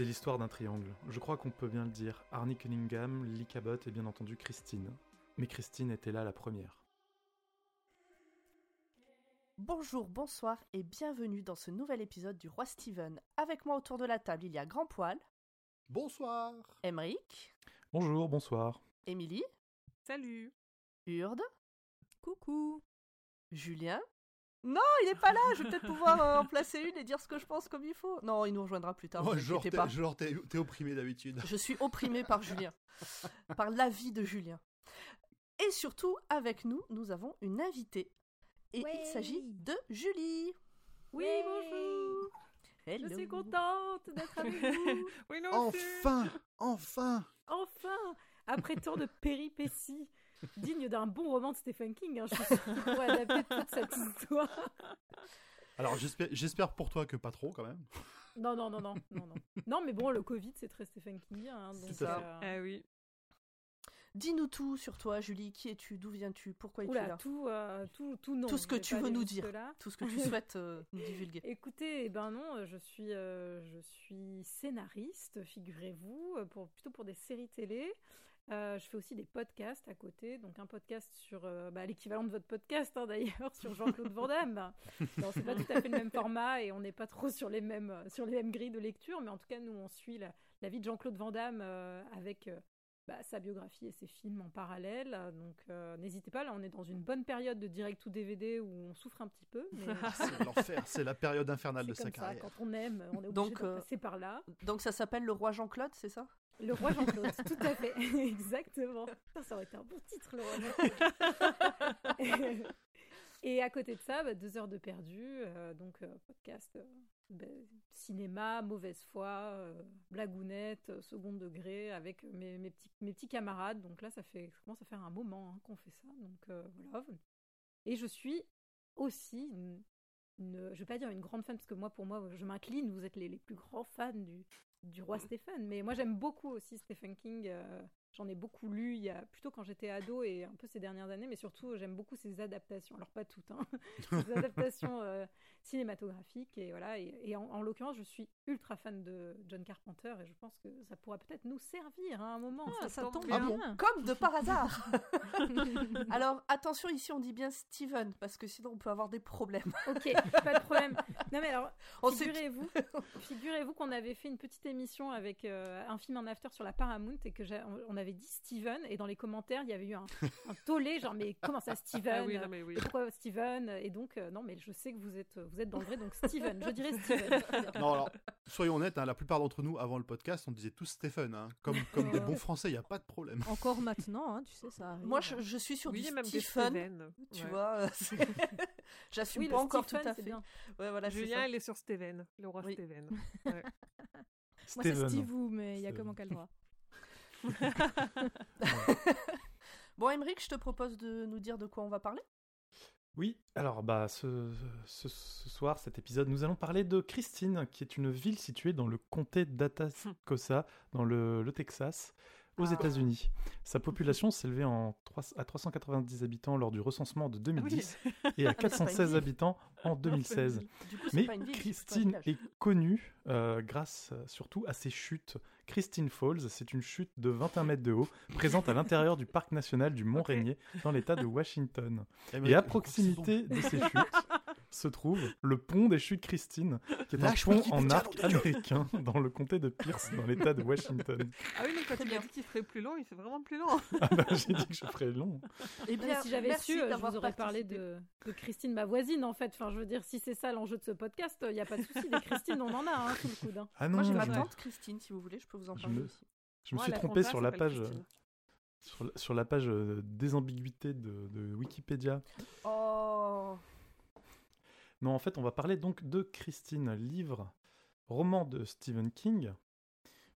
C'est l'histoire d'un triangle. Je crois qu'on peut bien le dire. Arnie Cunningham, Lee Cabot et bien entendu Christine. Mais Christine était là la première. Bonjour, bonsoir et bienvenue dans ce nouvel épisode du Roi Steven. Avec moi autour de la table, il y a Grand Poil, Bonsoir. Emeric, Bonjour, bonsoir. Émilie, Salut Urde, Coucou Julien. Non, il n'est pas là, je vais peut-être pouvoir euh, en placer une et dire ce que je pense comme il faut. Non, il nous rejoindra plus tard, vous genre, t'es, pas. genre, t'es- t'es opprimé d'habitude. Je suis opprimée par Julien, par l'avis de Julien. Et surtout, avec nous, nous avons une invitée. Et il s'agit de Julie. Oui, bonjour Hello. Je suis contente d'être avec vous Oui, non, Enfin, enfin. Enfin Après tant de péripéties, digne d'un bon roman de Stephen King, hein, je suis sûre qu'il pourrait adapter toute cette histoire. Alors j'espère, j'espère pour toi que pas trop quand même. Non, non, non, non, non, non. Non, mais bon, le Covid, c'est très Stephen Kingien. Hein, donc, C'est ça. euh, Ah oui. Dis-nous tout sur toi, Julie. Qui es-tu? D'où viens-tu? Pourquoi es-tu là? tout, euh, tout, tout non. Tout ce que tu veux nous dire. Tout ce que tu souhaites euh, nous divulguer. Écoutez, eh ben non, je suis, euh, je suis scénariste, figurez-vous, pour, plutôt pour des séries télé. Euh, je fais aussi des podcasts à côté, donc un podcast sur euh, bah, l'équivalent de votre podcast hein, d'ailleurs, sur Jean-Claude Van Damme. Non, c'est pas tout à fait le même format et on n'est pas trop sur les mêmes euh, sur les mêmes grilles de lecture, mais en tout cas nous on suit la, la vie de Jean-Claude Van Damme euh, avec euh, bah, sa biographie et ses films en parallèle. Donc euh, n'hésitez pas, là on est dans une bonne période de direct ou DVD où on souffre un petit peu, mais C'est l'enfer, c'est la période infernale de sa comme ça, carrière. quand on aime, on est obligé Donc, de passer par là. Donc ça s'appelle Le Roi Jean-Claude, c'est ça? Le roi Jean-Claude, tout à fait, exactement. Ça aurait été un bon titre, le roi Jean-Claude. Et à côté de ça, bah, deux heures de perdu, euh, donc euh, podcast, euh, bah, cinéma, mauvaise foi, blagounette, second degré, avec mes, mes petits, mes petits camarades. Donc là, ça fait, commence à faire un moment hein, qu'on fait ça. Donc voilà. Et je suis aussi une- je vais pas dire une grande fan parce que moi, pour moi, je m'incline. Vous êtes les, les plus grands fans du, du roi Stephen. Mais moi, j'aime beaucoup aussi Stephen King. euh, J'en ai beaucoup lu, il y a plutôt quand j'étais ado et un peu ces dernières années, mais surtout j'aime beaucoup ses adaptations. Alors pas toutes, hein, ses adaptations euh, cinématographiques et voilà. Et, et en, en l'occurrence, je suis ultra fan de John Carpenter et je pense que ça pourrait peut-être nous servir à un moment. Ah, ça ça tombe Ah bien. bon Comme de par hasard Alors attention, ici on dit bien Steven, parce que sinon on peut avoir des problèmes. Ok, pas de problème. Non mais alors, figurez-vous, figurez-vous qu'on avait fait une petite émission avec euh, un film en after sur la Paramount et que j'ai- on avait dit Steven et dans les commentaires il y avait eu un, un tollé genre mais comment ça Steven Ah oui, non, mais oui. Et pourquoi Steven? Et donc euh, non mais je sais que vous êtes vous êtes dans le vrai donc Steven, je dirais Steven. Non alors, soyons honnêtes, hein, la plupart d'entre nous avant le podcast, on disait tous Stephen, hein. comme comme des bons Français, il y a pas de problème. Encore maintenant, hein, tu sais, ça arrive. Moi je, je suis sur Oui, du même des Stephen, Steven. tu Ouais. vois. euh, J'assume Oui, pas encore Stephen, tout à fait. bien. Ouais, voilà, Julien, il est sur Steven, le roi Oui. Steven. Ouais. Moi, c'est Steven. Steve mais il y a que Steven. mon qu'à le droit. Bon, Emeric, je te propose de nous dire de quoi on va parler. Oui, alors bah ce, ce, ce soir, cet épisode, nous allons parler de Christine, qui est une ville située dans le comté d'Atascosa, dans le, le Texas, aux Ah. États-Unis. Sa population s'élevait en à 390 habitants lors du recensement de 2010 et à Ah, c'est pas une 416 ville. habitants en 2016. Du coup, c'est Mais ville, Christine est connue euh, grâce euh, surtout à ses chutes. Christine Falls, c'est une chute de 21 mètres de haut, présente à l'intérieur du parc national du Mont Rainier, dans l'état de Washington. Et à proximité de ces chutes se trouve le pont des chutes Christine, qui est un Lâche pont en arc américain dans le comté de Pierce, dans l'état de Washington. Ah oui, mais quand il bien. a dit qu'il ferait plus long, il fait vraiment plus long. Ah bah, j'ai dit que je ferais long. Eh Mais bien, si j'avais su, euh, je vous aurais parlé de, de Christine, ma voisine, en fait. Enfin, je veux dire, si c'est ça l'enjeu de ce podcast, il n'y a pas de souci. Des Christine, on en a hein, sous le coude. hein. Ah non, Moi, j'ai ma je, tante Christine, si vous voulez, je peux vous en Je parler me- aussi. je me Moi, suis trompé compta sur la page, Christine. sur, la- sur la page euh, des ambiguïtés de, de Wikipédia. Oh Non, en fait, on va parler donc de Christine, livre, roman de Stephen King,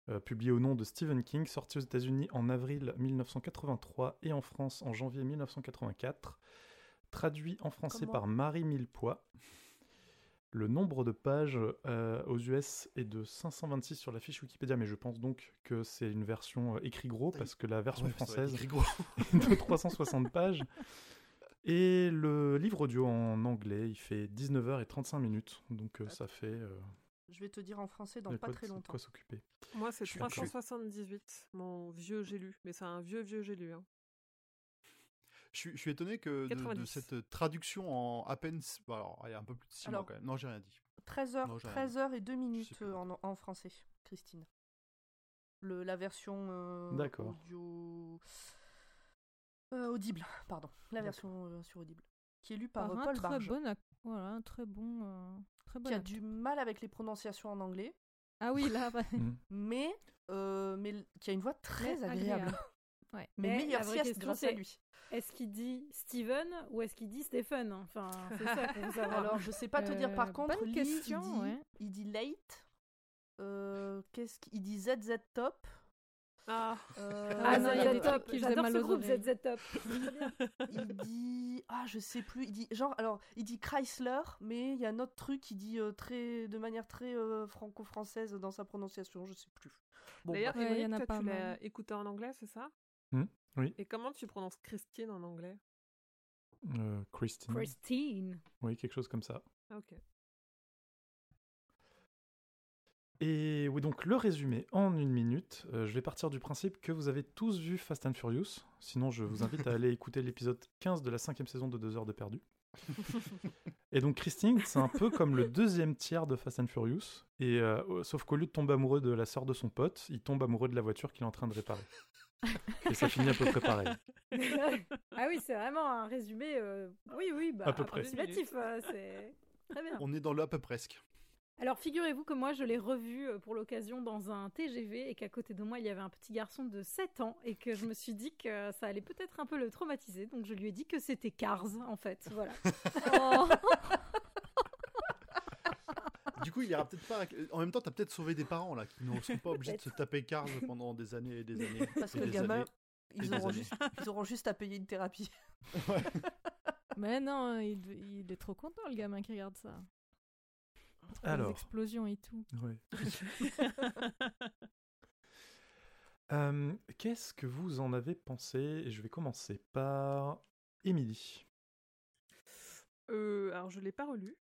euh, publié au nom de Stephen King, sorti aux États-Unis en avril 1983 et en France en janvier 1984, traduit en français Comment par Marie Millepoix. Le nombre de pages euh, aux US est de 526 sur la fiche Wikipédia, mais je pense donc que c'est une version euh, écrit gros parce que la version française est de 360 pages. Et le livre audio en anglais, il fait 19h et 35 minutes, donc euh, ça fait euh, Je vais te dire en français dans pas quoi- très de longtemps. quoi s'occuper. Moi, c'est Je suis- 378, mon vieux j'ai lu. Mais c'est un vieux, vieux j'ai lu. hein. Je suis, je suis étonné que de- de, 90. cette traduction en à peine. alors, il y a un peu plus de 6 mois quand même. Non, j'ai rien dit. 13h, Non, j'ai rien 13 heures et 2 sais minutes euh, en, en français, Christine. Le, la version euh, D'accord. audio... euh, audible, pardon. La version euh, sur audible. Qui est lue par, Par euh, un Paul très Barge, bon, ac- voilà, un très bon, euh, très bon qui a du mal avec les prononciations en anglais, Ah oui, là, bah, Mhm. mais, euh, mais qui a une voix très Mais agréable. agréable. ouais. Mais, Mais meilleure la vraie sieste question, grâce à c'est- lui. Est-ce qu'il dit Steven ou est-ce qu'il dit Stephen? Enfin, c'est ça qu'on veut savoir. Alors, je sais pas te dire, Euh, par contre, bonne Lee, question, il, dit, ouais. il dit late. Euh, Qu'est-ce qu'il dit ZZ Top. Ah, Euh, Ah non, il y a des trucs qui faisaient J'adore mal ce groupe. ZZ Top. il dit ah je sais plus il dit genre alors il dit Chrysler mais il y a un autre truc qui dit euh, très de manière très euh, franco-française dans sa prononciation je sais plus bon D'ailleurs, bref. Ouais, il y en Émeric, a toi, pas tu l'as écouté en anglais, c'est ça? Hmm, oui. Et comment tu prononces Christine en anglais? Euh, Christine. Christine. Oui, quelque chose comme ça. Ah, Ok. Et oui, donc le résumé en une minute. Euh, je vais partir du principe que vous avez tous vu Fast and Furious. Sinon, je vous invite à aller écouter l'épisode 15 de la cinquième saison de 2 heures de perdu. Et donc Christine, c'est un peu comme le deuxième tiers de Fast and Furious. Et euh, sauf qu'au lieu de tomber amoureux de la sœur de son pote, il tombe amoureux de la voiture qu'il est en train de réparer. Et ça finit à peu près pareil. ah oui, c'est vraiment un résumé. euh, Oui, oui, bah, À peu près. euh, très bien. On est dans le à peu presque. Alors figurez-vous que moi je l'ai revu euh, pour l'occasion dans un TGV et qu'à côté de moi il y avait un petit garçon de 7 ans et que je me suis dit que ça allait peut-être un peu le traumatiser donc je lui ai dit que c'était Cars en fait. Voilà. Oh. Du coup, il ira peut-être pas. En même temps, t'as peut-être sauvé des parents là qui ne seront pas obligés de se taper Cars pendant des années et des années. parce et que le gamin années. ils auront, juste, ils auront juste à payer une thérapie Mais non, il, il est trop content, le gamin qui regarde ça. Les Alors, explosions et tout. ouais. Euh, Qu'est-ce que vous en avez pensé? Et je vais commencer par Émilie. Euh, alors, je l'ai pas relu,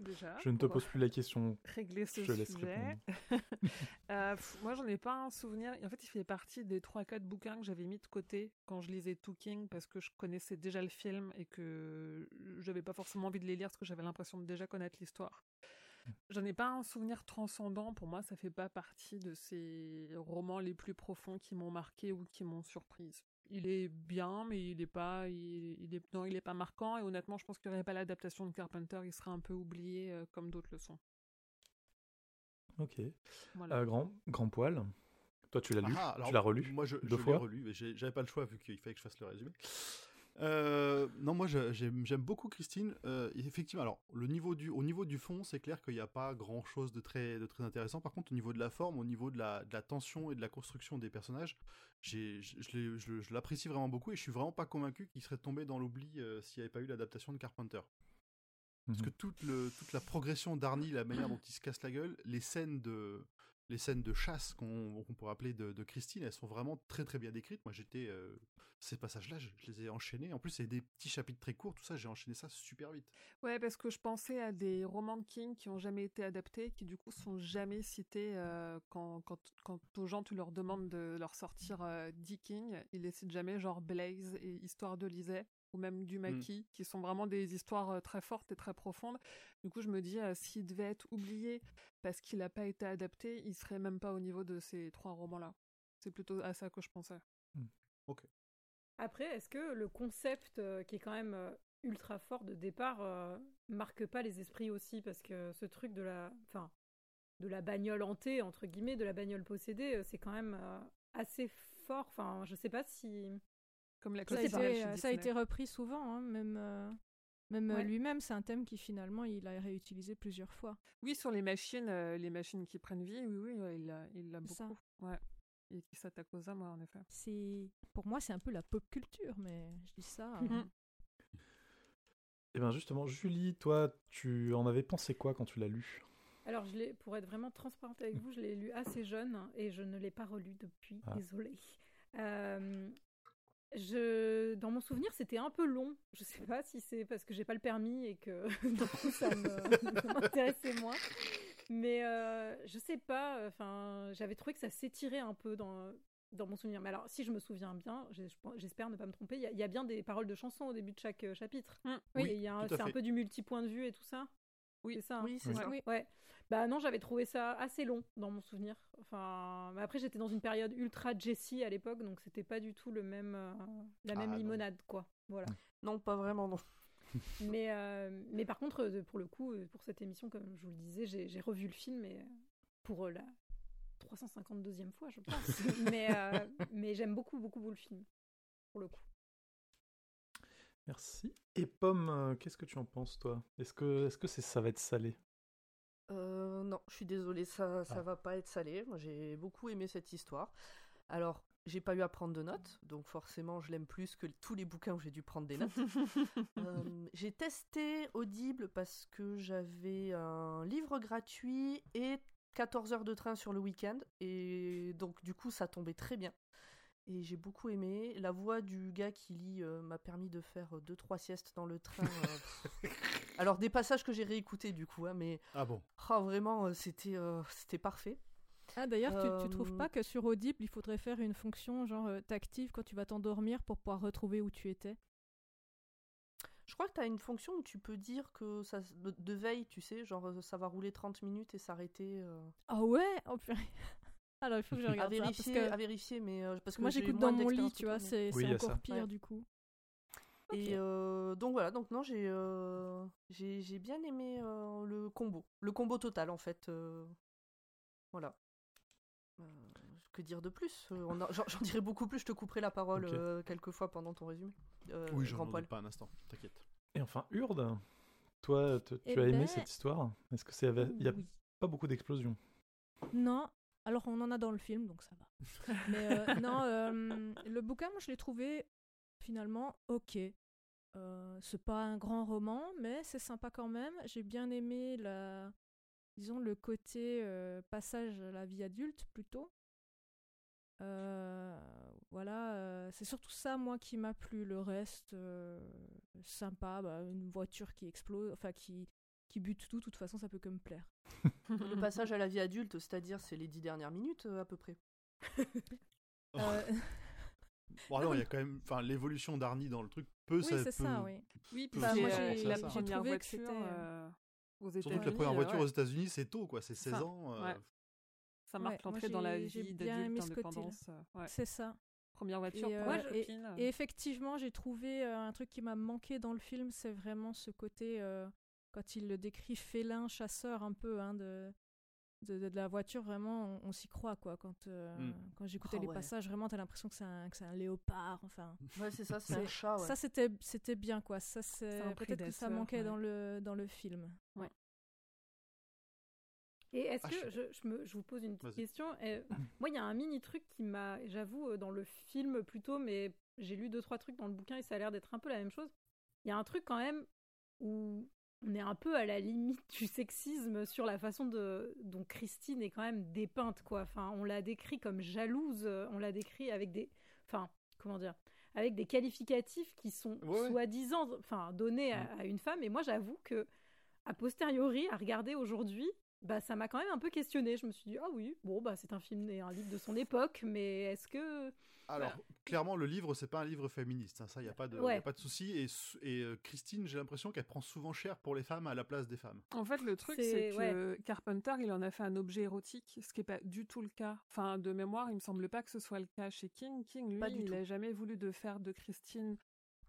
déjà. Je ne te pose plus la question. régler ce Je sujet. Euh, pff, moi, j'en ai pas un souvenir. En fait, il fait partie des 3-4 bouquins que j'avais mis de côté quand je lisais Two King parce que je connaissais déjà le film et que j'avais pas forcément envie de les lire parce que j'avais l'impression de déjà connaître l'histoire. J'en ai pas un souvenir transcendant. Pour moi, ça fait pas partie de ces romans les plus profonds qui m'ont marqué ou qui m'ont surprise. Il est bien, mais il est pas, il, il est, non, il est pas marquant. Et honnêtement, je pense qu'il n'y aurait pas l'adaptation de Carpenter, il serait un peu oublié euh, comme d'autres le sont. Ok. Voilà. Euh, grand, grand poil. Toi, tu l'as lu? Ah, alors, Tu l'as relu? Moi, je, deux je l'ai fois? relu, mais j'avais pas le choix vu qu'il fallait que je fasse le résumé. Euh, non, moi j'aime beaucoup Christine. Euh, effectivement, alors le niveau du, au niveau du fond, c'est clair qu'il n'y a pas grand chose de très, de très intéressant. Par contre, au niveau de la forme, au niveau de la, de la tension et de la construction des personnages, je- je l'apprécie vraiment beaucoup et je suis vraiment pas convaincu qu'il serait tombé dans l'oubli euh, s'il n'y avait pas eu l'adaptation de Carpenter. Parce Mhm. que toute, le, toute la progression d'Arnie, la manière dont il se casse la gueule, les scènes de, les scènes de chasse qu'on pourrait appeler de, Christine, elles sont vraiment très très bien décrites. Moi j'étais. euh, ces passages-là, je, les ai enchaînés. En plus, c'est des petits chapitres très courts, tout ça, j'ai enchaîné ça super vite. Ouais, parce que je pensais à des romans de King qui ont jamais été adaptés, qui du coup sont jamais cités euh, quand, quand, quand aux gens tu leur demandes de leur sortir euh, Dick King, ils les citent jamais, genre Blaze et Histoire de Lisée ou même du maquis, qui sont vraiment des histoires euh, très fortes et très profondes. Du coup, je me dis, euh, s'il devait être oublié parce qu'il n'a pas été adapté, il serait même pas au niveau de ces trois romans-là. C'est plutôt à ça que je pensais. Après, est-ce que le concept euh, qui est quand même euh, ultra fort de départ euh, marque pas les esprits aussi? Parce que ce truc de la, enfin, de la bagnole hantée entre guillemets, de la bagnole possédée, c'est quand même euh, assez fort. Enfin, je sais pas si. Comme la Ça a, été, chez ça a été repris souvent, hein, même, euh, même euh, Ouais. lui-même, c'est un thème qui finalement il a réutilisé plusieurs fois. Oui, sur les machines, euh, les machines qui prennent vie, oui, oui, il l'a il C'est ça. beaucoup. Ouais. Et qui s'attaque aux âmes, en effet. C'est pour moi c'est un peu la pop culture, mais je dis ça. euh, Mhm. Eh bien justement, Julie, toi, tu en avais pensé quoi quand tu l'as lu? Alors, je pour être vraiment transparente avec vous, je l'ai lu assez jeune et je ne l'ai pas relu depuis. Ah. Désolée. Euh, je, dans mon souvenir, c'était un peu long. Je sais pas si c'est parce que j'ai pas le permis et que du coup ça m'intéressait moins. Mais euh, je sais pas, enfin, j'avais trouvé que ça s'étirait un peu dans, dans mon souvenir. Mais alors, si je me souviens bien, j'espère ne pas me tromper, il y, a- il y a bien des paroles de chansons au début de chaque euh, chapitre. Mm. Oui, c'est un peu du multi-point de vue et tout ça. Oui. c'est ça. hein Oui, c'est Oui. ça. Oui. Ouais. Bah non, j'avais trouvé ça assez long dans mon souvenir. Enfin, mais après j'étais dans une période ultra Jessie à l'époque, donc c'était pas du tout le même, euh, la Ah, même non. limonade quoi. Voilà. Non, pas vraiment, non. mais euh, mais par contre, euh, pour le coup, pour cette émission, comme je vous le disais, j'ai revu le film euh, pour la 352e fois, je pense. mais euh, mais j'aime beaucoup beaucoup beaucoup le film pour le coup. Merci. Et Pomme, euh, qu'est-ce que tu en penses, toi? Est-ce que, est-ce que c'est, ça va être salé? Euh, non, je suis désolée, ça, ça Ah. va pas être salé. Moi, j'ai beaucoup aimé cette histoire. Alors, j'ai pas eu à prendre de notes, donc forcément, je l'aime plus que tous les bouquins où j'ai dû prendre des notes. Euh, j'ai testé Audible parce que j'avais un livre gratuit et 14 heures de train sur le week-end, et donc du coup, ça tombait très bien. Et j'ai beaucoup aimé. La voix du gars qui lit euh, m'a permis de faire 2-3 siestes dans le train. euh. Alors, des passages que j'ai réécoutés du coup, hein, mais Ah bon Oh, vraiment, euh, c'était euh, c'était parfait. Ah d'ailleurs, tu, tu trouves Euh, pas que sur Audible, il faudrait faire une fonction genre euh, t'actives quand tu vas t'endormir pour pouvoir retrouver où tu étais? Je crois que tu as une fonction où tu peux dire que ça de, de veille, tu sais, genre euh, ça va rouler 30 minutes et s'arrêter. euh, Ah ouais? Oh purée. Alors il faut que je à regarde ça parce vérifier, que à vérifier, mais euh, parce que moi j'écoute dans mon lit, tu vois, c'est Oui, encore ça. pire Ouais. du coup. Et euh, donc voilà, donc non, j'ai euh, j'ai bien aimé euh, le combo, le combo total en fait. euh, voilà. Euh, que dire de plus J'en dirais beaucoup plus. Je te couperai la parole Ok. euh, quelques fois pendant ton résumé. Euh, Oui, je doute pas un instant, t'inquiète. Et enfin, Urde, toi, tu Eh as aimé ben, cette histoire? Est-ce que c'est il y a Oui. pas beaucoup d'explosions? Non, alors on en a dans le film, donc ça va. Mais euh, non, euh, le bouquin, moi je l'ai trouvé finalement ok. Euh, c'est pas un grand roman, mais c'est sympa quand même. J'ai bien aimé la, disons le côté euh, passage à la vie adulte plutôt. Voilà, c'est surtout ça moi qui m'a plu. Le reste, sympa, bah, une voiture qui explose, enfin qui qui bute tout. De toute façon, ça peut que me plaire. Le passage à la vie adulte, c'est-à-dire c'est les dix dernières minutes euh, à peu près. Euh, Bon, alors, il y a quand même. Enfin, l'évolution d'Arnie dans le truc peut. oui, ça c'est peut- ça, oui. Oui, Bah, parce moi, que, j'ai- la trouvé première que voiture c'était, euh, aux États-Unis. Surtout que la première voiture ouais, aux États-Unis, c'est tôt, quoi. C'est 16 Ça, ans. euh, ouais. Ça marque Ouais, l'entrée dans la vie d'adulte, indépendance. C'est ça. Première voiture Et, euh, et- effectivement, j'ai trouvé euh, un truc qui m'a manqué dans le film, c'est vraiment ce côté, euh, quand il le décrit félin, chasseur un peu, hein, de, de, de la voiture, vraiment, on, on s'y croit, quoi. Quand, euh, Mm. quand j'écoutais Oh, les ouais. passages, vraiment, t'as l'impression que c'est un, que c'est un léopard, enfin. Ouais, c'est ça, c'est C'est- un chat. Ouais. Ça, c'était, c'était bien, quoi. Ça, c'est, peut-être que ça manquait ouais. dans, le, dans le film. Et est-ce Ah, que, je- je, je me, je vous pose une petite question. euh, moi, il y a un mini truc qui m'a, j'avoue, euh, dans le film plutôt, mais j'ai lu deux, trois trucs dans le bouquin et ça a l'air d'être un peu la même chose. Il y a un truc quand même où on est un peu à la limite du sexisme sur la façon de, dont Christine est quand même dépeinte, quoi. Enfin, on l'a décrit comme jalouse, euh, on l'a décrit avec des. Enfin, comment dire avec des qualificatifs qui sont Ouais, soi-disant enfin, donnés à, à une femme. Et moi, j'avoue que, a posteriori, à regarder aujourd'hui, bah, ça m'a quand même un peu questionné. Je me suis dit, ah oui, bon, bah, c'est un film et un livre de son époque, mais est-ce que. Alors, Voilà. clairement, le livre, c'est pas un livre féministe. hein, ça, il n'y a pas de, y a pas de souci. Et, et euh, Christine, j'ai l'impression qu'elle prend souvent cher pour les femmes à la place des femmes. En fait, le truc, C'est- que Carpenter, il en a fait un objet érotique, ce qui n'est pas du tout le cas. Enfin, de mémoire, il me semble pas que ce soit le cas chez King. King, lui, Pas du il tout. n'a jamais voulu de faire de Christine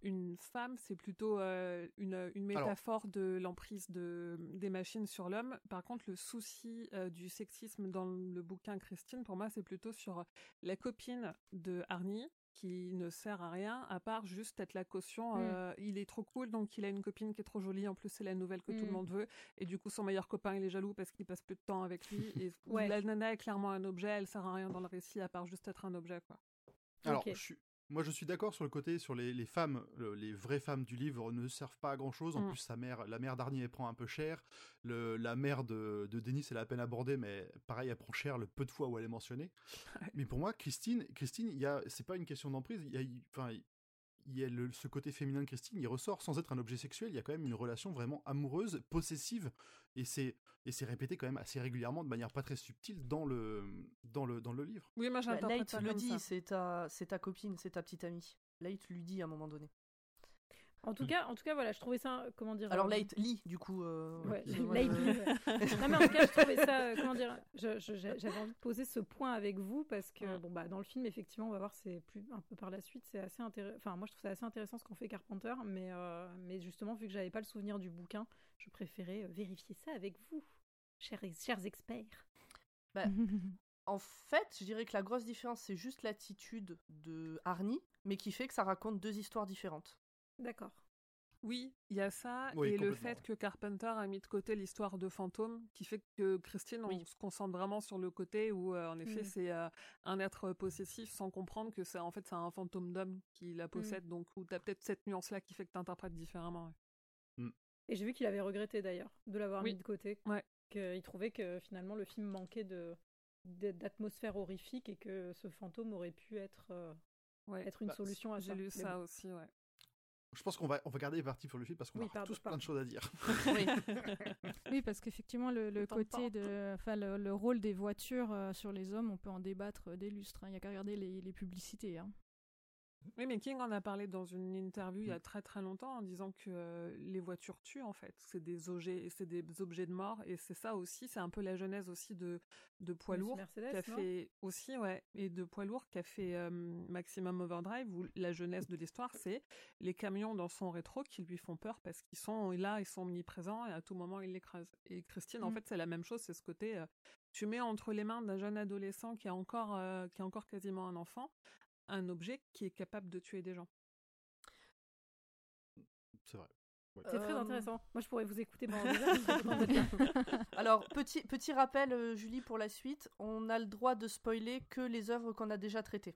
une femme, c'est plutôt euh, une, une métaphore de l'emprise de, des machines sur l'homme. Par contre, le souci euh, du sexisme dans le bouquin Christine, pour moi, c'est plutôt sur la copine de Arnie, qui ne sert à rien, à part juste être la caution. Mm. euh, il est trop cool, donc il a une copine qui est trop jolie. En plus, c'est la nouvelle que tout le Mm. monde veut. Et du coup, son meilleur copain, il est jaloux parce qu'il passe plus de temps avec lui. Et Ouais. la nana est clairement un objet, elle sert à rien dans le récit, à part juste être un objet, quoi. Alors, Ok. je suis- moi, je suis d'accord sur le côté, sur les, les femmes, le- les vraies femmes du livre ne servent pas à grand chose. En Mm. plus, sa mère, la mère d'Arnie, elle prend un peu cher. Le, la mère de, de Denis, elle a à peine abordée, mais pareil, elle prend cher le peu de fois où elle est mentionnée. Mais pour moi, Christine, Christine, il y a, c'est pas une question d'emprise. Il y a, il- enfin, il y a le- ce côté féminin de Christine, il ressort sans être un objet sexuel. Il y a quand même une relation vraiment amoureuse, possessive, et c'est et c'est répété quand même assez régulièrement de manière pas très subtile dans le dans le dans le livre. Oui, moi Bah, j'interprète Light ça le comme dit, ça. c'est ta, c'est ta copine, c'est ta petite amie. Light lui dit à un moment donné. En tout cas, en tout cas, voilà, je trouvais ça, comment dire. Alors euh, Light lit, du coup. euh, Ouais, Light ouais. Non mais en tout cas, je trouvais ça, euh, comment dire, j'avais envie de poser ce point avec vous parce que Mm. bon bah dans le film effectivement on va voir c'est plus un peu par la suite c'est assez intéressant. Enfin moi je trouve ça assez intéressant ce qu'on fait Carpenter, mais euh, mais justement vu que j'avais pas le souvenir du bouquin, je préférais euh, vérifier ça avec vous, chers chers experts. En fait, je dirais que la grosse différence, c'est juste l'attitude de Arnie, mais qui fait que ça raconte deux histoires différentes. D'accord. Oui, il y a ça, Oui, et le fait ouais. que Carpenter a mis de côté l'histoire de fantôme, qui fait que Christine, on Oui. se concentre vraiment sur le côté où, euh, en effet, Mm. c'est euh, un être possessif sans comprendre que c'est en fait c'est un fantôme d'homme qui la possède, donc où t'as peut-être cette nuance-là qui fait que t'interprètes différemment. ouais. Et j'ai vu qu'il avait regretté d'ailleurs de l'avoir Oui. mis de côté. Ouais. Qu'il trouvait que finalement le film manquait de d'atmosphère horrifique et que ce fantôme aurait pu être euh, Ouais. être une Bah, solution à ça. J'ai lu ça bon. aussi, ouais. Je pense qu'on va on va garder les parties pour le film parce qu'on Oui, a pardon, tous plein de choses à dire. Oui. Oui, parce qu'effectivement, le, le côté de, enfin, le, le rôle des voitures euh, sur les hommes, on peut en débattre euh, des lustres. hein. Il y a qu'à regarder les, les publicités. hein. Oui, mais King en a parlé dans une interview il y a Mm. très très longtemps en disant que euh, les voitures tuent en fait. C'est des objets, c'est des objets de mort et c'est ça aussi. C'est un peu la genèse aussi de de poids lourd Mercedes, qui a fait aussi ouais et de poids lourd qui a fait euh, Maximum Overdrive où la jeunesse de l'histoire c'est les camions dans son rétro qui lui font peur parce qu'ils sont là, ils sont omniprésents et à tout moment ils l'écrasent. Et Christine en Mm. fait c'est la même chose, c'est ce côté euh, tu mets entre les mains d'un jeune adolescent qui a encore euh, qui est encore quasiment un enfant un objet qui est capable de tuer des gens. C'est vrai. C'est très Euh, intéressant. Moi, je pourrais vous écouter pendant des heures. Alors, petit, petit rappel, euh, Julie, pour la suite, on a le droit de spoiler que les œuvres qu'on a déjà traitées.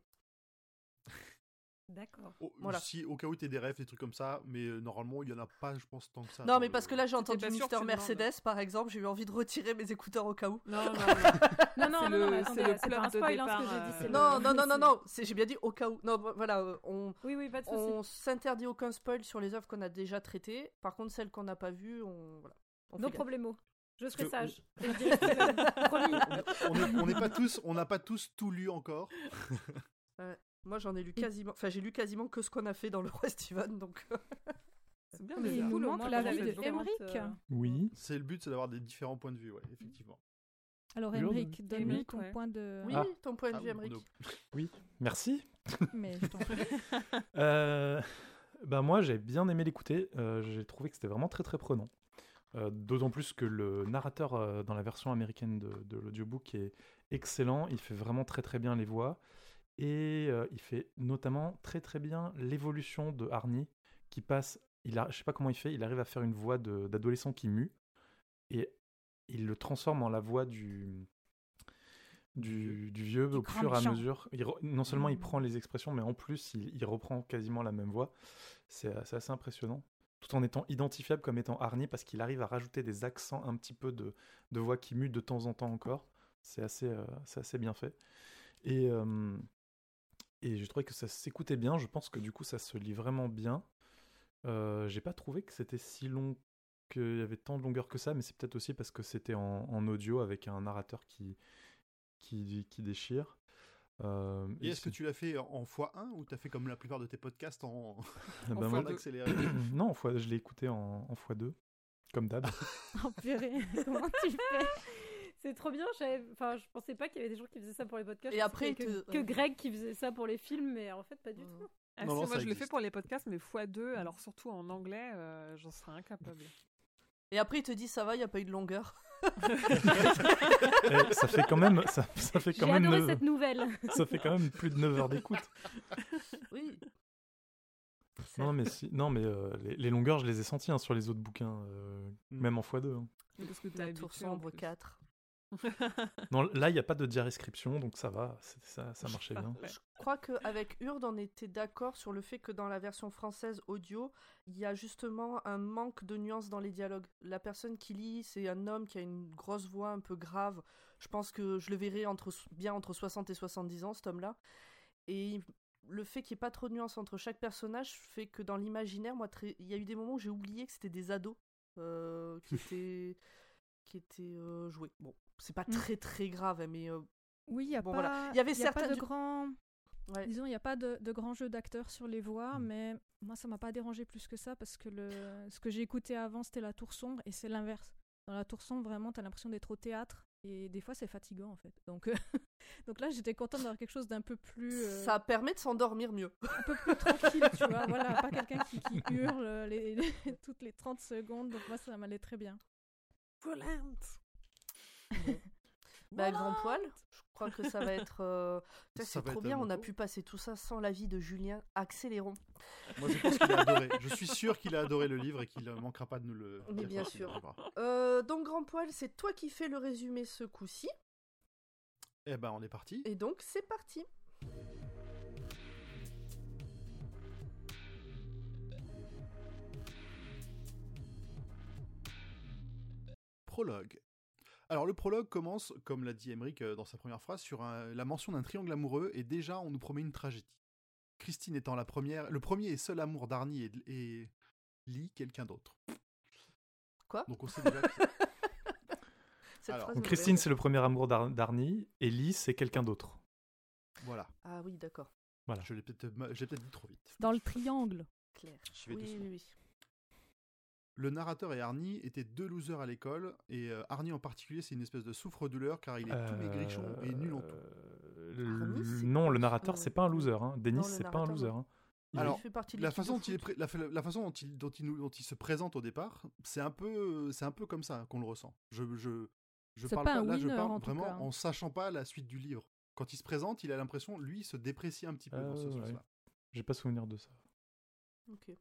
D'accord. Au- Voilà. Si au cas où t'es des rêves, des trucs comme ça, mais euh, normalement il y en a pas, je pense tant que ça. non, mais le- parce que là, j'ai entendu Mister tu. Mercedes, par exemple, j'ai eu envie de retirer mes écouteurs au cas où. Non, non, non. Non, non, C'est non, non, un de spoil, hein, ce que départ, j'ai dit. euh, Non, non, non, non, non, j'ai bien dit au cas où. Non, vo- voilà, euh, on, Oui, oui, pas de on s'interdit aucun spoil sur les œuvres qu'on a déjà traitées. Par contre, celles qu'on n'a pas vues, on. Voilà. On No problemo. Je serai que sage. Et je dirai Steven. Promis. on est- on n'est pas tous, on n'a pas tous tout lu encore. Moi, j'en ai lu quasiment. Enfin, j'ai lu quasiment que ce qu'on a fait dans le roi Steven, donc. euh, C'est bien, Mais il nous manque la avez de Emmerich. euh, Oui. C'est le but, c'est d'avoir des différents points de vue, ouais, effectivement. Alors. Emmerich, donne-nous ton ouais. point de. Oui, Ah. ton point de Ah, vue, Emmerich. Oui, merci. Mais je t'en prie. Euh, ben moi, j'ai bien aimé l'écouter. Euh, j'ai trouvé que c'était vraiment très très prenant. Euh, D'autant plus que le narrateur euh, dans la version américaine de, de l'audiobook est excellent. Il fait vraiment très très bien les voix. Et euh, il fait notamment très très bien l'évolution de Arnie qui passe. Il a, je sais pas comment il fait, il arrive à faire une voix d'adolescent qui mue. Et il le transforme en la voix du, du, du vieux Du au fur et à mesure. Il non seulement il Mm. prend les expressions, mais en plus il, il reprend quasiment la même voix. C'est assez impressionnant. Tout en étant identifiable comme étant Arnie, parce qu'il arrive à rajouter des accents un petit peu de, de voix qui muent de temps en temps encore. C'est assez, euh, assez bien fait. Et, euh, et j'ai trouvé que ça s'écoutait bien. Je pense que du coup ça se lit vraiment bien. Euh, j'ai pas trouvé que c'était si long qu'il y avait tant de longueur que ça, mais c'est peut-être aussi parce que c'était en, en audio avec un narrateur qui, qui, qui déchire. Euh, Et et est-ce que tu l'as fait en x1 ou t'as fait comme la plupart de tes podcasts en, en bah, fois moi- deux. accéléré non, en fois- je l'ai écouté en, en x2, comme d'hab. Oh purée, comment tu fais? C'est trop bien. Enfin, je pensais pas qu'il y avait des gens qui faisaient ça pour les podcasts. Et après, que, te- que Greg qui faisait ça pour les films, mais en fait, pas du Ouais. tout. Ah Non, si, non, moi je le fais pour les podcasts, mais x2, alors surtout en anglais, euh, j'en serais incapable. Et après, il te dit ça va, il n'y a pas eu de longueur. Et ça fait quand même, ça, ça fait quand même, adoré cette nouvelle. ça fait quand même plus de 9 heures d'écoute. Oui. Non, mais si, non, mais euh, les, les longueurs, je les ai senties hein, sur les autres bouquins, euh, Mm. même en x2. hein. Parce que t'es La tour sombre plus. 4. Non, là, il n'y a pas de diarescription, donc ça va, ça, ça marchait bien. Je crois qu'avec Urde, on était d'accord sur le fait que dans la version française audio, il y a justement un manque de nuances dans les dialogues. La personne qui lit, c'est un homme qui a une grosse voix un peu grave. Je pense que je le verrai entre, bien entre 60 et 70 ans, cet homme-là. Et le fait qu'il n'y ait pas trop de nuances entre chaque personnage fait que dans l'imaginaire, moi, très- il y a eu des moments où j'ai oublié que c'était des ados euh, qui étaient, qui étaient euh, joués. Bon, c'est pas Mm. très très grave, mais euh, Oui, il y a Bon, pas, voilà. Il y avait y a pas certains de grands. ouais. Disons, il n'y a pas de, de grands jeux d'acteurs sur les voix, Mm. mais moi, ça m'a pas dérangé plus que ça parce que le, ce que j'ai écouté avant, c'était la tour sombre et c'est l'inverse. Dans la tour sombre, vraiment, tu as l'impression d'être au théâtre et des fois, c'est fatigant en fait. Donc, euh, donc là, j'étais contente d'avoir quelque chose d'un peu plus. euh, ça permet de s'endormir mieux. un peu plus tranquille, tu vois. Voilà, pas quelqu'un qui, qui hurle les, les- toutes les 30 secondes. Donc, moi, ça m'allait très bien. Bah, grand poil, je crois que ça va être. euh, C'est trop être bien, on a pu passer tout ça sans l'avis de Julien. Accélérons. Moi, je pense qu'il a adoré. Je suis sûr qu'il a adoré le livre et qu'il ne manquera pas de nous le. Mais bien sûr. Euh, donc, grand poil, c'est toi qui fais le résumé ce coup-ci. Eh ben, on est parti. Et donc, c'est parti. Prologue. Alors le prologue commence, comme l'a dit Emmerich euh, dans sa première phrase, sur un- la mention d'un triangle amoureux et déjà on nous promet une tragédie. Christine étant la première, le premier et seul amour d'Arnie et, et Lee, quelqu'un d'autre. Quoi? Donc on sait déjà que- Cette Alors, phrase Donc me Christine, c'est le premier amour d'Ar- d'Arnie, et Lee, c'est quelqu'un d'autre. voilà. Ah oui, d'accord. Voilà. Je l'ai peut-être dit trop vite. Dans le triangle. Clair. Je vais Oui, oui, oui. Le narrateur et Arnie étaient deux losers à l'école et euh, Arnie en particulier c'est une espèce de souffre-douleur car il est tout maigrichon et nul en tout. Euh, Arnie, c'est- non, le narrateur, c'est pas un loser. Hein. Denis, le c'est pas un narrateur, loser. hein. Il- Alors, fait partie de La l'équipe façon, de dont il, est foot. pré- la, fa- la façon dont il, dont, il nous- dont il se présente au départ, c'est un peu, c'est un peu comme ça qu'on le ressent. Je, je, je C'est parle pas un là, je winner, parle en tout vraiment cas. en sachant pas la suite du livre. Quand il se présente, il a l'impression, lui, il se déprécie un petit peu Ah, dans ce ouais. sens-là. J'ai pas souvenir de ça. Ok.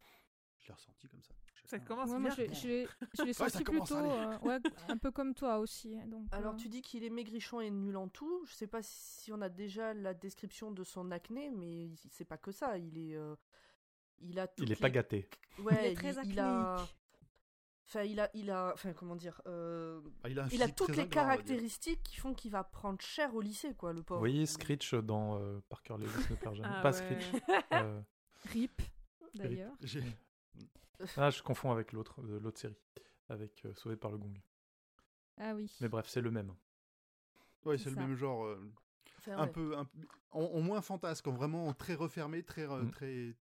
Je l'ai ressenti comme ça. Ça commence Ouais, bien. je l'ai- je l'ai je l'ai senti commence plutôt euh, ouais, un peu comme toi aussi. Donc, Alors, euh, tu dis qu'il est maigrichon et nul en tout. Je sais pas si on a déjà la description de son acné, mais il- c'est pas que ça. Il est. euh, Il a Il est pas les- gâté. Ouais, est très il, a. Enfin, il a, il a, enfin, comment dire, euh, Ah, il a, il toutes les caractéristiques qui font qu'il va prendre cher au lycée, quoi, le Vous pauvre. voyez Screech dans euh, Parker Lewis ne perd jamais. Ah pas ouais. Screech. euh, RIP, d'ailleurs. Ah, je confonds avec l'autre, euh, l'autre série, avec euh, Sauvé par le Gong. Ah oui. Mais bref, c'est le même. Ouais, C'est c'est le ça. même genre. euh, Enfin, un ouais. peu, un en, en moins fantasque, en vraiment très refermé, très, euh, Mm. très,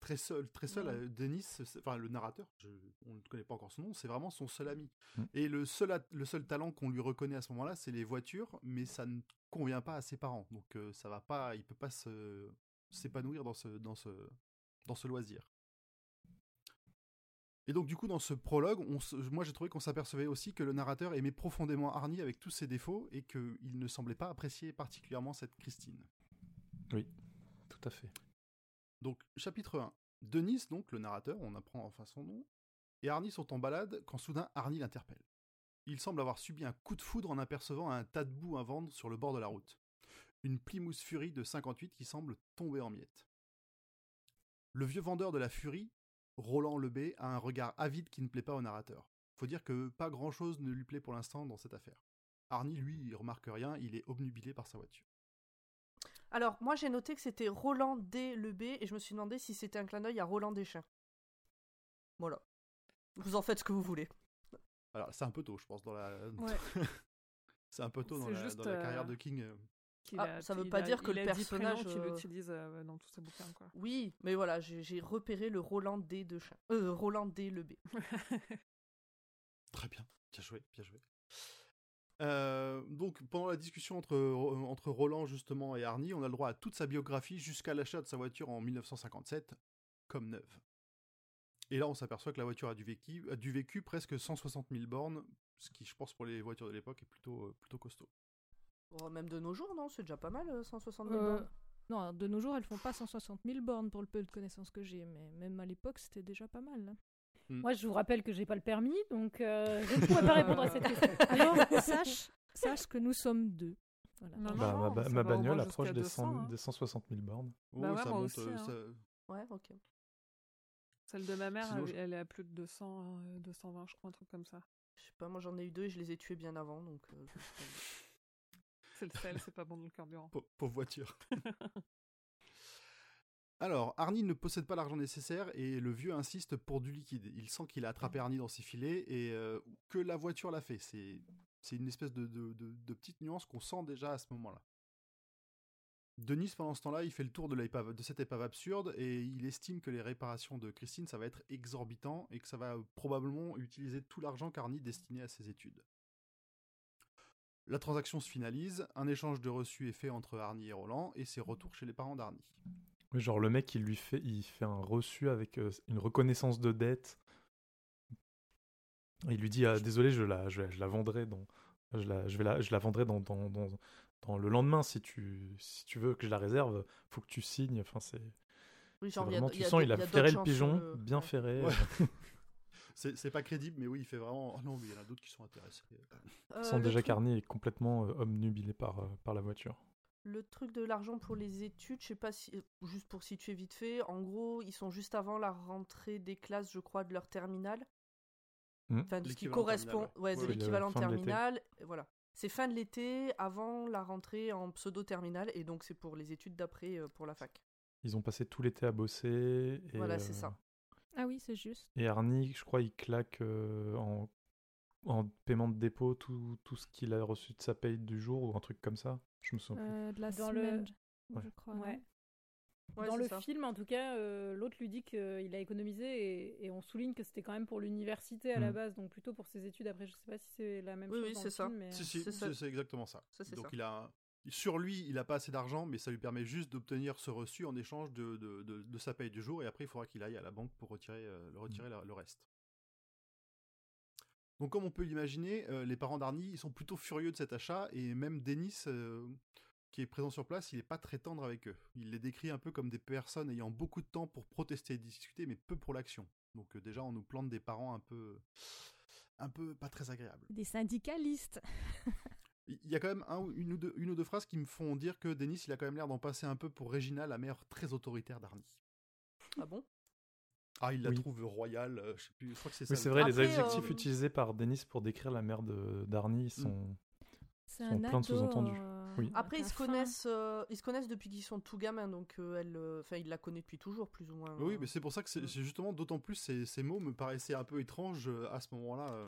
très seul, très seul. Ouais. euh, Denis, c'est- enfin le narrateur, je- on ne connaît pas encore son nom, c'est vraiment son seul ami. Mm. Et le seul, a- le seul talent qu'on lui reconnaît à ce moment-là, c'est les voitures, mais ça ne convient pas à ses parents, donc euh, ça va pas, il peut pas se s'épanouir dans ce, dans ce, dans ce loisir. Et donc du coup dans ce prologue, on se- moi j'ai trouvé qu'on s'apercevait aussi que le narrateur aimait profondément Arnie avec tous ses défauts et qu'il ne semblait pas apprécier particulièrement cette Christine. Tout à fait. Donc, chapitre 1. Denis, donc, le narrateur, on apprend enfin son nom, et Arnie sont en balade quand soudain Arnie l'interpelle. Il semble avoir subi un coup de foudre en apercevant un tas de boue à vendre sur le bord de la route. Une Plymouth Fury de 58 qui semble tomber en miettes. Le vieux vendeur de la Fury, Roland Lebé, a un regard avide qui ne plaît pas au narrateur. Faut dire que pas grand chose ne lui plaît pour l'instant dans cette affaire. Arnie, lui, il remarque rien, il est obnubilé par sa voiture. Alors, moi, j'ai noté que c'était Roland D. Le B, et je me suis demandé si c'était un clin d'œil à Roland Deschamps. Voilà. Vous en faites ce que vous voulez. Alors, c'est un peu tôt, je pense, dans la. Ouais. c'est un peu tôt dans la, juste, dans la carrière euh, de King. Ah, a- ça veut pas a- dire que il le personnage, qu'il euh, utilise euh, dans tous ses bouquins, quoi. Oui, mais voilà, j'ai repéré le Roland D. De. Euh, Roland D. Le B. Très bien, bien joué, bien joué. Euh, donc, pendant la discussion entre, entre Roland justement et Arnie, on a le droit à toute sa biographie jusqu'à l'achat de sa voiture en 1957, comme neuve. Et là, on s'aperçoit que la voiture a du vécu, a du vécu presque 160 000 bornes, ce qui, je pense, pour les voitures de l'époque, est plutôt, plutôt costaud. Bon, même de nos jours, non C'est déjà pas mal, euh, 160 000 Euh, bornes. non, de nos jours, elles font pas 160 000 bornes pour le peu de connaissances que j'ai, mais même à l'époque, c'était déjà pas mal. hein. Moi, je vous rappelle que j'ai pas le permis, donc euh, je ne pourrais pas répondre à cette question. Alors, sache, sache que nous sommes deux. Voilà. Non, Bah, ma, bagnole approche des, 100 200, hein. des 160 000 bornes. Bah Oh, ouais, ça moi monte, aussi, euh, hein. ça- Ouais, ok. Celle de ma mère, Sinon, elle, je- elle est à plus de 200, euh, 220, je crois, un truc comme ça. Je sais pas, moi j'en ai eu deux et je les ai tués bien avant, donc... euh, je sais pas. C'est le sel, c'est pas bon dans le carburant. Pau- Pauvre voiture. Alors, Arnie ne possède pas l'argent nécessaire et le vieux insiste pour du liquide. Il sent qu'il a attrapé Arnie dans ses filets et euh, que la voiture l'a fait. C'est, une espèce de, de, de, petite nuance qu'on sent déjà à ce moment-là. Denis, pendant ce temps-là, il fait le tour de, de cette épave absurde et il estime que les réparations de Christine, ça va être exorbitant et que ça va probablement utiliser tout l'argent qu'Arnie destiné à ses études. La transaction se finalise, un échange de reçus est fait entre Arnie et Roland et c'est retour chez les parents d'Arnie. genre le mec, il lui fait, il fait un reçu avec euh, une reconnaissance de dette. Il lui dit ah, désolé, je la, je, la vendrai dans, je la, je vais la, je la vendrai dans, dans, dans, le lendemain si tu, si tu veux que je la réserve, faut que tu signes. Enfin c'est. Oui, vraiment, tu sens, il a, ferré le pigeon, bien ferré. c'est pas crédible, mais oui, il fait vraiment. Oh non, mais il y en a d'autres qui sont intéressés. Euh, Sans déjà Carney est complètement euh, obnubilé par, euh, par la voiture. Le truc de l'argent pour les études, je sais pas si. Juste pour situer vite fait, en gros, ils sont juste avant la rentrée des classes, je crois, de leur terminal. Hmm. Enfin, de ce qui correspond. Ouais, de l'équivalent terminal. Voilà. C'est fin de l'été, avant la rentrée en pseudo-terminal, et donc c'est pour les études d'après pour la fac. Ils ont passé tout l'été à bosser. Et voilà, c'est ça. Ah oui, c'est juste. Et Arnie, je crois, il claque euh, en, en paiement de dépôt tout, tout ce qu'il a reçu de sa paye du jour ou un truc comme ça. Je me souviens euh, De la Dans semaine, le... je crois. Ouais. Dans le film, en tout cas, euh, l'autre lui dit qu'il a économisé et, et, on souligne que c'était quand même pour l'université à la mm. base, donc plutôt pour ses études. Après, je sais pas si c'est la même chose. Oui, c'est ça. Mais... Si, si, c'est exactement ça. donc il a sur lui, il n'a pas assez d'argent, mais ça lui permet juste d'obtenir ce reçu en échange de, de, sa paye du jour, et après il faudra qu'il aille à la banque pour retirer, euh, le, retirer le reste. Donc comme on peut l'imaginer, euh, les parents d'Arnie ils sont plutôt furieux de cet achat, et même Denis, euh, qui est présent sur place, il n'est pas très tendre avec eux. Il les décrit un peu comme des personnes ayant beaucoup de temps pour protester et discuter, mais peu pour l'action. Donc déjà, on nous plante des parents un peu... un peu pas très agréables. Des syndicalistes Il y a quand même une, ou deux, une, ou deux, phrases qui me font dire que Denis, il a quand même l'air d'en passer un peu pour Regina, la mère très autoritaire d'Arnie. Ah bon? Ah, il la trouve royale, euh, je sais plus, je crois que c'est ça. Mais c'est vrai, les adjectifs euh, utilisés par Denis pour décrire la mère d'Arnie sont, sont plein de sous-entendus. Euh, oui. Après, ils se, connaissent, ils se connaissent depuis qu'ils sont tout gamins, donc elle, enfin, il la connaît depuis toujours, plus ou moins. Oui, mais c'est pour ça que c'est justement d'autant plus ces, ces, mots me paraissaient un peu étranges à ce moment-là.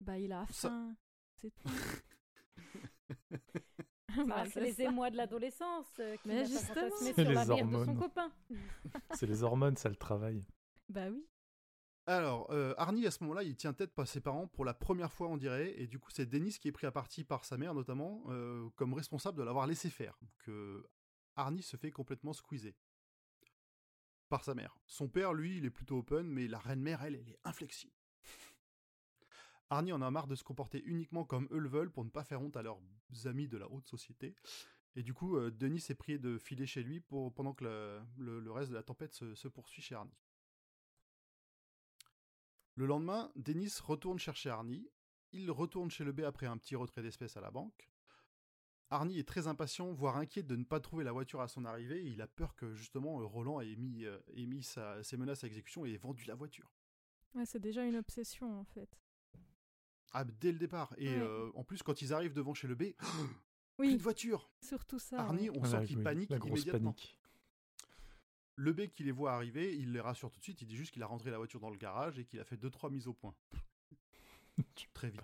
Bah, il a faim, c'est tout. Bah, c'est les émois de l'adolescence euh, qui Mais justement, sur la mère de son copain. c'est les hormones, ça le travaille. Bah oui. Alors, euh, Arnie, à ce moment-là, il tient tête par ses parents pour la première fois, on dirait, et du coup, c'est Denis qui est pris à partie par sa mère, notamment, euh, comme responsable de l'avoir laissé faire. Que Arnie se fait complètement squeezer par sa mère. Son père, lui, il est plutôt open, mais la reine-mère, elle, elle est inflexible. Arnie en a marre de se comporter uniquement comme eux le veulent pour ne pas faire honte à leurs amis de la haute société. Et du coup, euh, Denis est prié de filer chez lui pendant que le, reste de la tempête se, poursuit chez Arnie. Le lendemain, Denis retourne chercher Arnie. Il retourne chez le B après un petit retrait d'espèces à la banque. Arnie est très impatient, voire inquiet de ne pas trouver la voiture à son arrivée. il a peur que justement Roland ait mis, euh, ses menaces à exécution et ait vendu la voiture. C'est déjà une obsession en fait. Ah, dès le départ. Et euh, en plus, quand ils arrivent devant chez le B, oui. une voiture. Surtout ça. Arnie, on sent qu'il panique la grosse immédiatement. Panique. Le B qui les voit arriver, il les rassure tout de suite. Il dit juste qu'il a rentré la voiture dans le garage et qu'il a fait deux trois mises au point. Très vite.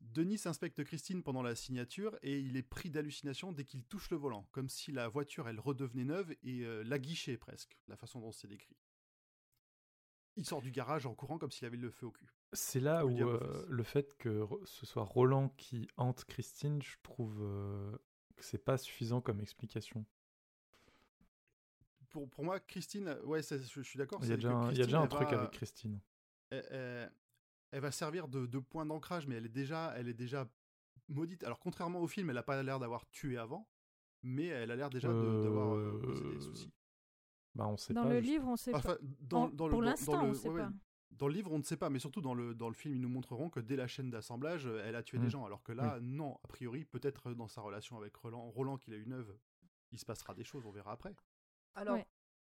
Denis inspecte Christine pendant la signature et il est pris d'hallucination dès qu'il touche le volant, comme si la voiture elle redevenait neuve et euh, la guichait presque, la façon dont c'est décrit. Il sort du garage en courant comme s'il avait le feu au cul. C'est là où euh, le fait que ce soit Roland qui hante Christine, je trouve euh, que c'est pas suffisant comme explication. Pour, pour moi, Christine, ouais, je, suis d'accord. Il y a déjà un, il y a déjà un truc avec Christine. Elle, va servir de, de point d'ancrage, mais elle est déjà, elle est déjà maudite. Alors contrairement au film, elle a pas l'air d'avoir tué avant, mais elle a l'air déjà d'avoir euh, des soucis. Bah, on sait dans le livre, on sait pas. Dans, pour l'instant, on sait pas. Dans le livre, on ne sait pas, mais surtout dans le, dans le film, ils nous montreront que dès la chaîne d'assemblage, euh, elle a tué des mm. gens. Alors que là, non, a priori, peut-être dans sa relation avec Roland, Roland qu'il a une neuve, il se passera des choses, on verra après. Alors,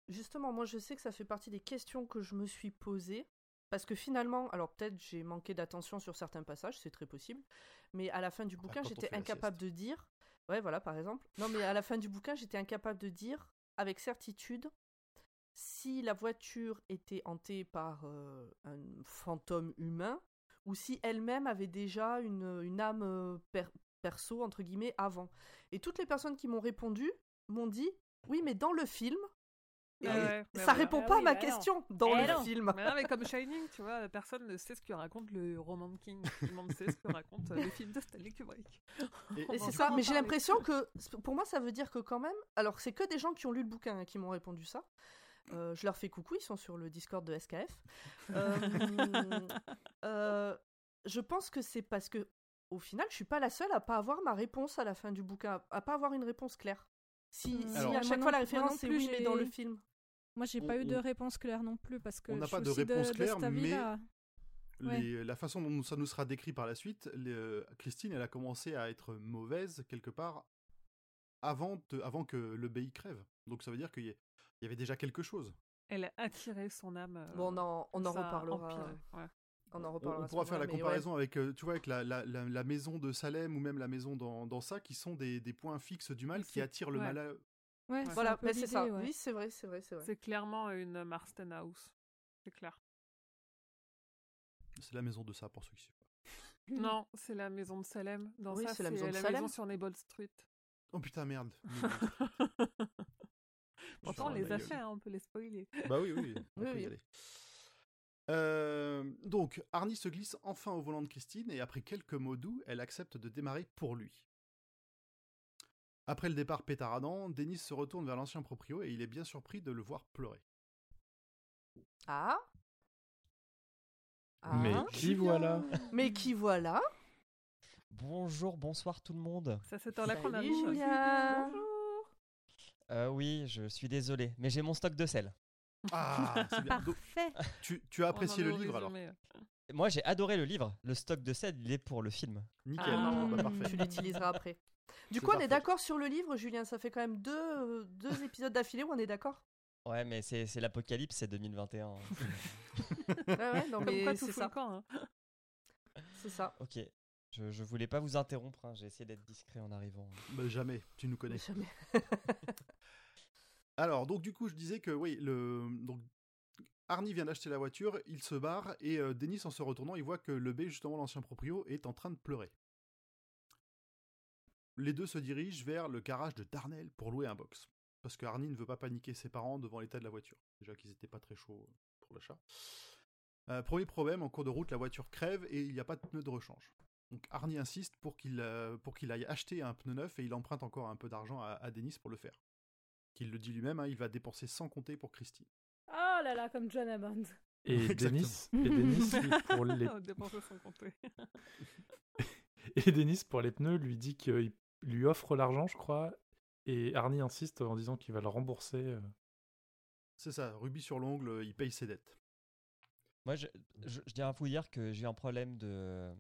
justement, moi je sais que ça fait partie des questions que je me suis posées. Parce que finalement, alors peut-être j'ai manqué d'attention sur certains passages, c'est très possible, mais à la fin du bouquin, j'étais incapable de dire. Ouais, voilà, par exemple. Non, mais à la fin du bouquin, j'étais incapable de dire avec certitude si la voiture était hantée par euh, un fantôme humain ou si elle-même avait déjà une, une âme euh, per- perso, entre guillemets, avant. Et toutes les personnes qui m'ont répondu m'ont dit oui, mais dans le film, et Ah ouais, ça voilà. répond Ah pas oui, à ma bah non. question dans le non. film. Mais non, mais comme Shining, tu vois, personne ne sait ce que raconte le roman de King. Tout le monde sait ce que raconte euh, le film de Stanley Kubrick. Et- c'est ça, mais j'ai l'impression que, pour moi, ça veut dire que quand même, alors c'est que des gens qui ont lu le bouquin hein, qui m'ont répondu ça. Euh, je leur fais coucou, ils sont sur le Discord de SKF. Euh, euh, je pense que c'est parce que, au final, je suis pas la seule à pas avoir ma réponse à la fin du bouquin, à pas avoir une réponse claire. Si, Hmm. si Alors- à chaque non- fois la référence c'est plus, oui, mais dans le film. Moi, j'ai On- pas eu de on- réponse claire non plus parce que On n'a pas de réponse de, claire, de mais- la façon dont ça nous sera décrit par la suite, les- Christine, elle a commencé à être mauvaise quelque part avant, de- avant que le BI crève. Donc ça veut dire qu'il y, a- il y avait déjà quelque chose. Elle a attiré son âme. euh, Bon, on en, on en reparlera. ouais. On en On, reparlera. on à ce pourra faire la ouais. comparaison avec, euh, tu vois, avec la, la- la- la maison de Salem ou même la maison dans, dans ça, qui sont des, des points fixes du mal qui C'est- attirent le ouais. mal. à- Ouais, Voilà, mais c'est ça. ouais. Oui, c'est vrai, c'est vrai, c'est vrai. C'est clairement une Marston House. C'est clair. C'est la maison de ça pour ceux qui suivent. pas. Non, c'est la maison de Salem. Dans Oui, ça, c'est la maison de la Salem. maison sur Neighbor Street. Oh putain, merde. Pourtant, les ma a gueule. fait, hein, on peut les spoiler. Bah oui, oui, on Oui, peut y oui. aller. Euh, donc, Arnie se glisse enfin au volant de Christine et après quelques mots doux, elle accepte de démarrer pour lui. Après le départ pétaradant, Denis se retourne vers l'ancien proprio et il est bien surpris de le voir pleurer. Ah Mais Ah qui voilà? Mais qui voilà? Bonjour, bonsoir tout le monde. Ça, qu'on Salut, arrive. Julien. Euh, oui, je suis désolé, mais j'ai mon stock de sel. Ah, c'est bien. Donc, Parfait. tu, tu as apprécié le livre alors. Moi, j'ai adoré le livre. Le stock de sel, il est pour le film. Nickel. Ah, Bah, parfait. Tu l'utiliseras après. Du C'est coup, on parfait. est d'accord sur le livre, Julien. Ça fait quand même deux, deux épisodes d'affilée où on est d'accord? Ouais, mais c'est c'est l'apocalypse, c'est 2021. Ouais, ouais, non, Comme mais quoi, tout c'est fout le ça. camp, hein. C'est ça. ok, je, je voulais pas vous interrompre, hein, j'ai essayé d'être discret en arrivant. Bah, jamais, tu nous connais. Jamais. Alors, donc du coup, je disais que oui, le donc Arnie vient d'acheter la voiture, il se barre et euh, Denis, en se retournant, il voit que le B, justement l'ancien proprio, est en train de pleurer. Les deux se dirigent vers le garage de Darnell pour louer un box. Parce que Arnie ne veut pas paniquer ses parents devant l'état de la voiture. Déjà qu'ils n'étaient pas très chauds pour l'achat. Euh, premier problème, en cours de route, la voiture crève et il n'y a pas de pneu de rechange. Donc Arnie insiste pour qu'il euh, pour qu'il aille acheter un pneu neuf et il emprunte encore un peu d'argent à, à Denis pour le faire. Qu'il le dit lui-même, hein, il va dépenser sans compter pour Christine. Oh là là, comme John Hammond. Et. Denis, et Denis, lui, pour les, On dépensait sans compter. et Denis, pour les pneus, lui dit qu'il lui offre l'argent, je crois. Et Arnie insiste en disant qu'il va le rembourser. euh. C'est ça, rubis sur l'ongle, il paye ses dettes. Moi, je, je, je tiens à vous dire que j'ai un problème de.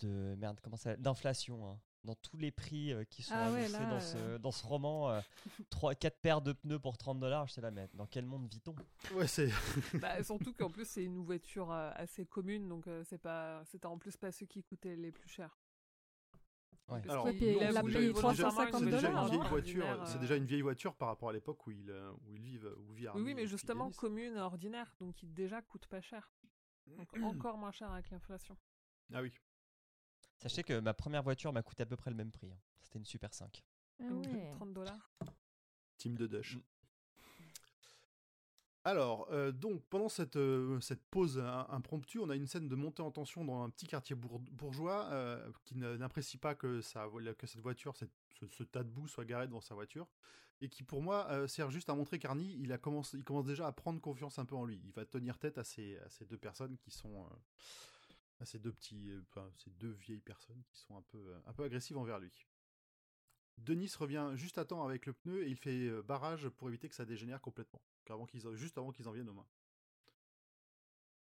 De merde, comment ça D'inflation. hein. Dans tous les prix euh, qui sont Ah ouais, annoncés là, dans, ce, euh. dans ce roman, euh, 3, 4 paires de pneus pour 30 dollars, je sais la mettre. Dans quel monde vit-on? Ouais, c'est. Bah, surtout qu'en plus, c'est une voiture euh, assez commune, donc euh, c'est pas, c'était en plus pas ceux qui coûtaient les plus chers. Ouais. Parce Alors, il a volontairement 350 une c'est déjà voiture une vieille ordinaire, voiture. C'est déjà une vieille voiture par rapport à l'époque où ils où ils vivent, où vit Oui, mais justement commune, ordinaire, donc qui déjà coûte pas cher. Donc encore moins cher avec l'inflation. Ah oui. Sachez que ma première voiture m'a coûté à peu près le même prix. hein. C'était une Super 5. Ah Une ouais. 30 dollars. Team de Dush. Mm. Alors, euh, donc, pendant cette, euh, cette pause hein, impromptue, on a une scène de montée en tension dans un petit quartier bour- bourgeois euh, qui ne- n'apprécie pas que, sa, vo- que cette voiture, cette- ce, ce tas de boue soit garé devant sa voiture, et qui, pour moi, euh, sert juste à montrer qu'Arnie, il, a commencé- il commence déjà à prendre confiance un peu en lui. Il va tenir tête à ces, à ces deux personnes qui sont... euh, à ces deux petits... euh, ces deux vieilles personnes qui sont un peu, euh, un peu agressives envers lui. Denis revient juste à temps avec le pneu et il fait euh, barrage pour éviter que ça dégénère complètement, juste avant qu'ils en viennent aux mains.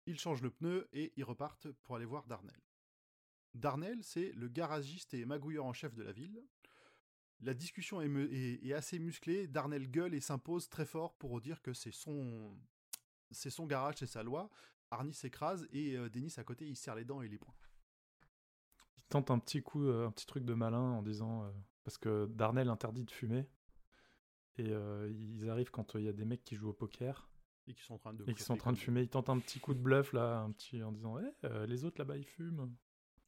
Ils changent le pneu et ils repartent pour aller voir Darnell. Darnell, c'est le garagiste et magouilleur en chef de la ville. La discussion est assez musclée. Darnell gueule et s'impose très fort pour dire que c'est son, c'est son garage, c'est sa loi. Arnie s'écrase et euh, Denis à côté, il serre les dents et les poings. Il tente un petit coup, euh, un petit truc de malin en disant. euh, parce que Darnell interdit de fumer. et euh, ils arrivent quand il y a des mecs qui jouent au poker Et qui sont en train de. et qui sont en train de fumer. Ils tentent un petit coup de bluff là, un petit en disant Eh, euh, les autres là-bas ils fument.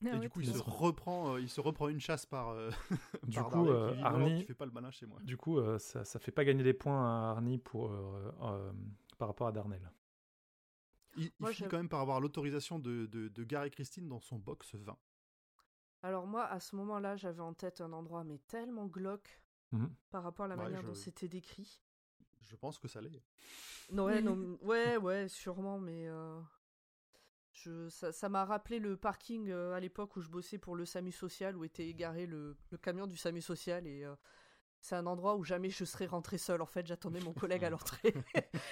Ah Et ouais, du coup, il se reprend, euh, il se reprend une chasse par. euh, Du par coup, Darnell, euh, dit, Arnie- tu fais pas le malin chez moi. Du coup, euh, ça, ça fait pas gagner les points à Arnie pour, euh, euh, par rapport à Darnell. Il, il Moi, finit quand même par avoir l'autorisation de, de, de Gary Christine dans son box 20. Alors moi, à ce moment-là, j'avais en tête un endroit mais tellement glauque Mhm. par rapport à la Ouais, manière je- dont c'était décrit. Je pense que ça l'est. Non, ouais, non, ouais, ouais, sûrement, mais euh, je, ça ça m'a rappelé le parking euh, à l'époque où je bossais pour le SAMU social, où était égaré le, le camion du SAMU social, et euh, c'est un endroit où jamais je serais rentré seul. En fait, j'attendais mon collègue à l'entrée,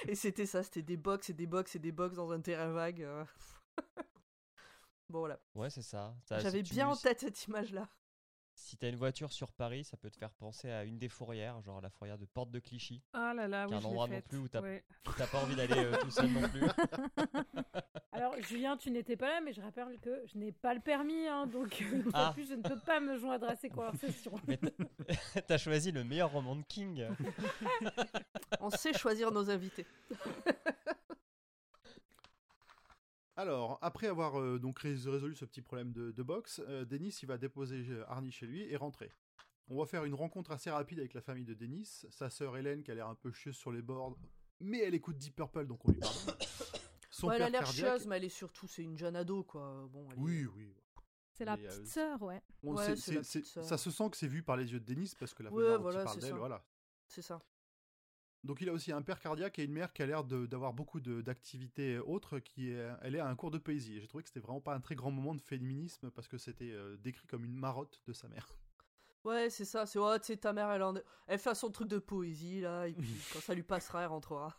et c'était ça, c'était des box et des box et des box dans un terrain vague. euh. bon voilà, Ouais, c'est ça. J'avais bien en tête cette image-là. Si t'as une voiture sur Paris, ça peut te faire penser à une des fourrières, genre la fourrière de Porte de Clichy. Ah là là, Qui oui, est un endroit non plus où t'as- Ouais. pas envie d'aller euh, tout seul non plus. Alors, Julien, tu n'étais pas là, mais je rappelle que je n'ai pas le permis, hein, donc une fois Ah. plus, je ne peux pas me joindre à ces conversations. T'as choisi le meilleur roman de King. On sait choisir nos invités. Alors, après avoir euh, donc rés- résolu ce petit problème de, de box, euh, Denis il va déposer euh, Arnie chez lui et rentrer. On va faire une rencontre assez rapide avec la famille de Denis, sa sœur Hélène qui a l'air un peu chieuse sur les bords, mais elle écoute Deep Purple donc on lui. Son Ouais, elle a père l'air chieuse, mais elle est surtout, c'est une jeune ado, quoi. Bon, elle est- Oui, oui. C'est la euh, petite sœur, ouais. La petite sœur. ça se sent que c'est vu par les yeux de Denis parce que la Ouais, voilà, il parle c'est d'elle, voilà. C'est ça. Donc il a aussi un père cardiaque et une mère qui a l'air d'avoir beaucoup d'activités autres, qui est, elle est à un cours de poésie. J'ai trouvé que c'était vraiment pas un très grand moment de féminisme parce que c'était euh, décrit comme une marotte de sa mère. Ouais, c'est ça. C'est, tu sais, ta mère, elle, en... elle fait son truc de poésie, là, et puis quand ça lui passera, elle rentrera.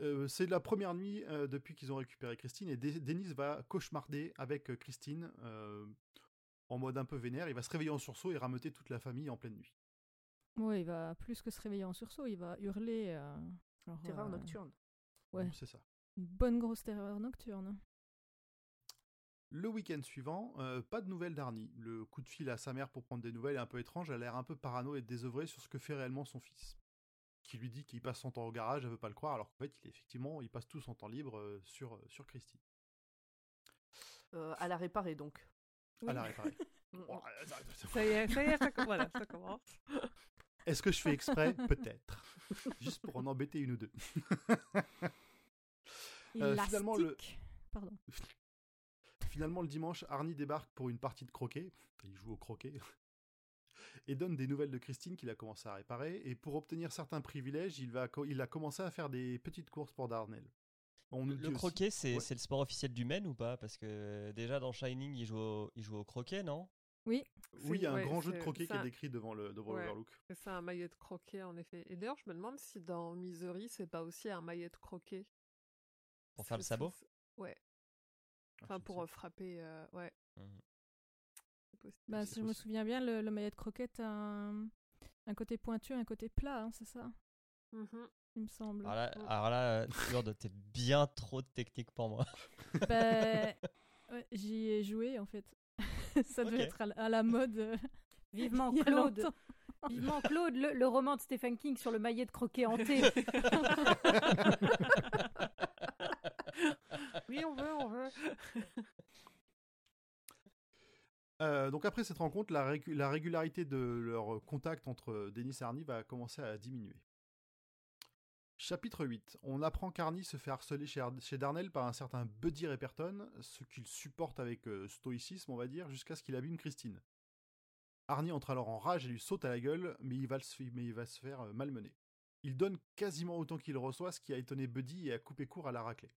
Euh, c'est la première nuit euh, depuis qu'ils ont récupéré Christine et Dé- Denis va cauchemarder avec Christine euh, en mode un peu vénère. Il va se réveiller en sursaut et rameuter toute la famille en pleine nuit. Ouais, il va plus que se réveiller en sursaut, il va hurler. euh, genre, Terreur euh, nocturne. Ouais. C'est ça. Une bonne grosse terreur nocturne. Le week-end suivant, euh, pas de nouvelles d'Arnie. Le coup de fil à sa mère pour prendre des nouvelles est un peu étrange. Elle a l'air un peu parano et désœuvrée sur ce que fait réellement son fils. Qui lui dit qu'il passe son temps au garage, elle veut pas le croire, alors qu'en fait, il, effectivement, il passe tout son temps libre euh, sur, euh, sur Christine. Euh, à la réparer, donc. À la réparer. Ça y est, ça y est, ça, voilà, ça commence. Est-ce que je fais exprès? Peut-être. Juste pour en embêter une ou deux. Euh, finalement, le-. Pardon. Finalement, le dimanche, Arnie débarque pour une partie de croquet. Il joue au croquet. Et donne des nouvelles de Christine qu'il a commencé à réparer. Et pour obtenir certains privilèges, il, va, co- il a commencé à faire des petites courses pour Darnell. On Le croquet, c'est Ouais. le sport officiel du men ou pas? Parce que déjà dans Shining, il joue au, il joue au croquet, non? Oui, il y a un Ouais, grand jeu de croquet qui est décrit devant le devant Ouais. l'Overlook. C'est un maillet de croquet, en effet. Et d'ailleurs, je me demande si dans Misery, c'est pas aussi un maillet de croquet. Pour faire le sabot? Ouais. Ah, Enfin, pour euh, frapper. euh, ouais. Possible. Bah, si je me souviens bien, le, le maillet de croquette a un, un côté pointu, un côté plat, hein, c'est ça, Mhm. il me semble. Alors là, Mm. alors là euh, t'es bien trop technique pour moi. Ben, ouais, j'y ai joué en fait. ça devait Ok. être à, la- à la mode. euh, Vivement Claude. Vivement Claude, le, le roman de Stephen King sur le maillet de croquet hanté. Oui, on veut, on veut. Euh, donc après cette rencontre, la, la régularité de leur contact entre Denis et Arnie va commencer à diminuer. Chapitre 8. On apprend qu'Arnie se fait harceler chez, Ar- chez Darnell par un certain Buddy Repperton, ce qu'il supporte avec euh, stoïcisme, on va dire, jusqu'à ce qu'il abîme Christine. Arnie entre alors en rage et lui saute à la gueule, mais il va, mais il va se faire euh, malmener. Il donne quasiment autant qu'il reçoit, ce qui a étonné Buddy et a coupé court à la raclée.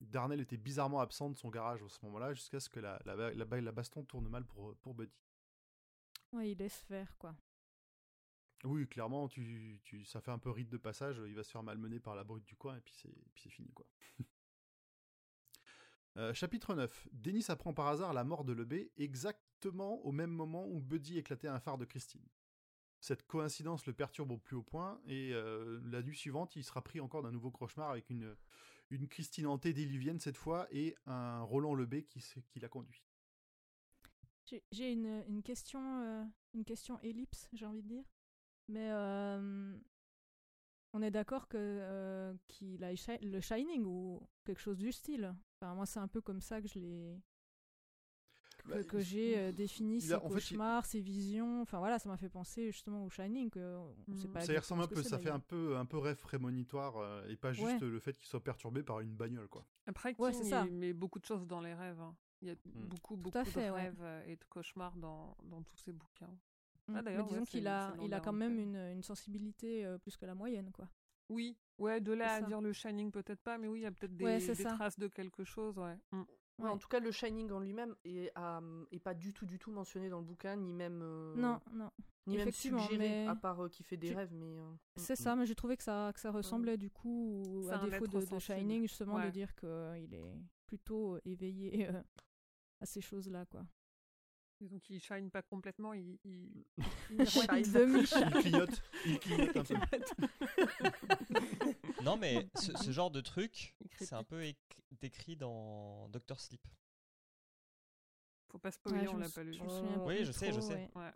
Darnell était bizarrement absent de son garage à ce moment-là, jusqu'à ce que la, la, la, baston tourne mal pour, pour Buddy. Ouais, il laisse faire quoi. Oui, clairement, tu, tu, ça fait un peu rite de passage, il va se faire malmener par la brute du coin, et puis c'est, fini, quoi. Euh, chapitre 9. Denis apprend par hasard la mort de Lebé exactement au même moment où Buddy éclatait un phare de Christine. Cette coïncidence le perturbe au plus haut point, et euh, la nuit suivante, il sera pris encore d'un nouveau cauchemar avec une, une Christine hantée déluvienne cette fois, et un Roland Lebé qui, qui la conduit. J'ai- J'ai une, une question, euh, une question ellipse, j'ai envie de dire. Mais euh, on est d'accord que euh, qu'il a le Shining ou quelque chose du style. Enfin, moi, c'est un peu comme ça que je l'ai que, Bah, que j'ai euh, défini ses a- en fait, cauchemars, ses visions. Enfin voilà, ça m'a fait penser justement au Shining. Que on sait Mhm. pas Ça y ressemble un peu, ça fait un peu, un peu rêve prémonitoire euh, et pas juste Ouais. le fait qu'il soit perturbé par une bagnole, quoi. Après, Ouais, King, c'est ça. il met beaucoup de choses dans les rêves. hein. Il y a Mm. beaucoup, beaucoup de ouais. rêves et de cauchemars dans, dans tous ses bouquins. Mm. Ah, Mais disons ouais, qu'il a, il a quand même une, une sensibilité euh, plus que la moyenne, quoi. Oui, ouais, de là à dire le Shining, peut-être pas, mais oui, il y a peut-être des, Ouais, des traces de quelque chose, ouais. Mm. Ouais, En tout cas, le Shining en lui-même est, euh, est pas du tout, du tout mentionné dans le bouquin, ni même, euh, Non, non. ni même effectivement, suggéré, mais à part euh, qu'il fait des tu- rêves. Mais euh, C'est ça, mais j'ai trouvé que ça, que ça ressemblait du coup, à défaut de. Shining, justement, de dire qu'il est plutôt euh, éveillé euh, à ces choses-là, quoi. Disons qu'il shine pas complètement, il, il, il shine. Demi Il clignote, il clignote un peu. Non, mais ce, ce genre de truc, Il c'est un peu éc- décrit dans Doctor Sleep. faut pas spoiler, Ouais, on l'a pas lu. je Oui, je sais, je sais. ouais.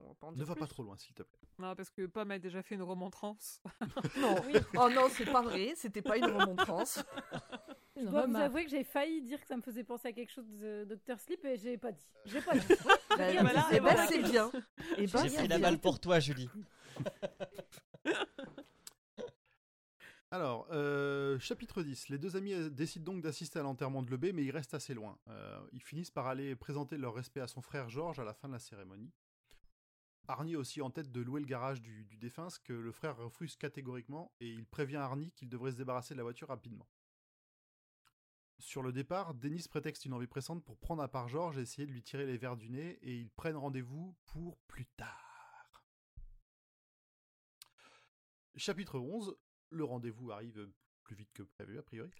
Ouais. On va pas en Ne va pas trop loin, s'il te plaît. Non, parce que Pomme a déjà fait une remontrance. Non, oh non, c'est pas vrai, c'était pas une remontrance. Je dois vous avouer que j'ai failli dire que ça me faisait penser à quelque chose de Dr. Sleep et j'ai pas dit. J'ai pas dit. Bah, Et voilà, et ben, voilà. c'est bien. Et ben, J'ai pris la balle pour toi, Julie. Alors, euh, chapitre 10. Les deux amis euh, décident donc d'assister à l'enterrement de Lebé, mais ils restent assez loin. Euh, ils finissent par aller présenter leur respect à son frère Georges à la fin de la cérémonie. Arnie aussi en tête de louer le garage du, défunt, ce que le frère refuse catégoriquement, et il prévient Arnie qu'il devrait se débarrasser de la voiture rapidement. Sur le départ, Denis prétexte une envie pressante pour prendre à part Georges et essayer de lui tirer les verres du nez, et ils prennent rendez-vous pour plus tard. Chapitre 11. Le rendez-vous arrive plus vite que prévu, a priori.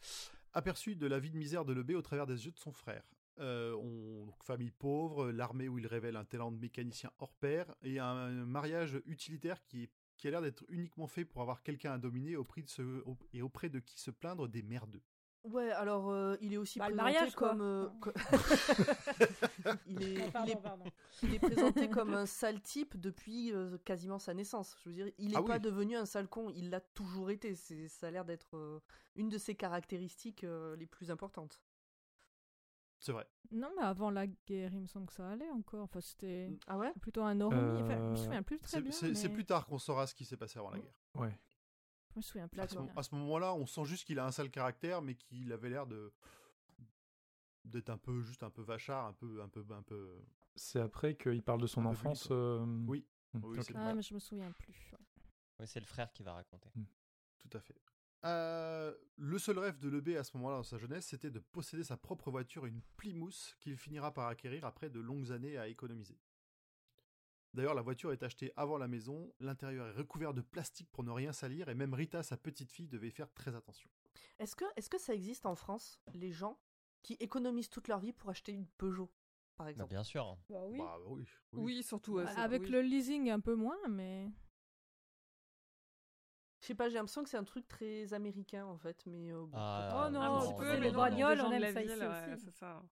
Aperçu de la vie de misère de Lebé au travers des yeux de son frère. Euh, on, donc, famille pauvre, l'armée où il révèle un talent de mécanicien hors pair, et un, mariage utilitaire qui, est- qui a l'air d'être uniquement fait pour avoir quelqu'un à dominer au prix de ce, au- et auprès de qui se plaindre des merdeux. Ouais, alors euh, il est aussi Bah, le présenté mariage, comme. euh, co- il, est, Ah, il, pardon, est, pardon. il est présenté comme un sale type depuis euh, quasiment sa naissance. Je veux dire, il n'est Ah pas oui. devenu un sale con, il l'a toujours été. C'est, ça a l'air d'être euh, une de ses caractéristiques euh, les plus importantes. C'est vrai. Non, mais avant la guerre, il me semble que ça allait encore. Enfin, c'était Ah ouais? plutôt un normie. Enfin, je me Euh, souviens plus très bien. c'est- mais- plus tard qu'on saura ce qui s'est passé avant la guerre. Ouais. Je me souviens plus À très ce, bien. à ce moment-là, on sent juste qu'il a un sale caractère, mais qu'il avait l'air de d'être un peu juste un peu vachard, un peu un peu un peu. C'est après qu'il parle de son Un enfance. euh, Oui. hmm, Oui, Ah, mais je me souviens plus. ouais. Oui, c'est le frère qui va raconter. Tout à fait. Euh, le seul rêve de Lebé à ce moment-là dans sa jeunesse, c'était de posséder sa propre voiture, une Plymouth, qu'il finira par acquérir après de longues années à économiser. D'ailleurs, la voiture est achetée avant la maison, l'intérieur est recouvert de plastique pour ne rien salir, et même Rita, sa petite fille, devait faire très attention. Est-ce que, est-ce que ça existe en France, les gens qui économisent toute leur vie pour acheter une Peugeot, par Bah, exemple? bien sûr. Bah oui. Bah oui. Oui, surtout. euh, Avec oui. le leasing, un peu moins, mais. Je sais pas, j'ai l'impression que c'est un truc très américain en fait, mais euh, bon, Ah, Oh non, Un petit peu, mais les Bagnoles, on de aime la ça ville, ici ouais, aussi. c'est ça.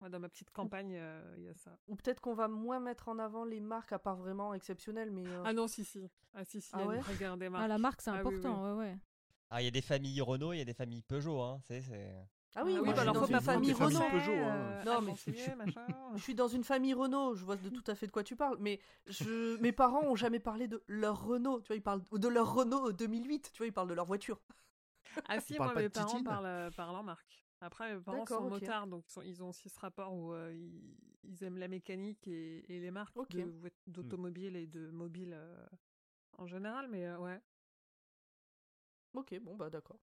Ouais, dans ma petite campagne, euh, il y a ça. ou peut-être qu'on va moins mettre en avant les marques à part vraiment exceptionnelles, mais euh, Ah non, si, si. Ah si, si, Ah ouais? marques. Ah, la marque, c'est Ah oui, important, ouais, ouais. Ah, il y a des familles Renault, il y a des familles Peugeot. Hein. C'est, c'est... ah oui, Ah oui, je bah suis alors une pas famille Renault. familles Peugeot, hein. Non, mais. Je suis dans une famille Renault, je vois de tout à fait de quoi tu parles, mais je... mes parents ont jamais parlé de leur Renault, tu vois, ils parlent de leur Renault 2008, tu vois, ils parlent de leur voiture. Ah si, moi, pas mes de parents parlent, euh, parlent en marque. Après, mes parents sont ok. motards, donc ils, sont- ils ont aussi ce rapport où euh, ils, ils aiment la mécanique et, et les marques Ok. de voit- d'automobiles et de mobiles euh, en général, mais euh, ouais. Ok, bon bah d'accord.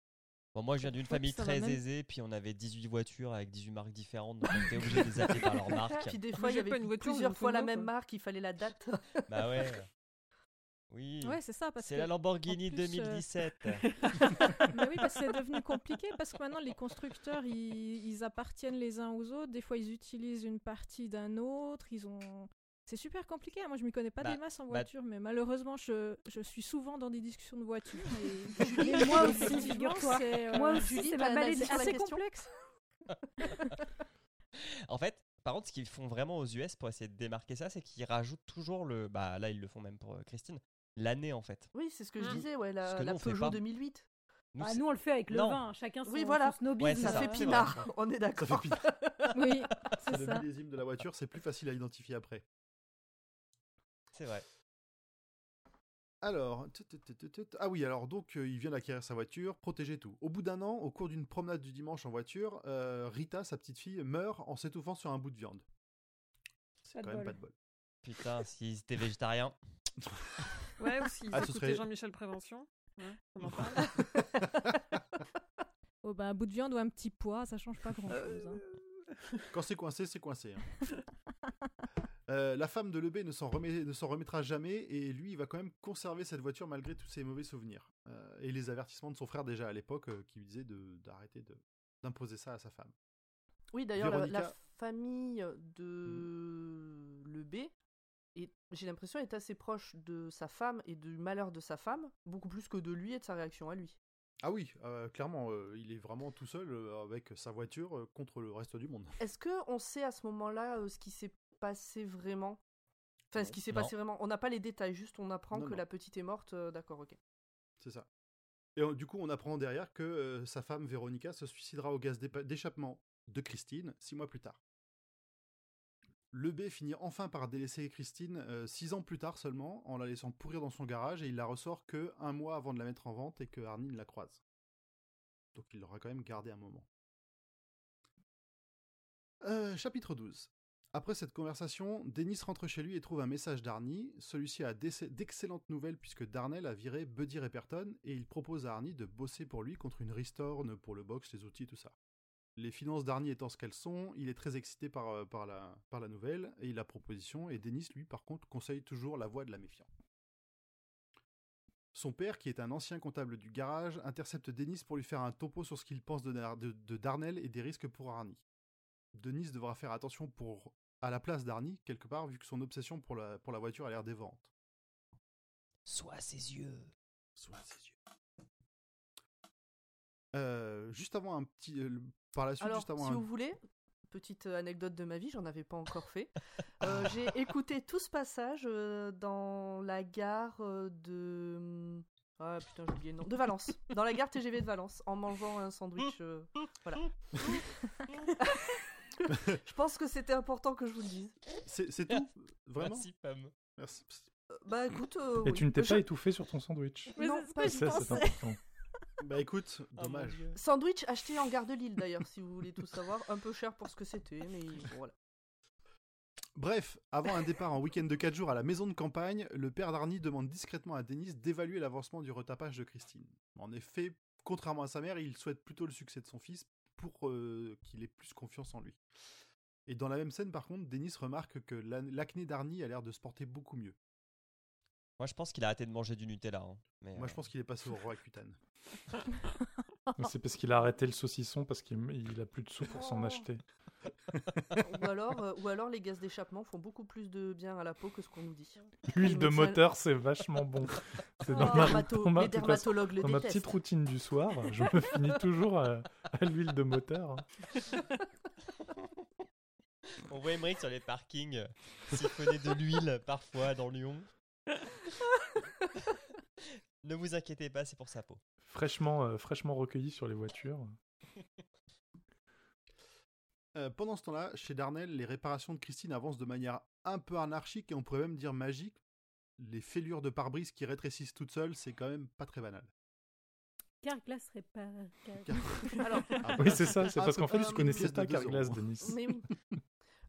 Bon, moi, je viens d'une famille très même- aisée, puis on avait 18 voitures avec 18 marques différentes, donc on était obligé de les appeler par leur marque. Puis des Mais fois, il y avait pas une voiture, plusieurs fois la même marque, il fallait la date. Bah ouais. Oui. Ouais, c'est ça. parce c'est que- la Lamborghini en plus, euh, 2017. Mais oui, parce que c'est devenu compliqué parce que maintenant les constructeurs ils, ils appartiennent les uns aux autres. Des fois ils utilisent une partie d'un autre. Ils ont. C'est super compliqué. hein. Moi je m'y connais pas Bah, des masses en bah- voiture, mais malheureusement je, je suis souvent dans des discussions de voiture. Et, moi aussi, figure-toi. c'est, euh, Moi aussi, c'est ma assez complexe. en fait, Par contre, ce qu'ils font vraiment aux US pour essayer de démarquer ça, c'est qu'ils rajoutent toujours le. Bah là, ils le font même pour euh, Christine. L'année en fait. Oui, c'est ce que je Mm. disais, ouais, la, la nous, on fait Peugeot pas. 2008. Nous, Ah, nous, on le fait avec le Non. vin. Chacun son, Oui, voilà. son snobisme. Ouais, c'est Ça ça, fait pinard, on est d'accord. Oui, C'est le millésime de la voiture, c'est plus facile à identifier après. C'est vrai. Alors, ah oui, alors donc euh, il vient d'acquérir sa voiture, protéger tout. Au bout d'un an, au cours d'une promenade du dimanche en voiture, euh, Rita, sa petite fille, meurt en s'étouffant sur un bout de viande. C'est quand même pas de bol. Putain, s'ils étaient végétariens. Ouais, aussi, ils Ah, écoutaient serait- Jean-Michel Prévention. Ouais, on en parle. Oh, bah, un bout de viande ou un petit pois, ça change pas grand-chose. hein. Quand c'est coincé, c'est coincé. hein. Euh, la femme de Lebé ne s'en remet- ne s'en remettra jamais et lui, il va quand même conserver cette voiture malgré tous ses mauvais souvenirs. Euh, et les avertissements de son frère déjà à l'époque euh, qui lui disait d'arrêter d'imposer ça à sa femme. Oui, d'ailleurs, la, famille de le B, est- j'ai l'impression, est assez proche de sa femme et du malheur de sa femme, beaucoup plus que de lui et de sa réaction à lui. Ah oui, euh, clairement, euh, il est vraiment tout seul euh, avec sa voiture contre le reste du monde. Est-ce que on sait à ce moment-là ce qui s'est passé vraiment? Enfin, ce qui s'est passé vraiment? On n'a pas les détails, juste on apprend Non, que non. la petite est morte. euh, D'accord, ok. C'est ça. Et du coup, on apprend derrière que euh, sa femme, Véronica, se suicidera au gaz d'échappement de Christine six mois plus tard. Le B finit enfin par délaisser Christine euh, six ans plus tard seulement, en la laissant pourrir dans son garage, et il la ressort que un mois avant de la mettre en vente et que Arnie la croise. Donc il l'aura quand même gardé un moment. Euh, chapitre 12. Après cette conversation, Dennis rentre chez lui et trouve un message d'Arnie. Celui-ci a d'ex- d'excellentes nouvelles puisque Darnell a viré Buddy Repperton et il propose à Arnie de bosser pour lui contre une Ristorn pour le box, les outils, tout ça. Les finances d'Arnie étant ce qu'elles sont, il est très excité par, euh, par, la, nouvelle et la proposition, et Dennis, lui, par contre, conseille toujours la voie de la méfiance. Son père, qui est un ancien comptable du garage, intercepte Dennis pour lui faire un topo sur ce qu'il pense de Darnell et des risques pour Arnie. Denis devra faire attention pour à la place d'Arnie, quelque part, vu que son obsession pour la, pour la voiture a l'air dévorante. Sois à ses yeux. Soit à ses yeux. Euh, juste avant un petit. euh, par la suite, Alors, juste avant si un- vous voulez, petite euh, anecdote de ma vie, j'en avais pas encore fait. Euh, j'ai écouté tout ce passage euh, dans la gare de. Ah putain, j'ai oublié le nom. De Valence. Dans la gare TGV de Valence, en mangeant un sandwich. euh, Voilà. je pense que c'était important que je vous le dise. C'est tout Vraiment Merci, Pam. Merci. Euh, Bah écoute. euh, Et oui. tu ne t'es Je- pas étouffé sur ton sandwich. Mais Non, pas ça, c'est important. Bah écoute, Oh, dommage. Sandwich acheté en gare de Lille d'ailleurs, si vous voulez tout savoir. Un peu cher pour ce que c'était, mais bon, voilà. Bref, avant un départ en week-end de 4 jours à la maison de campagne, le père d'Arnie demande discrètement à Denis d'évaluer l'avancement du retapage de Christine. En effet, contrairement à sa mère, il souhaite plutôt le succès de son fils pour euh, qu'il ait plus confiance en lui. Et dans la même scène, par contre, Denis remarque que la- l'acné d'Arnie a l'air de se porter beaucoup mieux. Moi, je pense qu'il a arrêté de manger du Nutella. hein. Mais, Moi, euh, je pense qu'il est passé au roi cutane. C'est parce qu'il a arrêté le saucisson parce qu'il il a plus de sous pour s'en Oh. acheter. Ou alors, euh, ou alors les gaz d'échappement font beaucoup plus de bien à la peau que ce qu'on nous dit. L'huile de moteur, c'est vachement bon. C'est dans Les ma, dermato- dans ma- les dermatologues le dans ma petite routine du soir, je me finis toujours à, à l'huile de moteur. On voit Emmerich sur les parkings euh, siphonner de l'huile parfois dans Lyon. ne vous inquiétez pas, c'est pour sa peau. Fraîchement, euh, fraîchement recueilli sur les voitures. Euh, pendant ce temps-là, chez Darnell, les réparations de Christine avancent de manière un peu anarchique et on pourrait même dire magique. Les fêlures de pare-brise qui rétrécissent toutes seules, c'est quand même pas très banal. Carglass répare. Car- Alors, Ah, Oui, c'est ça. C'est un parce qu'en fait, je connaissais de pas euros. Carglass, Denis. mais oui.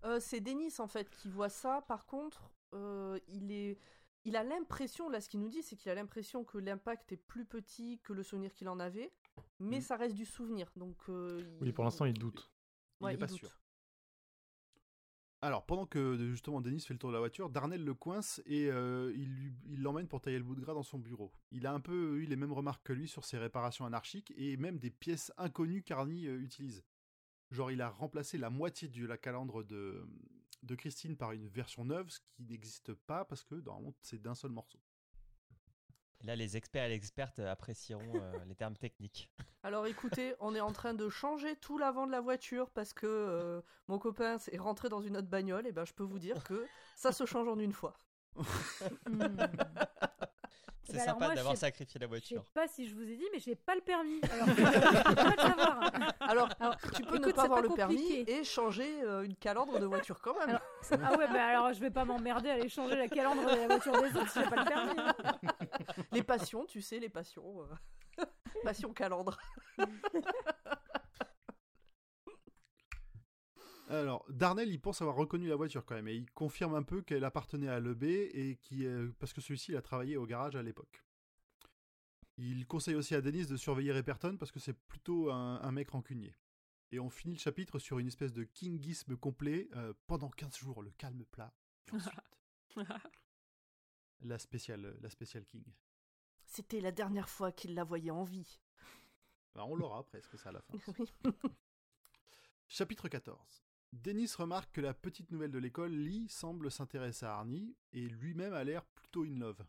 Euh, c'est Denis en fait qui voit ça. Par contre, euh, il est, il a l'impression, là, ce qu'il nous dit, c'est qu'il a l'impression que l'impact est plus petit que le souvenir qu'il en avait, mais Mm. ça reste du souvenir. Donc, euh, Oui, pour l'instant, il doute. il ouais, est pas doute. sûr. Alors, pendant que justement Denis fait le tour de la voiture, Darnell le coince et euh, il il l'emmène pour tailler le bout de gras dans son bureau. Il a un peu eu les mêmes remarques que lui sur ses réparations anarchiques et même des pièces inconnues qu'Arnie euh, utilise. Genre, il a remplacé la moitié de la calandre de, de Christine par une version neuve, ce qui n'existe pas parce que normalement c'est d'un seul morceau. Là, les experts et les expertes apprécieront euh, les termes techniques. Alors écoutez, on est en train de changer tout l'avant de la voiture parce que euh, mon copain est rentré dans une autre bagnole. Et ben je peux vous dire que ça se change en une fois. Hmm. C'est bah alors sympa d'avoir sacrifié la Je sais voiture. pas si je vous ai dit, mais j'ai pas le permis. Alors, je peux pas le savoir. Alors, Alors, tu peux ne pas avoir pas le permis et changer euh, une calandre de voiture quand même. Alors, Ah ouais, bah alors je vais pas m'emmerder à aller changer la calandre de la voiture des autres si j'ai pas le permis. hein. Les passions, tu sais, les passions. euh, Passion calandre. Alors, Darnell, il pense avoir reconnu la voiture quand même, et il confirme un peu qu'elle appartenait à l'EB, et qui, euh, parce que celui-ci il a travaillé au garage à l'époque. Il conseille aussi à Dennis de surveiller Reperton, parce que c'est plutôt un, un mec rancunier. Et on finit le chapitre sur une espèce de kingisme complet, euh, pendant 15 jours, le calme plat. Et ensuite, la spéciale, la spéciale King. C'était la dernière fois qu'il la voyait en vie. Bah, on l'aura presque ça à la fin. Oui. Chapitre 14. Dennis remarque que la petite nouvelle de l'école, Lee, semble s'intéresser à Arnie, et lui-même a l'air plutôt in love.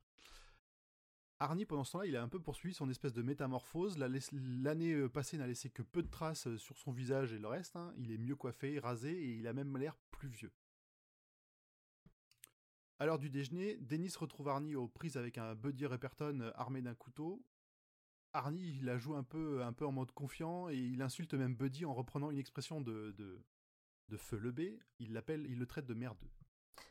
Arnie, pendant ce temps-là, il a un peu poursuivi son espèce de métamorphose. L'année euh, passée n'a laissé que peu de traces euh, sur son visage et le reste. hein. Il est mieux coiffé, rasé, et il a même l'air plus vieux. À l'heure du déjeuner, Dennis retrouve Arnie aux prises avec un Buddy Reperton euh, armé d'un couteau. Arnie, il la joue un peu, un peu en mode confiant et il insulte même Buddy en reprenant une expression de, de Feu le B. Il l'appelle, il le traite de merdeux.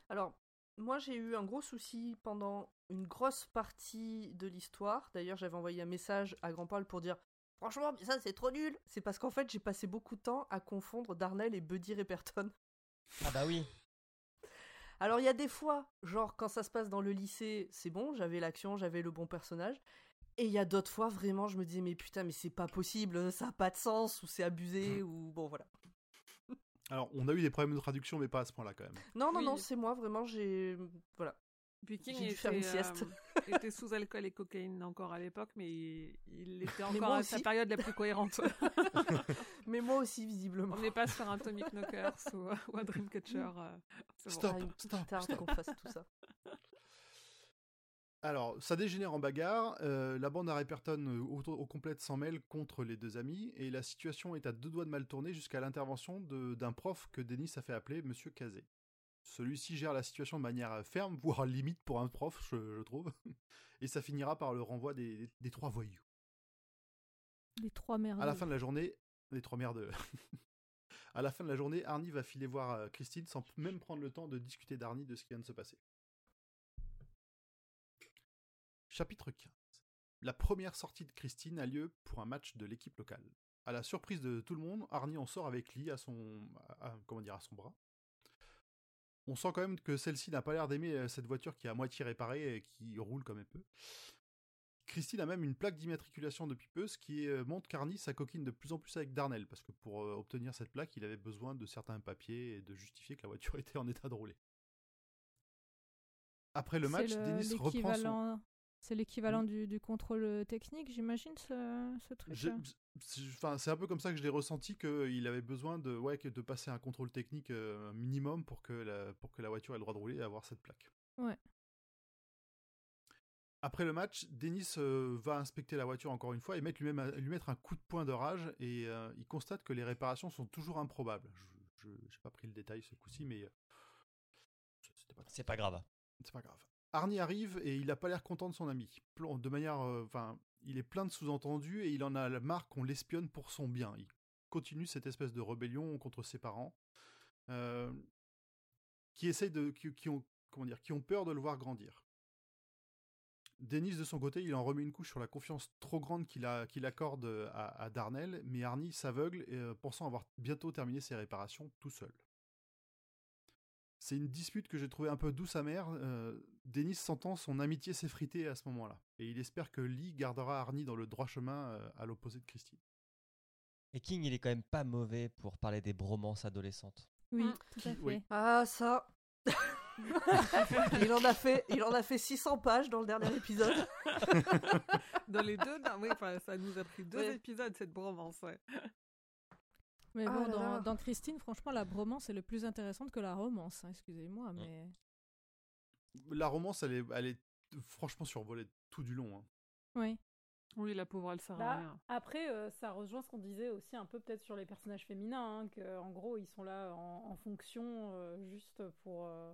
Alors, moi j'ai eu un gros souci pendant une grosse partie de l'histoire. D'ailleurs, j'avais envoyé un message à Grand Paul pour dire Franchement, mais ça c'est trop nul C'est parce qu'en fait, j'ai passé beaucoup de temps à confondre Darnell et Buddy Reperton. Ah bah oui. Alors, il y a des fois, genre quand ça se passe dans le lycée, c'est bon, j'avais l'action, j'avais le bon personnage. Et il y a d'autres fois, vraiment, je me disais Mais putain, mais c'est pas possible, ça a pas de sens, ou c'est abusé, ou bon, voilà. Alors, on a eu des problèmes de traduction, mais pas à ce point-là quand même. Non, non, Oui. non, c'est moi, vraiment, j'ai. Voilà. Puis King J'ai dû était, faire une sieste. euh, était sous alcool et cocaïne encore à l'époque, mais il, il était encore à sa période la plus cohérente. Mais moi aussi, visiblement. On n'est pas sur un Atomic Knockers ou, ou un Dreamcatcher. euh, c'est bon. Stop, Ah, stop, stop. qu'on fasse tout ça. Alors, ça dégénère en bagarre. euh, la bande à Reperton euh, au, au complète s'en mêle contre les deux amis, et la situation est à deux doigts de mal tourner jusqu'à l'intervention d'un prof que Denis a fait appeler Monsieur Kazé. Celui-ci gère la situation de manière euh, ferme, voire limite pour un prof, je, je trouve, et ça finira par le renvoi des, des- des trois voyous. Les trois merdes. À la fin de la journée, les trois mères de. à la fin de la journée, Arnie va filer voir euh, Christine sans même prendre le temps de discuter d'Arnie de ce qui vient de se passer. Chapitre 15. La première sortie de Christine a lieu pour un match de l'équipe locale. À la surprise de tout le monde, Arnie en sort avec Lee à son, à- à- comment dire, à son bras. On sent quand même que celle-ci n'a pas l'air d'aimer euh, cette voiture qui est à moitié réparée et qui roule comme elle peut. Christine a même une plaque d'immatriculation depuis peu, ce qui euh, montre qu'Arnie s'acoquine de plus en plus avec Darnell, parce que pour euh, obtenir cette plaque, il avait besoin de certains papiers et de justifier que la voiture était en état de rouler. Après le match, le- Denis reprend son... C'est l'équivalent du, du contrôle euh, technique, j'imagine, ce, ce truc. Enfin, c'est un peu comme ça que je l'ai ressenti qu'il avait besoin de, ouais, que de passer un contrôle technique euh, minimum pour que, la, pour que la voiture ait le droit de rouler et avoir cette plaque. Ouais. Après le match, Denis euh, va inspecter la voiture encore une fois et mettre lui-même lui mettre un coup de poing de rage et euh, il constate que les réparations sont toujours improbables. Je n'ai pas pris le détail ce coup-ci, mais euh, c'était pas C'est pas grave. c'est pas grave. Arnie arrive et il a pas l'air content de son ami. De manière, euh, enfin, il est plein de sous-entendus et il en a la marque qu'on l'espionne pour son bien. Il continue cette espèce de rébellion contre ses parents, euh, qui essayent de, qui, ont, comment dire, qui ont peur de le voir grandir. Dennis de son côté, il en remet une couche sur la confiance trop grande qu'il accorde à, à Darnell, mais Arnie s'aveugle, euh, pensant avoir bientôt terminé ses réparations tout seul. C'est une dispute que j'ai trouvée un peu douce amère. Euh, Denis sentant son amitié s'effriter à ce moment-là. Et il espère que Lee gardera Arnie dans le droit chemin euh, à l'opposé de Christine. Et King, il est quand même pas mauvais pour parler des bromances adolescentes. Oui, Mm. tout à fait. Oui. Ah, ça. il, en a fait, il en a fait 600 pages dans le dernier épisode. Dans les deux, non, oui, enfin, ça nous a pris deux Ouais. épisodes cette bromance. Ouais. Mais Ah bon, là dans, là. dans Christine, franchement, la bromance est le plus intéressante que la romance, hein, excusez-moi, mais... La romance, elle est, elle est franchement survolé tout du long. hein. Oui. Oui, la pauvre, elle sert à Bah, rien. après, euh, ça rejoint ce qu'on disait aussi un peu peut-être sur les personnages féminins, hein, que en gros ils sont là en, en fonction euh, juste pour euh,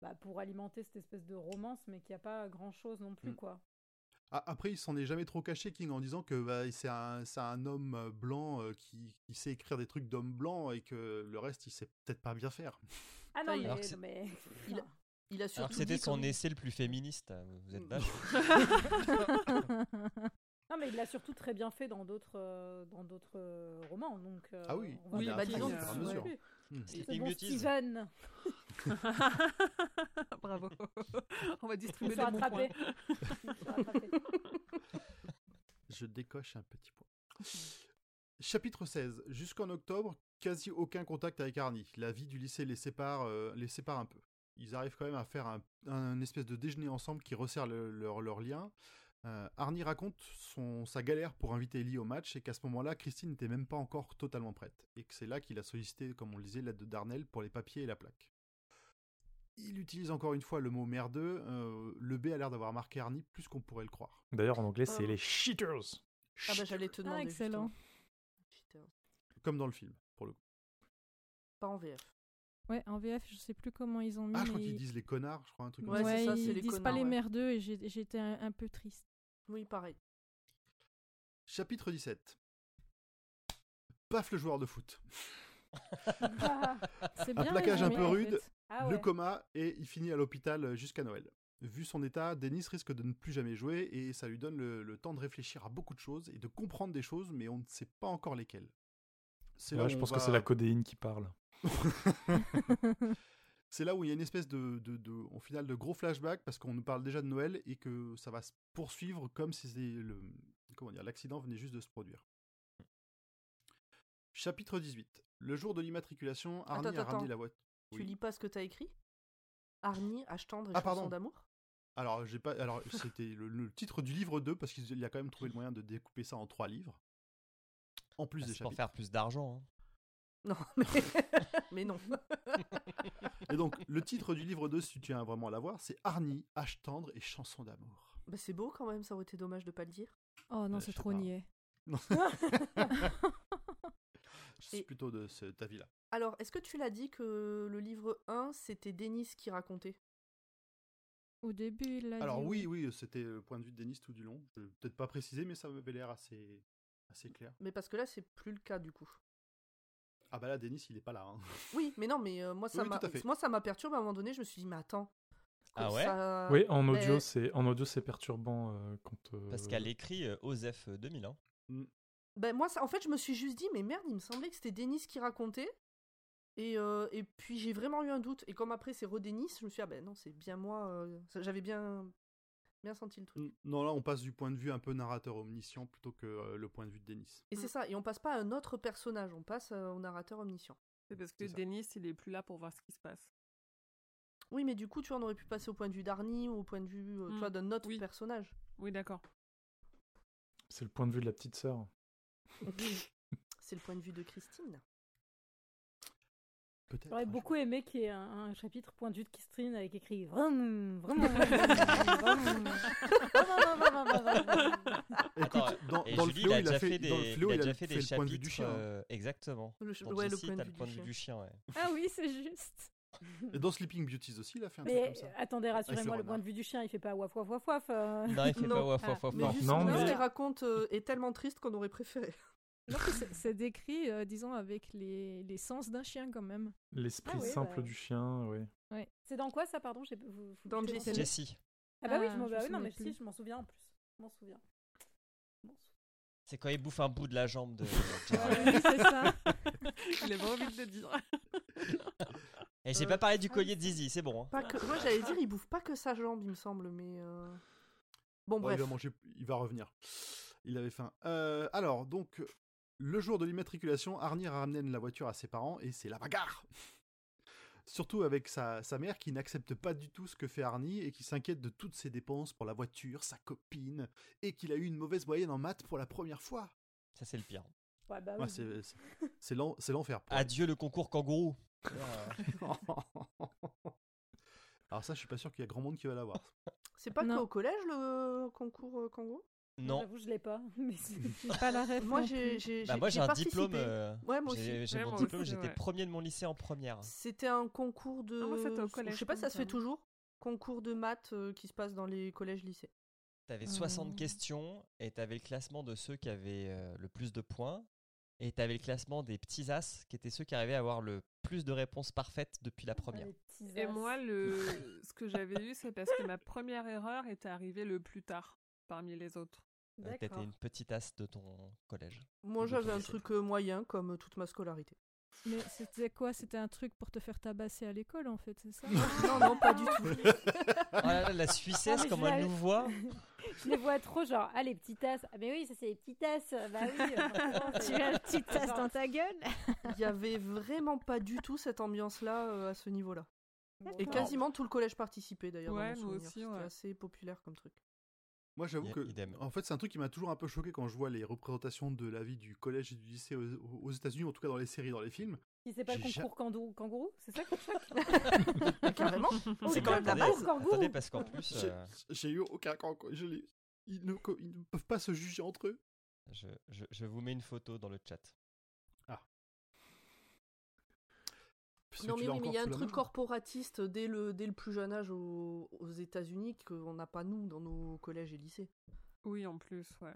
bah, pour alimenter cette espèce de romance, mais qu'il n'y a pas grand chose non plus Mm. quoi. Après, il s'en est jamais trop caché, King, en disant que bah, c'est un, homme blanc euh, qui, qui sait écrire des trucs d'homme blanc et que le reste, il sait peut-être pas bien faire. Ah non, mais, non, Il a- Il a Alors surtout que c'était son comme- essai le plus féministe. hein, Vous êtes Mm. non, mais il l'a surtout très bien fait dans d'autres euh, dans d'autres euh, romans, donc. euh, Ah oui. on va Oui, pas bah, disons que c'est bon. Steven. Bravo. On va distribuer se des bons points. Je décoche un petit point. Chapitre 16. Jusqu'en octobre, quasi aucun contact avec Arnie. La vie du lycée les sépare, euh, les sépare un peu. Ils arrivent quand même à faire un, un espèce de déjeuner ensemble qui resserre le- leur, leur lien. Euh, Arnie raconte son, sa galère pour inviter Ellie au match et qu'à ce moment-là, Christine n'était même pas encore totalement prête. Et que c'est là qu'il a sollicité, comme on le disait, l'aide de Darnell pour les papiers et la plaque. Il utilise encore une fois le mot merdeux. euh, le B a l'air d'avoir marqué Arnie plus qu'on pourrait le croire. D'ailleurs, en anglais, c'est Oh. les cheaters. Ah bah j'allais te demander. excellent. justement. Cheaters. Comme dans le film, pour le coup. Pas en VF. Ouais, en VF, je sais plus comment ils ont mis. Ah, je crois mais- qu'ils disent les connards, je crois, un truc Ouais, comme ça. ils les disent pas les merdeux et j'étais un, un peu triste. Oui, pareil. Chapitre 17. Paf le joueur de foot. Ah, C'est Un bien plaquage un peu en rude. fait. ah Le coma et il finit à l'hôpital jusqu'à Noël. Vu son état, Denis risque de ne plus jamais jouer et ça lui donne le, le temps de réfléchir à beaucoup de choses et de comprendre des choses, mais on ne sait pas encore lesquelles. C'est Ouais, où je pense va- que c'est la codéine qui parle. C'est là où il y a une espèce de, de, de, au final, de gros flashback parce qu'on nous parle déjà de Noël et que ça va se poursuivre comme si c'est le, comment dire, l'accident venait juste de se produire. Chapitre 18. Le jour de l'immatriculation, Arnie Attends, a attends. ramené la voiture. Tu Oui. lis pas ce que t'as écrit? Arnie, H tendre et Ah, chanson d'amour? Alors, j'ai pas. Alors, c'était le, le titre du livre 2 parce qu'il a quand même trouvé le moyen de découper ça en trois livres. En plus Bah, des c'est pour chapitres. faire plus d'argent. hein. Non, mais, mais non. Et donc, le titre du livre 2, si tu tiens vraiment à l'avoir, c'est Arnie, H tendre et chanson d'amour. Bah, c'est beau quand même, ça aurait été dommage de pas le dire. Oh non, Euh, c'est je sais trop pas. niais. Je suis Et- plutôt de cet avis-là. Alors, est-ce que tu l'as dit que le livre 1, c'était Denis qui racontait? Au début, il a Alors, dit oui, oui, c'était le point de vue de Denis tout du long. Je vais peut-être pas préciser, mais ça m'avait l'air assez, assez clair. Mais parce que là, c'est plus le cas du coup. Ah, bah là, Denis, il est pas là. hein. Oui, mais non, mais euh, moi, ça Oui, m'a tout à fait. moi, ça m'a perturbé à un moment donné. Je me suis dit, mais attends. Ah ouais ça- Oui, en mais- audio, c'est en audio, c'est perturbant euh, quand. euh, Parce qu'elle écrit euh, OSEF 2000. hein. Ben moi, ça, en fait, je me suis juste dit, mais merde, il me semblait que c'était Denis qui racontait. Et, euh, et puis j'ai vraiment eu un doute. Et comme après c'est Redenis, je me suis dit, ah ben non, c'est bien moi. euh, J'avais bien, bien senti le truc. Mm, Non, là, on passe du point de vue un peu narrateur omniscient plutôt que euh, le point de vue de Denis. Et Mm. c'est ça. Et on passe pas à un autre personnage, on passe euh, au narrateur omniscient. C'est parce que. Denis, il est plus là pour voir ce qui se passe. Oui, mais du coup, tu vois, on aurait pu passer au point de vue d'Arnie ou au point de vue euh, Mm, d'un autre oui. personnage. Oui, d'accord. C'est le point de vue de la petite sœur. c'est le point de vue de Christine. Peut-être. J'aurais beaucoup aimé qu'il y ait un, un chapitre point de vue de Christine avec écrit vraiment, vraiment. Écoute, Attends, dans, dans Julie, le fléau, il a fait, fait dans le des, fléau, il a déjà fait des le point de vue du chapitres. chien. euh, exactement. Le, ch- Dans ouais, le Jessie, point de le point de du vue chien. du chien. ouais. Ah oui, c'est juste. Et dans Sleeping Beauties aussi, il a fait un truc Mais comme ça. attendez, rassurez-moi, le point de vue du chien, il fait pas waf waf waf waf. euh. Non, il fait Non. pas waf Ah, waf waf. Mais Non, non, ce mais- qu'il raconte euh, est tellement triste qu'on aurait préféré. C'est- décrit, euh, disons, avec les, les sens d'un chien quand même. L'esprit Ah oui, simple bah. du chien, oui. C'est dans quoi ça, pardon? Vous- vous- Dans Jessie. Ah bah oui, je Ah, m'en me oui, non, mais plus. si, je m'en souviens en plus. Je m'en souviens. C'est quand il bouffe un bout de la jambe de Ouais, Gerald. oui, c'est ça. Il avait envie de le dire. Et j'ai pas parlé du collier de Zizi, c'est bon. hein. Pas que... Moi, j'allais dire, il bouffe pas que sa jambe, il me semble, mais. euh, Bon, Bon, il bref. va manger, il va revenir. Il avait faim. Euh, alors, donc, le jour de l'immatriculation, Arnie ramène la voiture à ses parents et c'est la bagarre. Surtout avec sa, sa mère qui n'accepte pas du tout ce que fait Arnie et qui s'inquiète de toutes ses dépenses pour la voiture, sa copine, et qu'il a eu une mauvaise moyenne en maths pour la première fois. Ça, c'est le pire. Ouais, bah oui. c'est- c'est- c'est l'en- c'est l'enfer. Adieu le concours kangourou. Alors ça, je suis pas sûr qu'il y a grand monde qui va l'avoir. C'est pas qu'au collège le concours euh, kangourou? Non. J'avoue, je l'ai pas. Mais c'est- J'ai pas la ref. Moi j'ai Bah, moi un diplôme. participé. euh, Ouais, moi aussi. j'ai j'ai Ouais, mon diplôme, aussi, j'étais ouais. premier de mon lycée en première. C'était un concours de. Ah, moi, c'était au collège, Je sais pas si ça se fait toujours? Concours de maths euh, qui se passe dans les collèges-lycées. T'avais 60 Euh. questions et t'avais le classement de ceux qui avaient euh, le plus de points. Et t'avais le classement des petits as qui étaient ceux qui arrivaient à avoir le plus de réponses parfaites depuis la première. Les petits Et moi, le... ce que j'avais eu, c'est parce que ma première erreur était arrivée le plus tard parmi les autres. Euh, T'étais une petite as de ton collège. Moi j'avais un truc euh, moyen comme toute ma scolarité. Mais c'était quoi? C'était un truc pour te faire tabasser à l'école en fait, c'est ça? Non, non, pas du tout. Oh là là, la Suissesse, Ah, je elle nous voit Je les vois trop genre, ah les petites tasses. Ah mais oui, ça c'est les petites tasses. Bah oui. euh, Tu as la petite tasse dans ta gueule? Il y avait vraiment pas du tout cette ambiance-là euh, à ce niveau-là. Et quasiment tout le collège participait d'ailleurs. dans Ouais, mon nous souvenir. aussi, C'était ouais. assez populaire comme truc. Moi, j'avoue que, idem. en fait, c'est un truc qui m'a toujours un peu choqué quand je vois les représentations de la vie du collège et du lycée aux, aux États-Unis, en tout cas dans les séries, dans les films. Si c'est pas le concours kangourou, kangourou c'est ça choque Ah, Carrément C'est quand même la base. kangourou. Attendez, parce qu'en plus, J'ai- euh, J'ai eu aucun. Je l'ai- ils, ne, co- ils ne peuvent pas se juger entre eux. je, je- je vous mets une photo dans le chat. Non mais oui, mais il y a un truc main. corporatiste dès le, dès le plus jeune âge aux, aux États-Unis qu'on n'a pas nous dans nos collèges et lycées. Oui, en plus, ouais.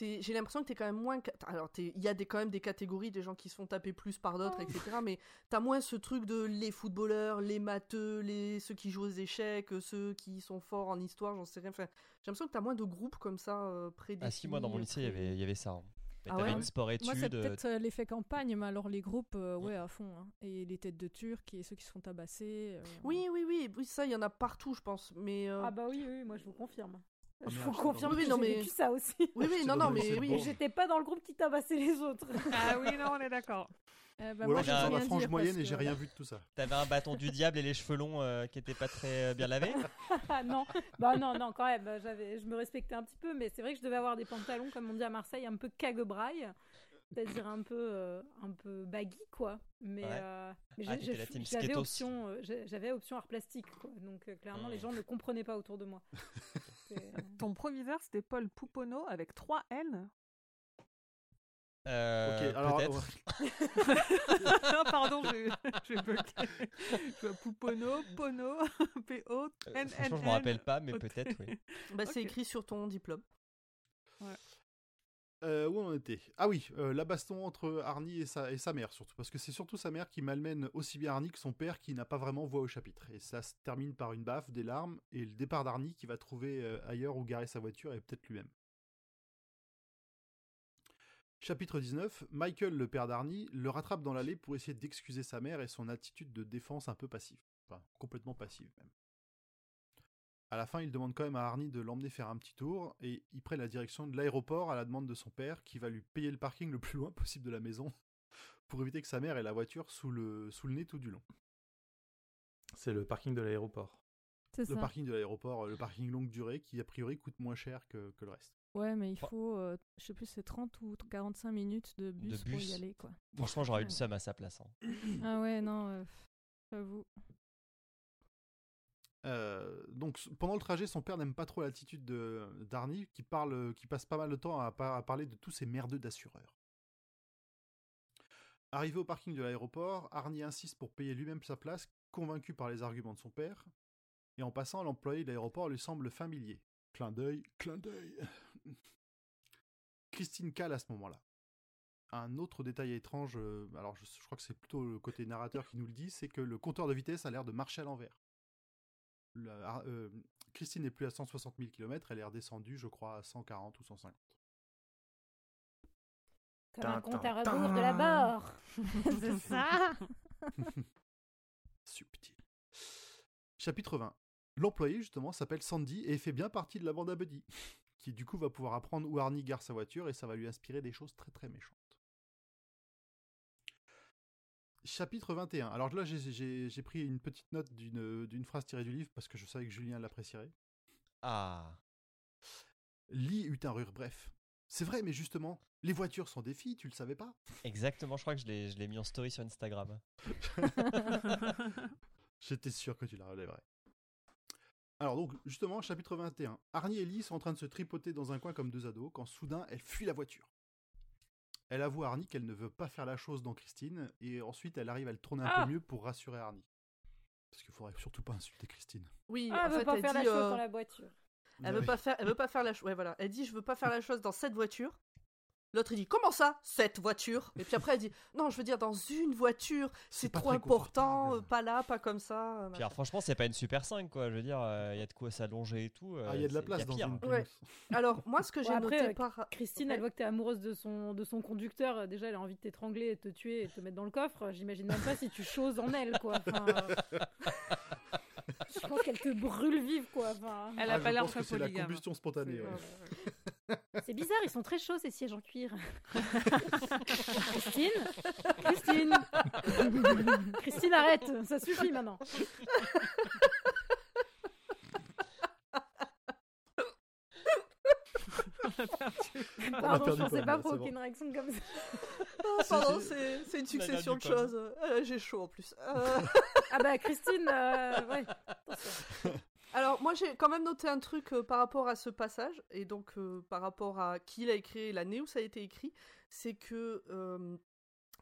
J'ai l'impression que t'es quand même moins. Alors, il y a des, quand même des catégories, des gens qui se font taper plus par d'autres, etc. Mais t'as moins ce truc de les footballeurs, les matheux, les... ceux qui jouent aux échecs, ceux qui sont forts en histoire, j'en sais rien. Enfin, j'ai l'impression que t'as moins de groupes comme ça euh, prédéfinis. Ah si, moi dans mon lycée, il y avait, il y avait ça. hein. Mais Ah T'avais ouais une sport-études. Moi, c'est euh, peut-être euh, l'effet campagne, mais alors les groupes, euh, ouais, à fond. hein. Et les têtes de Turcs et ceux qui se font tabasser. euh, Oui, oui, oui, oui, ça, il y en a partout, je pense. Mais. euh, Ah bah oui, oui, moi je vous confirme. Ah, je vous confirme Oui, non, j'ai mais- vécu ça aussi. Oui, oui, non, non, mais oui. J'étais pas dans le groupe qui tabassait les autres. Ah oui, non, on est d'accord. Euh, bah, Ou alors peux dans la frange dire moyenne parce et j'ai que- rien vu de tout ça. T'avais un bâton du diable et les cheveux longs euh, qui étaient pas très euh, bien lavés non, bah non, non, quand même, j'avais, je me respectais un petit peu, mais c'est vrai que je devais avoir des pantalons, comme on dit à Marseille, un peu cague-braille, c'est-à-dire un peu, euh, un peu baggy, quoi. Mais, Ouais. euh, Ah, j'ai- j'ai- j'avais option, euh, j'ai- j'avais option art plastique, quoi. Donc euh, clairement, les Mm. gens ne comprenaient pas autour de moi. Ton proviseur, c'était Paul Pouponneau avec 3 N. Euh, ok, alors. Ah, Pardon, j'ai. Je vois Pouponneau, Pono, P-O, Euh, N, franchement, je me rappelle pas, mais peut-être, oui. Bah, c'est écrit sur ton diplôme. Euh, où on était? Ah oui, euh, la baston entre Arnie et sa, et sa mère, surtout. Parce que c'est surtout sa mère qui malmène aussi bien Arnie que son père qui n'a pas vraiment voix au chapitre. Et ça se termine par une baffe, des larmes, et le départ d'Arnie qui va trouver euh, ailleurs où garer sa voiture et peut-être lui-même. Chapitre 19, Michael, le père d'Arnie, le rattrape dans l'allée pour essayer d'excuser sa mère et son attitude de défense un peu passive. Enfin, complètement passive même. À la fin, il demande quand même à Arnie de l'emmener faire un petit tour et il prend la direction de l'aéroport à la demande de son père qui va lui payer le parking le plus loin possible de la maison pour éviter que sa mère ait la voiture sous le, sous le nez tout du long. C'est le parking de l'aéroport. C'est Le ça. parking de l'aéroport, euh, le parking longue durée qui a priori coûte moins cher que, que le reste. Ouais, mais il Oh. faut, euh, je sais plus, c'est 30 ou 45 minutes de bus, pour bus. y aller, quoi. Franchement, j'aurais eu le seum à sa place. hein. ah ouais, non, euh, j'avoue. Euh, donc s- pendant le trajet, son père n'aime pas trop l'attitude de d'Arnie qui parle, qui passe pas mal de temps à, par- à parler de tous ces merdeux d'assureurs. Arrivé au parking de l'aéroport, Arnie insiste pour payer lui-même sa place, convaincu par les arguments de son père. Et en passant, l'employé de l'aéroport lui semble familier. Clin d'œil, clin d'œil. Christine cale à ce moment-là. Un autre détail étrange, euh, alors je, je crois que c'est plutôt le côté narrateur qui nous le dit, c'est que le compteur de vitesse a l'air de marcher à l'envers. La- ah, euh, Christine n'est plus à 160 000 km, elle est redescendue, je crois, à 140 ou 150. Comme un compte à rebours de la mort. c'est ça Subtil. Chapitre 20. L'employé, justement, s'appelle Sandy et fait bien partie de la bande à Buddy, qui du coup va pouvoir apprendre où Arnie gare sa voiture et ça va lui inspirer des choses très très méchantes. Chapitre 21. Alors là, j'ai- pris une petite note d'une phrase tirée du livre parce que je savais que Julien l'apprécierait. Ah, Lee eut un rire bref. C'est vrai, mais justement, les voitures sont des filles, tu le savais pas? Exactement. Je crois que je l'ai je l'ai mis en story sur Instagram. J'étais sûr que tu la relèverais. Alors donc, justement, chapitre 21. Arnie et Lee sont en train de se tripoter dans un coin comme deux ados, quand soudain, elle fuit la voiture. Elle avoue à Arnie qu'elle ne veut pas faire la chose dans Christine, et ensuite elle arrive à le tourner un Ah peu mieux pour rassurer Arnie. Parce qu'il faudrait surtout pas insulter Christine. Oui, Ah, en elle veut fait, pas elle faire la dit, chose euh, dans la voiture. Elle veut pas faire, elle veut pas faire la chose. Ouais, voilà. Elle dit, je veux pas faire la chose dans cette voiture. L'autre il dit, comment ça, cette voiture? Et puis après elle dit, non, je veux dire dans une voiture. C'est trop important, euh, pas là, pas comme ça. euh, franchement, c'est pas une Super 5, quoi. Je veux dire, il y a de quoi s'allonger et tout. Ah, il y a de la euh, place dans une Ouais. Alors moi, ce que j'ai noté euh, par Christine, Ouais. elle voit que t'es amoureuse de son, de son conducteur. euh, Déjà, elle a envie de t'étrangler, de te tuer et de te mettre dans le coffre. J'imagine même pas si tu choses en elle, quoi. Enfin, euh, Je pense qu'elle te brûle vive, quoi. Enfin, Elle Ah, a je pas l'air très c'est la combustion spontanée. C'est- ouais. ouais, ouais. C'est bizarre, ils sont très chauds ces sièges en cuir. Christine? Christine? Christine, arrête Ça suffit maintenant. Pardon, perdu je pensais pas c'est aucune réaction comme ça. Ah, pardon, c'est une succession de choses. Euh, j'ai chaud en plus. Euh, Ah bah Christine, euh, ouais. Alors moi j'ai quand même noté un truc euh, par rapport à ce passage et donc euh, par rapport à qui l'a écrit et l'année où ça a été écrit, c'est que euh,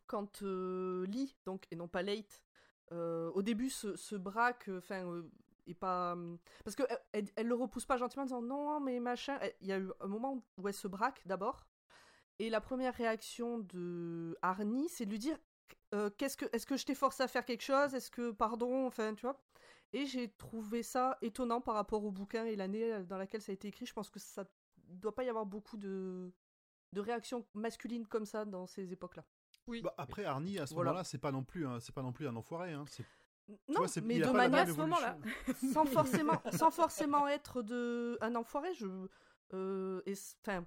quand euh, Lee donc et non pas Late euh, au début se, se braque, enfin euh, et pas hum, parce que elle, le repousse pas gentiment en disant non mais machin. Il y a eu un moment où elle se braque d'abord et la première réaction de Arnie c'est de lui dire euh, qu'est-ce que est-ce que je t'ai forcé à faire quelque chose? Est-ce que pardon Enfin tu vois? Et j'ai trouvé ça étonnant par rapport au bouquin et l'année euh, dans laquelle ça a été écrit. Je pense que ça doit pas y avoir beaucoup de, de réactions masculines comme ça dans ces époques-là. Bah, après, Arnie, à ce Voilà. moment-là, c'est pas non plus, un- c'est pas non plus un enfoiré. Hein. C'est- Non, vois, mais de manière à ce moment-là. sans forcément, sans forcément être de un enfoiré. Je, euh, et enfin,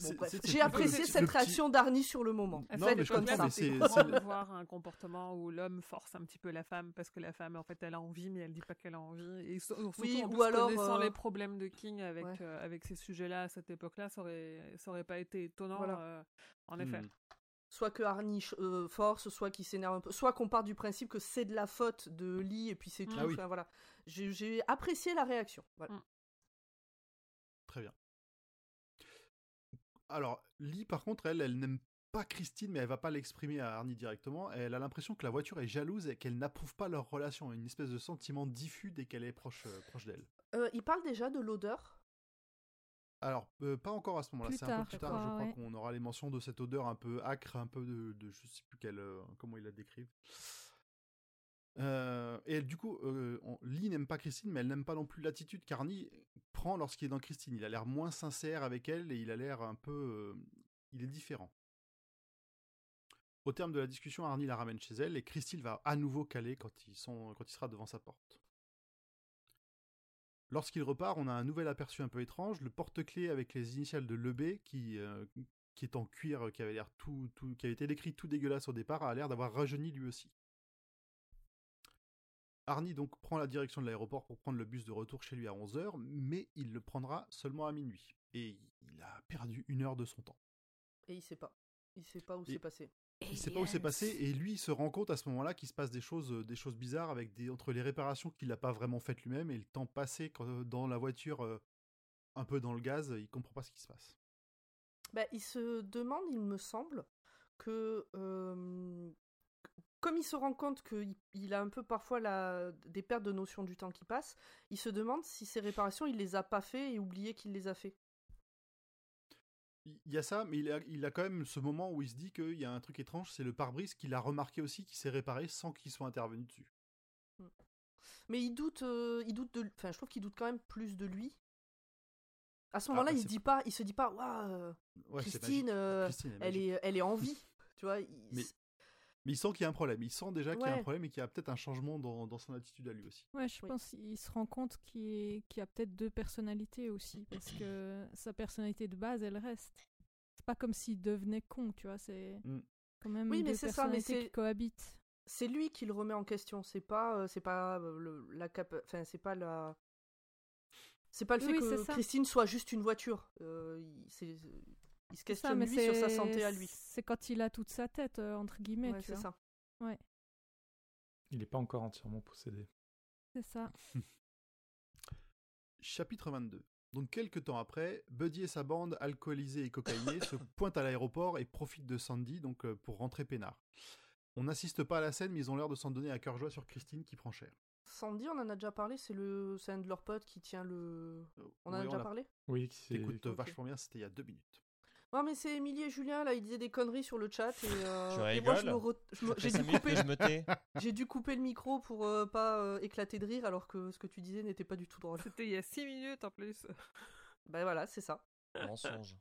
bon, j'ai apprécié le- cette petit- réaction d'Arnie sur le moment. Non, Faites mais je comme comprends, ça. mais c'est- C'est c'est de voir un comportement où l'homme force un petit peu la femme parce que la femme, en fait, elle a envie, mais elle dit pas qu'elle a envie. Et so- surtout, Oui, en ou plus, alors, connaissant euh, les problèmes de King avec, Ouais. euh, avec ces sujets-là à cette époque-là, ça aurait, ça aurait pas été étonnant, Voilà. euh, en effet. Hmm. Soit que Arnie euh, force, soit qu'il s'énerve un peu, soit qu'on part du principe que c'est de la faute de Lee et puis c'est tout. Ah oui. Enfin, voilà. J'ai j'ai apprécié la réaction. Voilà. Très bien. Alors, Lee, par contre, elle, elle n'aime pas Christine, mais elle va pas l'exprimer à Arnie directement. Elle a l'impression que la voiture est jalouse et qu'elle n'approuve pas leur relation. Une espèce de sentiment diffus dès qu'elle est proche, euh, proche d'elle. Euh, il parle déjà de l'odeur. Alors, euh, pas encore à ce moment-là, c'est un peu plus tard, je crois, ouais. qu'on aura les mentions de cette odeur un peu acre, un peu de, de je sais plus quelle, euh, comment il la décrive. Euh, et du coup, on- Lee n'aime pas Christine, mais elle n'aime pas non plus l'attitude qu'Arnie prend lorsqu'il est dans Christine. Il a l'air moins sincère avec elle et il a l'air un peu, il est différent. Au terme de la discussion, Arnie la ramène chez elle et Christine va à nouveau caler quand, ils sont, quand il sera devant sa porte. Lorsqu'il repart, on a un nouvel aperçu un peu étrange, le porte-clés avec les initiales de Lebé qui, euh, qui est en cuir, qui avait l'air tout, tout, qui avait été décrit tout dégueulasse au départ, a l'air d'avoir rajeuni lui aussi. Arnie donc prend la direction de l'aéroport pour prendre le bus de retour chez lui à 11h, mais il le prendra seulement à minuit. Et il a perdu une heure de son temps. Et il sait pas. Il sait pas où Et- c'est passé. Il sait pas où c'est passé et lui il se rend compte à ce moment-là qu'il se passe des choses, euh, des choses bizarres avec des entre les réparations qu'il n'a pas vraiment faites lui-même et le temps passé quand- euh, dans la voiture, euh, un peu dans le gaz, il comprend pas ce qui se passe. Bah, il se demande, il me semble, que euh, comme il se rend compte qu'il il a un peu parfois la, des pertes de notion du temps qui passe, il se demande si ces réparations, il les a pas fait et oublié qu'il les a fait. Il y a ça, mais il a, il a quand même ce moment où il se dit qu'il y a un truc étrange, c'est le pare-brise qu'il a remarqué aussi, qui s'est réparé sans qu'il soit intervenu dessus. Mais il doute, euh, il doute de, enfin, je trouve qu'il doute quand même plus de lui. À ce Ah, moment-là, bah, il se dit pas, il se dit pas, waouh, Ouais, Christine, euh, Christine est elle est, elle est en vie, tu vois. il- Mais- Mais il sent qu'il y a un problème. Il sent déjà qu'il y a un problème et qu'il y a peut-être un changement dans, dans son attitude à lui aussi. Ouais, je Oui. pense qu'il se rend compte qu'il qu'il y a peut-être deux personnalités aussi, parce que sa personnalité de base, elle reste. C'est pas comme s'il devenait con, tu vois, c'est Mm. quand même Oui, mais deux ça, mais personnalités c'est- qui cohabitent. c'est lui qui le remet en question. C'est pas, euh, c'est pas euh, le, la cap, enfin c'est pas la, c'est pas le fait Oui, que ça. Christine soit juste une voiture. Euh, c'est- il se C'est questionne ça, mais lui sur sa santé à lui. C'est quand il a toute sa tête, euh, entre guillemets, Ouais, c'est ça. Il n'est pas encore entièrement possédé. C'est ça. Chapitre 22. Donc quelques temps après, Buddy et sa bande, alcoolisés et cocaïnés, se pointent à l'aéroport et profitent de Sandy donc euh, pour rentrer peinard. On n'assiste pas à la scène, mais ils ont l'air de s'en donner à cœur joie sur Christine qui prend cher. Sandy, on en a déjà parlé, c'est le, c'est un de leurs potes qui tient le. On en a déjà parlé? Oui, c'est. Écoute, vachement bien, c'était il y a deux minutes. Ouais, mais c'est Émilie et Julien, là, ils disaient des conneries sur le chat. Et, euh, Tu et moi, je me rigoles re- je me- Ça fait j'ai dû, minutes couper... que je me tais. j'ai dû couper le micro pour euh, pas euh, éclater de rire, alors que ce que tu disais n'était pas du tout drôle. C'était il y a 6 minutes en plus. Bah voilà, c'est ça. Mensonge.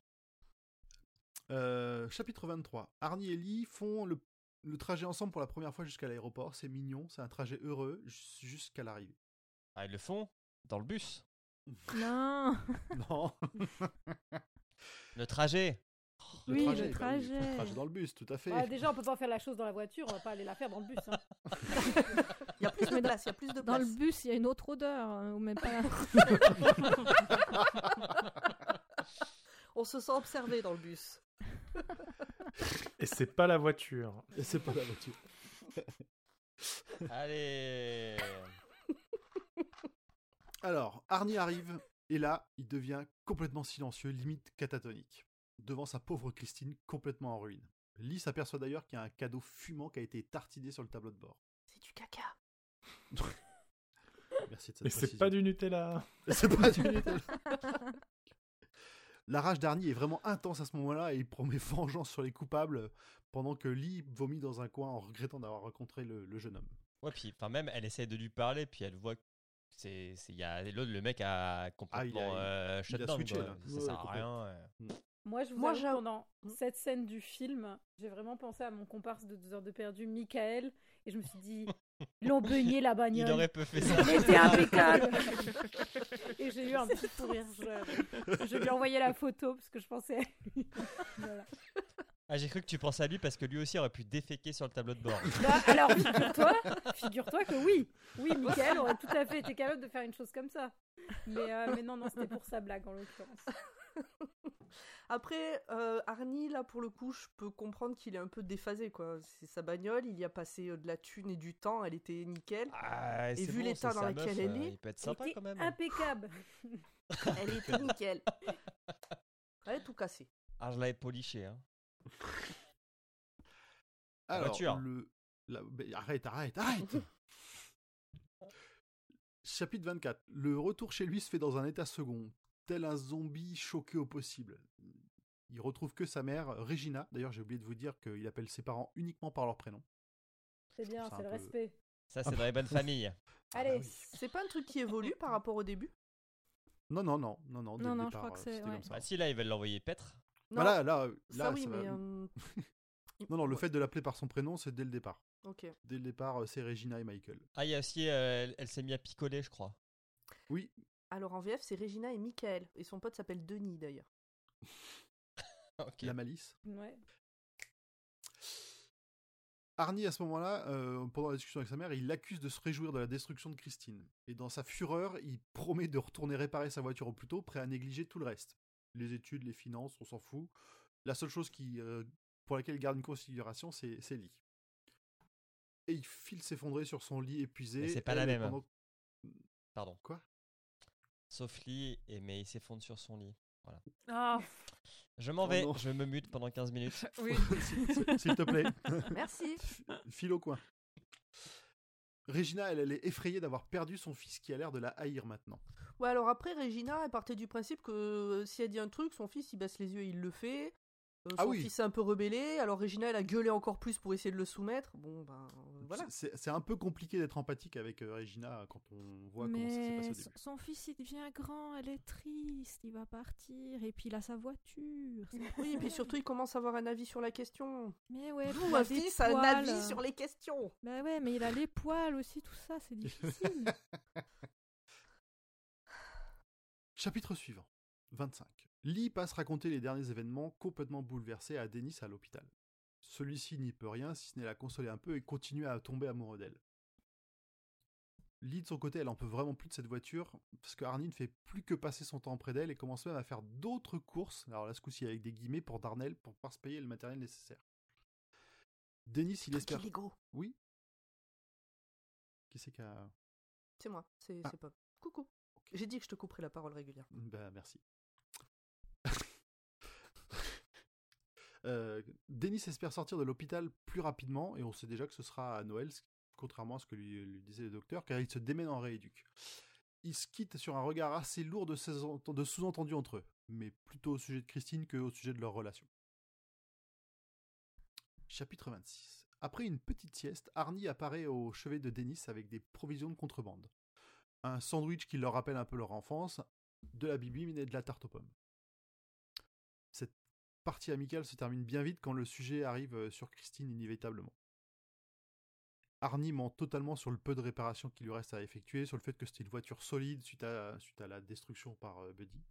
Euh, chapitre 23. Arnie et Lee font le, le trajet ensemble pour la première fois jusqu'à l'aéroport. C'est mignon, c'est un trajet heureux jus- jusqu'à l'arrivée. Ah, ils le font? Dans le bus? Non. Non, Le trajet. Oui, le bah trajet. le trajet dans le bus, tout à fait. Ouais, déjà, on peut pas faire la chose dans la voiture, on va pas aller la faire dans le bus. hein. Il y a plus de place, il y a plus de Dans place. le bus, il y a une autre odeur. hein, Ou même pas. On se sent observé dans le bus. Et c'est pas la voiture. Et c'est pas la voiture. Allez. Alors, Arnie arrive, et là, il devient complètement silencieux, limite catatonique, devant sa pauvre Christine complètement en ruine. Lee s'aperçoit d'ailleurs qu'il y a un cadeau fumant qui a été tartiné sur le tableau de bord. C'est du caca. Merci de cette Et c'est pas du Nutella. C'est pas du Nutella. La rage d'Arnie est vraiment intense à ce moment-là et il promet vengeance sur les coupables pendant que Lee vomit dans un coin en regrettant d'avoir rencontré le, le jeune homme. Ouais, puis enfin même, elle essaie de lui parler, puis elle voit que c'est, c'est, y a l'autre, le mec a complètement Ah, il a- euh, shut il a down. Ça sert à rien. euh. Moi, je vous Moi, avoue, j'ai- pendant Mm. cette scène du film, j'ai vraiment pensé à mon comparse de deux heures de perdu, Michael, et je me suis dit, ils l'ont beugné la Il bagnole. aurait peu fait ça. Il était impeccable. et j'ai eu un petit fou rire. Je, je lui ai envoyé la photo parce que je pensais à lui. Voilà. Ah, j'ai cru que tu pensais à lui parce que lui aussi aurait pu déféquer sur le tableau de bord. Bah, alors, figure-toi, figure-toi que oui, oui, Michael aurait tout à fait été capable de faire une chose comme ça. Mais, euh, mais non, non, c'était pour sa blague en l'occurrence. Après, euh, Arnie, là, pour le coup, je peux comprendre qu'il est un peu déphasé, quoi. C'est sa bagnole, il y a passé euh, de la thune et du temps, elle était nickel. Ah, Et vu bon, l'état dans lequel meuf, elle est, il peut être sympa C'était quand même. impeccable. Elle était nickel. Elle est tout cassée. Ah, je l'avais poliché. Hein. La Alors, voiture. le... la- Arrête, arrête, arrête Chapitre 24. Le retour chez lui se fait dans un état second, tel un zombie choqué au possible. Il retrouve que sa mère, Regina. D'ailleurs, j'ai oublié de vous dire qu'il appelle ses parents uniquement par leur prénom. C'est bien, C'est le peu- respect. Ça, c'est dans les bonnes familles. Allez, oui. C'est pas un truc qui évolue par rapport au début? Non, non, non, non, non. Non, non, je crois que euh, c'est- ouais. Bah, si là, ils veulent l'envoyer paître. Non, Voilà, là, là, ça oui, ça va- mais... euh, Non, non, le ouais, fait de l'appeler par son prénom, c'est dès le départ. Ok. Dès le départ, c'est Regina et Michael. Ah, il y a aussi, euh, elle, elle s'est mise à picoler, je crois. Oui, Alors en VF, c'est Regina et Michael. Et son pote s'appelle Denis, d'ailleurs. Ok. la malice. ouais. Arnie, à ce moment-là, euh, pendant la discussion avec sa mère, il l'accuse de se réjouir de la destruction de Christine. Et dans sa fureur, il promet de retourner réparer sa voiture au plus tôt, prêt à négliger tout le reste. Les études, les finances, on s'en fout. La seule chose qui, euh, pour laquelle il garde une considération, c'est Lee. Et il file s'effondrer sur son lit épuisé. C'est pas la même. pendant- Pardon. Quoi? Sauf lit, et, mais il s'effondre sur son lit. Ah, Je m'en Oh vais, non. je me mute pendant 15 minutes. oui. S'il s'il te plaît. Merci. File au coin. Regina, elle, elle est effrayée d'avoir perdu son fils qui a l'air de la haïr maintenant. Ouais, alors après, Regina, elle partait du principe que euh, si elle dit un truc, son fils, il baisse les yeux et il le fait. Euh, son Ah oui. fils est un peu rebellé, alors Regina, elle a gueulé encore plus pour essayer de le soumettre. Bon, ben, euh, voilà. C'est- un peu compliqué d'être empathique avec euh, Regina quand on voit comment ça s'est passé au son- début. son fils, il devient grand, elle est triste, il va partir, et puis il a sa voiture. Oui, et puis surtout, il commence à avoir un avis sur la question. Mais ouais, Vous, il a un fils a un avis sur les questions. Bah ouais, mais il a les poils aussi, tout ça, c'est difficile. Chapitre suivant, 25. Lee passe raconter les derniers événements complètement bouleversés à Dennis à l'hôpital. Celui-ci n'y peut rien si ce n'est la consoler un peu et continue à tomber amoureux d'elle. Lee, de son côté, elle en peut vraiment plus de cette voiture, parce que Arnie ne fait plus que passer son temps près d'elle et commence même à faire d'autres courses, alors là ce coup-ci avec des guillemets pour Darnell, pour pouvoir se payer le matériel nécessaire. Dennis, il espère... Truc illégaux. Oui? Qui c'est qui a... C'est moi, c'est Ah. c'est Pop. Coucou. J'ai dit que je te couperais la parole régulièrement. Ben, merci. Euh, Denis espère sortir de l'hôpital plus rapidement et on sait déjà que ce sera à Noël, contrairement à ce que lui, disait le docteur, car il se démène en rééduque. Ils se quittent sur un regard assez lourd de, sous-entendus entre eux, mais plutôt au sujet de Christine que au sujet de leur relation. Chapitre 26. Après une petite sieste, Arnie apparaît au chevet de Denis avec des provisions de contrebande. Un sandwich qui leur rappelle un peu leur enfance, de la bibine et de la tarte aux pommes. Cette partie amicale se termine bien vite quand le sujet arrive euh, sur Christine inévitablement. Arnie ment totalement sur le peu de réparations qu'il lui reste à effectuer, sur le fait que c'était une voiture solide suite à, suite à la destruction par euh, Buddy.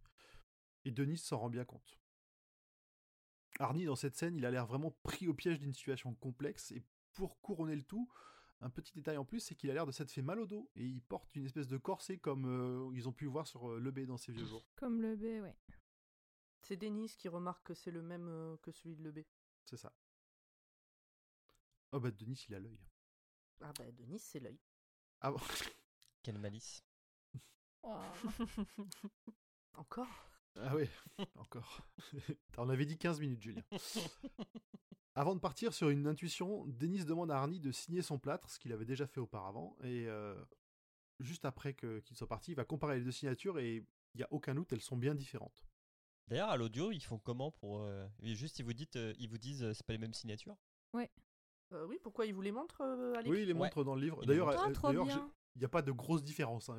Et Denis s'en rend bien compte. Arnie, dans cette scène, il a l'air vraiment pris au piège d'une situation complexe, et pour couronner le tout, un petit détail en plus, c'est qu'il a l'air de s'être fait mal au dos, et il porte une espèce de corset comme euh, ils ont pu voir sur Le B dans ses vieux jours. Comme Le B, ouais. C'est Denis qui remarque que c'est le même euh, que celui de Lebé. C'est ça. Oh bah Denis, il a l'œil. Ah bah Denis, c'est l'œil. Ah bon Quelle malice. Oh. Encore? Ah oui, encore. On avait dit 15 minutes, Julien. Avant de partir sur une intuition, Denis demande à Arnie de signer son plâtre, ce qu'il avait déjà fait auparavant, et euh, juste après qu'il soit parti, il va comparer les deux signatures et il n'y a aucun doute, elles sont bien différentes. D'ailleurs, à l'audio, ils font comment pour. euh, Juste, ils vous, dites, euh, ils vous disent euh, c'est pas les mêmes signatures? Euh, Oui, pourquoi il vous les montre euh, à l'écrit? Oui, il les Ouais. montre dans le livre. D'ailleurs, Il n'y a pas de grosse différence. hein,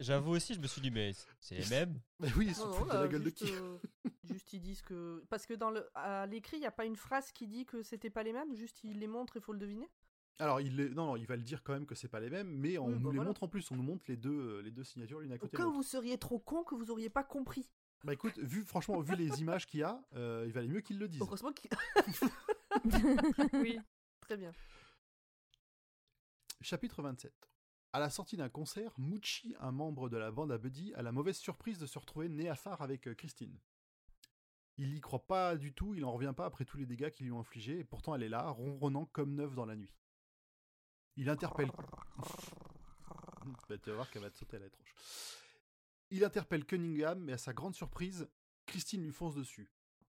J'avoue aussi, je me suis dit, mais c'est les mêmes Mais oui, ils se Non, non, foutent de là, la gueule juste, de qui euh, juste ils disent que. Parce que dans le... à l'écrit, il n'y a pas une phrase qui dit que c'était pas les mêmes, juste il les montre et faut le deviner? Alors, il les- non, non, il va le dire quand même que c'est pas les mêmes, mais on Oui, nous bah les voilà. montre en plus. On nous montre les deux, euh, les deux signatures l'une à côté de l'autre. vous seriez trop con que vous auriez pas compris. Bah écoute, vu, franchement, vu les images qu'il y a, euh, il valait mieux qu'ils le disent. Heureusement qu'il. Oui. Très bien. Chapitre 27. À la sortie d'un concert, Mucci, un membre de la bande à Buddy, a la mauvaise surprise de se retrouver nez à phare avec euh, Christine. Il y croit pas du tout, il en revient pas après tous les dégâts qu'ils lui ont infligés, et pourtant elle est là, ronronnant comme neuve dans la nuit. Il interpelle. Bah, tu vas voir qu'elle va te sauter à la tronche. Il interpelle Cunningham, mais à sa grande surprise, Christine lui fonce dessus.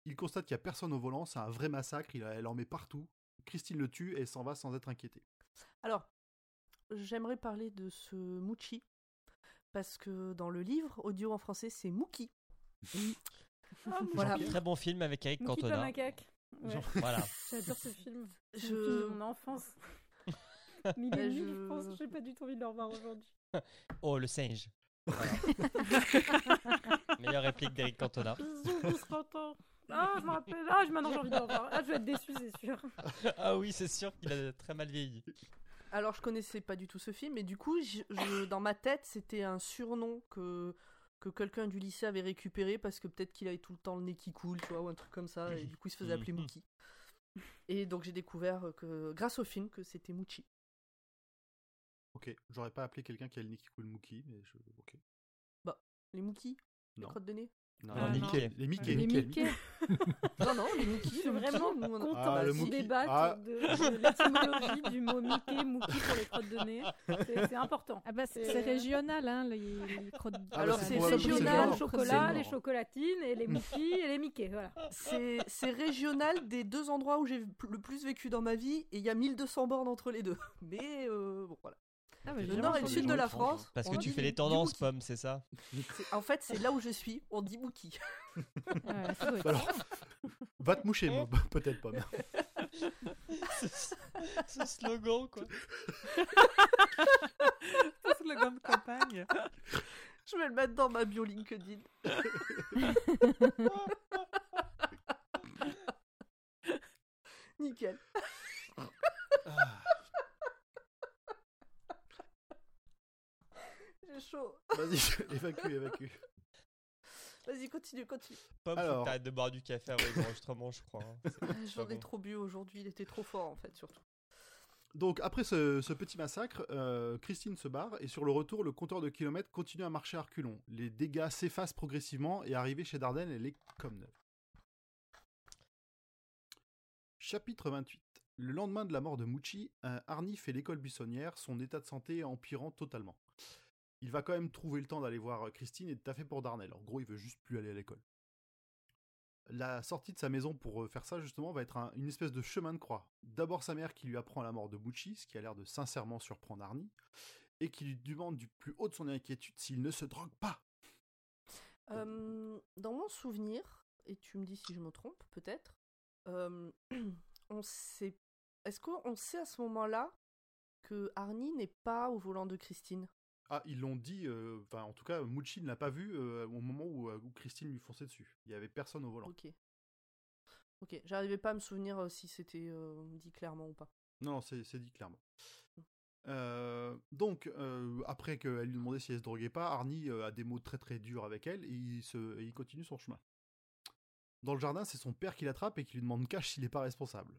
Il constate qu'il n'y a personne au volant, c'est un vrai massacre, elle en met partout. Christine le tue et s'en va sans être inquiétée. Alors, j'aimerais parler de ce Mouchi. Parce que dans le livre, audio en français, c'est Mookie. Ah, Voilà. Très bon film avec Eric Mookie Cantona. Macaque. Ouais. Genre- Voilà. J'adore ce film. C'est Je- un film de mon enfance. Mais il est je- je pense. J'ai pas du tout envie de le revoir aujourd'hui. Oh, le singe. Voilà. Meilleure réplique d'Eric Cantona. Bisous, content. Ah, je me rappelle. Ah, je- maintenant j'ai envie de le revoir. Ah, je vais être déçue, c'est sûr. ah oui, c'est sûr qu'il a très mal vieilli. Alors, je connaissais pas du tout ce film, et du coup, je, je- dans ma tête, c'était un surnom que, que quelqu'un du lycée avait récupéré parce que peut-être qu'il avait tout le temps le nez qui coule, tu vois, ou un truc comme ça, et du coup, il se faisait appeler. Mookie. Et donc, j'ai découvert que, grâce au film, que c'était Moochi. Ok, j'aurais pas appelé quelqu'un qui a le nez qui coule Mookie, mais je. Ok. Les Mookie Les crottes de nez Non, Ah, les non. Mickey. Les Mickey. Les Mickey, Mickey. Non, non, les Mookie. Je suis les vraiment nous, on a- contente Ah, le qu'on Mookie. débatte Ah. de, de l'étymologie du mot Mickey, Mookie pour les crottes de nez. C'est important. Ah bah, c'est régional, hein, les, les crottes. Ah, Alors, c'est régional, le chocolat, les chocolatines et les Mookie et les Mickey. Voilà. C'est c'est régional des deux endroits où j'ai le plus vécu dans ma vie, et il y a 1200 bornes entre les deux. Mais euh, bon, voilà. Ah, Le nord et le sud de la France. Parce on que tu fais les tendances. Pomme, c'est ça En fait, c'est là où je suis, on dit Mookie. Alors, va te moucher, peut-être pas. mais- Ce slogan, quoi. Le slogan de campagne. Je vais le mettre dans ma bio LinkedIn. Nickel. Ah, J'ai chaud. Vas-y, évacue, évacue. Vas-y, continue, continue. Pomme, Alors. t'arrêtes de boire du café avant l'enregistrement, je crois. hein. Ah, J'en pas ai bon. trop bu aujourd'hui, il était trop fort en fait, surtout. Donc, après ce, ce petit massacre, euh, Christine se barre et sur le retour, le compteur de kilomètres continue à marcher à reculons. Les dégâts s'effacent progressivement et arrivé chez Dardenne, elle est comme neuve. Chapitre 28. Le lendemain de la mort de Mucci, euh, Arnie fait l'école buissonnière, son état de santé empirant totalement. Il va quand même trouver le temps d'aller voir Christine et de taffer pour Darnell. En gros, il veut juste plus aller à l'école. La sortie de sa maison pour faire ça, justement, va être une espèce de chemin de croix. D'abord sa mère qui lui apprend la mort de Bucci, ce qui a l'air de sincèrement surprendre Arnie, et qui lui demande du plus haut de son inquiétude s'il ne se drogue pas. dans mon souvenir, et tu me dis si je me trompe, peut-être, on sait. Est-ce qu'on sait à ce moment-là que Arnie n'est pas au volant de Christine? Ah, ils l'ont dit, euh, enfin, en tout cas, Mucci ne l'a pas vu euh, au moment euh, où, Christine lui fonçait dessus. Il y avait personne au volant. Ok. Ok, j'arrivais pas à me souvenir si c'était dit clairement ou pas. Non, c'est dit clairement. Mmh. donc, après qu'elle lui demandait si elle se droguait pas, Arnie a des mots très très durs avec elle et il, se, il continue son chemin. Dans le jardin, c'est son père qui l'attrape et qui lui demande cash s'il n'est pas responsable.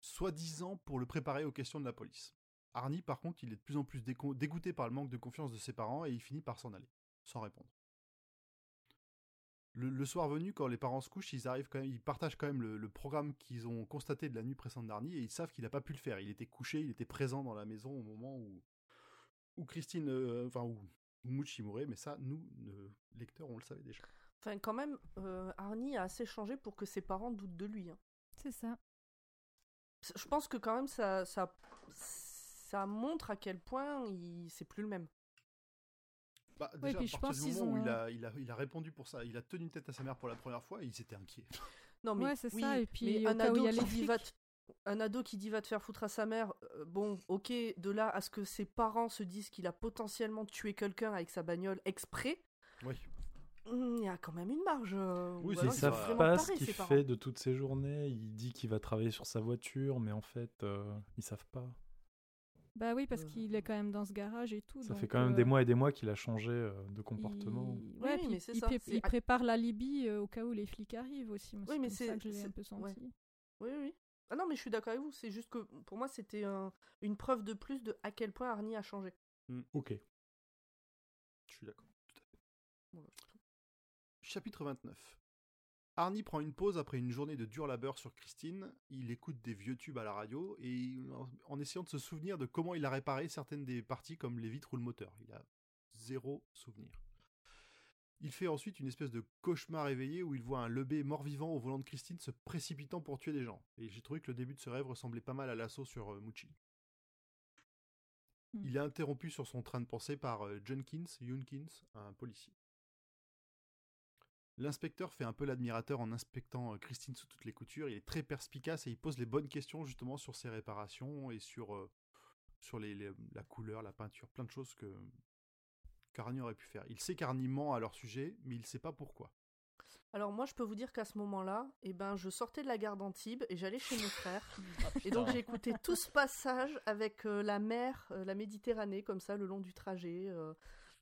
Soi-disant pour le préparer aux questions de la police. Arnie, par contre, il est de plus en plus dégoûté par le manque de confiance de ses parents et il finit par s'en aller, sans répondre. Le, soir venu, quand les parents se couchent, ils arrivent quand même, ils partagent quand même le, programme qu'ils ont constaté de la nuit précédente d'Arnie et ils savent qu'il n'a pas pu le faire. Il était couché, il était présent dans la maison au moment où, où Christine, euh, enfin où, Muchi mourait, mais ça, nous, le lecteurs, on le savait déjà. Enfin, quand même, euh, Arnie a assez changé pour que ses parents doutent de lui. Hein. C'est ça. Je pense que quand même ça, ça, ça montre à quel point il c'est plus le même. Bah, déjà, à partir du moment où il a, il, a, il a répondu pour ça, il a tenu tête à sa mère pour la première fois, et il s'était inquiet. Non mais c'est ça. Et puis un ado qui dit va un ado qui dit va te faire foutre à sa mère, euh, bon, ok, de là à ce que ses parents se disent qu'il a potentiellement tué quelqu'un avec sa bagnole exprès. Oui. Hmm, il y a quand même une marge. Euh, oui, ils savent pas ce qu'il fait de toutes ses journées. Il dit qu'il va travailler sur sa voiture, mais en fait, euh, ils savent pas. Bah oui, parce qu'il est quand même dans ce garage et tout. Ça fait quand même des euh, mois et des mois qu'il a changé euh, de comportement. Il... Ouais, mais c'est ça. il prépare la Libye euh, au cas où les flics arrivent aussi. oui, mais c'est ça que j'ai un peu senti. Oui, oui. Ah non, mais je suis d'accord avec vous. C'est juste que pour moi, c'était une preuve de plus de à quel point Arnie a changé. Hmm, ok. Je suis d'accord. Chapitre 29. Arnie prend une pause après une journée de dur labeur sur Christine. Il écoute des vieux tubes à la radio et en essayant de se souvenir de comment il a réparé certaines des parties comme les vitres ou le moteur. Il a zéro souvenir. Il fait ensuite une espèce de cauchemar éveillé où il voit un lebé mort-vivant au volant de Christine se précipitant pour tuer des gens. Et j'ai trouvé que le début de ce rêve ressemblait pas mal à l'assaut sur euh, Mucci. Hmm. Il est interrompu sur son train de pensée par euh, Jenkins, Junkins, un policier. L'inspecteur fait un peu l'admirateur en inspectant euh, Christine sous toutes les coutures. Il est très perspicace et il pose les bonnes questions justement sur ses réparations et sur, euh, sur les, la couleur, la peinture, plein de choses que Carney aurait pu faire. Il sait qu'Arnie ment à leur sujet, mais il ne sait pas pourquoi. Alors moi, je peux vous dire qu'à ce moment-là, eh ben, je sortais de la gare d'Antibes et j'allais chez mon frère. Ah, et donc j'ai écouté tout ce passage avec euh, la mer, la Méditerranée, comme ça, le long du trajet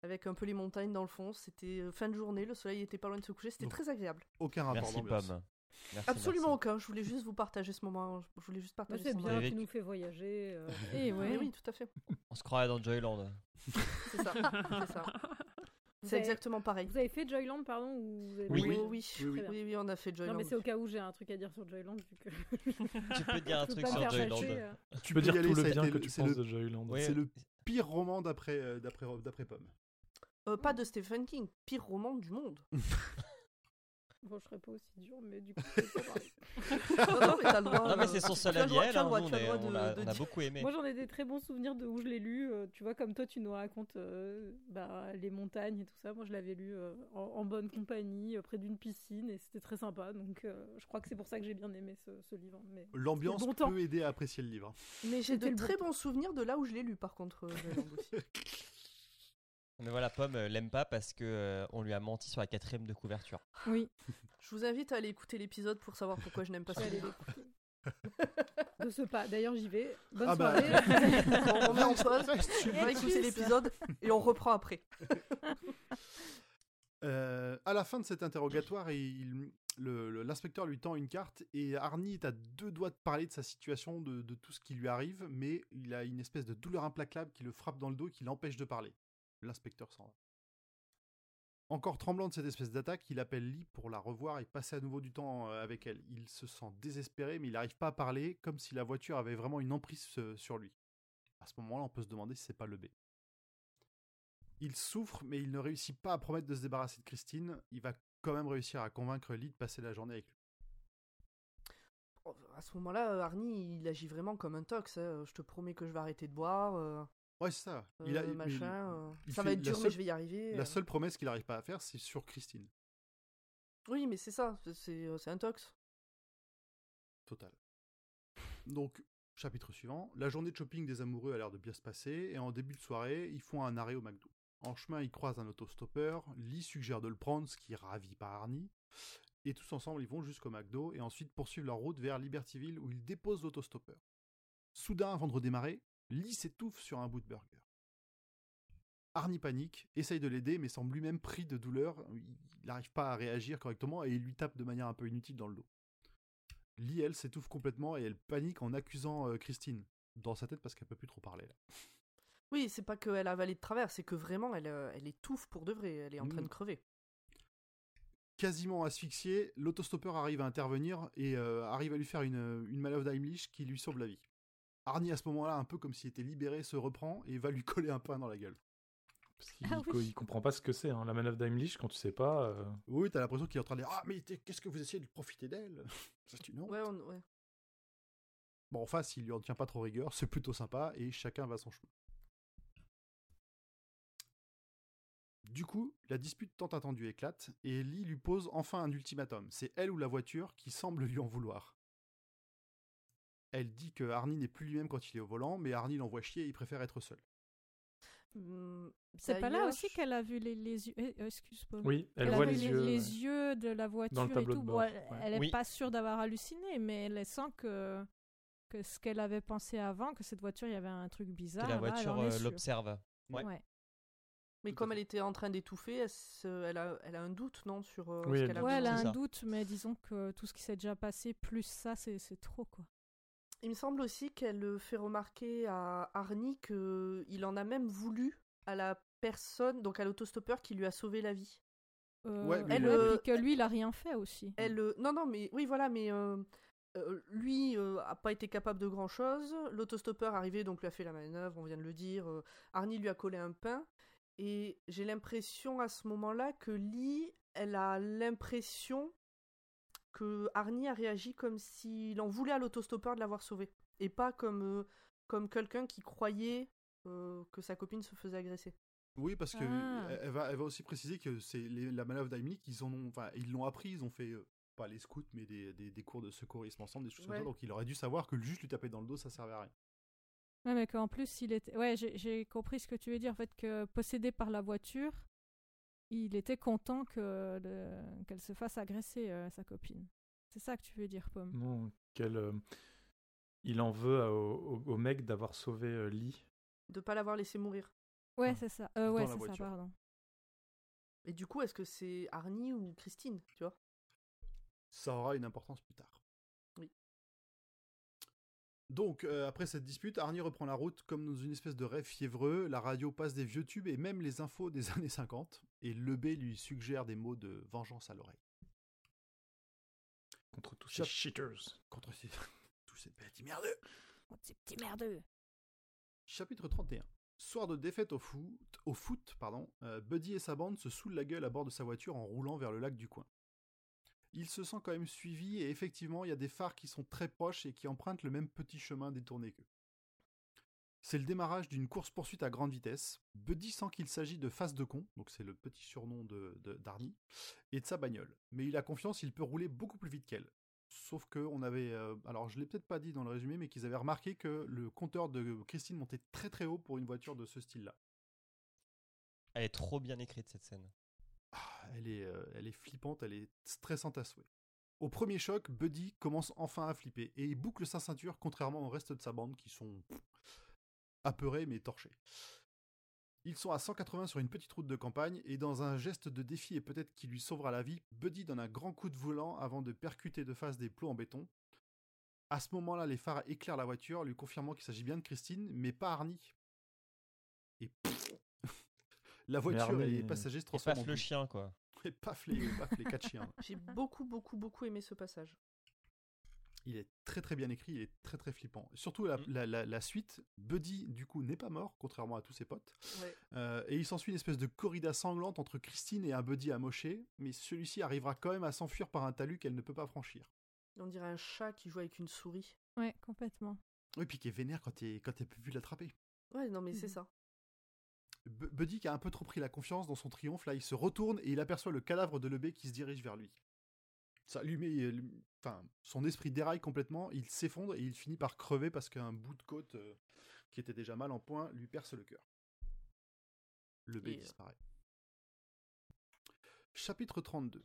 avec un peu les montagnes dans le fond. C'était euh, fin de journée, le soleil était pas loin de se coucher, c'était très agréable. Aucun rapport Merci Pomme. Absolument aucun. Je voulais juste vous partager ce moment. Je voulais juste partager. c'est bien, tu nous fais voyager. Euh. Et ouais. oui, tout à fait. On se croirait dans Joyland. c'est ça. C'est ça. C'est exactement pareil. Vous avez fait Joyland, pardon ou oui. Oui. Oui, oui. oui, on a fait Joyland. Non, mais c'est au cas où j'ai un truc à dire sur Joyland. Vu que... tu peux dire un truc sur Joyland. Euh. Tu peux dire tout le bien que tu penses de Joyland. C'est le pire roman d'après d'après Pomme. Euh, pas de Stephen King, pire roman du monde. bon, je serais pas aussi dur, mais du coup, non, mais c'est son seul avis, on, a, beaucoup aimé. Moi, j'en ai des très bons souvenirs de où je l'ai lu. Euh, tu vois, comme toi, tu nous racontes euh, bah, les montagnes et tout ça. Moi, je l'avais lu en, bonne compagnie, près d'une piscine, et c'était très sympa. Donc, je crois que c'est pour ça que j'ai bien aimé ce, livre. Mais L'ambiance peut aider à apprécier le livre. Mais j'ai de très bons souvenirs de là où je l'ai lu, par contre, aussi. Mais voilà, Pomme euh, l'aime pas parce que euh, on lui a menti sur la quatrième de couverture. Oui. Je vous invite à aller écouter l'épisode pour savoir pourquoi je n'aime pas ça. de ce pas. D'ailleurs, j'y vais. Bonne ah bah. soirée. on remet en pause, on va écouter l'épisode et on reprend après. Euh, à la fin de cet interrogatoire, l'inspecteur lui tend une carte et Arnie est à deux doigts de parler de sa situation, de, de, tout ce qui lui arrive, mais il a une espèce de douleur implacable qui le frappe dans le dos et qui l'empêche de parler. L'inspecteur s'en va. Encore tremblant de cette espèce d'attaque, il appelle Lee pour la revoir et passer à nouveau du temps euh, avec elle. Il se sent désespéré, mais il n'arrive pas à parler, comme si la voiture avait vraiment une emprise euh, sur lui. À ce moment-là, on peut se demander si c'est pas le B. Il souffre, mais il ne réussit pas à promettre de se débarrasser de Christine. Il va quand même réussir à convaincre Lee de passer la journée avec lui. Oh, À ce moment-là, Arnie, il agit vraiment comme un tox. hein. Je te promets que je vais arrêter de boire. Euh, Ouais, c'est ça. euh, Il a- mais machin. euh, il ça va être dur, mais je vais y arriver. La euh. seule promesse qu'il n'arrive pas à faire, c'est sur Christine. Oui, mais c'est ça. c'est- euh, un tox. Total. Donc, chapitre suivant. La journée de shopping des amoureux a l'air de bien se passer, et en début de soirée, ils font un arrêt au McDo. En chemin, ils croisent un autostoppeur. Lee suggère de le prendre, ce qui ravit pas Arnie. Et tous ensemble, ils vont jusqu'au McDo et ensuite poursuivent leur route vers Libertyville où ils déposent l'autostoppeur. Soudain, avant de redémarrer, Lee s'étouffe sur un bout de burger. Arnie panique, essaye de l'aider, mais semble lui-même pris de douleur. Il n'arrive pas à réagir correctement et il lui tape de manière un peu inutile dans le dos. Lee, elle, s'étouffe complètement et elle panique en accusant euh, Christine. Dans sa tête parce qu'elle peut plus trop parler. Là. Oui, c'est pas qu'elle a avalé de travers, c'est que vraiment, elle, euh, elle étouffe pour de vrai. Elle est en train de crever. Quasiment asphyxié, l'autostoppeur arrive à intervenir et euh, arrive à lui faire une, une manœuvre d'Heimlich qui lui sauve la vie. Arnie, à ce moment-là, un peu comme s'il était libéré, se reprend et va lui coller un pain dans la gueule. Parce qu'il Ah co- il comprend pas ce que c'est, hein, la manœuvre d'Heimlich, quand tu sais pas. euh, Oui, t'as l'impression qu'il est en train de dire Ah, mais qu'est-ce que vous essayez de profiter d'elle? C'est une honte. Ouais, on- ouais. Bon, enfin, s'il lui en tient pas trop rigueur, c'est plutôt sympa et chacun va son chemin. Du coup, la dispute tant attendue éclate et Lee lui pose enfin un ultimatum. C'est elle ou la voiture qui semble lui en vouloir. Elle dit que Arnie n'est plus lui-même quand il est au volant, mais Arnie l'envoie chier et il préfère être seul. Mm, C'est pas là aussi je- qu'elle a vu les, les yeux. eh, euh, Excuse-moi. Oui, elle Elle, voit a vu les les, yeux. les ouais. yeux de la voiture Dans le tableau et de tout. bord, Bon, elle, ouais. elle est Oui. pas sûre d'avoir halluciné, mais elle sent que, que ce qu'elle avait pensé avant, que cette voiture, il y avait un truc bizarre. que la voiture euh, l'observe. Ouais. Ouais. Mais Tout comme elle était en train d'étouffer, elle, a, elle a un doute, non, sur euh, Oui, ce elle qu'elle a. Ouais, elle a un ça. doute, mais disons que tout ce qui s'est déjà passé, plus ça, c'est trop, quoi. Il me semble aussi qu'elle fait remarquer à Arnie qu'il en a même voulu à la personne, donc à l'autostoppeur qui lui a sauvé la vie. Euh, Ouais, elle, euh, que lui, il a rien fait aussi. Elle, euh, non, non, mais oui, voilà, mais euh, euh, lui euh, a pas été capable de grand chose. L'autostoppeur arrivé, donc lui a fait la manœuvre, on vient de le dire. euh, Arnie lui a collé un pain. Et j'ai l'impression à ce moment-là que Lee, elle a l'impression que Arnie a réagi comme s'il en voulait à l'autostoppeur de l'avoir sauvé. Et pas comme, euh, comme quelqu'un qui croyait euh, que sa copine se faisait agresser. Oui, parce que Ah. elle, va, elle va aussi préciser que c'est la manœuvre d'Heimlich, ils en ont, enfin, ils l'ont appris, ils ont fait euh, pas les scouts, mais des, des, des cours de secourisme ensemble, des choses comme ça. Donc il aurait dû savoir que juste lui taper dans le dos, ça servait à rien. Ouais, mais qu'en plus, il était. Ouais, j'ai j'ai compris ce que tu veux dire. En fait, que possédé par la voiture, il était content que le- qu'elle se fasse agresser, euh, sa copine. C'est ça que tu veux dire, Pomme? Non, qu'elle, euh, il en veut à- au, au- au mec d'avoir sauvé euh, Lee. De pas l'avoir laissé mourir. Ouais, c'est ça. Euh, ouais, la c'est ça, voiture. pardon. Et du coup, est-ce que c'est Arnie ou Christine, tu vois? Ça aura une importance plus tard. Donc, euh, après cette dispute, Arnie reprend la route comme dans une espèce de rêve fiévreux. La radio passe des vieux tubes et même les infos des années 50. Et Lebé lui suggère des mots de vengeance à l'oreille. Contre tous Chap- ces cheaters. Contre ces... tous ces petits merdeux. Oh, ces petits merdeux. Chapitre 31. Soir de défaite au foot, au foot pardon, euh, Buddy et sa bande se saoulent la gueule à bord de sa voiture en roulant vers le lac du coin. Il se sent quand même suivi et effectivement il y a des phares qui sont très proches et qui empruntent le même petit chemin détourné qu'eux. C'est le démarrage d'une course-poursuite à grande vitesse. Buddy sent qu'il s'agit de face de con, donc c'est le petit surnom de, d'Arnie, et de sa bagnole. Mais il a confiance, il peut rouler beaucoup plus vite qu'elle. Sauf que on avait, euh, alors je l'ai peut-être pas dit dans le résumé, mais qu'ils avaient remarqué que le compteur de Christine montait très très haut pour une voiture de ce style-là. Elle est trop bien écrite cette scène. Elle est, euh, elle est flippante, elle est stressante à souhait. Au premier choc, Buddy commence enfin à flipper et il boucle sa ceinture contrairement au reste de sa bande qui sont apeurés mais torchés. Ils sont à 180 sur une petite route de campagne et dans un geste de défi et peut-être qui lui sauvera la vie, Buddy donne un grand coup de volant avant de percuter de face des plots en béton. À ce moment-là, les phares éclairent la voiture, lui confirmant qu'il s'agit bien de Christine, mais pas Arnie. Et la voiture et les passagers se Et transforment paf en le chien quoi. Et paf les, paf les quatre chiens. J'ai beaucoup, beaucoup, beaucoup aimé ce passage. il est très très bien écrit, il est très très flippant. Surtout la, Mm. la- la- la suite, Buddy du coup n'est pas mort, contrairement à tous ses potes. Ouais. Euh, et il s'ensuit une espèce de corrida sanglante entre Christine et un Buddy amoché, mais celui-ci arrivera quand même à s'enfuir par un talus qu'elle ne peut pas franchir. On dirait un chat qui joue avec une souris. Ouais, complètement. Oui, puis qui est vénère quand t'es quand t'es vu l'attraper. Ouais, non, mais c'est Mhm. ça. Bu- Buddy qui a un peu trop pris la confiance dans son triomphe, là il se retourne et il aperçoit le cadavre de Lebé qui se dirige vers lui. Ça lui met, euh, lui- enfin, son esprit déraille complètement, il s'effondre et il finit par crever parce qu'un bout de côte euh, qui était déjà mal en point lui perce le cœur. Lebé euh, disparaît. Chapitre 32.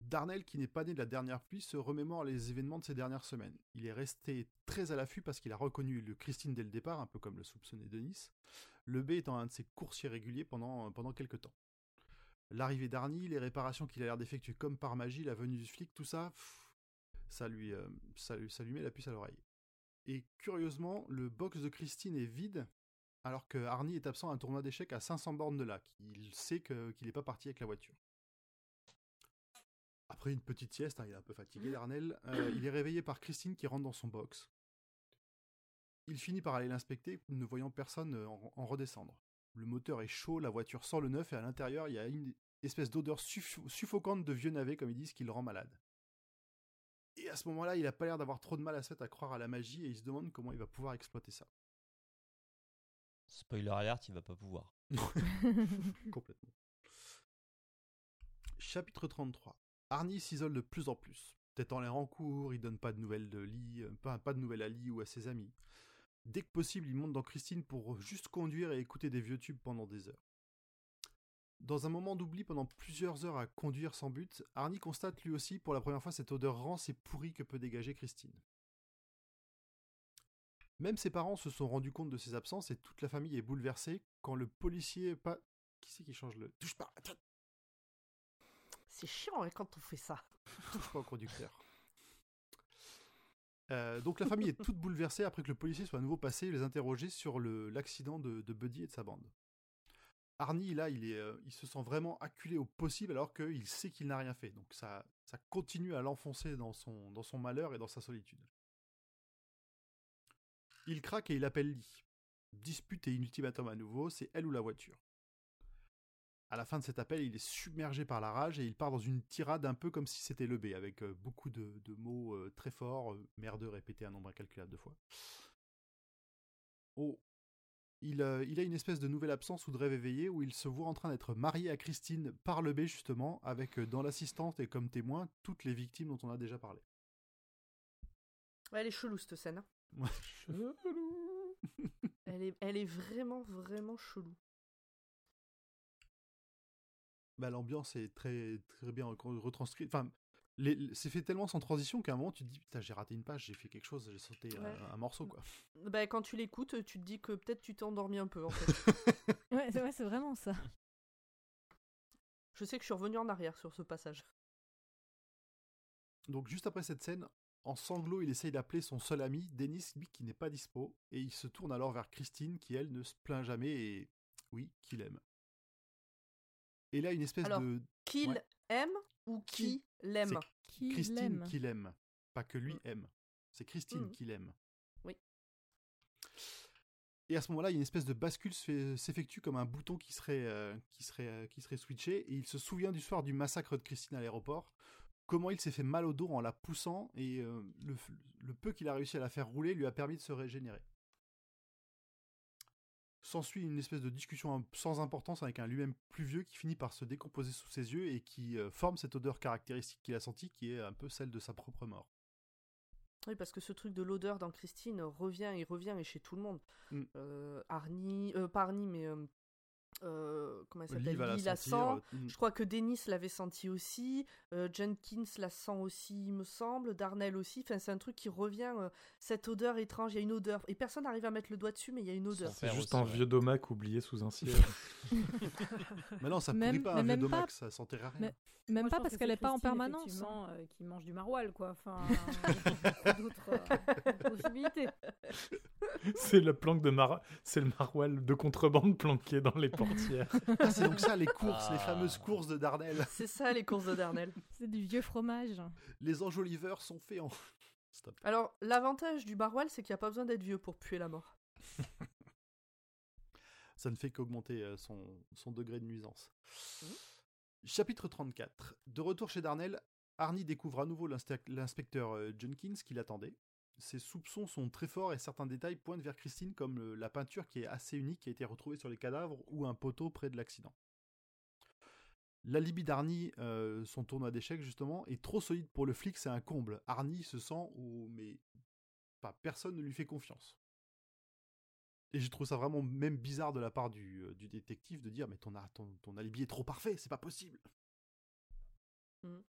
Darnell, qui n'est pas né de la dernière pluie, se remémore les événements de ces dernières semaines. Il est resté très à l'affût parce qu'il a reconnu le Christine dès le départ, un peu comme le soupçonnait Denis. Le B étant un de ses coursiers réguliers pendant, pendant quelques temps. L'arrivée d'Arnie, les réparations qu'il a l'air d'effectuer comme par magie, la venue du flic, tout ça, pff, ça lui, euh, ça, lui- ça lui met la puce à l'oreille. Et curieusement, le box de Christine est vide, alors que Arnie est absent à un tournoi d'échecs à 500 bornes de là. Il sait qu'il n'est pas parti avec la voiture. Après une petite sieste, hein, il est un peu fatigué, Darnell, euh, il est réveillé par Christine qui rentre dans son box. Il finit par aller l'inspecter, ne voyant personne euh, en, en redescendre. Le moteur est chaud, la voiture sent le neuf, et à l'intérieur, il y a une espèce d'odeur suff- suffocante de vieux navet, comme ils disent, qui le rend malade. Et à ce moment-là, il a pas l'air d'avoir trop de mal à se mettre à croire à la magie, et il se demande comment il va pouvoir exploiter ça. Spoiler alert, il va pas pouvoir. Complètement. Chapitre 33. Arnie s'isole de plus en plus. Tête en l'air en cours, il donne pas de nouvelles de Lee, euh, pas, pas de nouvelles à Lee ou à ses amis. Dès que possible, il monte dans Christine pour juste conduire et écouter des vieux tubes pendant des heures. Dans un moment d'oubli pendant plusieurs heures à conduire sans but, Arnie constate lui aussi pour la première fois cette odeur rance et pourrie que peut dégager Christine. Même ses parents se sont rendus compte de ses absences et toute la famille est bouleversée quand le policier pas qui c'est qui change le touche pas C'est chiant hein, quand on fait ça. touche pas au conducteur. Euh, donc la famille est toute bouleversée après que le policier soit à nouveau passé et les interroger sur l'accident de, Buddy et de sa bande. Arnie, là, il, est, euh, il se sent vraiment acculé au possible alors qu'il sait qu'il n'a rien fait. Donc ça, continue à l'enfoncer dans son, dans son malheur et dans sa solitude. Il craque et il appelle Lee. Dispute et ultimatum à nouveau, c'est elle ou la voiture. À la fin de cet appel, il est submergé par la rage et il part dans une tirade un peu comme si c'était le B, avec euh, beaucoup de, de mots euh, très forts, euh, merdeux répétés un nombre incalculable de fois. Oh, il, euh, il a une espèce de nouvelle absence ou de rêve éveillé où il se voit en train d'être marié à Christine par le B justement, avec euh, dans l'assistante et comme témoin toutes les victimes dont on a déjà parlé. Ouais, elle est chelou cette scène. hein. Chelou. Elle est, elle est vraiment, vraiment chelou. Bah, l'ambiance est très très bien re- retranscrite. Enfin, les- c'est fait tellement sans transition qu'à un moment tu te dis putain j'ai raté une page, j'ai fait quelque chose, j'ai sauté un- Ouais. un, morceau quoi. Bah, quand tu l'écoutes, tu te dis que peut-être tu t'es endormi un peu en fait. Ouais, c'est ouais, c'est vraiment ça. Je sais que je suis revenu en arrière sur ce passage. Donc juste après cette scène, en sanglots, il essaye d'appeler son seul ami, Denis, lui qui n'est pas dispo, et il se tourne alors vers Christine, qui elle ne se plaint jamais et oui, qui l'aime. Et là, une espèce Alors, de Qu'il Ouais. aime ou qui? l'aime? Qui Christine l'aime qui l'aime, pas que lui Mm. aime. C'est Christine Mm. qui l'aime. Oui. Et à ce moment-là, il y a une espèce de bascule s'effectue comme un bouton qui serait, euh, qui, serait, euh, qui serait switché, et il se souvient du soir du massacre de Christine à l'aéroport, comment il s'est fait mal au dos en la poussant, et euh, le peu qu'il a réussi à la faire rouler lui a permis de se régénérer. S'ensuit une espèce de discussion sans importance avec un lui-même plus vieux qui finit par se décomposer sous ses yeux et qui euh, forme cette odeur caractéristique qu'il a sentie, qui est un peu celle de sa propre mort. Oui, parce que ce truc de l'odeur dans Christine revient et revient et chez tout le monde. Mm. Euh, Arnie, euh, pas Arnie, mais euh, euh, comment elle s'appelle Lee la Lee la sentir, sent. euh, mm. Je crois que Dennis l'avait senti aussi. euh, Jenkins la sent aussi, il me semble. Darnell aussi. Enfin, c'est un truc qui revient. euh, cette odeur étrange. Il y a une odeur. Et personne n'arrive à mettre le doigt dessus, mais il y a une odeur. C'est juste aussi, un ouais. vieux domac oublié sous un siège. Mais non, ça Même- pourrit pas un vieux même domac, pas- ça sentirait rien. mais- Même pas parce que qu'elle c'est est pas en permanence. hein. euh, qui mange du maroilles, quoi. Enfin, d'autres euh, possibilités. c'est la planque de mar... c'est le maroilles de contrebande planqué dans les Ah, c'est donc ça les courses, les Ah. fameuses courses de Darnell. C'est ça les courses de Darnell. C'est du vieux fromage. Les enjoliveurs sont faits en, Stop. Alors, l'avantage du Barwell, c'est qu'il n'y a pas besoin d'être vieux pour puer la mort. Ça ne fait qu'augmenter euh, son, son degré de nuisance. Mhm. Chapitre 34. De retour chez Darnell, Arnie découvre à nouveau l'inspec- l'inspecteur euh, Jenkins qui l'attendait. Ses soupçons sont très forts et certains détails pointent vers Christine comme la peinture qui est assez unique qui a été retrouvée sur les cadavres ou un poteau près de l'accident. L'alibi d'Arnie, euh, son tournoi d'échecs justement, est trop solide pour le flic, c'est un comble. Arnie se sent où mais pas personne ne lui fait confiance. Et je trouve ça vraiment même bizarre de la part du, euh, du détective de dire mais ton, a- ton, ton alibi est trop parfait, c'est pas possible. Mhm.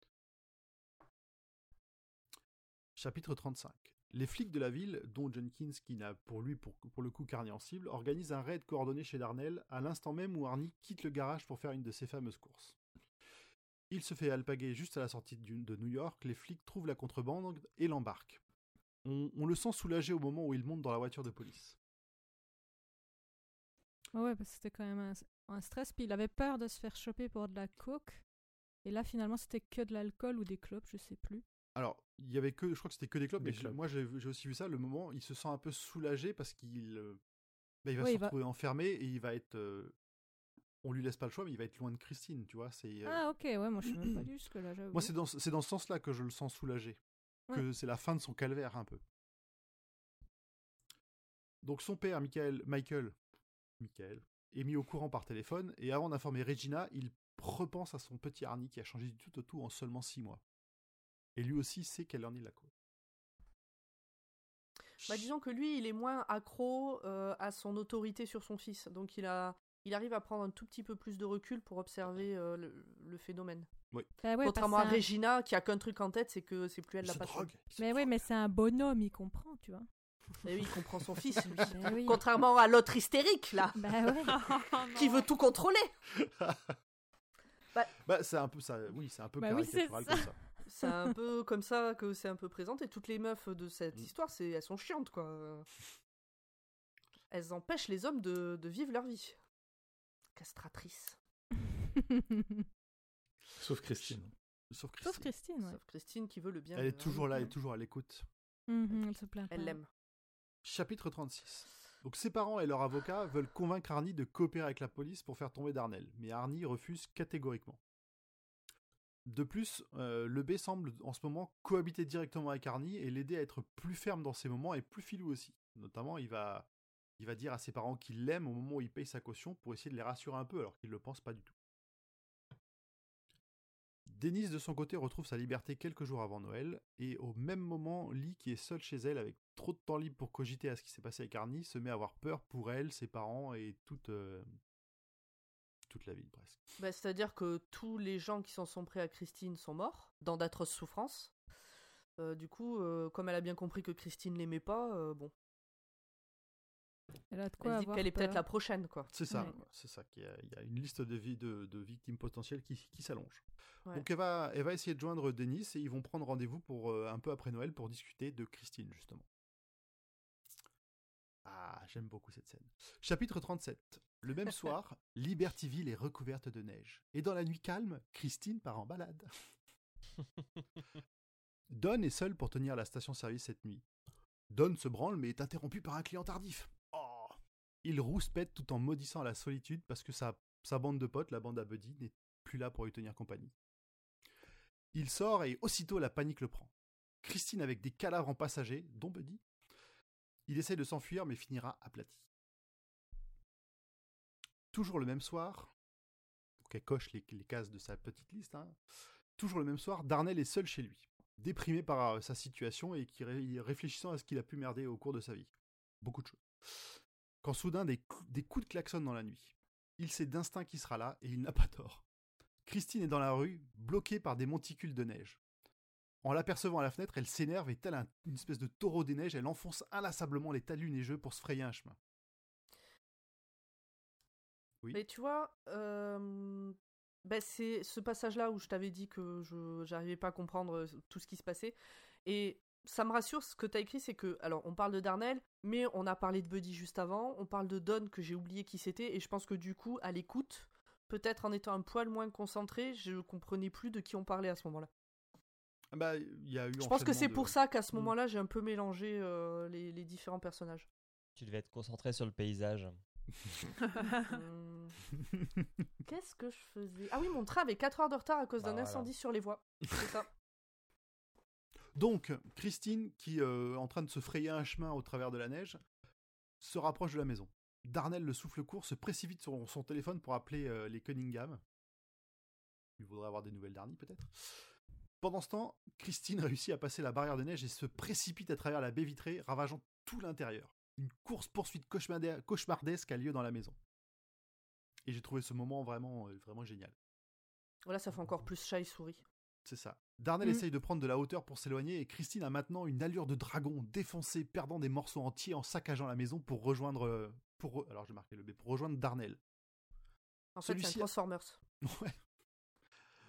Chapitre 35. Les flics de la ville, dont Jenkins, qui n'a pour lui pour, le coup qu'Arnie en cible, organisent un raid coordonné chez Darnell à l'instant même où Arnie quitte le garage pour faire une de ses fameuses courses. Il se fait alpaguer juste à la sortie de New York, les flics trouvent la contrebande et l'embarquent. On, on le sent soulagé au moment où il monte dans la voiture de police. Ouais, parce que c'était quand même un, un stress. Puis il avait peur de se faire choper pour de la coke. Et là, finalement, c'était que de l'alcool ou des clopes, je sais plus. Alors, il y avait que, je crois que c'était que des clubs, Des mais moi j'ai aussi vu ça, le moment, il se sent un peu soulagé parce qu'il euh, bah, il va se va- retrouver enfermé et il va être... euh, on lui laisse pas le choix, mais il va être loin de Christine, tu vois. C'est, euh, Ah, ok, ouais, moi je suis même pas lu jusque-là, j'avoue. Moi, c'est dans, ce- c'est dans ce sens-là que je le sens soulagé. Que c'est la fin de son calvaire, un peu. Donc, son père, Michael, Michael, Michael, est mis au courant par téléphone, et avant d'informer Regina, il repense à son petit Arnie qui a changé du tout au tout en seulement six mois. Et lui aussi sait qu'elle en est la cause. Bah, disons que lui, il est moins accro euh, à son autorité sur son fils. Donc, il, a, il arrive à prendre un tout petit peu plus de recul pour observer euh, le, le phénomène. Ah ouais, parce Contrairement à un- Regina, qui a qu'un truc en tête, c'est que c'est plus elle la patronne. Mais oui, mais c'est un bonhomme, il comprend, tu vois. Et oui, il comprend son fils, lui. Ben oui. Contrairement à l'autre hystérique, là, Bah ouais. qui veut tout contrôler. Bah, c'est un peu ça. Oui, c'est un peu Bah oui, caricatural ça. comme ça. C'est un peu comme ça que c'est un peu présenté. Toutes les meufs de cette Mm. histoire, c'est elles sont chiantes, quoi. Elles empêchent les hommes de, de vivre leur vie. Castratrices. Sauf Christine. Sauf Christine. Sauf Christine, ouais. Sauf Christine qui veut le bien. Elle est toujours là, elle est toujours à l'écoute. Mhm, elle se plaint Elle l'aime. Chapitre 36. Donc ses parents et leur avocat veulent convaincre Arnie de coopérer avec la police pour faire tomber Darnell, mais Arnie refuse catégoriquement. De plus, euh, le B semble en ce moment cohabiter directement avec Arnie et l'aider à être plus ferme dans ses moments et plus filou aussi. Notamment, il va, il va dire à ses parents qu'il l'aime au moment où il paye sa caution pour essayer de les rassurer un peu alors qu'ils ne le pensent pas du tout. Denise, de son côté, retrouve sa liberté quelques jours avant Noël, et au même moment, Lee, qui est seule chez elle avec trop de temps libre pour cogiter à ce qui s'est passé avec Arnie, se met à avoir peur pour elle, ses parents et toute, euh, toute la ville presque. Bah, C'est-à-dire que tous les gens qui s'en sont pris à Christine sont morts, dans d'atroces souffrances. Euh, du coup, euh, comme elle a bien compris que Christine l'aimait pas, euh, bon, Elle a de elle quoi se dit avoir qu'elle est peut-être la prochaine, quoi. C'est ça, Ouais. c'est ça. qu'il y a- Il y a une liste de, vi- de, de victimes potentielles qui, qui s'allonge. Ouais. Donc elle va, elle va essayer de joindre Denis et ils vont prendre rendez-vous pour euh, un peu après Noël pour discuter de Christine justement. Ah, j'aime beaucoup cette scène. Chapitre 37. Le même soir, Libertyville est recouverte de neige. Et dans la nuit calme, Christine part en balade. Don est seul pour tenir la station-service cette nuit. Don se branle mais est interrompu par un client tardif. Oh Il rouspète tout en maudissant la solitude parce que sa, sa bande de potes, la bande à Buddy, n'est plus là pour lui tenir compagnie. Il sort et aussitôt la panique le prend. Christine avec des cadavres en passagers, dont Buddy. Il essaie de s'enfuir mais finira aplati. Toujours le même soir, donc coche les, cases de sa petite liste, hein. toujours le même soir, Darnell est seul chez lui, déprimé par euh, sa situation et qui ré- réfléchissant à ce qu'il a pu merder au cours de sa vie. Beaucoup de choses. Quand soudain des, cou- des coups de klaxon dans la nuit. Il sait d'instinct qui sera là et il n'a pas tort. Christine est dans la rue, bloquée par des monticules de neige. En l'apercevant à la fenêtre, elle s'énerve et, telle un- une espèce de taureau des neiges, elle enfonce inlassablement les talus neigeux pour se frayer un chemin. Mais tu vois, ben, c'est ce passage-là où je t'avais dit que je j'arrivais pas à comprendre tout ce qui se passait. Et ça me rassure, ce que tu as écrit, c'est que, alors, on parle de Darnell, mais on a parlé de Buddy juste avant, on parle de Don, que j'ai oublié qui c'était, et je pense que du coup, à l'écoute, peut-être en étant un poil moins concentré, je comprenais plus de qui on parlait à ce moment-là. Ah Bah, il y a eu. Je pense que c'est pour ça qu'à ce Mm. moment-là, j'ai un peu mélangé euh, les, les différents personnages. Tu devais être concentré sur le paysage. Hum, Qu'est-ce que je faisais? Ah oui, mon train avait 4 heures de retard à cause Bah d'un voilà. incendie sur les voies. C'est ça. Donc, Christine, qui euh, est en train de se frayer un chemin au travers de la neige, se rapproche de la maison. Darnell, le souffle court, se précipite sur son téléphone pour appeler euh, les Cunningham. Il voudrait avoir des nouvelles d'Arnie, peut-être? Pendant ce temps, Christine réussit à passer la barrière de neige et se précipite à travers la baie vitrée, ravageant tout l'intérieur. Une course-poursuite cauchemardesque a lieu dans la maison. Et j'ai trouvé ce moment vraiment, euh, vraiment génial. Voilà, ça fait encore plus chat et souris. C'est ça. Darnell Mm. essaye de prendre de la hauteur pour s'éloigner et Christine a maintenant une allure de dragon, défoncée, perdant des morceaux entiers en saccageant la maison pour rejoindre. euh, Pour, alors j'ai marqué le B, pour rejoindre Darnell. En fait, c'est un Transformers. Ouais.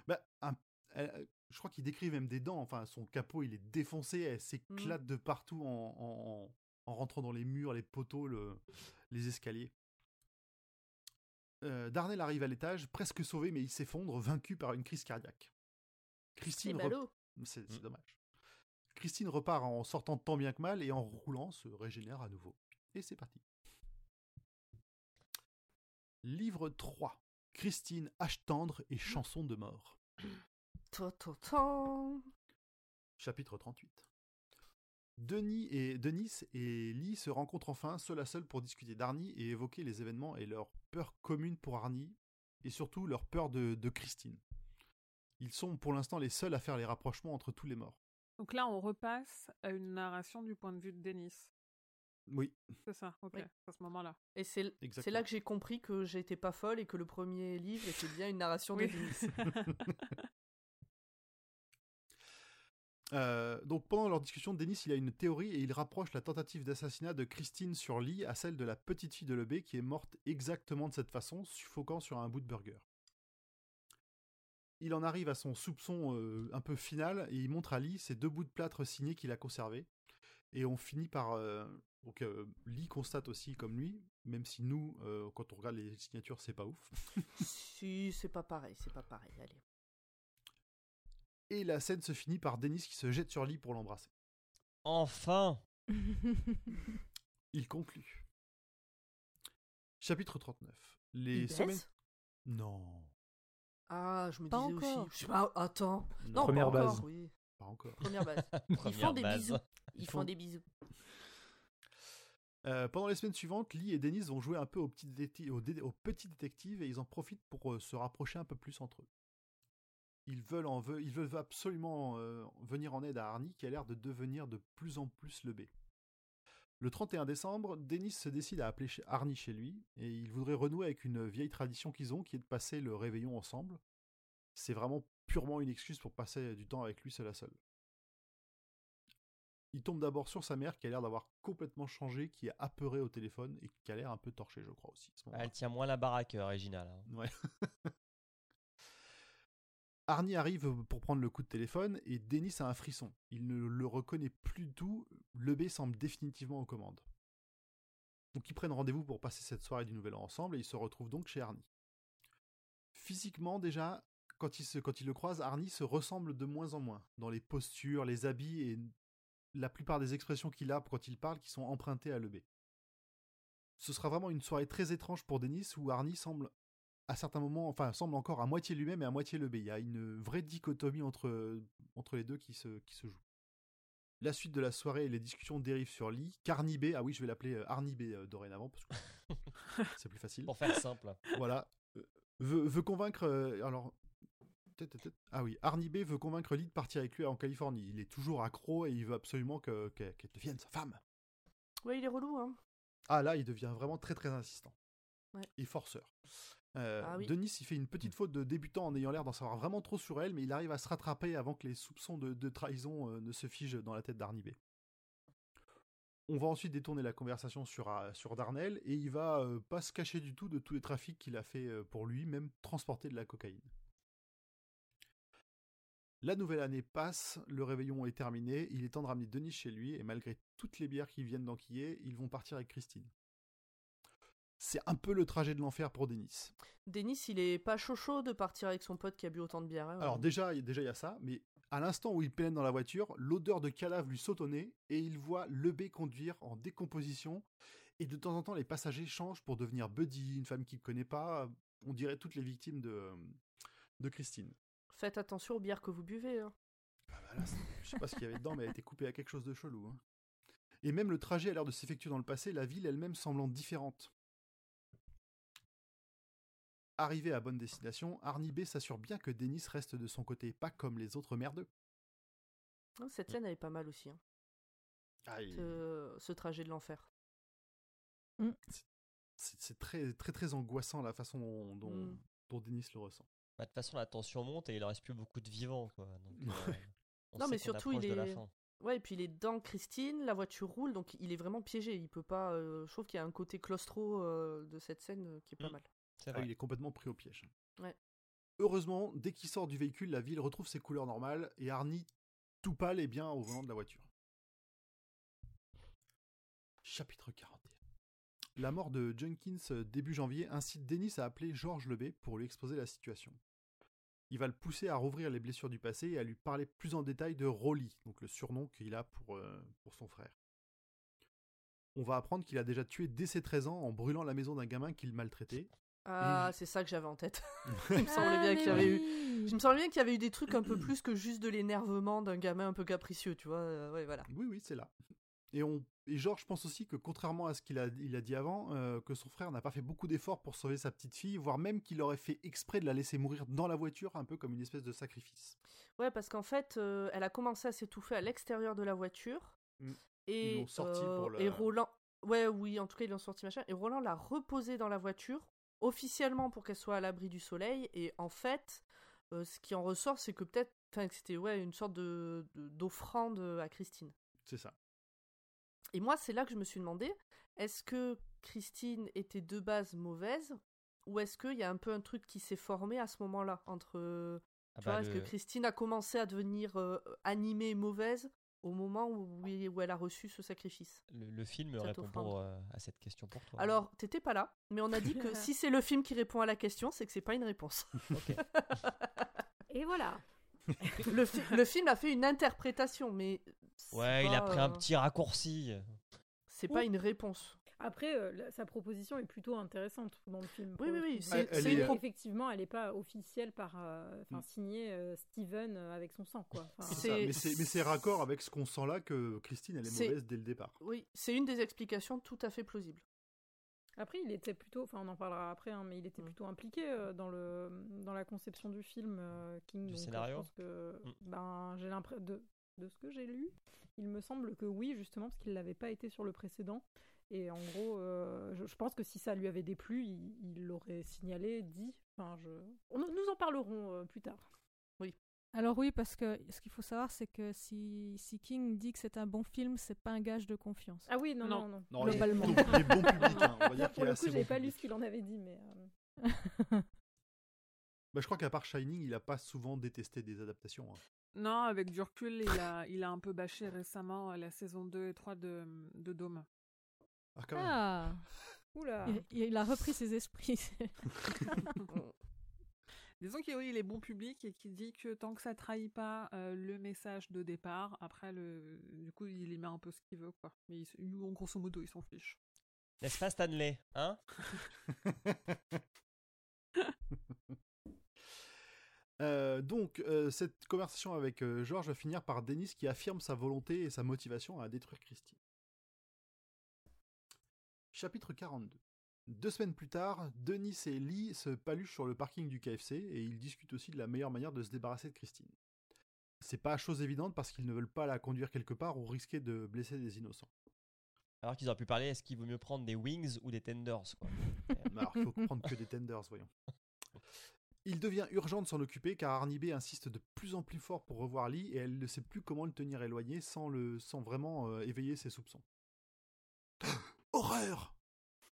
Bah, un- elle- je crois qu'il décrit même des dents. Enfin, son capot, il est défoncé. Elle s'éclate de partout en, en- en rentrant dans les murs, les poteaux, le- les escaliers. Euh, Darnell arrive à l'étage, presque sauvé, mais il s'effondre, vaincu par une crise cardiaque. Christine, rep- c'est c'est Mm. dommage. Christine repart en sortant tant bien que mal et en roulant se régénère à nouveau. Et c'est parti. Livre 3. Christine, H tendre et chanson de mort. Chapitre 38. Denis et, Denis et Lee se rencontrent enfin seul à seul pour discuter d'Arnie et évoquer les événements et leur peur commune pour Arnie et surtout leur peur de, de Christine. Ils sont pour l'instant les seuls à faire les rapprochements entre tous les morts. Donc là, on repasse à une narration du point de vue de Denis. Oui, C'est ça, ok, Oui. à ce moment-là. Et c'est là que j'ai compris que j'étais pas folle et que le premier livre était bien une narration Oui. de Denis. Euh, donc pendant leur discussion, Denis il a une théorie et il rapproche la tentative d'assassinat de Christine sur Lee à celle de la petite fille de Lebé qui est morte exactement de cette façon, suffoquant sur un bout de burger. Il en arrive à son soupçon euh, un peu final et il montre à Lee ces deux bouts de plâtre signés qu'il a conservés. Et on finit par... euh, donc Lee constate aussi comme lui, même si nous, quand on regarde les signatures, c'est pas ouf. si, c'est pas pareil, c'est pas pareil. Allez. Et la scène se finit par Denis qui se jette sur Lee pour l'embrasser. Enfin Il conclut. Chapitre 39. Les Il semaines. baisse Non. Ah, je me Pas disais encore. aussi. Je attends. non, Non, Première pas encore, base. oui. Pas encore. Première base. Ils font des base. bisous. Ils, Ils font font- des bisous. Euh, pendant les semaines suivantes, Lee et Dennis vont jouer un peu au petit, détective, au, dé- au petit détective et ils en profitent pour euh, se rapprocher un peu plus entre eux. Ils veulent, en ve- ils veulent absolument euh, venir en aide à Arnie qui a l'air de devenir de plus en plus le B. Le 31 décembre, Dennis se décide à appeler Arnie chez lui et il voudrait renouer avec une vieille tradition qu'ils ont qui est de passer le réveillon ensemble. C'est vraiment purement une excuse pour passer du temps avec lui seul à seul. Il tombe d'abord sur sa mère qui a l'air d'avoir complètement changé, qui est apeurée au téléphone et qui a l'air un peu torchée, je crois aussi. à ce moment-là. Elle tient moins la baraque euh, hein. Ouais. Arnie arrive pour prendre le coup de téléphone et Dennis a un frisson. Il ne le reconnaît plus du tout. Le B semble définitivement aux commandes. Donc ils prennent rendez-vous pour passer cette soirée du Nouvel An ensemble et ils se retrouvent donc chez Arnie. Physiquement déjà, quand il, se, quand il le croise, Arnie se ressemble de moins en moins dans les postures, les habits et la plupart des expressions qu'il a quand il parle qui sont empruntées à l'EB. Ce sera vraiment une soirée très étrange pour Dennis où Arnie semble à certains moments, enfin, semble encore à moitié lui-même et à moitié le B. Il y a une vraie dichotomie entre, entre les deux qui se, qui se joue. La suite de la soirée et les discussions dérivent sur Lee. Carney B, ah oui, je vais l'appeler euh, Arnie B euh, dorénavant parce que c'est plus facile. Pour faire simple. Voilà. Euh, veut, veut convaincre. euh, alors. Ah oui, Arnie B veut convaincre Lee de partir avec lui en Californie. Il est toujours accro et il veut absolument que- que- qu'elle devienne sa femme. Ouais, il est relou, hein. Ah là, il devient vraiment très très insistant. Ouais. Et forceur. Euh, Ah oui. Denis, il fait une petite faute de débutant en ayant l'air d'en savoir vraiment trop sur elle, mais il arrive à se rattraper avant que les soupçons de, de trahison euh, ne se figent dans la tête d'Arnie B. On va ensuite détourner la conversation sur, euh, sur Darnell, et il va pas se cacher du tout de tous les trafics qu'il a fait pour lui, même transporter de la cocaïne. La nouvelle année passe, le réveillon est terminé, il est temps de ramener Denis chez lui, et malgré toutes les bières qui viennent d'enquiller, ils vont partir avec Christine. C'est un peu le trajet de l'enfer pour Denis. Denis, il est pas chaud chaud de partir avec son pote qui a bu autant de bière. hein. Alors déjà, il- déjà il y a ça, mais À l'instant où il pénètre dans la voiture, l'odeur de calave lui saute au nez et il voit le B conduire en décomposition. Et de temps en temps, les passagers changent pour devenir Buddy, une femme qu'il ne connaît pas. On dirait toutes les victimes de, de Christine. Faites attention aux bières que vous buvez. Hein. Ah bah là, je sais pas ce qu'il y avait dedans, mais elle a été coupée à quelque chose de chelou. hein. Et même le trajet a l'air de s'effectuer dans le passé, la ville elle-même semblant différente. Arrivé à bonne destination, Arnie B s'assure bien que Dennis reste de son côté, pas comme les autres merdeux. Non, Cette scène, elle est pas mal aussi. hein. Ah, Ce, ce trajet de l'enfer. c'est c'est très, très très angoissant la façon dont, dont, Mm. dont Dennis le ressent. Bah, De toute façon, la tension monte et il en reste plus beaucoup de vivants. Quoi. Donc, euh, on Non, sait mais surtout, il de la est- fin. Ouais, et puis il est dans Christine, la voiture roule, donc il est vraiment piégé. Il peut pas. euh, je trouve qu'il y a un côté claustro euh, de cette scène euh, qui est pas Mm. mal. C'est Ah, il est complètement pris au piège. Ouais. Heureusement, dès qu'il sort du véhicule, la ville retrouve ses couleurs normales et Arnie, tout pâle, est bien au volant de la voiture. Chapitre 41. La mort de Jenkins euh, début janvier incite Dennis à appeler Georges Lebé pour lui exposer la situation. Il va le pousser à rouvrir les blessures du passé et à lui parler plus en détail de Rolly, donc le surnom qu'il a pour, euh, pour son frère. On va apprendre qu'il a déjà tué dès ses 13 ans en brûlant la maison d'un gamin qu'il maltraitait. Ah, je- c'est ça que j'avais en tête. il me semblait Ah, bien mais qu'il y avait eu. Je me semblais bien qu'il y avait eu des trucs un peu plus que juste de l'énervement d'un gamin un peu capricieux, tu vois. euh, ouais, voilà. Oui, oui, c'est là. Et, on... et Georges pense aussi que, contrairement à ce qu'il a, il a dit avant, euh, que son frère n'a pas fait beaucoup d'efforts pour sauver sa petite fille, voire même qu'il aurait fait exprès de la laisser mourir dans la voiture, un peu comme une espèce de sacrifice. Ouais, parce qu'en fait, euh, elle a commencé à s'étouffer à l'extérieur de la voiture. Mm. Et, Ils l'ont sortie euh, pour le- et Roland. Ouais, oui, en tout cas, ils l'ont sorti machin. Et Roland l'a reposée dans la voiture, officiellement pour qu'elle soit à l'abri du soleil. Et en fait, euh, ce qui en ressort, c'est que peut-être. Enfin, que c'était ouais, une sorte de, de- d'offrande à Christine. C'est ça. Et moi, c'est là que je me suis demandé est-ce que Christine était de base mauvaise Ou est-ce qu'il y a un peu un truc qui s'est formé à ce moment-là entre Ah bah, est-ce le- que Christine a commencé à devenir euh, animée mauvaise au moment où, où elle a reçu ce sacrifice Le, le film Cette répond pour, euh, à cette question pour toi. Alors, t'étais pas là, mais on a dit que si c'est le film qui répond à la question, c'est que c'est pas une réponse. Et voilà. le, fi- le film a fait une interprétation, mais c'est Ouais, il a pas, pris un euh, petit raccourci. C'est pas une réponse. Après, euh, la- sa proposition est plutôt intéressante dans le film. Oui, oui, oui, c'est Elle- est- pro- effectivement, elle n'est pas officielle par, euh, enfin, Mm. signée euh, Steven euh, avec son sang, quoi. Enfin, C'est ça. C'est- Mais c'est mais c'est raccord avec ce qu'on sent là que Christine, elle est C'est- mauvaise dès le départ. Oui, c'est une des explications tout à fait plausibles. Après, il était plutôt, enfin, on en parlera après, hein, mais il était Mm. plutôt impliqué euh, dans le dans la conception du film euh, King. Du donc, euh, scénario je pense que, Mm. ben, j'ai l'impression de de ce que j'ai lu, il me semble que oui, justement, parce qu'il l'avait pas été sur le précédent. Et en gros, euh, je, je pense que si ça lui avait déplu, il l'aurait signalé, dit. Enfin, je... on- nous en parlerons euh, plus tard. Alors oui, parce que ce qu'il faut savoir, c'est que si, si King dit que c'est un bon film, c'est pas un gage de confiance. Ah oui, non, Non. non, non. Non, il est globalement. il est bon public, hein. on va dire qu'il Pour est le assez coup, bon pas lu ce qu'il en avait dit, mais. euh, Bah, je crois qu'à part Shining, il a pas souvent détesté des adaptations. hein. Non, avec du recul, il a, il a un peu bâché récemment la saison 2 et 3 de, de Dome. Ah, quand même. Ah, Oula. il, il a repris ses esprits. Disons qu'il oui, il est bon public et qui dit que tant que ça trahit pas euh, le message de départ, après, le, du coup, il y met un peu ce qu'il veut, quoi. Mais il- en grosso modo, il s'en fiche. N'est-ce pas Stanley hein? Euh, donc, euh, cette conversation avec euh, George va finir par Dennis qui affirme sa volonté et sa motivation à détruire Christine. Chapitre 42. Deux semaines plus tard, Denis et Lee se paluchent sur le parking du KFC et ils discutent aussi de la meilleure manière de se débarrasser de Christine. C'est pas chose évidente parce qu'ils ne veulent pas la conduire quelque part ou risquer de blesser des innocents. Alors qu'ils auraient pu parler, est-ce qu'il vaut mieux prendre des wings ou des tenders quoi? Alors, il faut prendre que des tenders, voyons. Il devient urgent de s'en occuper car Arnie B insiste de plus en plus fort pour revoir Lee et elle ne sait plus comment le tenir éloigné sans, le, sans vraiment euh, éveiller ses soupçons. Horreur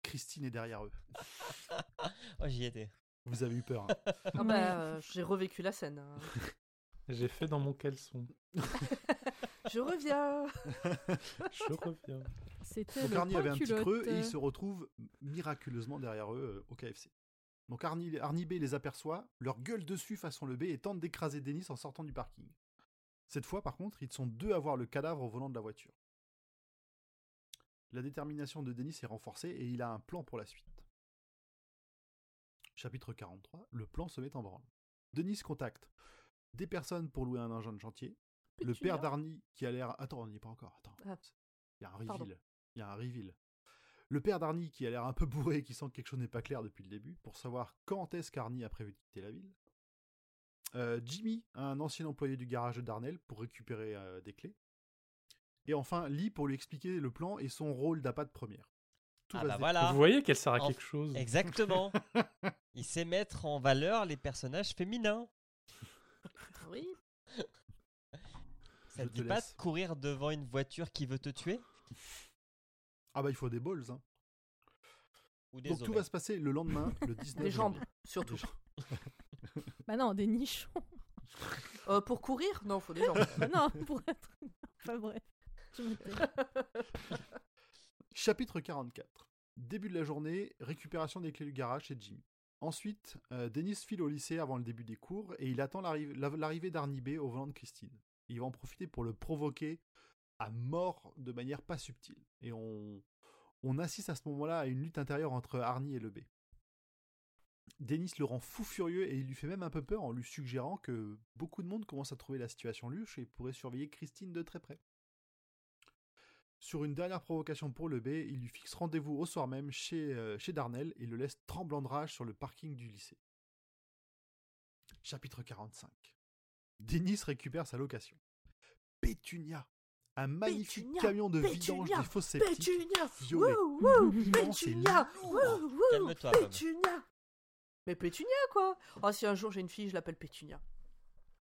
Christine est derrière eux. Oh, j'y étais. Vous avez eu peur. hein. Ah bah, euh, j'ai revécu la scène. hein. J'ai fait dans mon caleçon. Je reviens. Je reviens. C'était Donc le Arnie avait un petit creux et il se retrouve miraculeusement derrière eux euh, au KFC. Donc Arnie, Arnie B les aperçoit, leur gueule dessus façon le B et tente d'écraser Dennis en sortant du parking. Cette fois, par contre, ils sont deux à voir le cadavre au volant de la voiture. La détermination de Denis est renforcée et il a un plan pour la suite. Chapitre 43, le plan se met en branle. Denis contacte des personnes pour louer un engin de chantier. Le père d'Arnie qui a l'air... Attends, on n'y est pas encore. Attends. Ah. Il y a un reveal. Il y a un reveal. Le père d'Arnie qui a l'air un peu bourré et qui sent que quelque chose n'est pas clair depuis le début pour savoir quand est-ce qu'Arnie a prévu de quitter la ville. Euh, Jimmy, un ancien employé du garage de Darnell pour récupérer euh, des clés. Et enfin, Lee pour lui expliquer le plan et son rôle d'appât de première. Tout Ah bah voilà. Vous voyez qu'elle sert à En- quelque chose. Exactement. Il sait mettre en valeur les personnages féminins. Oui. Ça Je te dit te pas laisse. de courir devant une voiture qui veut te tuer? Ah bah il faut des balls. Hein. Ou des Donc tout va se passer le lendemain, le 19 Des jambes, surtout. Des jambes. Bah non, des nichons. Euh, pour courir? Non, faut des jambes. bah non, pour être. Enfin bref. Chapitre 44. Début de la journée, récupération des clés du garage chez Jimmy. Ensuite, euh, Dennis file au lycée avant le début des cours et il attend l'arriv- la- l'arrivée d'Arnie B au volant de Christine. Il va en profiter pour le provoquer à mort de manière pas subtile. Et on, assiste à ce moment-là à une lutte intérieure entre Arnie et le B. Dennis le rend fou furieux et il lui fait même un peu peur en lui suggérant que beaucoup de monde commence à trouver la situation louche et pourrait surveiller Christine de très près. Sur une dernière provocation pour le B, il lui fixe rendez-vous au soir même chez, euh, chez Darnell et le laisse tremblant de rage sur le parking du lycée. Chapitre 45. Dennis récupère sa location. Pétunia, un magnifique Pétunia, camion de Pétunia, vidange des fosses septiques. Pétunia violet. Wouh, Pétunia wouh, wouh. Pétunia Mais Pétunia, quoi Ah, si un jour j'ai une fille, je l'appelle Pétunia.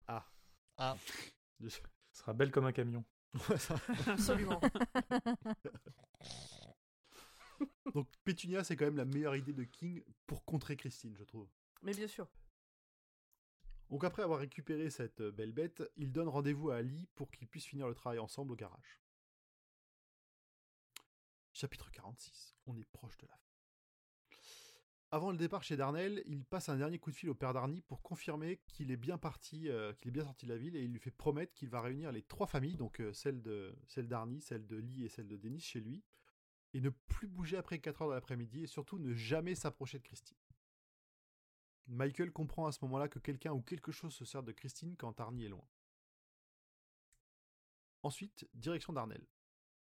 Ah. Ah. Ce sera belle comme un camion. Absolument. Donc Pétunia, c'est quand même la meilleure idée de King pour contrer Christine, je trouve. Mais bien sûr. Donc après avoir récupéré cette euh, belle bête, il donne rendez-vous à Ali pour qu'ils puissent finir le travail ensemble au garage. Chapitre 46. On est proche de la fin. Avant le départ chez Darnell, il passe un dernier coup de fil au père d'Arnie pour confirmer qu'il est bien parti, euh, qu'il est bien sorti de la ville et il lui fait promettre qu'il va réunir les trois familles, donc euh, celle de celle d'Arnie, celle de Lee et celle de Dennis chez lui, et ne plus bouger après 4 heures de l'après-midi et surtout ne jamais s'approcher de Christine. Michael comprend à ce moment-là que quelqu'un ou quelque chose se sert de Christine quand Arnie est loin. Ensuite, direction d'Arnell.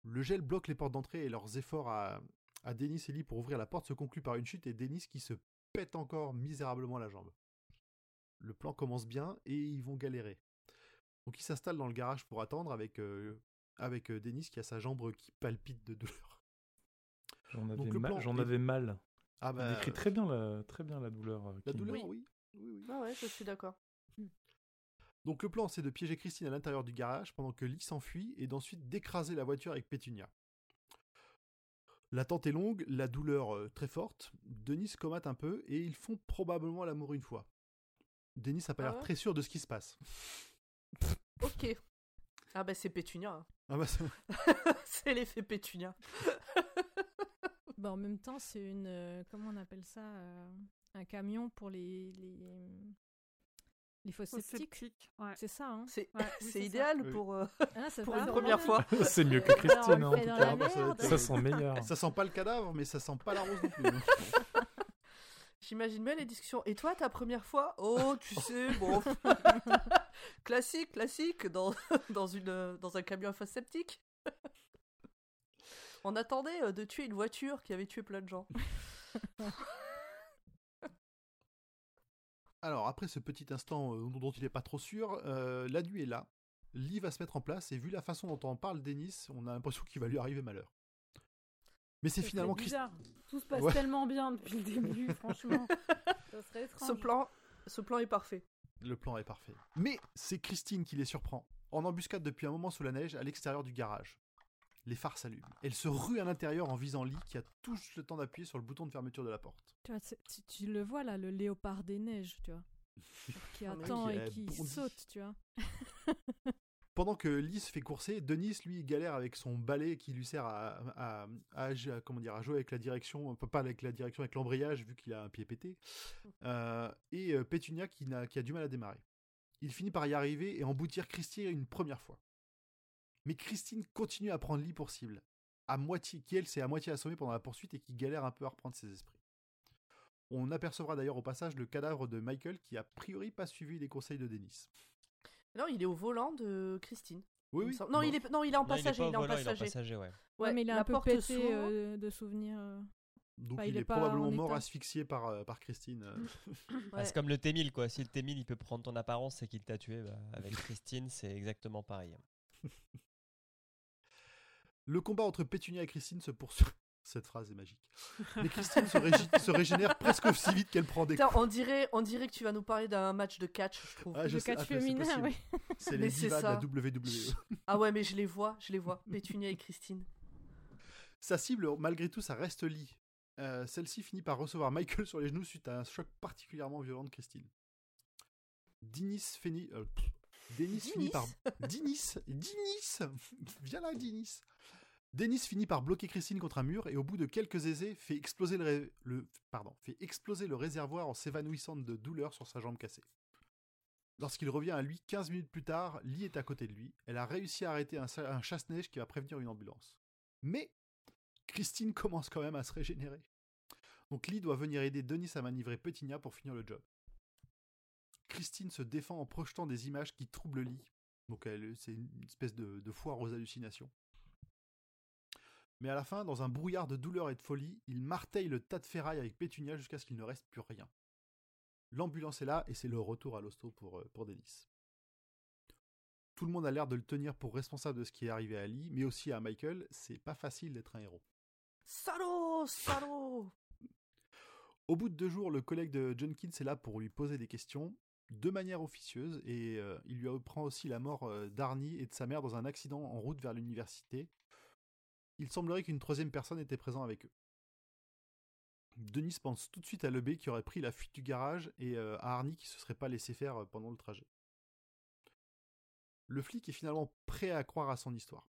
Le gel bloque les portes d'entrée et leurs efforts à, à Dennis et Lee pour ouvrir la porte se concluent par une chute et Dennis qui se pète encore misérablement la jambe. Le plan commence bien et ils vont galérer. Donc ils s'installent dans le garage pour attendre avec, euh, avec euh, Dennis qui a sa jambe qui palpite de douleur. J'en avais, mal- plan j'en est- avais mal. Ah Il bah, décrit très bien la, très bien la douleur. euh, la douleur, Oui. oui. oui, oui. Ah ouais, je suis d'accord. Donc le plan, c'est de piéger Christine à l'intérieur du garage pendant que Lee s'enfuit et d'ensuite d'écraser la voiture avec Pétunia. L'attente est longue, la douleur euh, très forte. Denis comate un peu et ils font probablement l'amour une fois. Denis a pas Ah l'air ouais très sûr de ce qui se passe. Ok. Ah bah c'est Pétunia. hein. Ah bah, ça- c'est l'effet Pétunia. Bah, en même temps, c'est une. euh, comment on appelle ça euh, Un camion pour les. les, les Fosses septiques. septiques, ouais. C'est ça, hein C'est Ouais, oui, c'est c'est ça. idéal pour, euh, Ah, pour une première fois. c'est mieux que Christine. hein, en tout cas. merde. Ça sent meilleur. ça sent pas le cadavre, mais ça sent pas la rose non plus. hein. J'imagine bien les discussions. Et toi, ta première fois? Oh, tu sais, bon. classique, classique, dans, dans, une, dans un camion à face sceptique. On attendait euh, de tuer une voiture qui avait tué plein de gens. Alors, après ce petit instant euh, dont il n'est pas trop sûr, euh, la nuit est là. Lee va se mettre en place et vu la façon dont on parle Denis, on a l'impression qu'il va lui arriver malheur. Mais c'est finalement Christine. bizarre. Tout se passe Ouais. tellement bien depuis le début, franchement. Ça serait étrange. Ce plan, ce plan est parfait. Le plan est parfait. Mais c'est Christine qui les surprend, en embuscade depuis un moment sous la neige à l'extérieur du garage. Les phares s'allument. Elle se rue à l'intérieur en visant Lee qui a tout juste le temps d'appuyer sur le bouton de fermeture de la porte. Tu, vois, c'est- tu, tu le vois là, le léopard des neiges, tu vois. Qui Ah, attend qui et a qui bondi. saute, tu vois. Pendant que Lee se fait courser, Denis lui galère avec son balai qui lui sert à, à- à- à- comment dire, à jouer avec la direction, pas avec la direction, avec l'embrayage vu qu'il a un pied pété. Euh, et euh, Pétunia qui, n'a- qui a du mal à démarrer. Il finit par y arriver et emboutir Christine une première fois. Mais Christine continue à prendre Lee pour cible, à moitié, qui elle s'est à moitié assommée pendant la poursuite et qui galère un peu à reprendre ses esprits. On apercevra d'ailleurs au passage le cadavre de Michael qui a priori pas suivi les conseils de Denis. Non, il est au volant de Christine. Oui, oui. Non, Bon. il est, non, il est en Non, il est passager. pas Il est, en volant, il est en passager. ouais. Ouais, mais il est la un peu porte pété euh, de souvenirs. euh. Donc Enfin, il, il est, probablement en mort état. asphyxié par, euh, par Christine. Ah, c'est comme le T-1000, quoi. Si le T-1000 il peut prendre ton apparence et qu'il t'a tué, bah, avec Christine, c'est exactement pareil. Le combat entre Pétunia et Christine se poursuit. Cette phrase est magique. Mais Christine se, régi- se régénère presque aussi vite qu'elle prend des Putain, coups. on dirait, on dirait que tu vas nous parler d'un match de catch, je trouve. Ah, je sais, catch ah, c'est féminin, oui. C'est les Mais c'est divas de la. WWE. Ah ouais, mais je les vois, je les vois. Pétunia et Christine. Sa cible, malgré tout, ça reste Lee. Euh, Celle-ci finit par recevoir Michael sur les genoux suite à un choc particulièrement violent de Christine. Dinis finit. euh, Denis finit par. Dinis Dinis Viens là, Dinis Denis finit par bloquer Christine contre un mur et au bout de quelques aisés fait exploser le, réservoir en s'évanouissant de douleur sur sa jambe cassée. Lorsqu'il revient à lui 15 minutes plus tard, Lee est à côté de lui. Elle a réussi à arrêter un, chasse-neige qui va prévenir une ambulance. Mais Christine commence quand même à se régénérer. Donc Lee doit venir aider Denis à manivrer Petinia pour finir le job. Christine se défend en projetant des images qui troublent Lee. Donc c'est une espèce de foire aux hallucinations. Mais à la fin, dans un brouillard de douleur et de folie, il martèle le tas de ferraille avec Pétunia jusqu'à ce qu'il ne reste plus rien. L'ambulance est là et c'est le retour à l'hosto pour, euh, pour Denis. Tout le monde a l'air de le tenir pour responsable de ce qui est arrivé à Lee, mais aussi à Michael. C'est pas facile d'être un héros. Salaud, salaud Au bout de deux jours, le collègue de Jenkins est là pour lui poser des questions, de manière officieuse, et euh, il lui apprend aussi la mort euh, d'Arnie et de sa mère dans un accident en route vers l'université. Il semblerait qu'une troisième personne était présente avec eux. Denis pense tout de suite à Lebé qui aurait pris la fuite du garage et euh, à Arnie qui se serait pas laissé faire euh, pendant le trajet. Le flic est finalement prêt à croire à son histoire.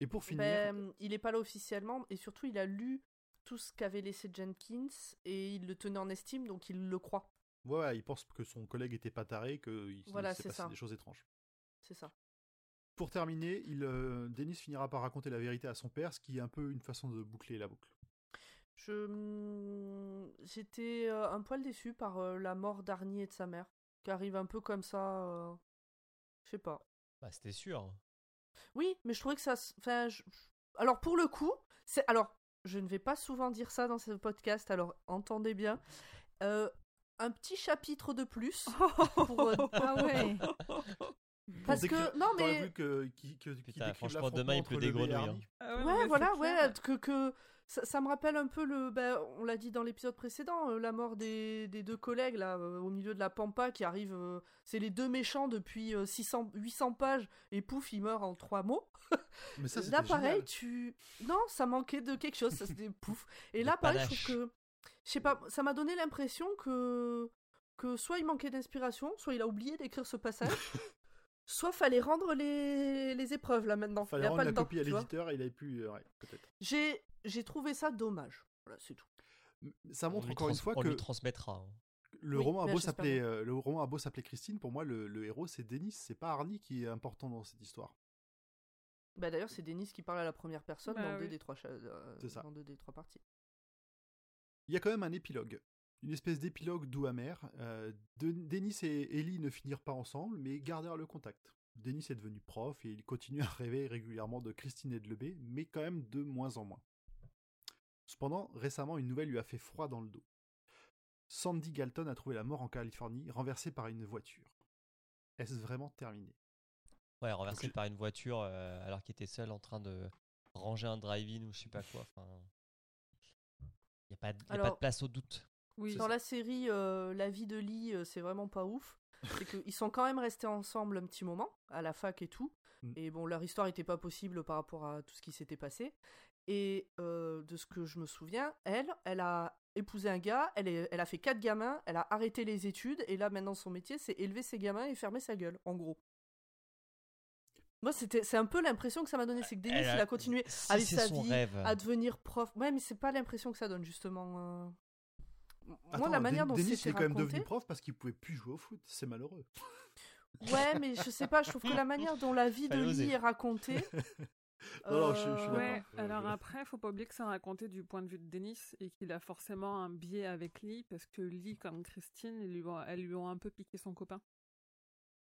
Et pour finir, Ben, il est pas là officiellement et surtout il a lu tout ce qu'avait laissé Jenkins et il le tenait en estime donc il le croit. ouais, il pense que son collègue était pas taré, qu'il Voilà, s'est c'est passé ça. des choses étranges. C'est ça. Pour terminer, il, euh, Dennis finira par raconter la vérité à son père, ce qui est un peu une façon de boucler la boucle. Je hum, j'étais euh, un poil déçu par euh, la mort d'Arnie et de sa mère qui arrive un peu comme ça. euh, Je sais pas. Bah, c'était sûr. Oui, mais je trouvais que ça. Enfin, je- alors pour le coup, c'est alors je ne vais pas souvent dire ça dans ce podcast, alors entendez bien. Euh, un petit chapitre de plus. pour, Ah ouais. parce que non mais voulu que, Putain, franchement, demain, il pleut des grenouilles, Arnie. Ah Ouais, voilà, ouais, clair. que, que ça, ça me rappelle un peu le, ben, on l'a dit dans l'épisode précédent, euh, la mort des, des deux collègues là, euh, au milieu de la pampa qui arrivent, euh, c'est les deux méchants depuis euh, 600, 800 pages et pouf, ils meurent en trois mots. Mais ça, là, pareil, génial. tu, non, ça manquait de quelque chose, ça c'était pouf. Et là, pareil, je trouve que, je sais pas, ça m'a donné l'impression que que soit il manquait d'inspiration, soit il a oublié d'écrire ce passage. Soit fallait rendre les, les épreuves là maintenant. Fallait il a rendre pas la le temps, copie à l'éditeur et il avait plus. euh, ouais, peut-être. J'ai j'ai trouvé ça dommage. Voilà, c'est tout. Ça On montre encore une fois on que lui transmettra. hein. le Oui, roman a beau s'appeler euh, le roman a beau s'appeler Christine, pour moi le, le héros c'est Denis, c'est pas Arnie qui est important dans cette histoire. Bah d'ailleurs, c'est Denis qui parle à la première personne Bah dans, deux des trois cha- euh, C'est ça. dans deux des trois parties. Il y a quand même un épilogue. Une espèce d'épilogue doux amer. Euh, de- Denis et Ellie ne finirent pas ensemble, mais gardèrent le contact. Denis est devenu prof et il continue à rêver régulièrement de Christine et de Lebé, mais quand même de moins en moins. Cependant, récemment, une nouvelle lui a fait froid dans le dos. Sandy Galton a trouvé la mort en Californie, renversée par une voiture. Est-ce vraiment terminé? Ouais, renversé je- par une voiture euh, alors qu'il était seul en train de ranger un drive-in ou je sais pas quoi. Enfin, il n'y a, pas de- y a pas de Alors- place au doute. Oui. Dans la série, euh, la vie de Lee, euh, c'est vraiment pas ouf. C'est qu'ils sont quand même restés ensemble un petit moment, à la fac et tout. Mm. Et bon, leur histoire était pas possible par rapport à tout ce qui s'était passé. Et euh, de ce que je me souviens, elle, elle a épousé un gars, elle, est- elle a fait quatre gamins, elle a arrêté les études, et là maintenant son métier, c'est élever ses gamins et fermer sa gueule, en gros. Moi, c'était, c'est un peu l'impression que ça m'a donné, c'est que Denis, Elle il a continué si à vivre sa vie, rêve. à devenir prof. Ouais, mais c'est pas l'impression que ça donne, justement. Moi, Attends, la manière dont Denis c'était il est quand même raconté... devenu prof parce qu'il pouvait plus jouer au foot. C'est malheureux. Ouais, mais je sais pas, je trouve que la manière dont la vie de. Lee est racontée. Non, non, je- je suis. Ouais, Euh, alors après, faut pas oublier que c'est raconté du point de vue de Denis et qu'il a forcément un biais avec Lee parce que Lee, comme Christine, ils lui ont- elles lui ont un peu piqué son copain.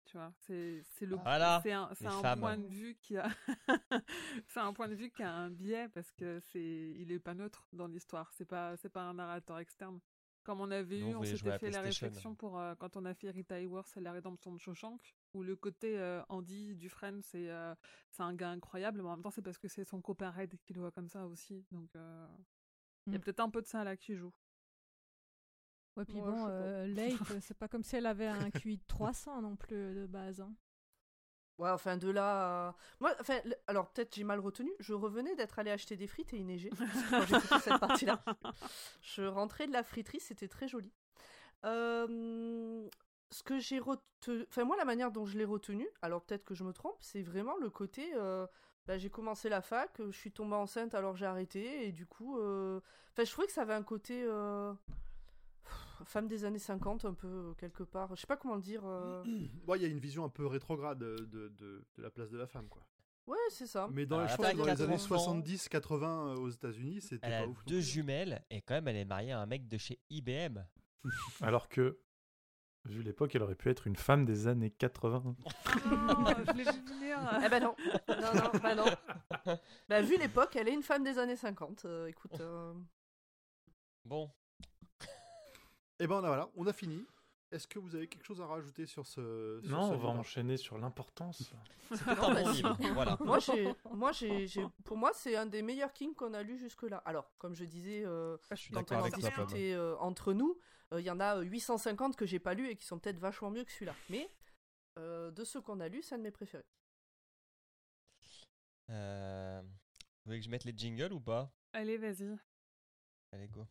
Tu vois, c'est c'est le Voilà, c'est un, un point de vue qui a c'est un point de vue qui a un biais parce que c'est il est pas neutre dans l'histoire, c'est pas c'est pas un narrateur externe. Comme on avait Nous, eu, on s'était fait la réflexion pour euh, quand on a fait Rita Hayworth et la rédemption de Shawshank, où le côté euh, Andy Dufresne, c'est euh, c'est un gars incroyable, mais en même temps, c'est parce que c'est son copain Red qui le voit comme ça aussi. Donc, euh, il y a Mm. peut-être un peu de ça là qui joue. Ouais, puis Ouais, bon, euh, euh, c'est pas comme si elle avait un QI de 300 non plus de base. hein. Ouais, enfin de là. à- Moi, enfin, alors peut-être j'ai mal retenu. Je revenais d'être allé acheter des frites et il neigeait quand j'ai écouté cette partie-là. Je rentrais de la friterie, c'était très joli. Euh, ce que j'ai retenu, enfin moi la manière dont je l'ai retenu, alors peut-être que je me trompe, c'est vraiment le côté. euh, bah, j'ai commencé la fac, je suis tombée enceinte alors j'ai arrêté et du coup, euh, enfin je trouvais que ça avait un côté euh, femme des années 50 un peu euh, quelque part. Je sais pas comment le dire. euh. Ouais, il y a une vision un peu rétrograde de, de, de- de la place de la femme, quoi. Ouais, c'est ça. Mais dans, les, je elle pense a que dans les 80 années ans. 70-80 aux États-Unis, c'était pas a ouf. deux jumelles et quand même elle est mariée à un mec de chez IBM. Alors que, vu l'époque, elle aurait pu être une femme des années 80. je l'ai vu venir. Eh ben non, non, non, bah non. Bah, vu l'époque, elle est une femme des années 50. euh, écoute, euh, Bon, Et ben voilà, on a fini. Est-ce que vous avez quelque chose à rajouter sur ce sur Non, ce on va enchaîner sur l'importance. Voilà. moi, j'ai, moi, j'ai, j'ai- pour moi, c'est un des meilleurs Kings qu'on a lu jusque-là. Alors, comme je disais, euh, Je suis quand on en discutait euh, entre nous, euh, il y en a euh, 850 que j'ai pas lu et qui sont peut-être vachement mieux que celui-là. Mais euh, de ceux qu'on a lus, c'est un de mes préférés. Euh, Vous voulez que je mette les jingles ou pas? Allez, vas-y. Allez, go.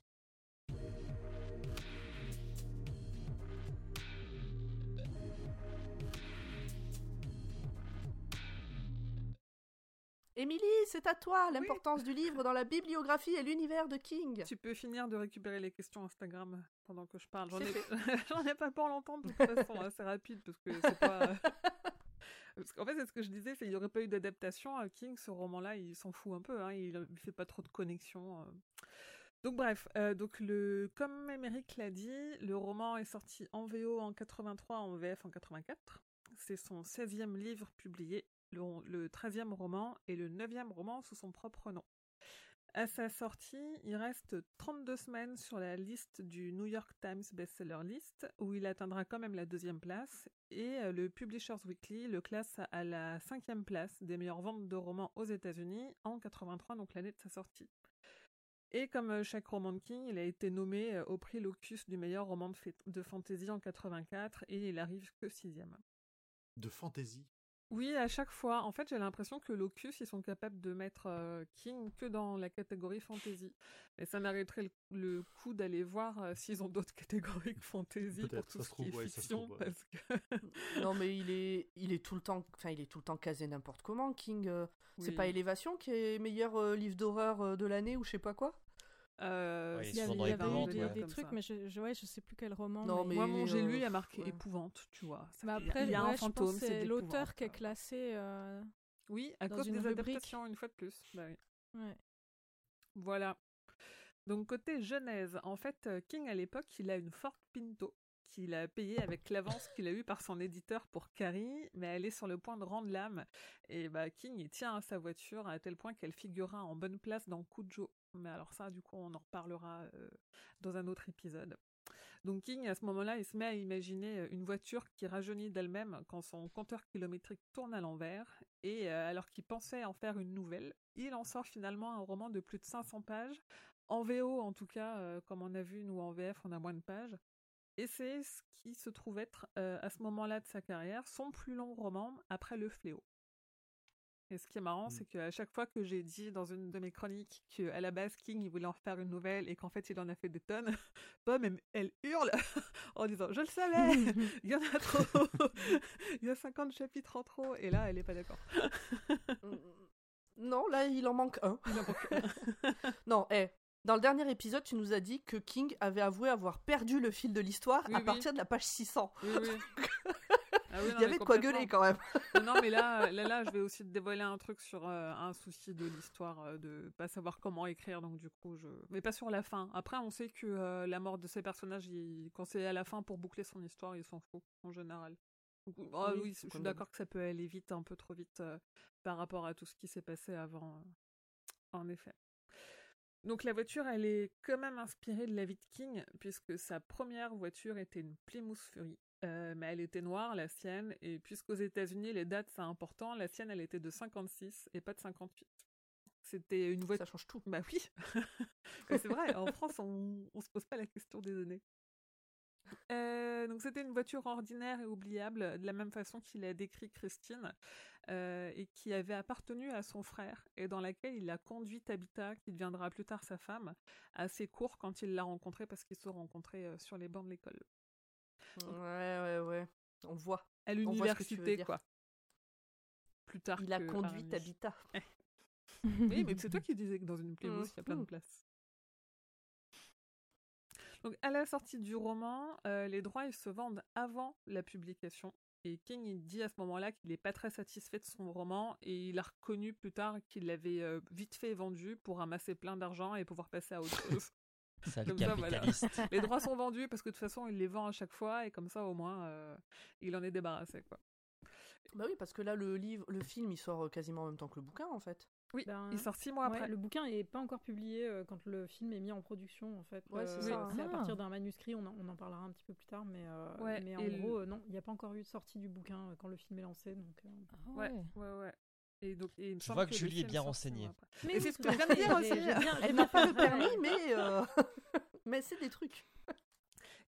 Émilie, c'est à toi l'importance du livre dans la bibliographie et l'univers de King. Tu peux finir de récupérer les questions Instagram pendant que je parle. J'en C'est ai, ai pas pour longtemps de toute façon, assez rapide parce que c'est pas. Parce qu'en fait, c'est ce que je disais, c'est qu'il n'y aurait pas eu d'adaptation à King. Ce roman-là, il s'en fout un peu. Hein, il ne fait pas trop de connexions. euh. Donc bref, euh, donc le, comme Émeric l'a dit, le roman est sorti en VO en 83, en VF en 84. C'est son 16e livre publié, le, 13e roman et le 9e roman sous son propre nom. À sa sortie, il reste 32 semaines sur la liste du New York Times Bestseller List, où il atteindra quand même la deuxième place, et euh, le Publishers Weekly le classe à la cinquième place des meilleures ventes de romans aux États-Unis en 83, donc l'année de sa sortie. Et comme euh, chaque roman de King, il a été nommé euh, au prix Locus du meilleur roman de, de fantasy en 84, et il arrive que sixième. De fantasy? Oui, à chaque fois. En fait, j'ai l'impression que Locus, ils sont capables de mettre euh, King que dans la catégorie fantasy. Et ça mériterait le, le coup d'aller voir euh, s'ils ont d'autres catégories que fantasy pour tout ça ce se qui trouve, est ouais, fiction. trouve, ouais. parce que... Non mais il est, il est tout le temps, enfin il est tout le temps casé n'importe comment. King, euh, c'est Oui. pas Élévation qui est meilleur euh, livre d'horreur euh, de l'année ou je sais pas quoi? Euh, Ouais, Il y avait, il y eu des, ouais. des Comme trucs, ça. mais je, je, ouais, je sais plus quel roman. Non, mais... Moi, mon j'ai lu, il y a marqué ouais. épouvante, tu vois. Ça fait- après, il y a ouais, un je fantôme, c'est l'auteur qui est classé. euh, Oui, à dans cause une des rubrique. adaptations, une fois de plus. Bah oui. Voilà. Donc côté genèse, en fait, euh, King à l'époque, il a une Ford Pinto qu'il a payée avec l'avance qu'il a eue par son éditeur pour Carrie, mais elle est sur le point de rendre l'âme. Et bah King, tient à sa voiture à tel point qu'elle figurera en bonne place dans Cujo. Mais alors ça, du coup, on en reparlera euh, dans un autre épisode. Donc King, à ce moment-là, il se met à imaginer euh, une voiture qui rajeunit d'elle-même quand son compteur kilométrique tourne à l'envers. Et euh, alors qu'il pensait en faire une nouvelle, il en sort finalement un roman de plus de 500 pages. En VO, en tout cas, comme on a vu, nous en VF, on a moins de pages. Et c'est ce qui se trouve être, euh, à ce moment-là de sa carrière, son plus long roman après Le Fléau. Et ce qui est marrant, Mm. c'est qu'à chaque fois que j'ai dit dans une de mes chroniques qu'à la base King il voulait en faire une nouvelle et qu'en fait il en a fait des tonnes, Pomme elle, elle hurle en disant Je le savais Il y en a trop Il y a 50 chapitres en trop Et là elle est pas d'accord. Mm, Non, là il en manque un. Il en manque un. Non, eh. Dans le dernier épisode, tu nous as dit que King avait avoué avoir perdu le fil de l'histoire Oui, à oui. partir de la page 600. Oui, oui. Ah oui, non, Il y avait de quoi gueuler quand même. non, mais là, là, là, je vais aussi te dévoiler un truc sur euh, un souci de l'histoire, euh, de pas savoir comment écrire, donc du coup, je. Mais pas sur la fin. Après, on sait que euh, la mort de ces personnages, il- quand c'est à la fin pour boucler son histoire, ils s'en fout, en général. Donc, ah Oui, je suis d'accord que ça peut aller vite, un peu trop vite euh, par rapport à tout ce qui s'est passé avant, en effet. Donc la voiture, elle est quand même inspirée de la vie de King, puisque sa première voiture était une Plymouth Fury. Euh, mais elle était noire, la sienne, et puisqu'aux États-Unis, les dates, c'est important, la sienne, elle était de 56 et pas de 58. C'était une voiture. Ça change tout. Bah oui, c'est vrai, en France, on, on se pose pas la question des années. Euh, donc c'était une voiture ordinaire et oubliable, de la même façon qu'il a décrit Christine, euh, et qui avait appartenu à son frère, et dans laquelle il a conduit Tabitha, qui deviendra plus tard sa femme, assez court quand il l'a rencontrée, parce qu'ils se sont rencontrés euh, sur les bancs de l'école. Ouais, ouais, ouais. On voit. À l'université, quoi. Plus tard. Il a conduit. Tabitha. Oui, mais c'est toi qui disais que dans une Plymouth, il y a plein de Mhm. place. Donc, à la sortie du roman, euh, les droits ils se vendent avant la publication. Et King il dit à ce moment-là qu'il n'est pas très satisfait de son roman et il a reconnu plus tard qu'il l'avait euh, vite fait vendu pour ramasser plein d'argent et pouvoir passer à autre chose. Comme ça, voilà. les droits sont vendus parce que de toute façon il les vend à chaque fois et comme ça au moins euh, il en est débarrassé quoi. Bah oui, parce que là, le livre, le film, il sort quasiment en même temps que le bouquin, en fait. Oui, Ben, il sort six mois Ouais, après. le bouquin n'est pas encore publié euh, quand le film est mis en production en fait. Ouais, c'est Euh, ça. C'est à Ah. partir d'un manuscrit, on en, on en parlera un petit peu plus tard, mais, euh, Ouais, mais en le- gros, euh, non, il n'y a pas encore eu de sortie du bouquin euh, quand le film est lancé. Donc, euh, Ah Ouais, ouais. ouais. Et donc, et Je vois que Julie est bien renseignée. Mais c'est ce que à je viens de fait, dire j'ai- aussi. j'ai bien- j'ai Elle n'a pas le permis, euh, mais c'est des trucs.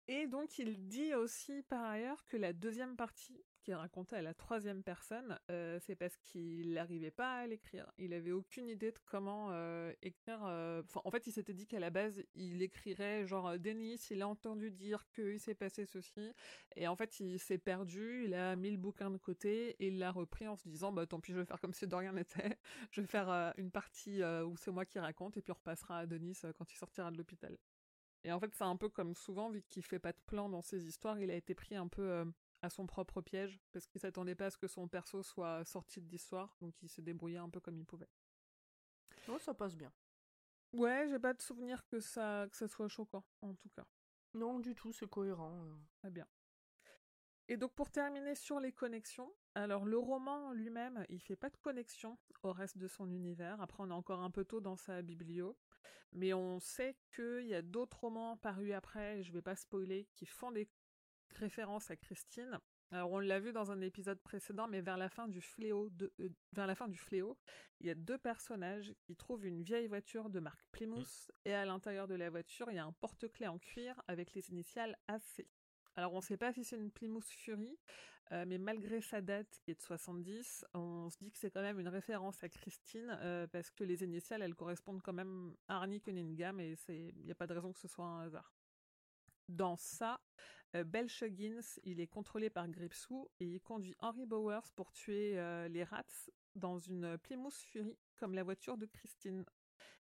Et donc, il dit aussi par ailleurs que la deuxième partie, racontée à la troisième personne, euh, c'est parce qu'il n'arrivait pas à l'écrire. Il avait aucune idée de comment euh, écrire. euh, en fait, il s'était dit qu'à la base, il écrirait genre Denis, il a entendu dire qu'il s'est passé ceci. Et en fait, il s'est perdu. Il a mis le bouquin de côté et il l'a repris en se disant bah tant pis, je vais faire comme si de rien n'était. Je vais faire une partie où c'est moi qui raconte et puis on repassera à Denis quand il sortira de l'hôpital. Et en fait, c'est un peu comme souvent, vu qu'il fait pas de plan dans ses histoires, il a été pris un peu à son propre piège, parce qu'il s'attendait pas à ce que son perso soit sorti de l'histoire, donc il s'est débrouillé un peu comme il pouvait. Non, ça passe bien. Ouais, j'ai pas de souvenir que ça, que ça soit choquant, en tout cas. Non, du tout, c'est cohérent. euh. Très bien. Et donc pour terminer sur les connexions, alors le roman lui-même, il fait pas de connexion au reste de son univers. Après, on est encore un peu tôt dans sa biblio, mais on sait qu'il y a d'autres romans parus après, je vais pas spoiler, qui font des références à Christine. Alors on l'a vu dans un épisode précédent, mais vers la fin du fléau, de, euh, vers la fin du fléau, il y a deux personnages qui trouvent une vieille voiture de marque Plymouth, et à l'intérieur de la voiture, il y a un porte-clés en cuir avec les initiales AC. Alors on ne sait pas si c'est une Plymouth Fury, euh, mais malgré sa date qui est de 70, on se dit que c'est quand même une référence à Christine, euh, parce que les initiales, elles correspondent quand même à Arnie Cunningham, et il n'y a pas de raison que ce soit un hasard. Dans ça, euh, Belch Huggins, il est contrôlé par Gripsou, et il conduit Henry Bowers pour tuer euh, les rats dans une Plymouth Fury, comme la voiture de Christine.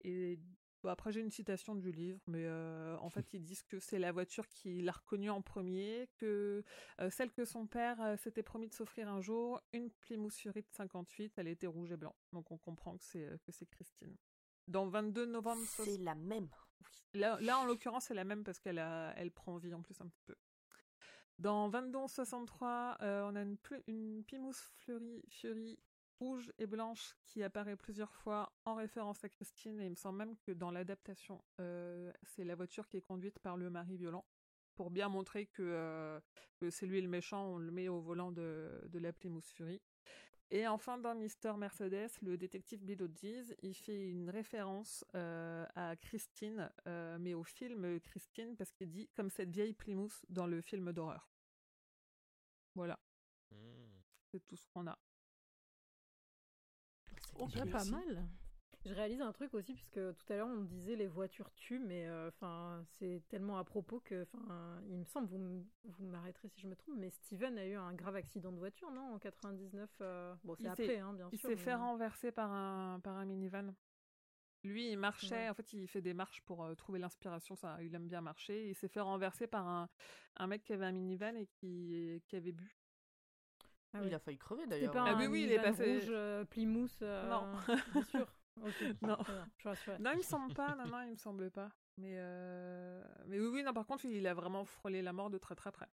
Et Bon, après, j'ai une citation du livre, mais euh, en fait, ils disent que c'est la voiture qu'il a reconnue en premier, que euh, celle que son père euh, s'était promis de s'offrir un jour, une Plymouth Fury de 58, elle était rouge et blanc. Donc on comprend que c'est euh, que c'est Christine. Dans 22 novembre... C'est la même. Là, en l'occurrence, c'est la même parce qu'elle elle prend vie en plus un petit peu. Dans 2263, euh, on a une, une Plymouth Fury, Fury rouge et blanche qui apparaît plusieurs fois en référence à Christine et il me semble même que dans l'adaptation, euh, c'est la voiture qui est conduite par le mari violent pour bien montrer que, euh, c'est lui le méchant, on le met au volant de, de la Plymouth Fury. Et enfin, dans Mister Mercedes, le détective Bill Hodges, il fait une référence euh, à Christine, euh, mais au film Christine, parce qu'il dit comme cette vieille Plymouth dans le film d'horreur. Voilà, Hmm. c'est tout ce qu'on a. Ok, Déjà pas mal. Je réalise un truc aussi, puisque tout à l'heure on disait les voitures tuent, mais euh, enfin c'est tellement à propos que, enfin, il me semble, vous, m- vous m'arrêterez si je me trompe, mais Steven a eu un grave accident de voiture, non, en 99 euh, Bon, c'est Il après, s'est- hein, bien Il sûr. s'est mais- fait renverser par un, par un minivan. Lui, il marchait, Ouais. en fait, il fait des marches pour euh, trouver l'inspiration, ça, il aime bien marcher. Il s'est fait renverser par un, un mec qui avait un minivan et qui, qui avait bu. Ah Il a failli crever d'ailleurs. pas Ah un oui, oui, il est passé- rouge euh, Plymouth. euh, Non. Bien sûr. Ok. Non. Je. Non, il me semble pas. Non, non, il me semble pas. Mais, euh... mais oui, oui, non, par contre, il a vraiment frôlé la mort de très très près.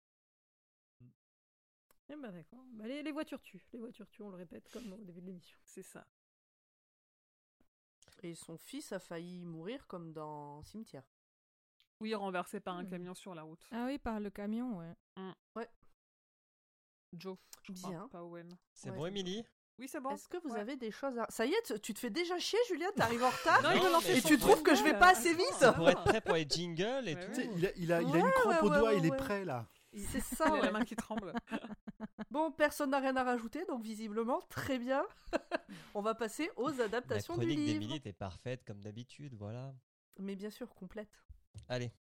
Eh ben d'accord. Bah, les, les voitures tuent. Les voitures tuent, on le répète comme au début de l'émission. C'est ça. Et son fils a failli mourir comme dans Cimetière. Oui, renversé par un Mhm. camion sur la route. Ah oui, par le camion, ouais. Joe, je crois, Bien. pas Owen. C'est Ouais, bon, Émilie? Oui, c'est bon. Est-ce que vous Ouais. avez des choses à... Ça y est, tu- te fais déjà chier, Julien T'arrives en retard Non, il Non, Et tu trouves que je vais pas assez vite. Pour être prêt pour les jingles et Ouais, tout. Il a, il a, il a Ouais, une crampe ouais, au doigt, ouais, il est prêt là. C'est Il ça, a la main qui tremble. Bon, personne n'a rien à rajouter, donc visiblement, très bien. On va passer aux La adaptations du chronique livre. d'Émilie était parfaite comme d'habitude, voilà. Mais bien sûr, complète. Allez.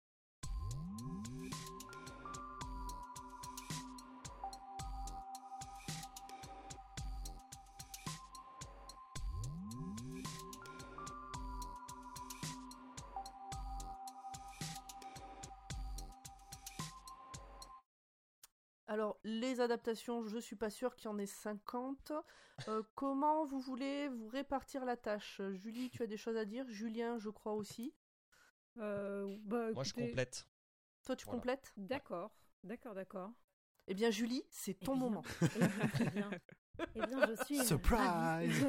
Les adaptations, je suis pas sûre qu'il y en ait 50. Euh, comment vous voulez vous répartir la tâche? Julie, tu as des choses à dire? Julien, je crois aussi. Euh, bah, Moi, je complète. Toi, tu Voilà. complètes? D'accord. D'accord, d'accord. Eh bien, Julie, c'est ton Eh bien. moment. Eh bien. Eh bien, je suis Surprise.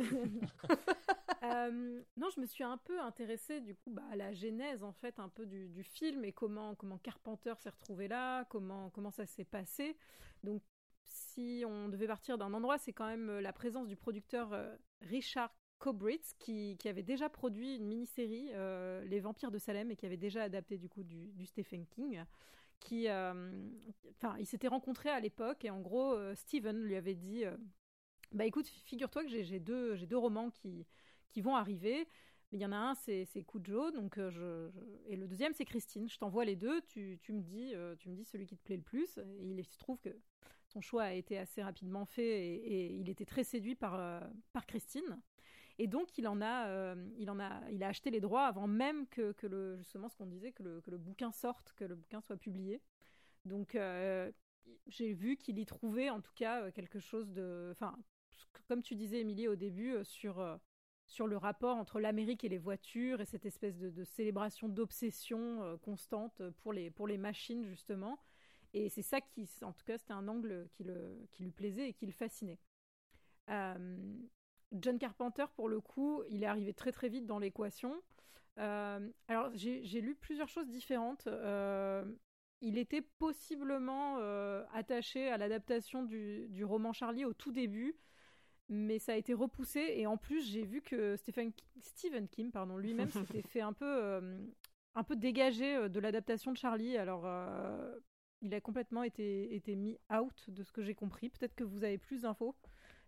Euh, non, je me suis un peu intéressée du coup bah, à la genèse en fait un peu du, du film et comment comment Carpenter s'est retrouvé là, comment comment ça s'est passé. Donc si on devait partir d'un endroit, c'est quand même euh, la présence du producteur euh, Richard Cobritz qui, avait déjà produit une mini-série euh, Les Vampires de Salem et qui avait déjà adapté du coup du, Stephen King. Qui, euh, enfin, ils s'étaient à l'époque et en gros, euh, Steven lui avait dit, bah écoute, figure-toi que j'ai deux, romans qui vont arriver. Il y en a un, c'est Cujo, donc je, je- et le deuxième, c'est Christine. Je t'envoie les deux. Tu, me dis, tu me dis celui qui te plaît le plus. Et il se trouve que son choix a été assez rapidement fait et, il était très séduit par euh, par Christine. Et donc il en a, euh, il en a, il a acheté les droits avant même que, que le justement ce qu'on disait que le, que le bouquin sorte, que le bouquin soit publié. Donc euh, j'ai vu qu'il y trouvait en tout cas quelque chose de, enfin comme tu disais Émilie au début sur sur le rapport entre l'Amérique et les voitures et cette espèce de, de célébration d'obsession constante pour les, pour les machines, justement. Et c'est ça qui, en tout cas, c'était un angle qui, le, qui lui plaisait et qui le fascinait. Euh, John Carpenter, pour le coup, il est arrivé très très vite dans l'équation. Euh, alors, j'ai lu plusieurs choses différentes. Euh, il était possiblement attaché à l'adaptation du, du roman Charlie au tout début, mais ça a été repoussé. Et en plus, j'ai vu que Stephen, Stephen Kim, pardon, lui-même s'était fait un peu, un peu dégager de l'adaptation de Charlie. Alors, il a complètement été, été mis out de ce que j'ai compris. Peut-être que vous avez plus d'infos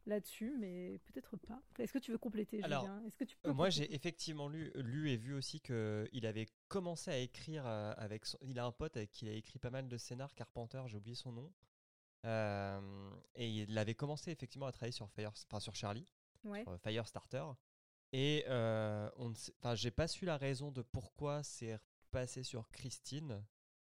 là-dessus, mais peut-être pas. Est-ce que tu veux compléter, Alors, Est-ce que tu peux Euh, Moi, j'ai effectivement lu, lu et vu aussi qu'il avait commencé à écrire euh, avec. son- Il a un pote avec qui il a écrit pas mal de scénars, Carpenter, j'ai oublié son nom. Euh, et il avait commencé effectivement à travailler sur, Fire, enfin, sur Charlie, Ouais. sur Firestarter. Et euh, on enfin, j'ai pas su la raison de pourquoi c'est passé sur Christine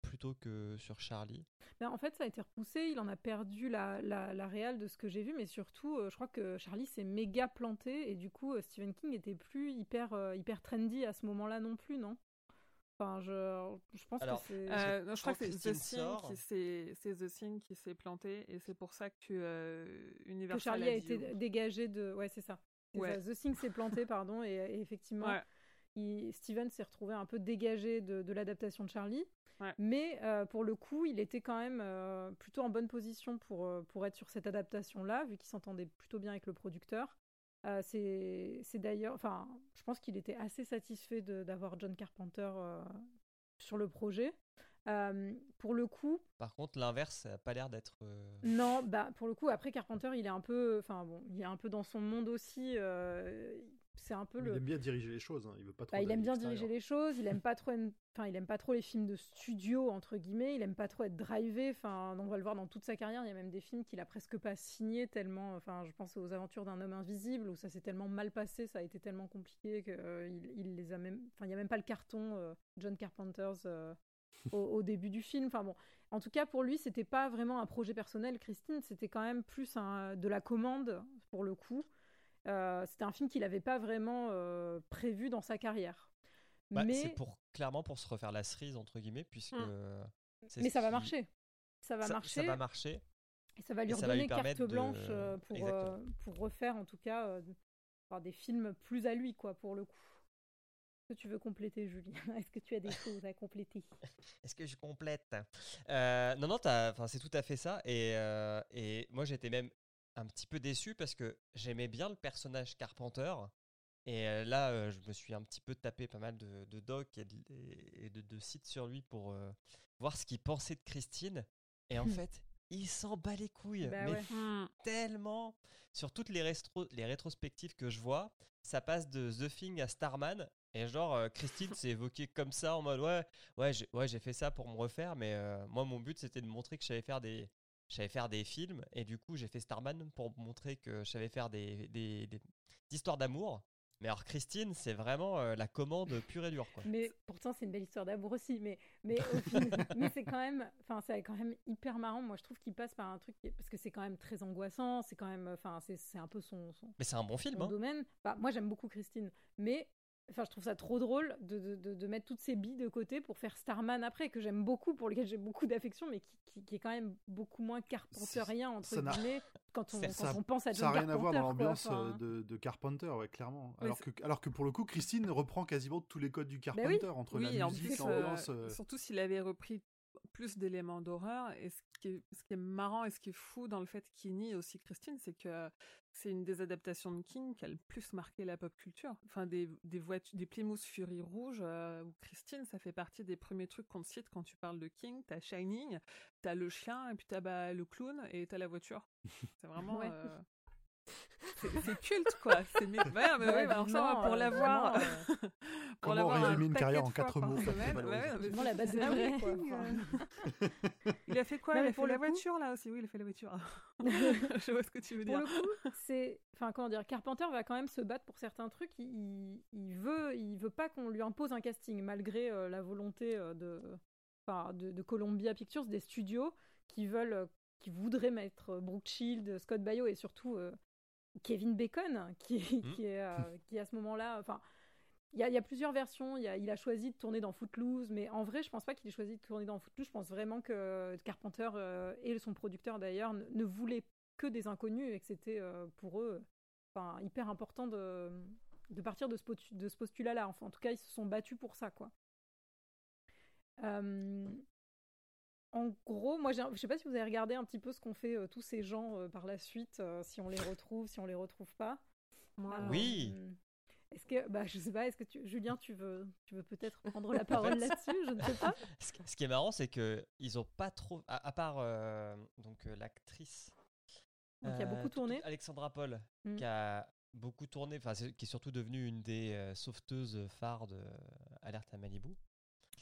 plutôt que sur Charlie. Ben, en fait, ça a été repoussé. Il en a perdu la, la, la réelle de ce que j'ai vu, mais surtout, euh, je crois que Charlie s'est méga planté et du coup, euh, Stephen King était plus hyper, euh, hyper trendy à ce moment-là non plus, non? Enfin, je, je pense Alors, que c'est. Euh, je crois que c'est The Thing sort- qui s'est- c'est The Thing qui s'est planté et c'est pour ça que euh, que Universal Charlie a été dégagé de. Ouais, c'est ça. C'est Ouais. ça. The Thing s'est planté, pardon, et, et effectivement, Ouais. Il- Steven s'est retrouvé un peu dégagé de, de l'adaptation de Charlie. Ouais. Mais euh, pour le coup, il était quand même euh, plutôt en bonne position pour, euh, pour être sur cette adaptation-là, vu qu'il s'entendait plutôt bien avec le producteur. Euh, c'est c'est d'ailleurs, enfin, je pense qu'il était assez satisfait d'avoir John Carpenter euh, sur le projet. Euh, pour le coup, Par contre, l'inverse, ça n'a pas l'air d'être. euh, non, bah pour le coup, après Carpenter, il est un peu, enfin bon, il est un peu dans son monde aussi. euh, c'est un peu Il aime bien diriger les choses, hein, il veut pas trop. Bah, il aime bien diriger les choses, il aime pas trop, enfin il aime pas trop les films de studio entre guillemets, il aime pas trop être drivé. Enfin, on va le voir dans toute sa carrière. Il y a même des films qu'il a presque pas signés tellement. Enfin, je pense aux Aventures d'un homme invisible où ça s'est tellement mal passé, ça a été tellement compliqué que euh, il, il les a même. Enfin, il y a même pas le carton euh, John Carpenter's euh, au, au début du film. Enfin bon, en tout cas, pour lui, c'était pas vraiment un projet personnel, Christine, c'était quand même plus un, de la commande, pour le coup. Euh, c'était un film qu'il n'avait pas vraiment euh, prévu dans sa carrière. Bah, mais C'est pour, clairement pour se refaire la cerise, entre guillemets, puisque. Mm. c'est mais ça va marcher. Ça va ça- marcher. Ça va marcher. Et ça va lui Et ça va lui redonner carte de- blanche euh, pour, euh, pour refaire, en tout cas, euh, des films plus à lui, quoi, pour le coup. Est-ce que tu veux compléter, Julie? Est-ce que tu as des choses à compléter? Est-ce que je complète? Euh, Non, non, c'est tout à fait ça. Et, et moi, j'étais même un petit peu déçu parce que j'aimais bien le personnage Carpenter. Et euh, là, euh, je me suis un petit peu tapé pas mal de, de docs et de, et de- de sites sur lui pour euh, voir ce qu'il pensait de Christine. Et en fait, il s'en bat les couilles. Bah mais ouais. Hmm. tellement. Sur toutes les, rétrospectives que je vois, ça passe de The Thing à Starman. Et genre, euh, Christine s'est évoquée comme ça en mode Ouais, ouais, j'ai ouais, fait ça pour me refaire, mais euh, moi, mon but c'était de montrer que je savais faire des. Je savais faire des films et du coup j'ai fait Starman pour montrer que je savais faire des, des, des histoires d'amour. Mais alors Christine, c'est vraiment euh, la commande pure et dure. Quoi. Mais pourtant, c'est une belle histoire d'amour aussi. Mais, mais, mais c'est quand même, enfin, c'est quand même hyper marrant. Moi, je trouve qu'il passe par un truc parce que c'est quand même très angoissant. C'est quand même, enfin, c'est un peu son, son, Mais c'est un bon film. Hein. domaine. Bah, moi, j'aime beaucoup Christine, mais enfin, je trouve ça trop drôle de, de, de, de mettre toutes ces billes de côté pour faire Starman après, que j'aime beaucoup, pour lequel j'ai beaucoup d'affection, mais qui, qui, qui est quand même beaucoup moins carpenterien entre ça guillemets quand on, Ça- quand on pense à Ça John n'a rien à voir dans l'ambiance Enfin, euh, de, de Carpenter, ouais, clairement. Oui, Alors que, alors que pour le coup, Christine reprend quasiment tous les codes du Carpenter, entre Oui, et la en musique, plus, l'ambiance. euh, euh, surtout s'il avait repris plus d'éléments d'horreur. Et ce qui, est, ce qui est marrant et ce qui est fou dans le fait qu'il nie aussi Christine, c'est que c'est une des adaptations de King qui a le plus marqué la pop culture. Enfin, des, des voitures, des Plymouth Fury rouges, euh, où Christine, ça fait partie des premiers trucs qu'on te cite quand tu parles de King. T'as Shining, t'as le chien, et puis t'as bah, le clown, et t'as la voiture. C'est vraiment... Ouais. euh, c'est culte, quoi. C'est mais, ouais, mais ouais, bah alors ça, pour euh, l'avoir, euh, pour Comment l'avoir un résumer une carrière en quatre mots, ouais, mais Vivement la base de quoi. Euh. Il a fait quoi? Non, Il a fait pour la coup- voiture là aussi. Oui, il a fait la voiture. Je vois ce que tu veux Pour dire. le coup, c'est, enfin comment dire, Carpenter va quand même se battre pour certains trucs. Il, il- veut, il veut pas qu'on lui impose un casting, malgré euh, la volonté euh, de, enfin, de, de Columbia Pictures, des studios qui veulent, euh, qui voudraient mettre euh, Brooke Shield, Scott Baio et surtout euh, Kevin Bacon, qui, qui est, euh, qui à ce moment-là, enfin. Il y, a, il y a plusieurs versions. Il, y a- il a choisi de tourner dans Footloose, mais en vrai, je pense pas qu'il ait choisi de tourner dans Footloose. Je pense vraiment que Carpenter euh, et son producteur d'ailleurs ne, ne voulaient que des inconnus et que c'était euh, pour eux enfin, hyper important de, de partir de ce, potu- de ce postulat-là. Enfin, en tout cas, ils se sont battus pour ça, quoi. Euh, en gros, moi, j'ai- je sais pas si vous avez regardé un petit peu ce qu'ont fait euh, tous ces gens euh, par la suite, euh, si on les retrouve, si on les retrouve pas. Euh, Oui. Est-ce que, bah, je sais pas, est-ce que tu, Julien, tu veux, tu veux peut-être prendre la parole là-dessus Je ne sais pas. Ce qui- ce qui est marrant, c'est que ils ont pas trop, à, à part euh, donc euh, l'actrice. Donc, il y a beaucoup tourné. Alexandra Paul, Mm. qui a beaucoup tourné, enfin qui est surtout devenue une des euh, sauveteuses phares de euh, Alerte à Malibu.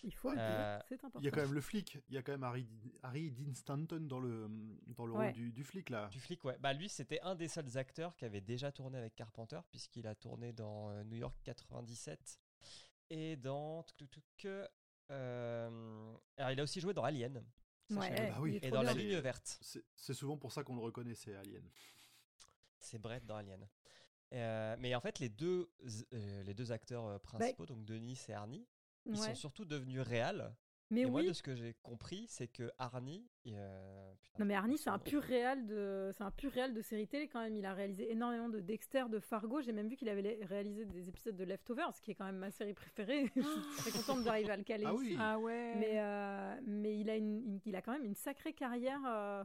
Il faut le dire, Euh, c'est important. Il y a quand même le flic, il y a quand même Harry, Harry Dean Stanton dans le, dans le Ouais. rôle du, du flic là. Du flic, ouais. Bah lui, c'était un des seuls acteurs qui avait déjà tourné avec Carpenter, puisqu'il a tourné dans euh, New York 97 et dans euh, alors il a aussi joué dans Alien. Ouais, bah oui. Et dans la ligne verte. C'est souvent pour ça qu'on le reconnaît, c'est Alien. C'est Brett dans Alien. Euh, mais en fait, les deux, euh, les deux acteurs principaux, donc Denis et Arnie, ils Ouais. sont surtout devenus réals. Mais et oui, moi, de ce que j'ai compris, c'est que Arnie. euh, putain, Non mais Arnie c'est un pur réal de c'est un pur réal de série télé quand même. Il a réalisé énormément de Dexter, de Fargo. J'ai même vu qu'il avait réalisé des épisodes de Leftovers, ce qui est quand même ma série préférée. Je suis très contente d'arriver à le caler Ah ici. oui. Ah ouais. Mais euh, mais il a une, une- il a quand même une sacrée carrière euh,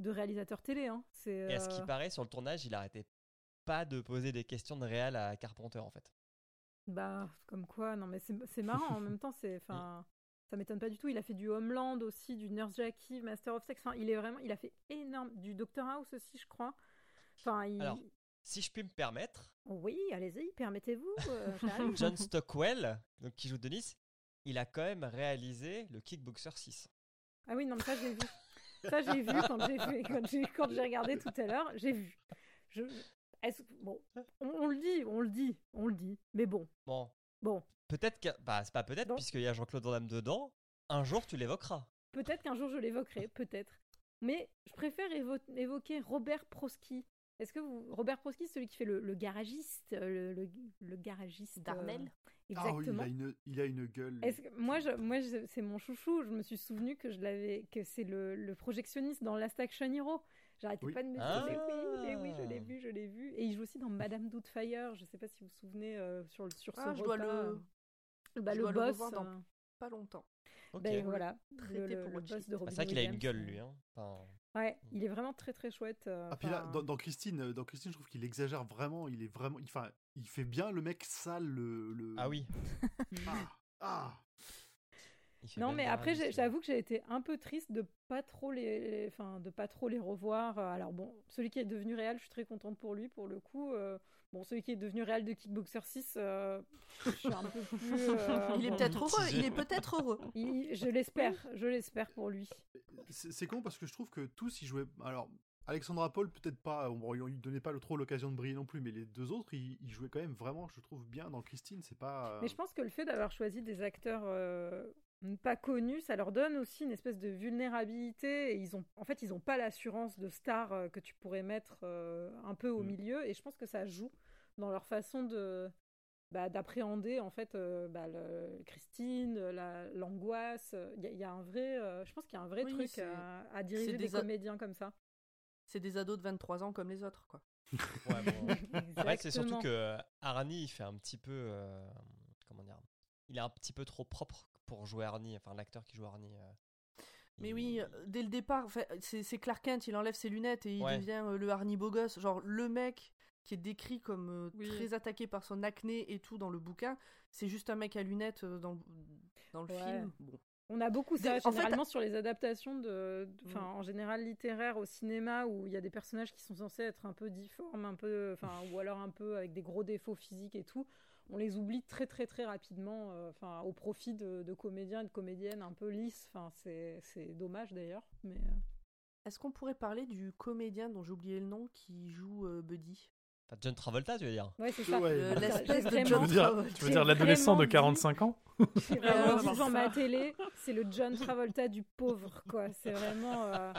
de réalisateur télé. Hein. C'est Et à ce qui paraît, sur le tournage, il arrêtait pas de poser des questions de réal à Carpenter, en fait. Bah comme quoi. Non mais c'est marrant en même temps. C'est enfin. Ça m'étonne pas du tout. Il a fait du Homeland aussi, du Nurse Jackie, Master of Sex. Enfin, il est vraiment, il a fait énorme, du Doctor House aussi, je crois. Enfin, il... Alors, Si je puis me permettre, Oui, allez-y, permettez-vous. euh. John Stockwell, donc, qui joue Denis, il a quand même réalisé le Kickboxer 6. ah oui, non, mais ça j'ai vu. Ça j'ai vu quand j'ai quand regardé tout à l'heure, j'ai vu. Je, est-ce- bon, on, on le dit, on le dit, on le dit. Mais bon, Bon, bon. peut-être que. Bah, c'est pas peut-être, puisqu'il y a Jean-Claude Van Damme dedans. Un jour, tu l'évoqueras. Peut-être qu'un jour je l'évoquerai, peut-être. Mais je préfère évo- évoquer Robert Prosky. Est-ce que vous. Robert Prosky, celui qui fait le, le garagiste. euh, Le, le, le garagiste. euh, Darnell Ah oui, il Exactement. a une, il a une gueule. Est-ce que- moi, je, moi je- c'est mon chouchou. Je me suis souvenu que je l'avais, que c'est le, le projectionniste dans Last Action Hero. J'arrêtais Oui. pas de me dire, Ah. mais oui, mais oui, je l'ai vu, je l'ai vu. Et il joue aussi dans Madame Doubtfire. Je sais pas si vous vous souvenez euh, sur, le- sur ce Ah, je dois le- euh, bah, je le dois le boss. revoir dans euh, Pas longtemps. Ok. ben, voilà, Traité le, pour le boss de Robin c'est vrai qu'il a une gueule, lui. Hein. Enfin, Ouais, il est vraiment très très chouette. euh, Ah, puis là, dans, dans Christine, dans Christine, je trouve qu'il exagère vraiment. Il est vraiment, enfin, il fait bien le mec sale. Le, le- Ah oui. Ah, ah. Non, mais après, j'avoue que j'ai été un peu triste de pas trop les, enfin, de pas trop les revoir. Euh, Alors bon, celui qui est devenu réel, je suis très contente pour lui, pour le coup. Euh, Bon, celui qui est devenu réel de Kickboxer 6, euh, je suis un peu plus. euh, Il est bon, peut-être heureux. Il est peut-être heureux. il- je l'espère, je l'espère pour lui. C'est con parce que je trouve que tous ils jouaient. Alors, Alexandra Paul, peut-être pas, on ne lui donnait pas le- trop l'occasion de briller non plus, mais les deux autres, ils, ils jouaient quand même vraiment, je trouve, bien dans Christine. C'est pas. euh, Mais je pense que le fait d'avoir choisi des acteurs euh, pas connus, ça leur donne aussi une espèce de vulnérabilité. Et ils ont, en fait, ils n'ont pas l'assurance de star euh, que tu pourrais mettre euh, un peu au Mm. milieu. Et je pense que ça joue dans leur façon de bah, d'appréhender en fait euh, bah, le- Christine, la- l'angoisse. Il y, a- il y a un vrai, euh, je pense qu'il y a un vrai Oui, truc à, à diriger des, comédiens comme ça. C'est des ados de 23 ans comme les autres, quoi. Ouais, bon. Après, c'est surtout que Arnie, il fait un petit peu. euh, comment dire Il est un petit peu trop propre pour jouer Arnie, enfin l'acteur qui joue Arnie. euh, Mais il- oui, euh, dès le départ, enfin, c'est Clark Kent, il enlève ses lunettes et il Ouais. devient euh, le Harney beau gosse. Genre, le mec qui est décrit comme euh, Oui. très attaqué par son acné et tout dans le bouquin, c'est juste un mec à lunettes euh, dans, le- dans le Ouais. film. Bon. On a beaucoup ça, fait- généralement sur les adaptations de, de- enfin, Mm. en général littéraires au cinéma où il y a des personnages qui sont censés être un peu difformes, un peu, enfin, ou alors un peu avec des gros défauts physiques et tout. On les oublie très très très rapidement, euh, enfin, au profit de, de comédiens et de comédiennes un peu lisses. Enfin, c'est c'est dommage d'ailleurs, mais euh, Est-ce qu'on pourrait parler du comédien dont j'ai oublié le nom qui joue euh, Buddy? John Travolta, tu veux dire? Ouais, c'est ça. Ouais, Euh, L'espèce de John Tu veux dire, Travolta. tu veux dire l'adolescent de vraiment 45 ans? J'ai vraiment devant ma ça. télé, c'est le John Travolta du pauvre, quoi. C'est vraiment. euh,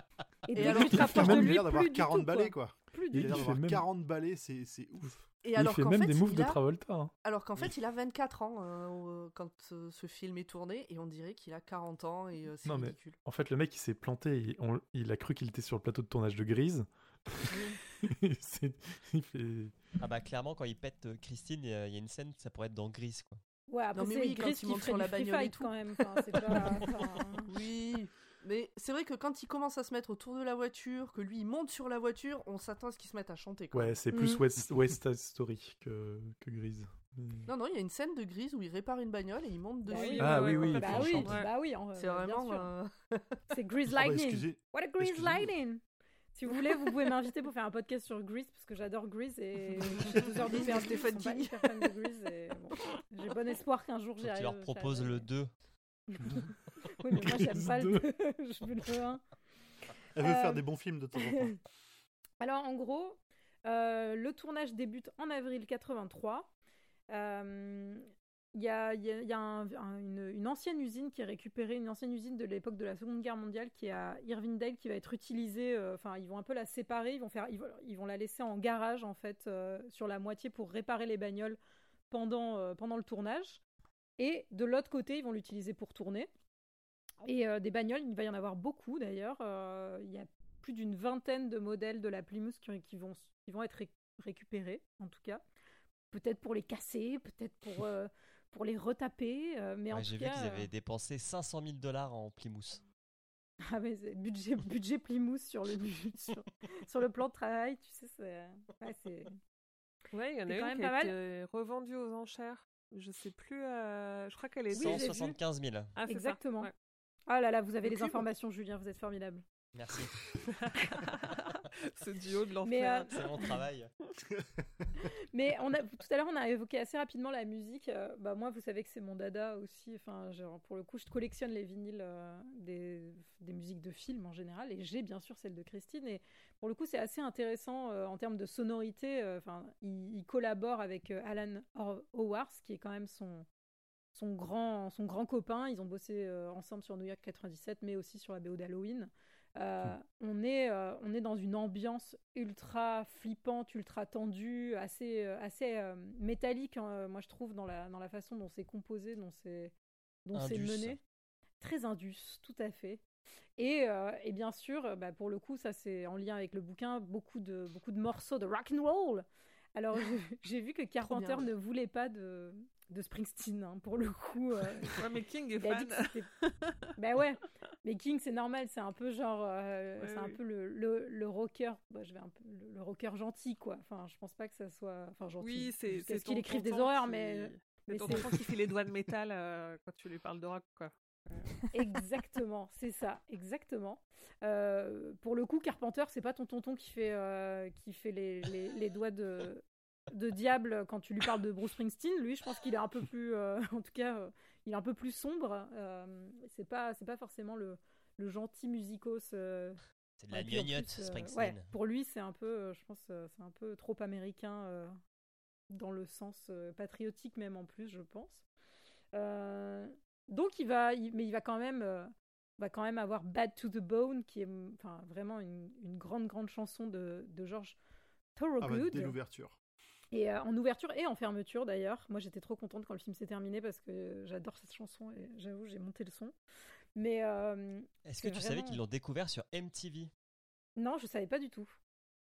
Et, Et dès alors que tu te rapproches même, de il a lui, l'air d'avoir plus du 40 tout, balais, quoi. quoi. Plus Il du a l'air Il tout. fait d'avoir même- 40 balais, c'est c'est ouf. Et Il alors fait qu'en même fait, des moves de a- Travolta. hein. Alors qu'en fait, il a 24 ans euh, quand euh, ce film est tourné et on dirait qu'il a 40 ans et euh, c'est mais- ridicule. En fait, le mec, il s'est planté. Il, on- il a cru qu'il était sur le plateau de tournage de Grise. C'est- il fait... Ah bah clairement, quand il pète euh, Christine, il y a il y a une scène, ça pourrait être dans Gris, quoi. Ouais, après, Non, mais c'est oui, quand Gris il monte sur la bagnole et tout. quand même. Enfin, c'est pas- enfin, Oui, mais c'est vrai que quand il commence à se mettre autour de la voiture, que lui il monte sur la voiture, on s'attend à ce qu'il se mette à chanter. Quoi. Ouais, c'est plus Mm. West, West Side Story que, que Grise. Non, non, il y a une scène de Grise où il répare une bagnole et il monte bah dessus. oui, Ah oui, oui, bah oui, bah oui, en- C'est vraiment. euh, C'est Grease Ah bah, Lightning. excusez, What a Grease. Lightning. Si vous voulez, vous pouvez m'inviter pour faire un podcast sur Grease parce que j'adore Grease et j'ai deux heures de perdu, pas King. j'ai bon espoir qu'un jour j'y que tu arrive. leur proposes le 2. Oui, mais moi j'aime pas le 2, je veux le 1. Elle veut Euh, faire des bons films de temps en temps. Alors, en gros, euh, le tournage débute en avril 83. Euh, Il y a, il y a- il y a un- un- une, une ancienne usine qui est récupérée, une ancienne usine de l'époque de la Seconde Guerre mondiale qui est à Irvingdale, qui va être utilisée. euh, Enfin, ils vont un peu la séparer, ils vont, faire, ils vont, ils vont la laisser en garage, en fait, euh, sur la moitié pour réparer les bagnoles pendant, euh, pendant le tournage. Et de l'autre côté, ils vont l'utiliser pour tourner. Et euh, des bagnoles, il va y en avoir beaucoup d'ailleurs. Euh, il y a plus d'une vingtaine de modèles de la Plymouth qui, qui vont, qui vont être ré- récupérés, en tout cas. Peut-être pour les casser, peut-être pour, euh, pour les retaper. euh, mais Ouais, J'ai vu qu'ils euh, avaient dépensé 500 000 dollars en Plymouth. ah mais c'est budget, budget Plymouth sur le, sur, sur le plan de travail, tu sais, c'est... ouais. Ouais, il y en a une même qui pas a mal. été revendue aux enchères. Je sais plus. euh, Je crois qu'elle est. Oui, j'ai vu. 175 000. Ah. Exactement. Ouais. Ah là là, vous avez Le les cube. informations, Julien, vous êtes formidable. Merci. Ce duo de l'enfer. euh, C'est mon travail. Mais on a, tout à l'heure, on a évoqué assez rapidement la musique. Euh, bah, moi, vous savez que c'est mon dada aussi. Enfin, genre, pour le coup, je collectionne les vinyles euh, des, des musiques de films en général. Et j'ai bien sûr celle de Christine. Et pour le coup, c'est assez intéressant euh, en termes de sonorité. Euh, Enfin, il, il collabore avec euh, Alan Howard, qui est quand même son, son grand, son grand copain. Ils ont bossé euh, ensemble sur New York 97, mais aussi sur la BO d'Halloween. Euh, on, est, euh, on est dans une ambiance ultra flippante, ultra tendue, assez, euh, assez métallique, hein, moi je trouve, dans la, dans la façon dont c'est composé, dont c'est dont c'est mené. Très indus, tout à fait. Et, et bien sûr, bah, pour le coup, ça c'est en lien avec le bouquin, beaucoup de, beaucoup de morceaux de rock and roll. Alors j'ai- vu que Carpenter ne voulait pas de, de Springsteen, hein, pour le coup. euh, Ouais, mais King est fan. bah ouais, mais King c'est normal, c'est un peu genre, euh, Ouais, c'est un peu le, le, le rocker, bah, je vais un peu le, le rocker gentil quoi. Enfin, je pense pas que ça soit, enfin gentil. Oui, c'est ce qu'il écrive des horreurs, qui- mais mais ton c'est- tonton qui fait les doigts de métal euh, quand tu lui parles de rock, quoi. exactement, c'est ça, exactement. Euh, pour le coup, Carpenter, c'est pas ton tonton qui fait euh, qui fait les, les, les doigts de de diable quand tu lui parles de Bruce Springsteen. Lui, je pense qu'il est un peu plus, euh, en tout cas, euh, il est un peu plus sombre. Euh, c'est pas c'est pas forcément le le gentil musicos. euh, C'est de la gnognotte, euh, Springsteen. ouais, pour lui, c'est un peu, euh, je pense, euh, c'est un peu trop américain euh, dans le sens euh, patriotique même en plus, je pense. Euh, donc il va, il- mais il va quand même, euh, va quand même avoir Bad to the Bone, qui est, enfin, vraiment une, une grande grande chanson de, de George Ah bah, Thorogood. dès l'ouverture. Et euh, en ouverture et en fermeture d'ailleurs. Moi j'étais trop contente quand le film s'est terminé parce que j'adore cette chanson et j'avoue j'ai monté le son. Mais euh, Est-ce que tu savais qu'ils l'ont découvert sur MTV non, je savais pas du tout.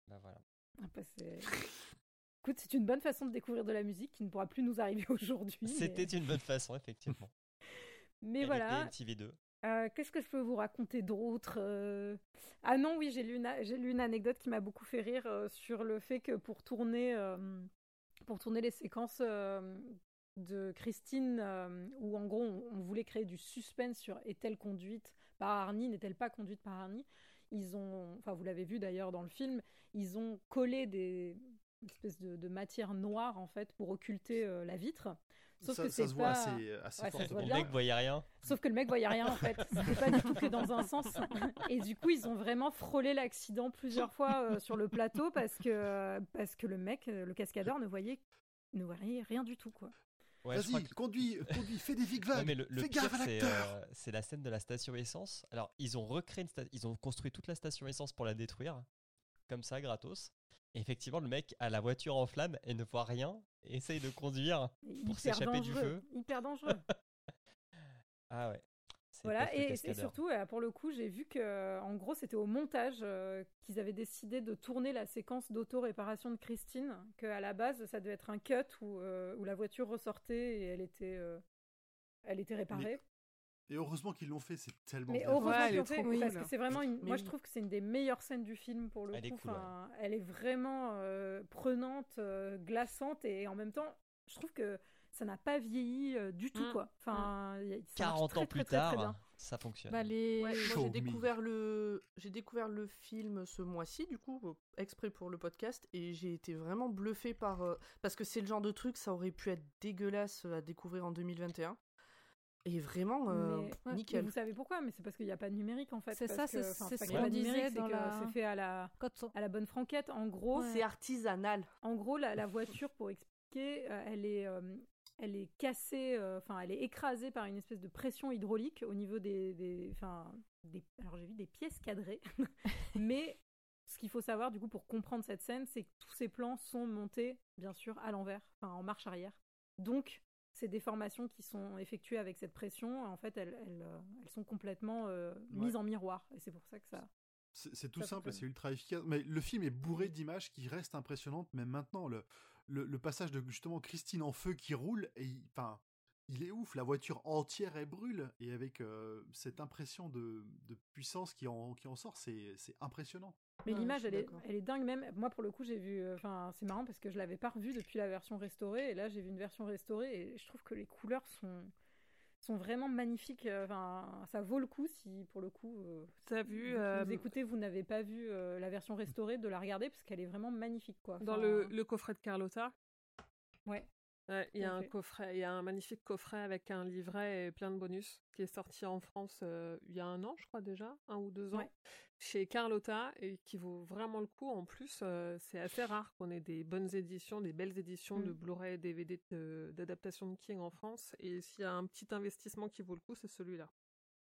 Bah voilà. Ah bah, c'est- Écoute, c'est une bonne façon de découvrir de la musique qui ne pourra plus nous arriver aujourd'hui. mais- C'était une bonne façon, effectivement. Mais, Elle voilà. était MTV2. Euh, Qu'est-ce que je peux vous raconter d'autre Euh, Ah non, oui, j'ai lu, une lu anecdote qui m'a beaucoup fait rire euh, sur le fait que pour tourner, pour tourner les séquences euh, de Christine, euh, où en gros on, on voulait créer du suspense sur est-elle conduite par Arnie, n'est-elle pas conduite par Arnie, ils ont, enfin vous l'avez vu d'ailleurs dans le film, ils ont collé des une espèce de, de matière noire en fait pour occulter euh, la vitre. Sauf ça, que ça voit pas- assez, assez Ouais, ça fort. se voit Le mec voyait rien. Sauf que le mec voyait rien en fait. C'était pas du tout que dans un sens. Et du coup, ils ont vraiment frôlé l'accident plusieurs fois euh, sur le plateau parce que, parce que le mec, euh, le cascadeur, ne voyait, ne voyait rien du tout quoi. Ouais, Vas-y, que- conduis, conduis, fais des Ouais, zigzags. mais le, pire, c'est euh, c'est la scène de la station essence. Alors, ils ont recréé une sta- ils ont construit toute la station essence pour la détruire, comme ça, gratos. Et effectivement, le mec a la voiture en flammes et ne voit rien, et essaye de conduire. Pour s'échapper du feu. Hyper dangereux. Ah ouais. Voilà, et, surtout, euh, pour le coup, j'ai vu que, en gros, c'était au montage euh, qu'ils avaient décidé de tourner la séquence d'auto-réparation de Christine, qu'à la base, ça devait être un cut où, euh, où la voiture ressortait et elle était, euh, elle était réparée. Et heureusement qu'ils l'ont fait, c'est tellement Mais bien heureusement Ouais, qu'ils l'ont fait, trop parce cool. que c'est vraiment une. Mais Moi, je trouve que c'est une des meilleures scènes du film pour le Elle est coup. cool, ouais. Elle est vraiment euh, prenante, euh, glaçante et en même temps, je trouve que ça n'a pas vieilli euh, du tout Mm. quoi. Enfin, y a- ça marche 40 très, ans très, plus très, très tard, ça fonctionne. Bah, les... Ouais, moi Show j'ai découvert le j'ai découvert le film ce mois-ci du coup exprès pour le podcast et j'ai été vraiment bluffé par parce que c'est le genre de truc ça aurait pu être dégueulasse à découvrir en 2021 et vraiment euh, Mais- ouais, mais nickel. vous savez pourquoi Mais c'est parce qu'il n'y a pas de numérique en fait. C'est ça, c'est- ce qu'il y a qu'on pas de numérique, disait dans la- c'est fait à la, à la bonne franquette. En gros, Ouais. C'est artisanal. En gros, la, la voiture, pour expliquer, euh, elle est, euh, elle est cassée, euh, enfin, elle est écrasée par une espèce de pression hydraulique au niveau des, des, enfin, des. Alors j'ai vu des pièces cadrées, mais ce qu'il faut savoir, du coup, pour comprendre cette scène, c'est que tous ces plans sont montés, bien sûr, à l'envers, enfin, en marche arrière. Donc, ces déformations qui sont effectuées avec cette pression, en fait, elles, elles, euh, elles sont complètement euh, mises en miroir, et c'est pour ça que ça. C'est tout Ça simple, c'est ultra efficace. Mais le film est bourré d'images qui restent impressionnantes, même maintenant. Le, le, le passage de justement Christine en feu qui roule, et il- enfin, il est ouf. La voiture entière, elle brûle. Et avec euh, cette impression de, de puissance qui en, qui en sort, c'est impressionnant. Mais Ouais, l'image, elle est, d'accord. elle est dingue même. Moi, pour le coup, j'ai vu. euh, Enfin, c'est marrant parce que je l'avais pas revue depuis la version restaurée. Et là, j'ai vu une version restaurée et je trouve que les couleurs sont, sont vraiment magnifiques. euh, Enfin, ça vaut le coup si, pour le coup, euh, vous, vu qui euh, écoutez, vous n'avez pas vu euh, la version restaurée, de la regarder parce qu'elle est vraiment magnifique, quoi. dans le, le coffret de Carlotta Ouais. il y a un coffret, il y a un magnifique coffret avec un livret et plein de bonus qui est sorti en France il y a un an, je crois déjà, un ou deux ans, chez Carlotta et qui vaut vraiment le coup. En plus, euh, c'est assez rare qu'on ait des bonnes éditions, des belles éditions de mmh. Blu-ray et DVD d'adaptation de, King en France. Et s'il y a un petit investissement qui vaut le coup, c'est celui-là.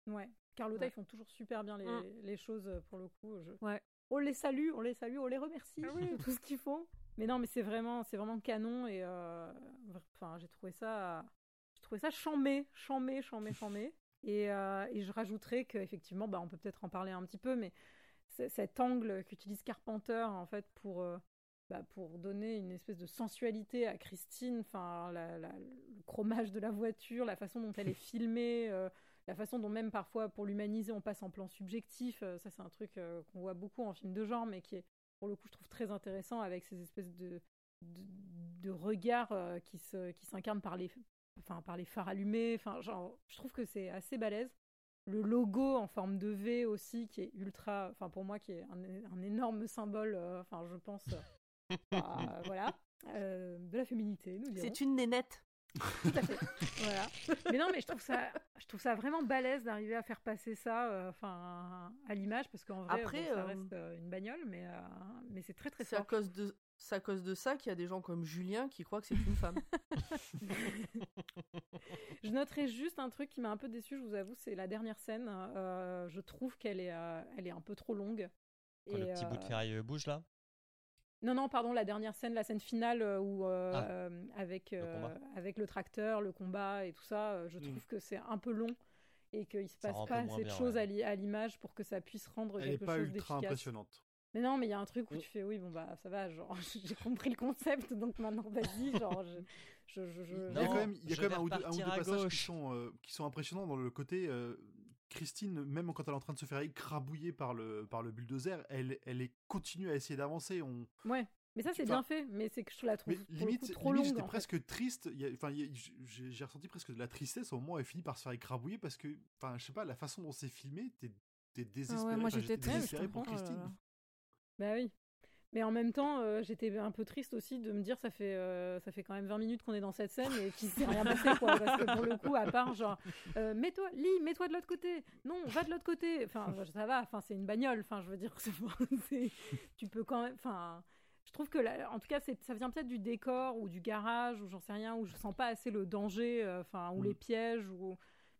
Ouais, Carlotta, ils font toujours super bien les, mmh. les choses pour le coup. Ouais. On les salue, on les salue, on les remercie ah oui. tout ce qu'ils font. Mais non, mais c'est vraiment, c'est vraiment canon et euh, enfin, j'ai trouvé ça, j'ai trouvé ça chambé, chambé, chambé, chambé. Et, euh, et je rajouterais qu'effectivement, bah, on peut peut-être en parler un petit peu, mais cet angle qu'utilise Carpenter en fait pour euh, bah, pour donner une espèce de sensualité à Christine, enfin le chromage de la voiture, la façon dont elle est filmée, la façon dont même parfois pour l'humaniser on passe en plan subjectif, ça c'est un truc qu'on voit beaucoup en film de genre, mais qui est pour le coup, je trouve très intéressant avec ces espèces de, de, regards euh, qui se, qui s'incarnent par les, enfin, par les phares allumés. Enfin, genre, je trouve que c'est assez balèze. Le logo en forme de V aussi, qui est ultra, enfin pour moi, qui est un, énorme symbole, euh, enfin je pense, euh, bah, voilà, de la féminité. C'est une nénette. Tout à fait. voilà. Mais non, mais je trouve ça, je trouve ça vraiment balèze d'arriver à faire passer ça, euh, enfin, à l'image, parce qu'en vrai, Après, ça euh, reste euh, une bagnole, mais, mais c'est très très C'est à cause de, c'est à cause de ça qu'il y a des gens comme Julien qui croient que c'est une femme. je noterai juste un truc qui m'a un peu déçu, je vous avoue, c'est la dernière scène. je trouve qu'elle est, elle est un peu trop longue. et, le petit bout de ferraille bouge là non, non, pardon, la dernière scène, la scène finale euh, où, euh, ah. euh, avec, le avec le tracteur, le combat et tout ça, je mm. trouve que c'est un peu long et qu'il se passe pas assez de choses à l'image pour que ça puisse rendre Elle quelque pas chose ultra impressionnante. Mais non, mais il y a un truc où mm. tu fais oui, bon bah ça va, genre j'ai compris le concept, donc maintenant vas-y, genre je, il y a quand même, il y a quand même un, ou deux, passages qui sont, qui sont impressionnants dans le côté Christine, même quand elle est en train de se faire écrabouiller par le, par le bulldozer, elle, elle est, continue à essayer d'avancer. On... Ouais, mais ça c'est bien fait, mais c'est que je la trouve limite, trop limite, J'étais presque triste. Enfin, j'ai ressenti presque de la tristesse au moment où elle finit par se faire écrabouiller parce que, enfin, je sais pas, la façon dont c'est filmé, t'es es désespéré. Ah moi j'étais désespéré pour Christine. Bah oui. Mais en même temps, euh, j'étais un peu triste aussi de me dire ça fait euh, ça fait quand même 20 minutes qu'on est dans cette scène et qu'il s'est rien passé quoi. Parce que pour le coup, à part genre euh, mets-toi, lis, mets-toi de l'autre côté. Non, va de l'autre côté. Enfin, ça va. Enfin, c'est une bagnole. Enfin, je veux dire, tu peux quand même. Enfin, je trouve que en tout cas, ça vient peut-être du décor ou du garage ou j'en sais rien où je sens pas assez le danger. Enfin, ou les mm. pièges ou.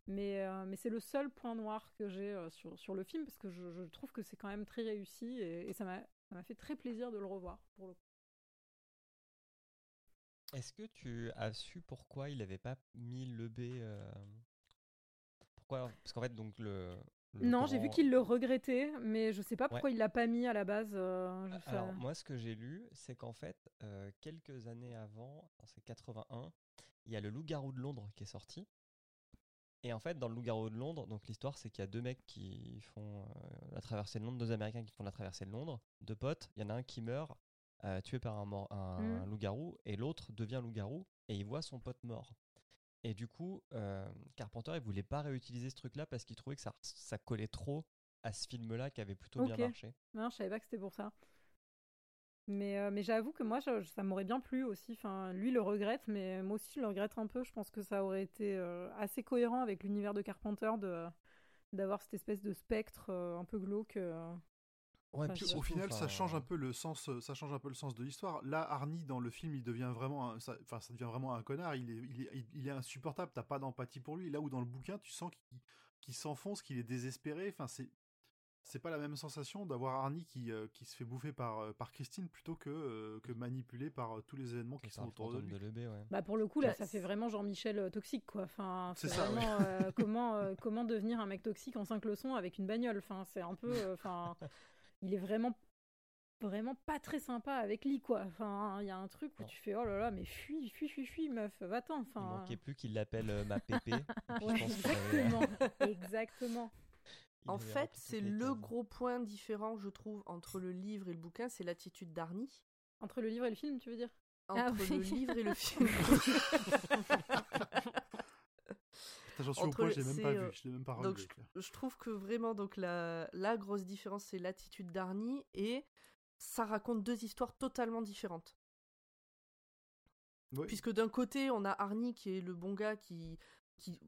Mais, mais c'est le seul point noir que j'ai sur, sur le film parce que je, je trouve que c'est quand même très réussi et, et ça m'a ça m'a fait très plaisir de le revoir pour le Est-ce que tu as su pourquoi il n'avait pas mis le B euh, Pourquoi Parce qu'en fait, donc le. non, j'ai vu qu'il le regrettait, mais je sais pas pourquoi il l'a pas mis à la base. Euh, Alors, moi, ce que j'ai lu, c'est qu'en fait, euh, quelques années avant, c'est 81, il y a le Loup-garou de Londres qui est sorti. Et en fait, dans le Loup-garou de Londres, donc l'histoire, c'est qu'il y a deux mecs qui font euh, la traversée de Londres, deux Américains qui font la traversée de Londres, deux potes. Il y en a un qui meurt, euh, tué par un, un, mm. loup-garou, et l'autre devient loup-garou, et il voit son pote mort. Et du coup, euh, Carpenter, il voulait pas réutiliser ce truc-là parce qu'il trouvait que ça, ça collait trop à ce film-là qui avait plutôt bien marché. Non, je savais pas que c'était pour ça. Mais, euh, mais j'avoue que moi, ça m'aurait bien plu aussi. Enfin, lui le regrette, mais moi aussi, je le regrette un peu. Je pense que ça aurait été euh, assez cohérent avec l'univers de Carpenter de d'avoir cette espèce de spectre euh, un peu glauque. Ouais, puis au final, ça change un peu le sens, ça change un peu le sens de l'histoire. Là, Arnie dans le film, il devient vraiment, un, ça, ça devient vraiment un connard. Il est, il est, il est insupportable. T'as pas d'empathie pour lui. Là où dans le bouquin, tu sens qu'il s'enfonce, qu'il est désespéré. Enfin, c'est, c'est pas la même sensation d'avoir Arnie qui, euh, qui se fait bouffer par, euh, par Christine plutôt que, euh, que manipulé par tous les événements qui sont autour de lui. Bah pour le coup là, ça fait vraiment Jean-Michel toxique quoi. Enfin, c'est vraiment comment comment devenir un mec toxique en cinq leçons avec une bagnole? Enfin, c'est un peu enfin il est vraiment vraiment pas très sympa avec Lee quoi. Enfin, il y a un truc où tu fais oh là là, mais fuis, fuis, fuis, fuis meuf, va-t'en. Enfin, il manquait plus qu'il l'appelle ma pépé. exactement, exactement. En fait, c'est le gros point différent, je trouve, entre le livre et le bouquin, c'est l'attitude d'Arnie. Entre le livre et le film, tu veux dire? Ah Entre le livre et le film. J'en suis au point, je l'ai même pas vu, euh, je l'ai même pas donc, je, trouve que vraiment, donc la, la grosse différence, c'est l'attitude d'Arnie et ça raconte deux histoires totalement différentes. Oui. Puisque d'un côté, on a Arnie qui est le bon gars qui, qui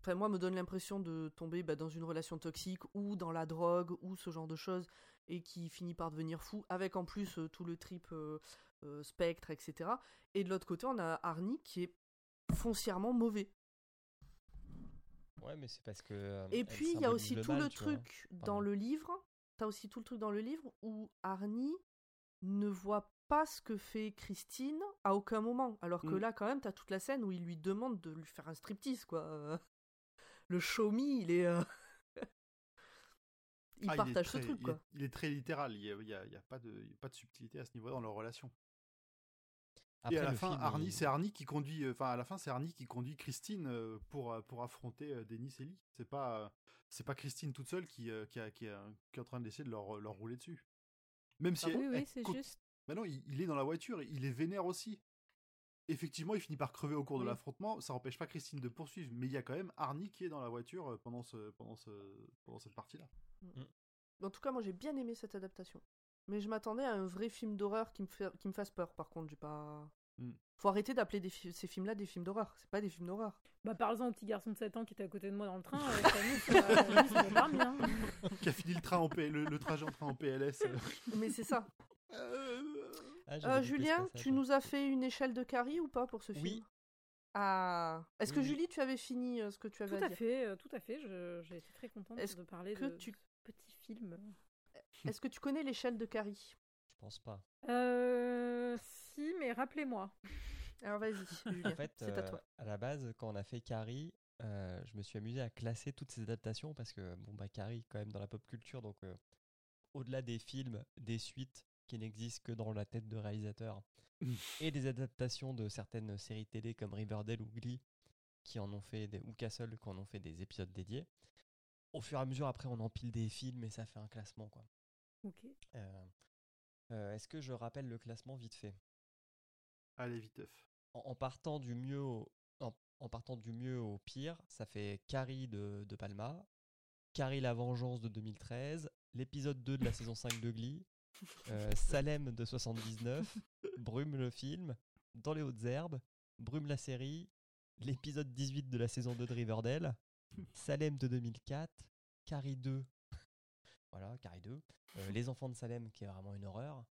enfin, moi, me donne l'impression de tomber bah, dans une relation toxique ou dans la drogue ou ce genre de choses et qui finit par devenir fou avec en plus euh, tout le trip euh, euh, spectre, etc. Et de l'autre côté, on a Arnie qui est foncièrement mauvais. Ouais, mais c'est parce que. Et puis, il y a aussi tout mal, le truc dans le livre. T'as aussi tout le truc dans le livre où Arnie ne voit pas ce que fait Christine à aucun moment. Alors que Mm. là, quand même, t'as toute la scène où il lui demande de lui faire un striptease, quoi. Le show me, il est. euh, il Ah, partage très- ce truc, il quoi. est, il est très littéral. Il n'y a, il y a- il y a pas de, il y a pas de subtilité à ce niveau dans leur relation. Après, et à la fin, film, Arnie, il- c'est Arnie qui conduit. euh, Enfin, à la fin, c'est Arnie qui conduit Christine euh, pour euh, pour affronter euh, Denis et Lee. C'est pas euh, c'est pas Christine toute seule qui euh, qui, a- qui, a- qui est en train d'essayer de leur, leur rouler dessus. Même si Ah elle- oui, oui, elle c'est juste. Bah non, il, il est dans la voiture, il est vénère aussi. Effectivement, il finit par crever au cours de Oui. l'affrontement. Ça empêche pas Christine de poursuivre, mais il y a quand même Arnie qui est dans la voiture euh, pendant ce pendant ce pendant cette partie-là. En tout cas, moi, j'ai bien aimé cette adaptation. Mais je m'attendais à un vrai film d'horreur qui me, fait- qui me fasse peur, par contre. J'ai pas. Mm. Faut arrêter d'appeler fi- ces films-là des films d'horreur. C'est pas des films d'horreur. Bah, parle-en au petit garçon de 7 ans qui était à côté de moi dans le train. euh, permis, hein. qui a fini le train en P- le, le trajet en train en PLS. euh. Mais c'est ça. Ah, Euh, Julien, tu nous as fait une échelle de Carrie ou pas pour ce film? Oui. Ah. Est-ce que Oui. Julie, tu avais fini euh, ce que tu avais Tout à à dire? fait, euh, tout à fait. je- J'ai été très contente Est-ce de parler que de tu- ce petit film. Est-ce que tu connais l'échelle de Carrie? Je pense pas. Euh, si, mais rappelez-moi. Alors vas-y, Julien. En fait, c'est à toi. à la base, quand on a fait Carrie, euh, je me suis amusé à classer toutes ces adaptations parce que, bon, bah, Carrie, quand même, dans la pop culture, donc euh, au-delà des films, des suites qui n'existent que dans la tête de réalisateur et des adaptations de certaines séries télé comme Riverdale ou Glee qui en ont fait des, ou Castle qui en ont fait des épisodes dédiés. Au fur et à mesure, après, on empile des films et ça fait un classement, quoi. Ok. Euh, euh, Est-ce que je rappelle le classement vite fait? Allez, viteuf. en, en partant du mieux au, en, en partant du mieux au pire, ça fait Carrie de, de Palma, Carrie la vengeance de 2013, l'épisode 2 de la saison 5 de Glee, euh, Salem de 79, Brume le film, Dans les hautes herbes, Brume la série, l'épisode 18 de la saison 2 de Riverdale, Salem de 2004, Carrie 2, voilà, Carrie 2, euh, Les enfants de Salem qui est vraiment une horreur,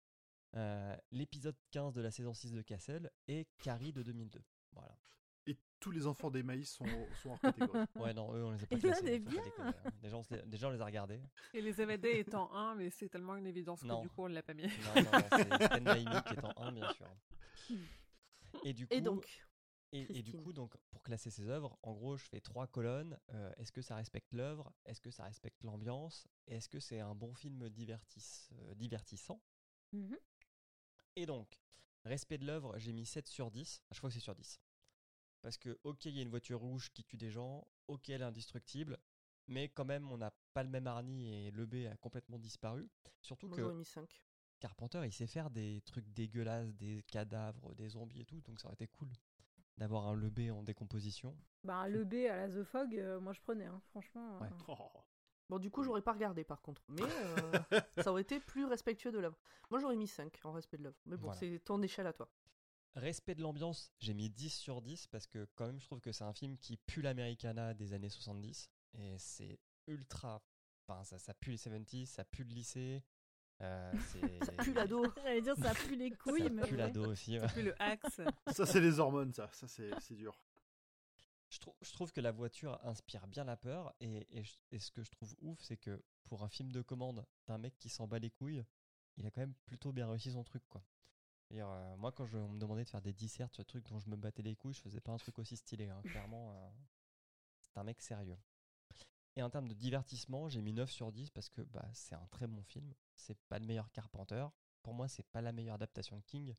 euh, l'épisode 15 de la saison 6 de Castle et Carrie de 2002. Voilà. Et tous les enfants des maïs sont, sont hors catégorie. Ouais, non, eux, on les a pas classés. hein. Déjà, on les, déjà, on les a regardés. Et les MD étant 1, mais c'est tellement une évidence que Non. du coup on l'a pas mis. Non, non, non, c'est Sten Raimi qui est en 1, bien sûr. Et du coup, Et donc et, et du coup, donc, pour classer ces œuvres, en gros, je fais trois colonnes. Euh, est-ce que ça respecte l'œuvre? Est-ce que ça respecte l'ambiance? Est-ce que c'est un bon film divertis- euh, divertissant? Mhm. Et donc, respect de l'œuvre, j'ai mis 7 sur 10. À chaque fois, c'est sur 10. Parce que, ok, il y a une voiture rouge qui tue des gens, ok, elle est indestructible, mais quand même, on n'a pas le même Arnie et le B a complètement disparu. Surtout Moi, que j'aurais mis 5. Carpenter, il sait faire des trucs dégueulasses, des cadavres, des zombies et tout, donc ça aurait été cool d'avoir un le B en décomposition. Bah, le B à la The Fog, euh, moi je prenais, hein, franchement. Ouais. euh. Oh. Bon, du coup, j'aurais pas regardé par contre. Mais euh, ça aurait été plus respectueux de l'œuvre. Moi, j'aurais mis 5 en respect de l'œuvre. Mais bon, Voilà. c'est ton échelle à toi. Respect de l'ambiance, j'ai mis 10 sur 10 parce que quand même je trouve que c'est un film qui pue l'Americana des années 70 et c'est ultra... Enfin, ça, ça pue les 70s, ça pue le lycée. euh, Ça pue l'ado. J'allais dire ça pue les couilles, Ça mais. pue ouais. l'ado aussi. ouais. Puis le axe. Ça, c'est les hormones, ça. Ça, c'est c'est dur. Je, trou- je trouve que la voiture inspire bien la peur et, et ce que je trouve ouf, c'est que pour un film de commande d'un mec qui s'en bat les couilles, il a quand même plutôt bien réussi son truc. quoi. Euh, moi, quand je, on me demandait de faire des disserts sur des trucs dont je me battais les couilles, je faisais pas un truc aussi stylé. hein. Clairement, euh, c'est un mec sérieux. Et en termes de divertissement, j'ai mis 9 sur 10 parce que bah, c'est un très bon film. C'est pas le meilleur Carpenter. Pour moi, c'est pas la meilleure adaptation de King.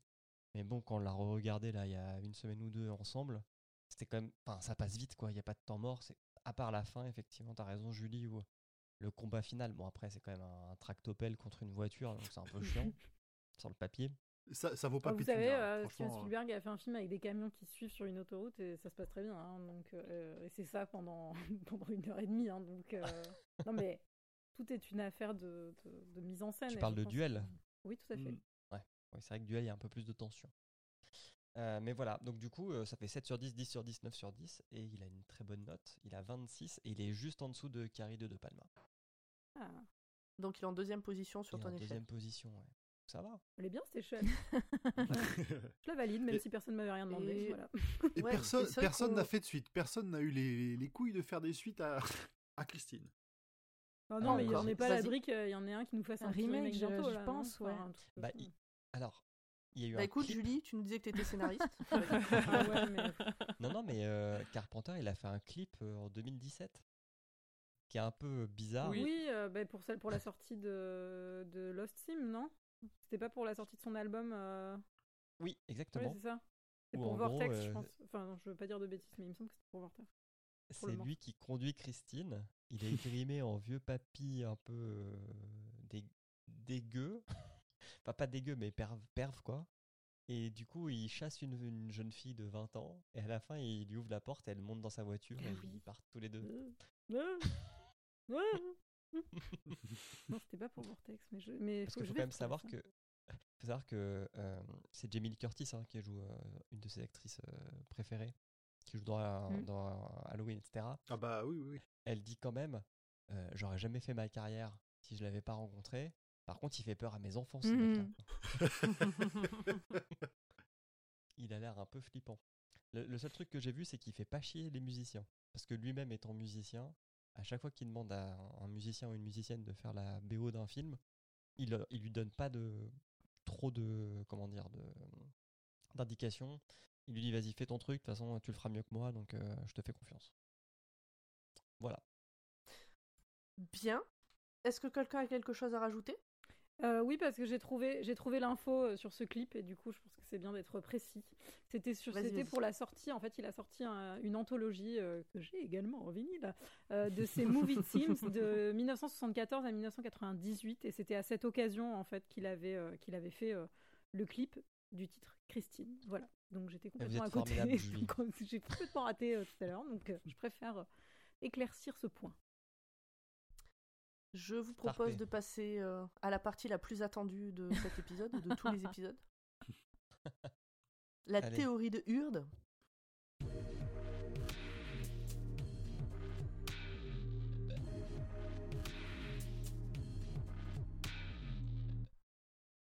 Mais bon, quand on l'a re-regardé là il y a une semaine ou deux ensemble, c'était quand même. Enfin, ça passe vite quoi. Il n'y a pas de temps mort. C'est à part la fin, effectivement, t'as raison, Julie, où le combat final. Bon, après, c'est quand même un, tractopelle contre une voiture, donc c'est un peu chiant sur le papier. Ça, ça vaut pas Ah, vous savez, hein, euh, Steven euh. Spielberg a fait un film avec des camions qui se suivent sur une autoroute et ça se passe très bien. hein, donc, euh, et c'est ça pendant, pendant une heure et demie. hein, donc, euh, non, mais tout est une affaire de, de, de mise en scène. Tu parles de duel que- Oui, tout à fait. Mm. Oui, c'est vrai que duel, il y a un peu plus de tension. Euh, mais voilà, donc du coup, euh, ça fait 7 sur 10, 10 sur 10, 9 sur 10, et il a une très bonne note. Il a 26, et il est juste en dessous de Carrie de De Palma. Ah, Donc il est en deuxième position sur Il est ton en échelle. deuxième position, ouais. Ça va. elle est bien échelle. Je la valide, même Et- si personne ne m'avait rien demandé. Et- Voilà. Et Ouais, personne n'a fait de suite. Personne n'a eu les, les couilles de faire des suites à, à Christine. Ah non, Ah, mais il n'y en est pas la brique, euh, il y en a un qui nous fasse un, Un remake, je- bientôt, je là, pense, non ouais. Enfin, Bah, Alors, il y a eu Bah un écoute, clip- Julie, tu nous disais que t'étais scénariste. Ah ouais, mais- Non, non, mais euh, Carpenter, il a fait un clip euh, en 2017 qui est un peu bizarre. Oui, euh, bah, pour, celle, pour la sortie de, de Lost Sim, non? C'était pas pour la sortie de son album euh, Oui, exactement. c'est ça C'est pour en gros, Vortex, je euh, pense. Enfin, non, je veux pas dire de bêtises, mais il me semble que c'était pour Vortex. C'est lui qui conduit Christine. Il est grimé en vieux papy un peu euh, dé- dégueu. enfin, pas dégueu, mais perve, perve, quoi. Et du coup, il chasse une, une jeune fille de 20 ans. Et à la fin, il lui ouvre la porte, elle monte dans sa voiture et ils partent tous les deux. Non, c'était pas pour Vortex, mais je. Mais Parce faut qu'il que faut je quand même savoir que, faut savoir que euh, c'est Jamie Lee Curtis hein, qui joue euh, une de ses actrices euh, préférées, qui joue dans, Mm. dans Halloween, etc. Ah bah oui, oui, oui. Elle dit quand même euh, J'aurais jamais fait ma carrière si je l'avais pas rencontré. Par contre, il fait peur à mes enfants, ce mec-là. Il a l'air un peu flippant. Le, le seul truc que j'ai vu, c'est qu'il fait pas chier les musiciens. Parce que lui-même étant musicien, à chaque fois qu'il demande à un, musicien ou une musicienne de faire la BO d'un film, il, euh, il lui donne pas de trop de comment dire de d'indications. Il lui dit vas-y fais ton truc, de toute façon tu le feras mieux que moi, donc euh, je te fais confiance. Voilà. Bien. Est-ce que quelqu'un a quelque chose à rajouter? Euh, oui, parce que j'ai trouvé, j'ai trouvé l'info euh, sur ce clip et du coup, je pense que c'est bien d'être précis. C'était sur, pour la sortie. En fait, il a sorti un- une anthologie euh, que j'ai également en vinyle euh, de ses movie teams de 1974 à 1998 et c'était à cette occasion en fait qu'il avait, qu'il avait fait le clip du titre Christine. Voilà. Donc j'étais complètement à côté. j'ai complètement raté tout à l'heure. Donc je préfère éclaircir ce point. Je vous propose Parfait. de passer euh, à la partie la plus attendue de cet épisode, de tous les épisodes. La Allez. théorie de Hurde.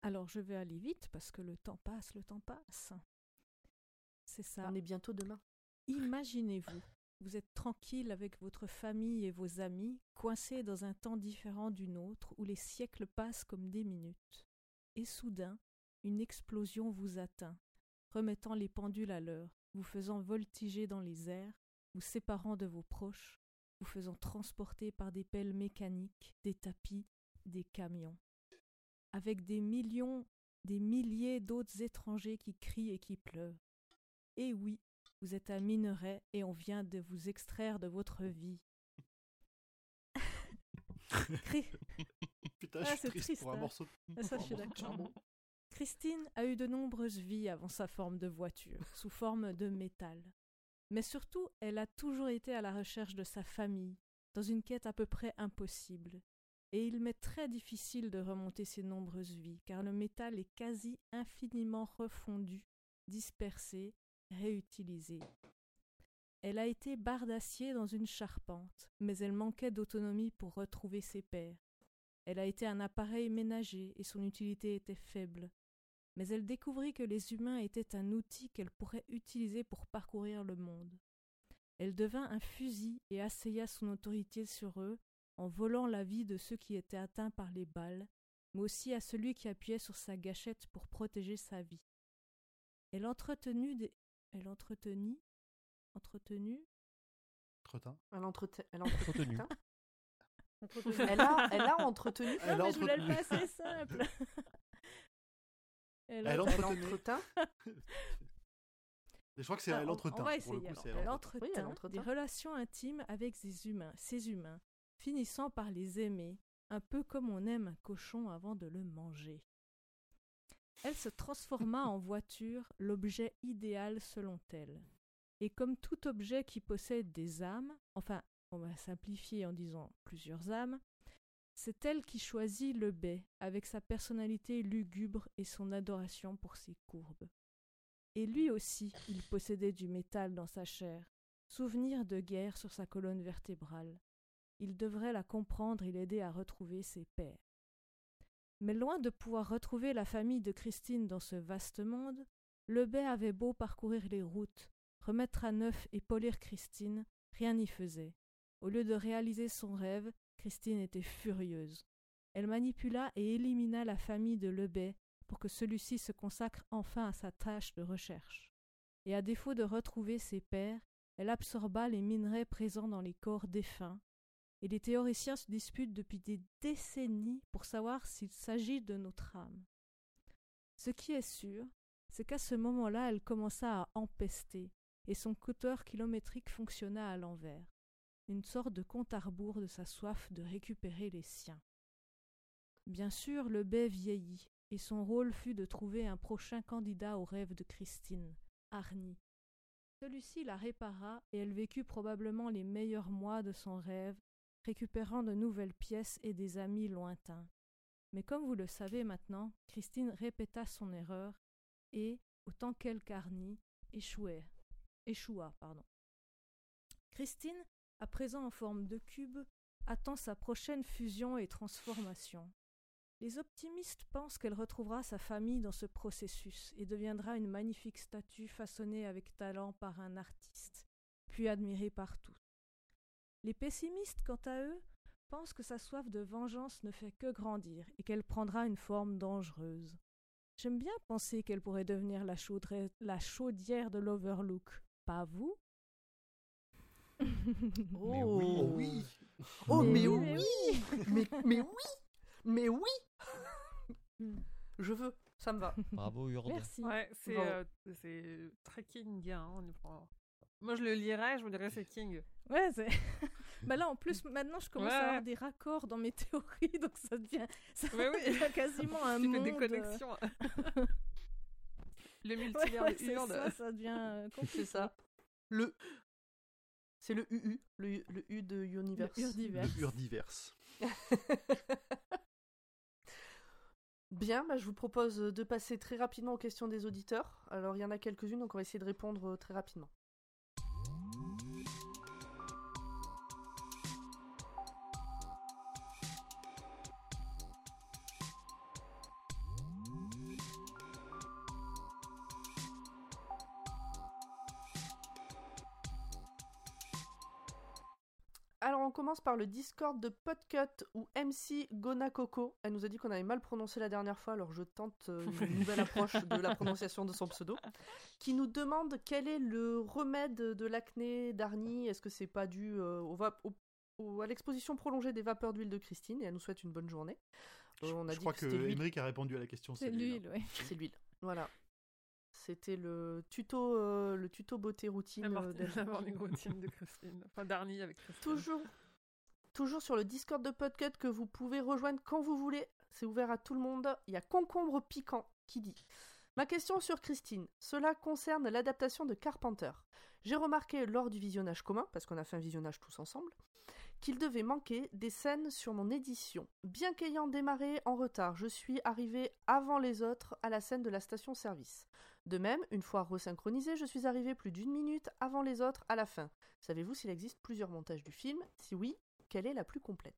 Alors je vais aller vite parce que le temps passe, le temps passe. C'est ça. On est bientôt demain. Imaginez-vous, vous êtes tranquille avec votre famille et vos amis, coincés dans un temps différent du nôtre où les siècles passent comme des minutes. Et soudain, une explosion vous atteint, remettant les pendules à l'heure, vous faisant voltiger dans les airs, vous séparant de vos proches, vous faisant transporter par des pelles mécaniques, des tapis, des camions. Avec des millions, des milliers d'autres étrangers qui crient et qui pleurent. Et oui, vous êtes un minerai et on vient de vous extraire de votre vie. Putain, Ah, je suis c'est triste, triste, pour un hein. morceau. Ah, ça, je suis d'accord. Christine a eu de nombreuses vies avant sa forme de voiture, sous forme de métal. Mais surtout, elle a toujours été à la recherche de sa famille, dans une quête à peu près impossible. Et il m'est très difficile de remonter ces nombreuses vies, car le métal est quasi infiniment refondu, dispersé, réutilisé. Elle a été barre d'acier dans une charpente, mais elle manquait d'autonomie pour retrouver ses pairs. Elle a été un appareil ménager et son utilité était faible. Mais elle découvrit que les humains étaient un outil qu'elle pourrait utiliser pour parcourir le monde. Elle devint un fusil et assaya son autorité sur eux en volant la vie de ceux qui étaient atteints par les balles, mais aussi à celui qui appuyait sur sa gâchette pour protéger sa vie. Elle entretenu des... Elle entretenit entretenu Tretin. Elle, entrete- elle, entretenu. Entretenu. Entretenu. elle, a, elle a entretenu. Elle Non, a mais je voulais le passer simple. Elle Elle Entretenue. entretint. Et je crois que c'est elle entretint. On va pour le essayer. coup, alors. c'est Elle elle entretint, Oui, elle entretint. des relations intimes avec ces humains, ces humains, finissant par les aimer, un peu comme on aime un cochon avant de le manger. Elle se transforma en voiture, l'objet idéal selon elle. Et comme tout objet qui possède des âmes, enfin, on va simplifier en disant plusieurs âmes, c'est elle qui choisit le bey, avec sa personnalité lugubre et son adoration pour ses courbes. Et lui aussi, il possédait du métal dans sa chair, souvenir de guerre sur sa colonne vertébrale. Il devrait la comprendre et l'aider à retrouver ses pères. Mais loin de pouvoir retrouver la famille de Christine dans ce vaste monde, Lebet avait beau parcourir les routes, remettre à neuf et polir Christine, rien n'y faisait. Au lieu de réaliser son rêve, Christine était furieuse. Elle manipula et élimina la famille de Lebet pour que celui-ci se consacre enfin à sa tâche de recherche. Et à défaut de retrouver ses pères, elle absorba les minerais présents dans les corps défunts, et les théoriciens se disputent depuis des décennies pour savoir s'il s'agit de notre âme. Ce qui est sûr, c'est qu'à ce moment-là, elle commença à empester, et son compteur kilométrique fonctionna à l'envers, une sorte de compte à rebours de sa soif de récupérer les siens. Bien sûr, le bey vieillit, et son rôle fut de trouver un prochain candidat au rêve de Christine, Arnie. Celui-ci la répara, et elle vécut probablement les meilleurs mois de son rêve, récupérant de nouvelles pièces et des amis lointains. Mais comme vous le savez maintenant, Christine répéta son erreur et, autant qu'elle qu'Arnie, échouait. échoua. Pardon. Christine, à présent en forme de cube, attend sa prochaine fusion et transformation. Les optimistes pensent qu'elle retrouvera sa famille dans ce processus et deviendra une magnifique statue façonnée avec talent par un artiste, puis admirée par tous. Les pessimistes, quant à eux, pensent que sa soif de vengeance ne fait que grandir et qu'elle prendra une forme dangereuse. J'aime bien penser qu'elle pourrait devenir la, la chaudière de l'Overlook. Pas vous? Oh oui. Oh mais, Mais oui, oui, mais, mais oui Mais oui Je veux, ça me va. Bravo Urde. Merci. Ouais, c'est Bon. euh, très King. Hein, on y prend- Moi, je le lirais, je me dirais c'est King. Ouais, c'est. bah là, en plus, maintenant, je commence à avoir des raccords dans mes théories, donc ça devient, ça Ouais, oui. devient quasiment un tu monde. fais des euh, connexions. le multivers ouais, de c'est Urde. ça, ça devient euh, compliqué. C'est ça. Le. C'est le UU, le, le U de Universe. Le Urdiverse. Le Urdiverse. Bien, bah, je vous propose de passer très rapidement aux questions des auditeurs. Alors, il y en a quelques-unes, donc on va essayer de répondre euh, très rapidement. On commence par le Discord de Podcut ou MC Gonakoko. Elle nous a dit qu'on avait mal prononcé la dernière fois, alors je tente euh, une nouvelle approche de la prononciation de son pseudo. Qui nous demande quel est le remède de l'acné d'Arnie. Est-ce que c'est pas dû euh, au va- au- au- à l'exposition prolongée des vapeurs d'huile de Christine Et elle nous souhaite une bonne journée. Euh, Je, on a je dit crois que que. Émeric a répondu à la question. C'est l'huile, ouais. C'est l'huile. Voilà. C'était le tuto, euh, le tuto beauté routine. La euh, d'elle. la routine de Christine. Enfin, d'Arnie avec Christine. Toujours, toujours sur le Discord de Podcut que vous pouvez rejoindre quand vous voulez. C'est ouvert à tout le monde. Il y a Concombre Piquant qui dit Ma question sur Christine. Cela concerne l'adaptation de Carpenter. J'ai remarqué lors du visionnage commun, parce qu'on a fait un visionnage tous ensemble, qu'il devait manquer des scènes sur mon édition. Bien qu'ayant démarré en retard, je suis arrivé avant les autres à la scène de la station-service. De même, une fois resynchronisé, je suis arrivé plus d'une minute avant les autres à la fin. Savez-vous s'il existe plusieurs montages du film? Si oui, quelle est la plus complète?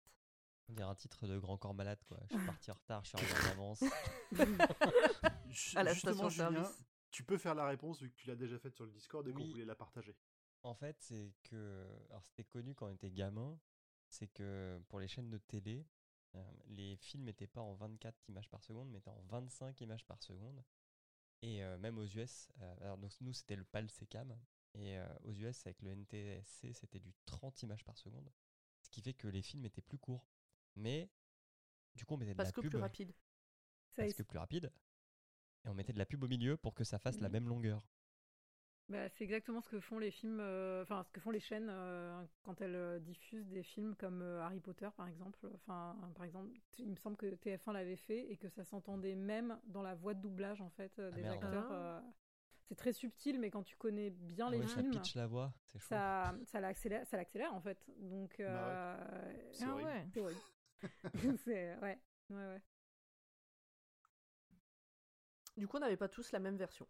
On dirait un titre de Grand Corps Malade, quoi. Je suis parti en retard, je suis arrivé en avance. À la Justement, Julien, station-service. tu peux faire la réponse vu que tu l'as déjà faite sur le Discord et qu'on Oui. voulait la partager. En fait, c'est que. Alors, c'était connu quand on était gamin. C'est que pour les chaînes de télé, euh, les films n'étaient pas en 24 images par seconde, mais étaient en 25 images par seconde. Et euh, même aux US, euh, alors donc nous c'était le PAL SECAM, et euh, aux US avec le NTSC c'était du 30 images par seconde. Qui fait que les films étaient plus courts. Mais du coup on mettait de Parce la que pub. plus rapide. Ça, parce que plus rapide. Et on mettait de la pub au milieu pour que ça fasse la Mhm. même longueur. Bah, c'est exactement ce que font les films, euh, enfin ce que font les chaînes euh, quand elles euh, diffusent des films comme euh, Harry Potter par exemple. Enfin, par exemple, il me semble que TF1 l'avait fait et que ça s'entendait même dans la voix de doublage en fait euh, Ah, des acteurs. C'est très subtil, mais quand tu connais bien Ah les ouais, ça films, pitch la voix, c'est chaud. ça, ça l'accélère, ça l'accélère en fait. Donc, euh, C'est Ah horrible. ouais. c'est horrible. c'est ouais, ouais, ouais. Du coup, on n'avait pas tous la même version.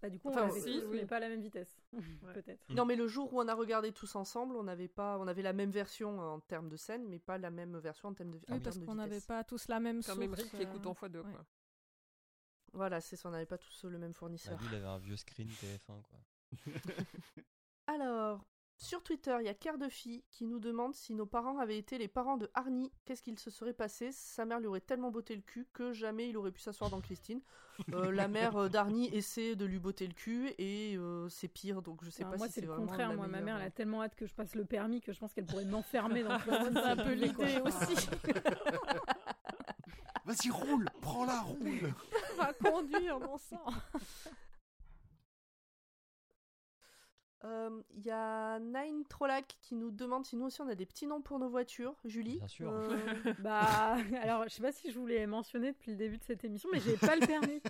Bah, du coup, on Enfin, si, tous, oui. mais pas à la même vitesse. Peut-être. Non, mais le jour où on a regardé tous ensemble, on avait pas, on avait la même version en termes de scène, mais pas la même version en termes de, en Oui, termes parce qu'on n'avait pas tous la même Comme source. Qui écoute euh, en x2, ouais. quoi. Voilà, c'est ça, on n'avait pas tous le même Bah, fournisseur. lui, il avait un vieux screen TF1, quoi. Alors, sur Twitter, il y a Cœur de Fille qui nous demande si nos parents avaient été les parents de Arnie, qu'est-ce qu'il se serait passé? Sa mère lui aurait tellement botté le cul que jamais il aurait pu s'asseoir dans Christine. Euh, la mère euh, d'Arnie essaie de lui botter le cul et euh, c'est pire, donc je sais Enfin, pas moi, si c'est c'est le vraiment contraire. Moi, ma mère, elle a tellement hâte que je passe le permis que je pense qu'elle pourrait m'enfermer dans C'est un peu l'idée aussi. Vas-y, roule Prends-la, roule va conduire, bon sang. Euh, Il y a Nine Trollac qui nous demande si nous aussi on a des petits noms pour nos voitures. Julie Bien sûr. euh, Bah, alors, je sais pas si je voulais mentionner depuis le début de cette émission, mais j'ai pas le permis.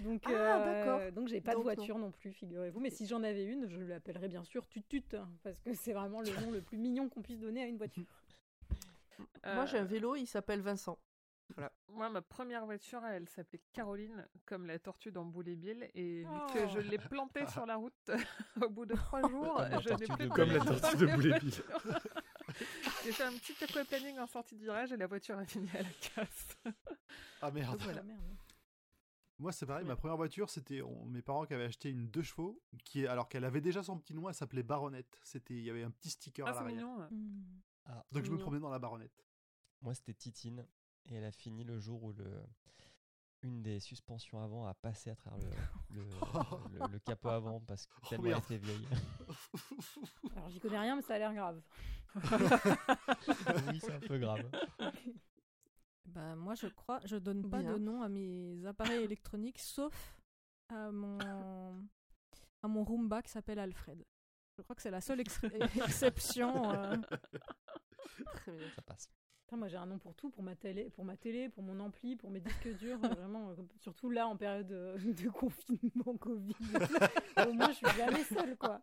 Donc, Ah, euh, d'accord. donc j'ai pas Donc, de voiture non, plus, figurez-vous. Mais si j'en avais une, je l'appellerais bien sûr Tutut, hein, parce que c'est vraiment le nom le plus mignon qu'on puisse donner à une voiture. Moi j'ai un Euh, vélo, il s'appelle Vincent. Moi, ma première voiture, elle s'appelait Caroline, comme la tortue dans Boule et Bill, et vu Oh. que je l'ai plantée sur la route au bout de trois jours, Comme la je n'ai tortue plus de Comme la tortue de Boule et Bill. J'ai fait un petit aquaplaning en sortie de virage et la voiture a fini à la casse. Ah merde. Donc voilà. Ah, merde. Moi, c'est pareil, Oui. ma première voiture, c'était mes parents qui avaient acheté une deux chevaux, qui est, alors qu'elle avait déjà son petit nom, elle s'appelait Baronnette. C'était, il y avait un petit sticker Ah, à c'est l'arrière. mignon. Hmm. Donc je me promenais dans la Baronnette. Moi, c'était Titine. Et elle a fini le jour où le... une des suspensions avant a passé à travers le, le, le- le capot avant parce que Oh, tellement elle merde. était vieille. Alors, j'y connais rien, mais ça a l'air grave. oui, c'est un peu grave. Bah, moi, je crois, je donne pas Bien. de nom à mes appareils électroniques, sauf à mon, à mon Roomba qui s'appelle Alfred. Je crois que c'est la seule ex- exception. euh. Très bien. Ça passe. Putain, moi, j'ai un nom pour tout, pour ma télé, pour ma télé, pour mon ampli, pour mes disques durs, vraiment. euh, surtout là, en période euh, de confinement Covid. Au moins, je suis jamais seule, quoi.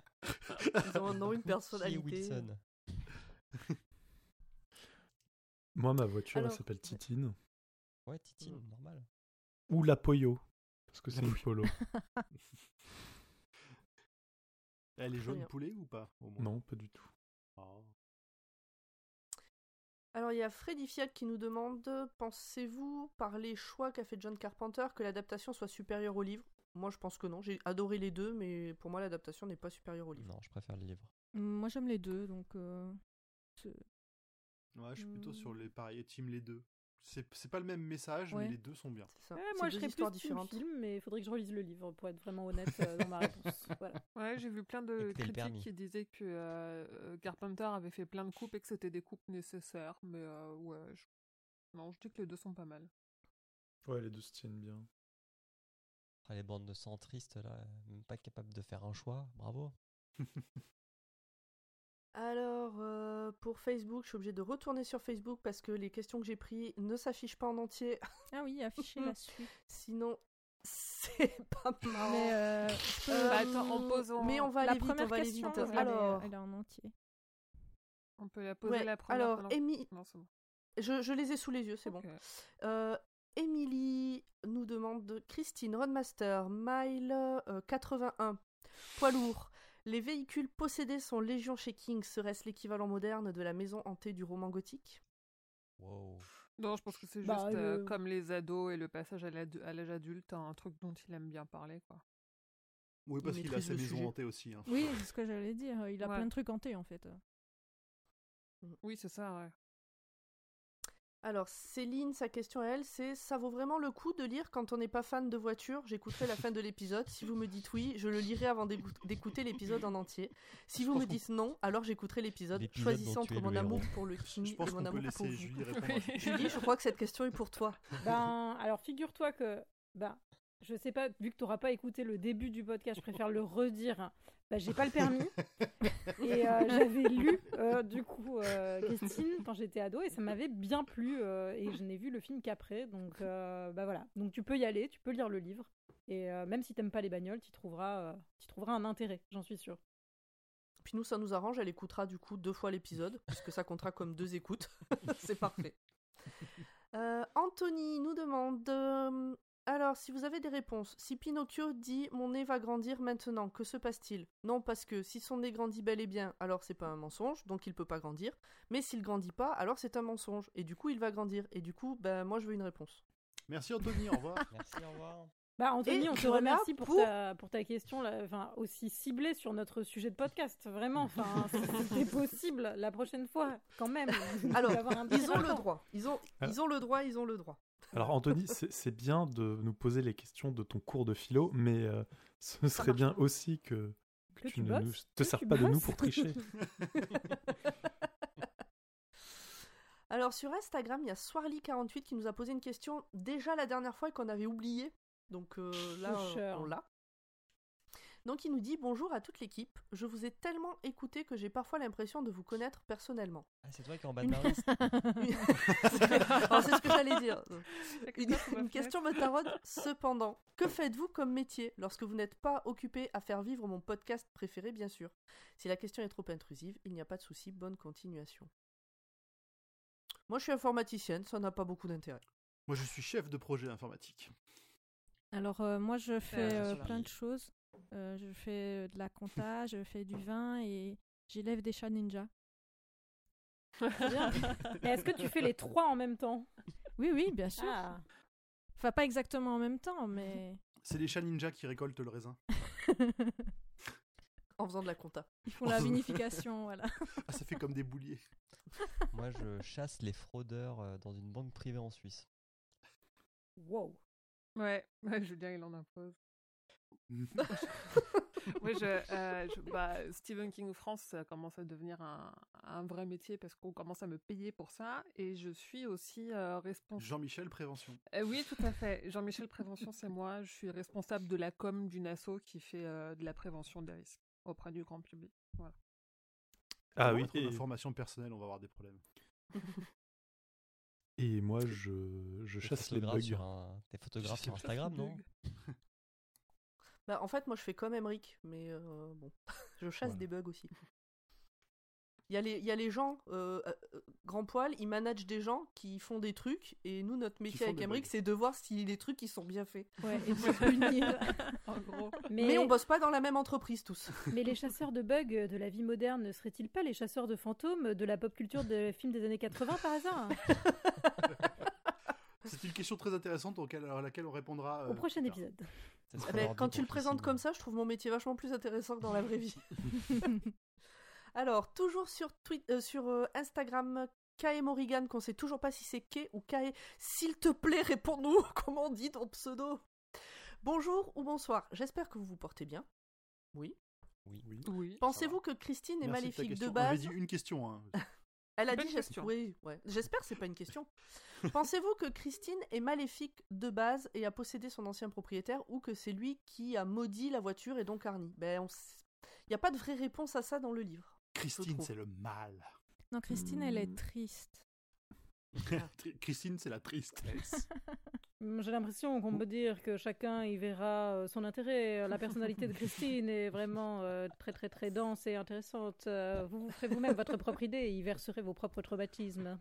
Ils ont un nom, une personnalité. Wilson Moi, ma voiture, Alors, elle s'appelle ouais. Titine. Ouais, Titine, Mm. normal. Ou la Poyo. Parce que c'est une polo. Elle est jaune poulet ou pas au moins? Non, pas du tout. Oh. Alors il y a Freddy Fiat qui nous demande Pensez-vous, par les choix qu'a fait John Carpenter, que l'adaptation soit supérieure au livre? Moi je pense que non. J'ai adoré les deux, mais pour moi l'adaptation n'est pas supérieure au livre. Non, je préfère le livre. Moi, j'aime les deux, donc. euh, Ouais, je suis plutôt sur Hmm. les pareils team les deux. C'est c'est pas le même message, Ouais. mais les deux sont bien. Ça. Ouais, moi, je serais plus différentes. film, mais il faudrait que je relise le livre pour être vraiment honnête euh, dans ma réponse. Voilà. Ouais, j'ai vu plein de critiques qui disaient que euh, euh, Carpenter avait fait plein de coupes et que c'était des coupes nécessaires, mais euh, ouais, je... non, je dis que les deux sont pas mal. Ouais, les deux se tiennent bien. Après, les bandes de centristes, là, même pas capable de faire un choix. Bravo. Alors euh, pour Facebook, je suis obligée de retourner sur Facebook parce que les questions que j'ai prises ne s'affichent pas en entier. Ah oui, afficher la suite. Sinon, c'est pas marrant. Mais euh, je peux- Euh, Bah, attends, en posant- Mais on va la aller vite, on première va aller vite. Alors, elle est en entier. On peut la poser ouais, la première. alors pendant- Amy, Non, c'est bon. je, je les ai sous les yeux, c'est bon. Euh, Emily nous demande Christine Rodmaster, Mile euh, 81, poids lourd. Les véhicules possédés sont légion chez King. Serait-ce l'équivalent moderne de la maison hantée du roman gothique? Wow. Non, je pense que c'est juste Bah, euh, le- comme les ados et le passage à l'âge adulte, un truc dont il aime bien parler, quoi. Oui, parce Il qu'il a maisons sujet. hantées aussi. hein. Oui, c'est ce que j'allais dire. Il a Ouais. plein de trucs hantés en fait. Oui, c'est ça, ouais. Alors, Céline, sa question à elle, c'est ça vaut vraiment le coup de lire quand on n'est pas fan de voiture? J'écouterai la fin de l'épisode. Si vous me dites oui, je le lirai avant d'écou- d'écouter l'épisode en entier. Si vous me dites non, alors j'écouterai l'épisode. Dont entre mon amour héros. pour le King et mon amour pour vous. Julie. Julie, je crois que cette question est pour toi. Ben, alors figure-toi que, ben, je sais pas, vu que tu n'auras pas écouté le début du podcast, je préfère le redire. Ben, j'ai pas le permis. et euh, j'avais lu, euh, du coup, euh, Christine quand j'étais ado, et ça m'avait bien plu. euh, et je n'ai vu le film qu'après. Donc, euh, bah voilà. Donc, tu peux y aller, tu peux lire le livre. Et euh, même si t'aimes pas les bagnoles, tu trouveras, euh, tu trouveras un intérêt, j'en suis sûre. Puis nous, ça nous arrange. Elle écoutera du coup deux fois l'épisode, puisque ça comptera comme deux écoutes. c'est parfait. Euh, Anthony nous demande euh, Alors, si vous avez des réponses, si Pinocchio dit mon nez va grandir maintenant, que se passe-t-il? Non, parce que si son nez grandit bel et bien, alors c'est pas un mensonge, donc il peut pas grandir. Mais s'il grandit pas, alors c'est un mensonge, et du coup il va grandir. Et du coup, ben moi je veux une réponse. Merci Anthony, au revoir. Merci, au revoir. Bah Anthony, Et on te remercie pour, pour- ta, pour ta question là, enfin, aussi ciblée sur notre sujet de podcast. Vraiment, enfin, c'était possible la prochaine fois, quand même. Alors, Ils ont le droit. Ils ont, Alors- ils ont le droit, ils ont le droit. Alors Anthony, c'est bien de nous poser les questions de ton cours de philo, mais euh, ce serait bien aussi que, Que tu tu ne bosses, nous, te sers pas de nous pour tricher. Alors sur Instagram, il y a Swarly48 qui nous a posé une question déjà la dernière fois et qu'on avait oublié. Donc euh, là, on l'a. Donc il nous dit bonjour à toute l'équipe. Je vous ai tellement écouté que j'ai parfois l'impression de vous connaître personnellement. Ah, c'est toi qui es en bas de ma liste. Alors, c'est ce que j'allais dire. Une, question me taraude. Cependant, que faites-vous comme métier lorsque vous n'êtes pas occupé à faire vivre mon podcast préféré, bien sûr? Si la question est trop intrusive, il n'y a pas de souci. Bonne continuation. Moi, je suis informaticienne, ça n'a pas beaucoup d'intérêt. Moi, je suis chef de projet informatique. Alors, euh, moi, je fais euh, plein de choses. Euh, je fais euh, de la compta, je fais du vin et j'élève des chats ninja. Est-ce que tu fais les trois en même temps? Oui, oui, bien sûr. Ah, Enfin, pas exactement en même temps, mais C'est les chats ninjas qui récoltent le raisin. En faisant de la compta. ils font la vinification, voilà. Ah, ça fait comme des bouliers. Moi, je chasse les fraudeurs euh, dans une banque privée en Suisse. wow. Ouais, ouais, je veux dire, il en impose. Oui, je, euh, je- bah, Stephen King France, ça commence à devenir un, un vrai métier parce qu'on commence à me payer pour ça. Et je suis aussi euh, responsable. Jean-Michel Prévention. Euh, oui, tout à fait. Jean-Michel Prévention, c'est moi. Je suis responsable de la com d'une asso qui fait euh, de la prévention des risques auprès du grand public. Voilà. Ah oui, et, d'informations personnelles, on va avoir des problèmes. et moi je, chasse les bugs. sur un- T'es photographe sur. Instagram, non? Bah, en fait, moi, je fais comme Emric, mais euh, bon, je chasse Voilà. des bugs aussi. Il y, a les, il y a les gens, euh, euh, euh, grand poil, ils managent des gens qui font des trucs, et nous, notre métier avec Emric, c'est de voir si les trucs ils sont bien faits. Ouais, et de punir. En gros. Mais, Mais... on bosse pas dans la même entreprise tous. mais les chasseurs de bugs de la vie moderne ne seraient-ils pas les chasseurs de fantômes de la pop culture de films des années 80 par hasard? C'est une question très intéressante auquel- à laquelle on répondra. euh, Au prochain épisode. Eh ben, quand tu le présentes comme ça, je trouve mon métier vachement plus intéressant que dans la vraie vie. Alors, toujours sur, Twi- euh, sur euh, Instagram, Kae Morrigan, qu'on sait toujours pas si c'est Kae ou Kae. S'il te plaît, réponds-nous comment on dit ton pseudo? Bonjour ou bonsoir, j'espère que vous vous portez bien. Oui. Oui. Oui. Pensez-vous que Christine est Merci maléfique de base? dit une question. hein. Elle a dit j'es- question. oui, ouais. J'espère que c'est pas une question. Pensez-vous que Christine est maléfique de base et a possédé son ancien propriétaire ou que c'est lui qui a maudit la voiture et donc Arnie? Ben, il n'y a pas de vraie réponse à ça dans le livre. Christine, c'est le mal. Non, Christine, elle Hmm. est triste. Tri- Christine, c'est la tristesse. Hum, J'ai l'impression qu'on peut dire que chacun y verra euh, son intérêt. La personnalité de Christine est vraiment euh, très très très dense et intéressante. Euh, Vous vous ferez vous-même votre propre idée et y verserez vos propres traumatismes.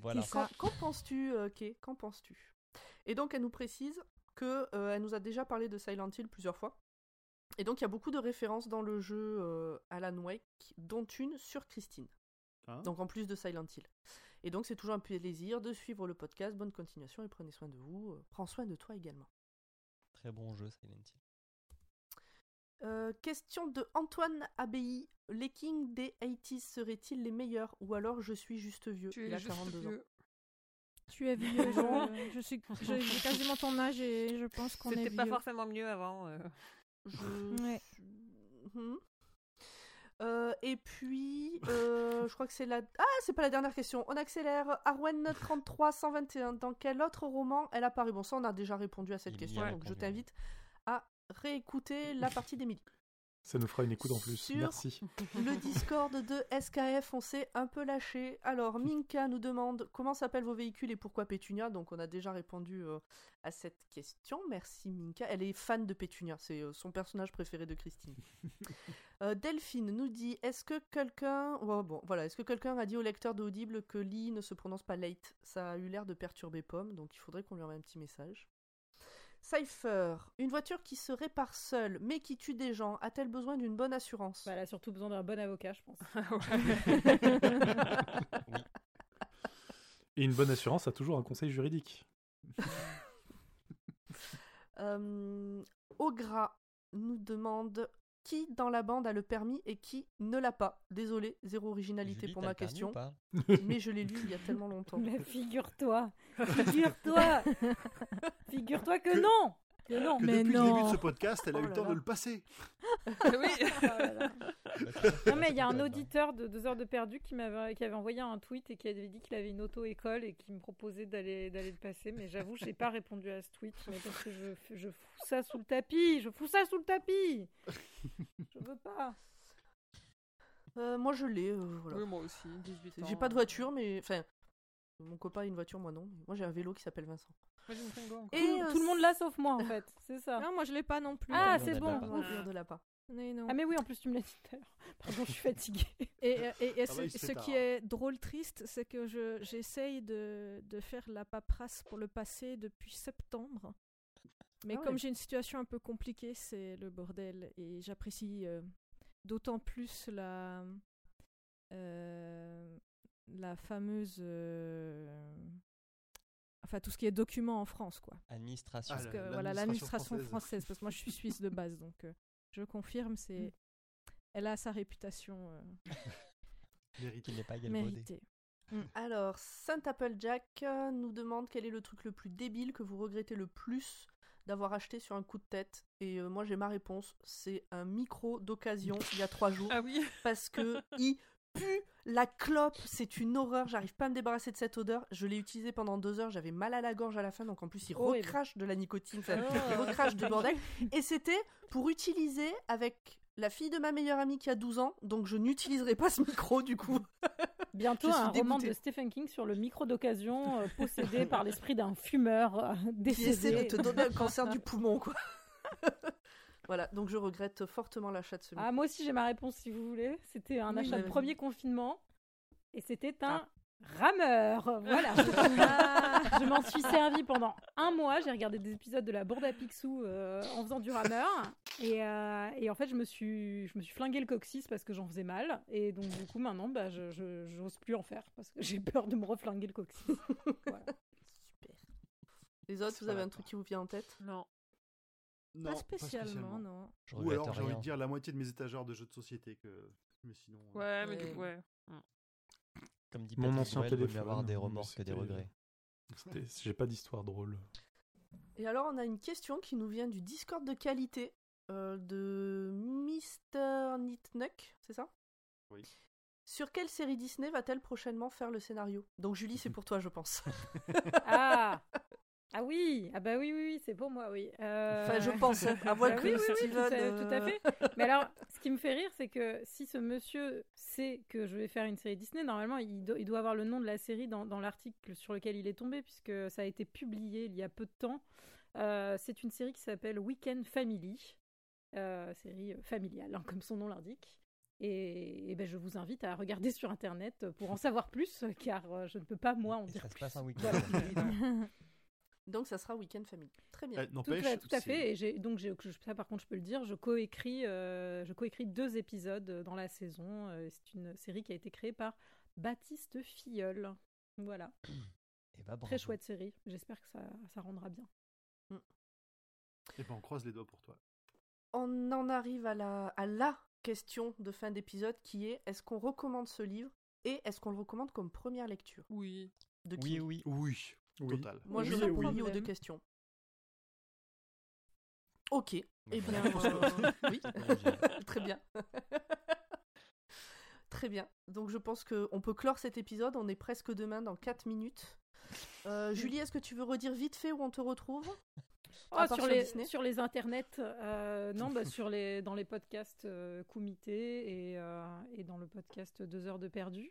Voilà. Qu'en penses-tu, euh, Kay? Qu'en penses-tu? Et donc, elle nous précise que euh, elle nous a déjà parlé de Silent Hill plusieurs fois. Et donc, il y a beaucoup de références dans le jeu euh, Alan Wake, dont une sur Christine. Hein Donc, en plus de Silent Hill. Et donc, c'est toujours un plaisir de suivre le podcast. Bonne continuation et prenez soin de vous. Euh, prends soin de toi également. Très bon jeu, Silent Hill. Euh, question de Antoine Abbaye. Les Kings des 80s seraient-ils les meilleurs Ou alors je suis juste vieux? Tu Il es a juste 42 ans. vieux. Tu es vieux, je, je suis, j'ai j'ai quasiment ton âge et je pense qu'on est C'était vieux. pas forcément mieux avant. euh. Je Ouais. Mhm. Euh, et puis, euh, je crois que c'est la. Ah, c'est pas la dernière question. On accélère. Arwen 33 121. Dans quel autre roman elle apparaît Bon, ça, on a déjà répondu à cette Il a question, donc je t'invite à réécouter la partie d'Emily. Ça nous fera une écoute en plus. Sur- Merci. Le Discord de SKF, on s'est un peu lâché. Alors, Minka nous demande comment s'appellent vos véhicules et pourquoi Pétunia. Donc, on a déjà répondu euh, à cette question. Merci Minka. Elle est fan de Pétunia. C'est euh, son personnage préféré de Christine. Euh, Delphine nous dit est-ce que quelqu'un ouais, bon voilà est-ce que quelqu'un a dit au lecteur de Audible que Lee ne se prononce pas late? Ça a eu l'air de perturber Pomme, donc il faudrait qu'on lui envoie un petit message. Cypher, une voiture qui se répare seule, mais qui tue des gens, a-t-elle besoin d'une bonne assurance? Bah, elle a surtout besoin d'un bon avocat, je pense. Et une bonne assurance a toujours un conseil juridique. Euh, Ogra nous demande qui dans la bande a le permis et qui ne l'a pas. Désolé, zéro originalité Julie, pour ma question, mais je l'ai lu il y a tellement longtemps. Mais figure-toi, figure-toi, figure-toi que, Que- non, que non. Que Mais depuis le début de non. ce podcast, elle a Oh eu le temps là. de le passer. oui. Oh là là. Non mais il y a un auditeur de deux heures de perdu qui m'avait qui avait envoyé un tweet et qui avait dit qu'il avait une auto-école et qui me proposait d'aller d'aller le passer. Mais j'avoue, j'ai pas répondu à ce tweet mais parce que je, je fous ça sous le tapis, je fous ça sous le tapis. Je veux pas. Euh, moi je l'ai, euh, voilà. Oui, moi aussi, 18 ans. J'ai pas de voiture, mais enfin, mon copain a une voiture, moi non. Moi j'ai un vélo qui s'appelle Vincent. Moi, j'ai une Twingo encore. Et tout, euh, tout le monde l'a sauf moi en fait, c'est ça. Non, moi je l'ai pas non plus. Ah, c'est bon. Voilà, ouf. on ne l'a pas. Mais non. Ah mais oui, en plus tu me l'as dit tout à l'heure. Pardon, je suis fatiguée. Et, euh, et- et Ah bah, ce, il se fait ce tard. qui est drôle, triste, c'est que je- j'essaye de, de faire la paperasse pour le passé depuis septembre. Mais Ah comme ouais. j'ai une situation un peu compliquée, c'est le bordel. Et j'apprécie euh, d'autant plus la, euh, la fameuse. euh, enfin, tout ce qui est documents en France, quoi. Administration. Ah, Parce la- que voilà, l'administration française. française. parce que moi je suis suisse de base, donc euh, je confirme, c'est. Elle a sa réputation euh, Mérite. qui n'est pas galvaudé. méritée. Alors, Saint Applejack nous demande quel est le truc le plus débile que vous regrettez le plus d'avoir acheté sur un coup de tête. Et euh, moi j'ai ma réponse, c'est un micro d'occasion il y a trois jours. Ah oui. parce que il pue la clope, c'est une horreur, j'arrive pas à me débarrasser de cette odeur. Je l'ai utilisé pendant deux heures, j'avais mal à la gorge à la fin, donc en plus il recrache de la nicotine, enfin, Oh. il recrache du bordel. Et c'était pour utiliser avec la fille de ma meilleure amie qui a 12 ans, donc je n'utiliserai pas ce micro du coup. Bientôt un roman dégoûtée. de Stephen King sur le micro d'occasion euh, possédé par l'esprit d'un fumeur euh, Qui essaie décédé. de te donner un cancer du poumon, quoi. voilà, donc je regrette fortement l'achat de ce micro. Ah, moi aussi j'ai ma réponse si vous voulez. C'était un Oui, achat de premier confinement et c'était un Ah. rameur. Voilà. je m'en suis servi pendant un mois. J'ai regardé des épisodes de la Bourde à Picsou euh, en faisant du rameur et, euh, et en fait je me suis je me suis flingué le coccyx parce que j'en faisais mal et donc du coup maintenant bah je je- j'ose plus en faire parce que j'ai peur de me reflinguer le coccyx. Voilà. Super. Les autres, C'est vous avez un truc qui vous vient en tête? Non. Non, pas, spécialement, non. Je Ou alors j'ai envie de dire la moitié de mes étagères de jeux de société que. Mais sinon. euh, Ouais, mais Ouais. du- ouais. Comme dit Mon ancien mieux téléphone, avoir des remords que des regrets. J'ai pas d'histoire drôle. Et alors, on a une question qui nous vient du Discord de qualité euh, de Mr. Nitnuck, c'est ça? Oui. Sur quelle série Disney va-t-elle prochainement faire le scénario? Donc, Julie, c'est pour toi, je pense. Ah ah oui ah bah oui oui, oui c'est pour moi oui. Euh, Enfin, je pense, à moins Bah que oui, oui, oui, Steven. tout, à, tout à euh, fait. Mais alors, ce qui me fait rire, c'est que si ce monsieur sait que je vais faire une série Disney, normalement, il, do- il doit avoir le nom de la série dans, dans l'article sur lequel il est tombé, puisque ça a été publié il y a peu de temps. Euh, c'est une série qui s'appelle Weekend Family, euh, série familiale, hein, comme son nom l'indique. Et, et ben, je vous invite à regarder sur Internet pour en savoir plus, car je ne peux pas, moi, en Et dire ça se plus. passe un week-end. Donc, ça sera Weekend Family. Très bien. eh, Tout, N'empêche. à- tout à fait. Et j'ai, donc, ça, par contre, je peux le dire, je coécris, euh, je coécris deux épisodes dans la saison. Euh, c'est une série qui a été créée par Baptiste Filleul. Voilà. Et bah, Très bravo. chouette série. J'espère que ça, ça rendra bien. Eh ben, on croise les doigts pour toi. On en arrive à la, à la question de fin d'épisode qui est est-ce qu'on recommande ce livre et est-ce qu'on le recommande comme première lecture? Oui. de Oui, King oui. Oui. Oui. Total. Moi, je Oui, réponds oui. aux deux questions. Ok. Eh bien, euh, oui, Ouais, très bien. très bien. Donc, je pense qu'on peut clore cet épisode. On est presque demain dans 4 minutes. Euh, Julie, est-ce que tu veux redire vite fait où on te retrouve? Oh, sur, sur les, Disney? sur les internets, euh, non, bah, sur les, dans les podcasts euh, Kumité et, euh, et dans le podcast Deux heures de perdu.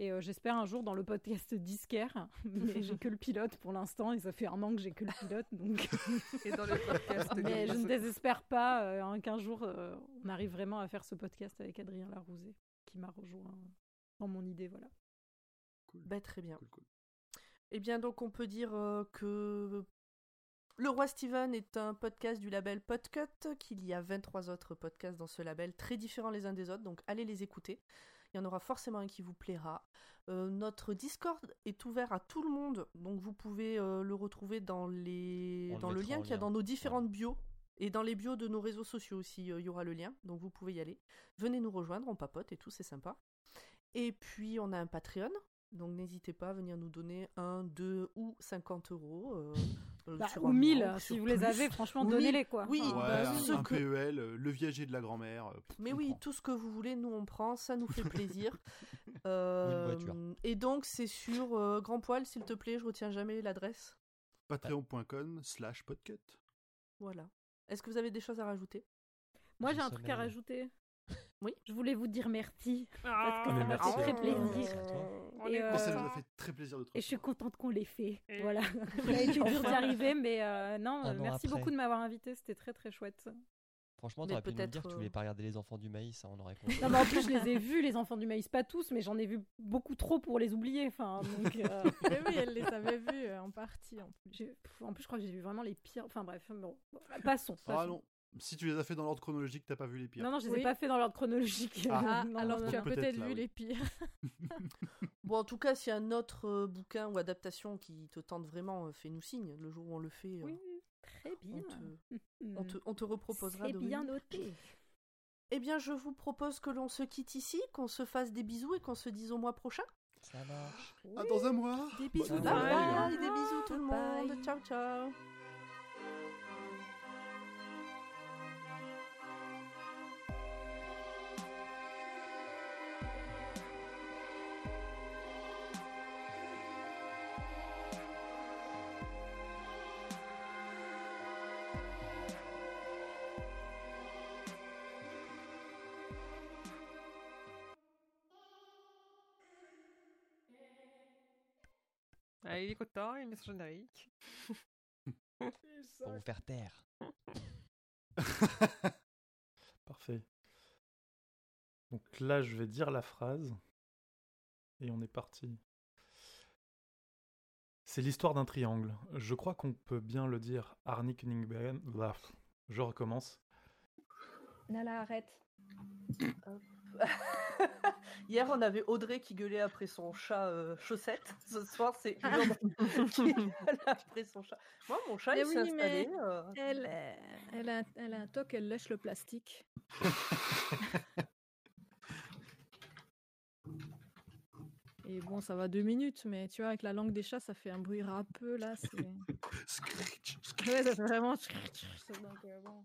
Et euh, j'espère un jour dans le podcast Disquaire, mais j'ai que le pilote pour l'instant et ça fait un an que j'ai que le pilote, donc. Et dans les podcasts. mais je ne désespère pas euh, hein, qu'un jour euh, on arrive vraiment à faire ce podcast avec Adrien Larousé, qui m'a rejoint dans mon idée, voilà. Cool. Bah, Très bien. Cool, cool. Eh bien, donc, on peut dire euh, que Le Roi Steven est un podcast du label Podcut, qu'il y a 23 autres podcasts dans ce label, très différents les uns des autres, donc allez les écouter. Il y en aura forcément un qui vous plaira. Euh, notre Discord est ouvert à tout le monde, donc vous pouvez euh, le retrouver dans, les... On le dans le mettra lien en qu'il y a dans nos différentes bios. Et dans les bios de nos réseaux sociaux aussi, euh, il y aura le lien, donc vous pouvez y aller. Venez nous rejoindre, on papote et tout, c'est sympa. Et puis on a un Patreon, donc n'hésitez pas à venir nous donner 1, 2 ou 50 euros. euh, Bah, sur ou un 1000, mois, si vous les avez, franchement, donnez-les 1000, quoi. oui, Ouais, bah, un, ce un que- PEL, euh, le viager de la grand-mère. euh, Mais oui, prend. tout ce que vous voulez, nous on prend, ça nous fait plaisir. Euh, et donc c'est sur euh, Grand Poil, s'il te plaît, je retiens jamais l'adresse. Patreon.com slash podcut. Voilà. Est-ce que vous avez des choses à rajouter? Moi, j'ai un truc à rajouter. Oui. Je voulais vous dire merci. Ah, que Mais ça m'a fait très Oh. plaisir. Et, euh, ça nous a fait très plaisir de te Et je suis contente qu'on l'ait fait. Et- Voilà. Ça a été dur d'y arriver, mais euh, non, Un merci beaucoup de m'avoir invité. C'était très très chouette. Franchement, t'aurais pu nous dire que tu voulais euh, pas regarder les enfants du maïs, hein, on aurait compris. Non, mais en plus, je les ai vus, les enfants du maïs, pas tous, mais j'en ai vu beaucoup trop pour les oublier. Enfin, donc, euh, Mais oui, elle les avait vus en partie. En plus. en je crois que j'ai vu vraiment les pires. Enfin, bref, bon, passons. Ah passons. non, si tu les as fait dans l'ordre chronologique, t'as pas vu les pires. Non, non, je les ai Oui. pas fait dans l'ordre chronologique. Ah. Ah, Non, alors non, tu as peut-être vu oui. les pires. Bon, en tout cas, s'il y a un autre euh, bouquin ou adaptation qui te tente vraiment, euh, fais-nous signe. Le jour où on le fait, euh, Oui, très on, te, on, te, on te reproposera C'est bien noté. Eh bien, je vous propose que l'on se quitte ici, qu'on se fasse des bisous et qu'on se dise au mois prochain. Ça marche. Ah, dans un mois Des bisous, bye journée. bye, des bisous tout le Bye. monde. Ciao, ciao. Il est content, il met son générique. Pour vous faire taire. Parfait. Donc là, je vais dire la phrase. Et on est parti. C'est l'histoire d'un triangle. Je crois qu'on peut bien le dire. Arnik Ningben. Bref, je recommence. Nala, arrête. Hier, on avait Audrey qui gueulait après son chat euh, chaussette. Ce soir, c'est qui gueule après son chat. Moi, mon chat, Mais il s'est oui, mais- installé. euh, Elle, elle, a, un- elle a un toc, elle lèche le plastique. Et bon, ça va deux minutes, mais tu vois, avec la langue des chats, ça fait un bruit râpeux, là. c'est- Screech, Ouais, ça fait vraiment... Donc, euh, bon.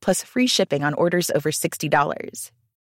plus free shipping on orders over $60.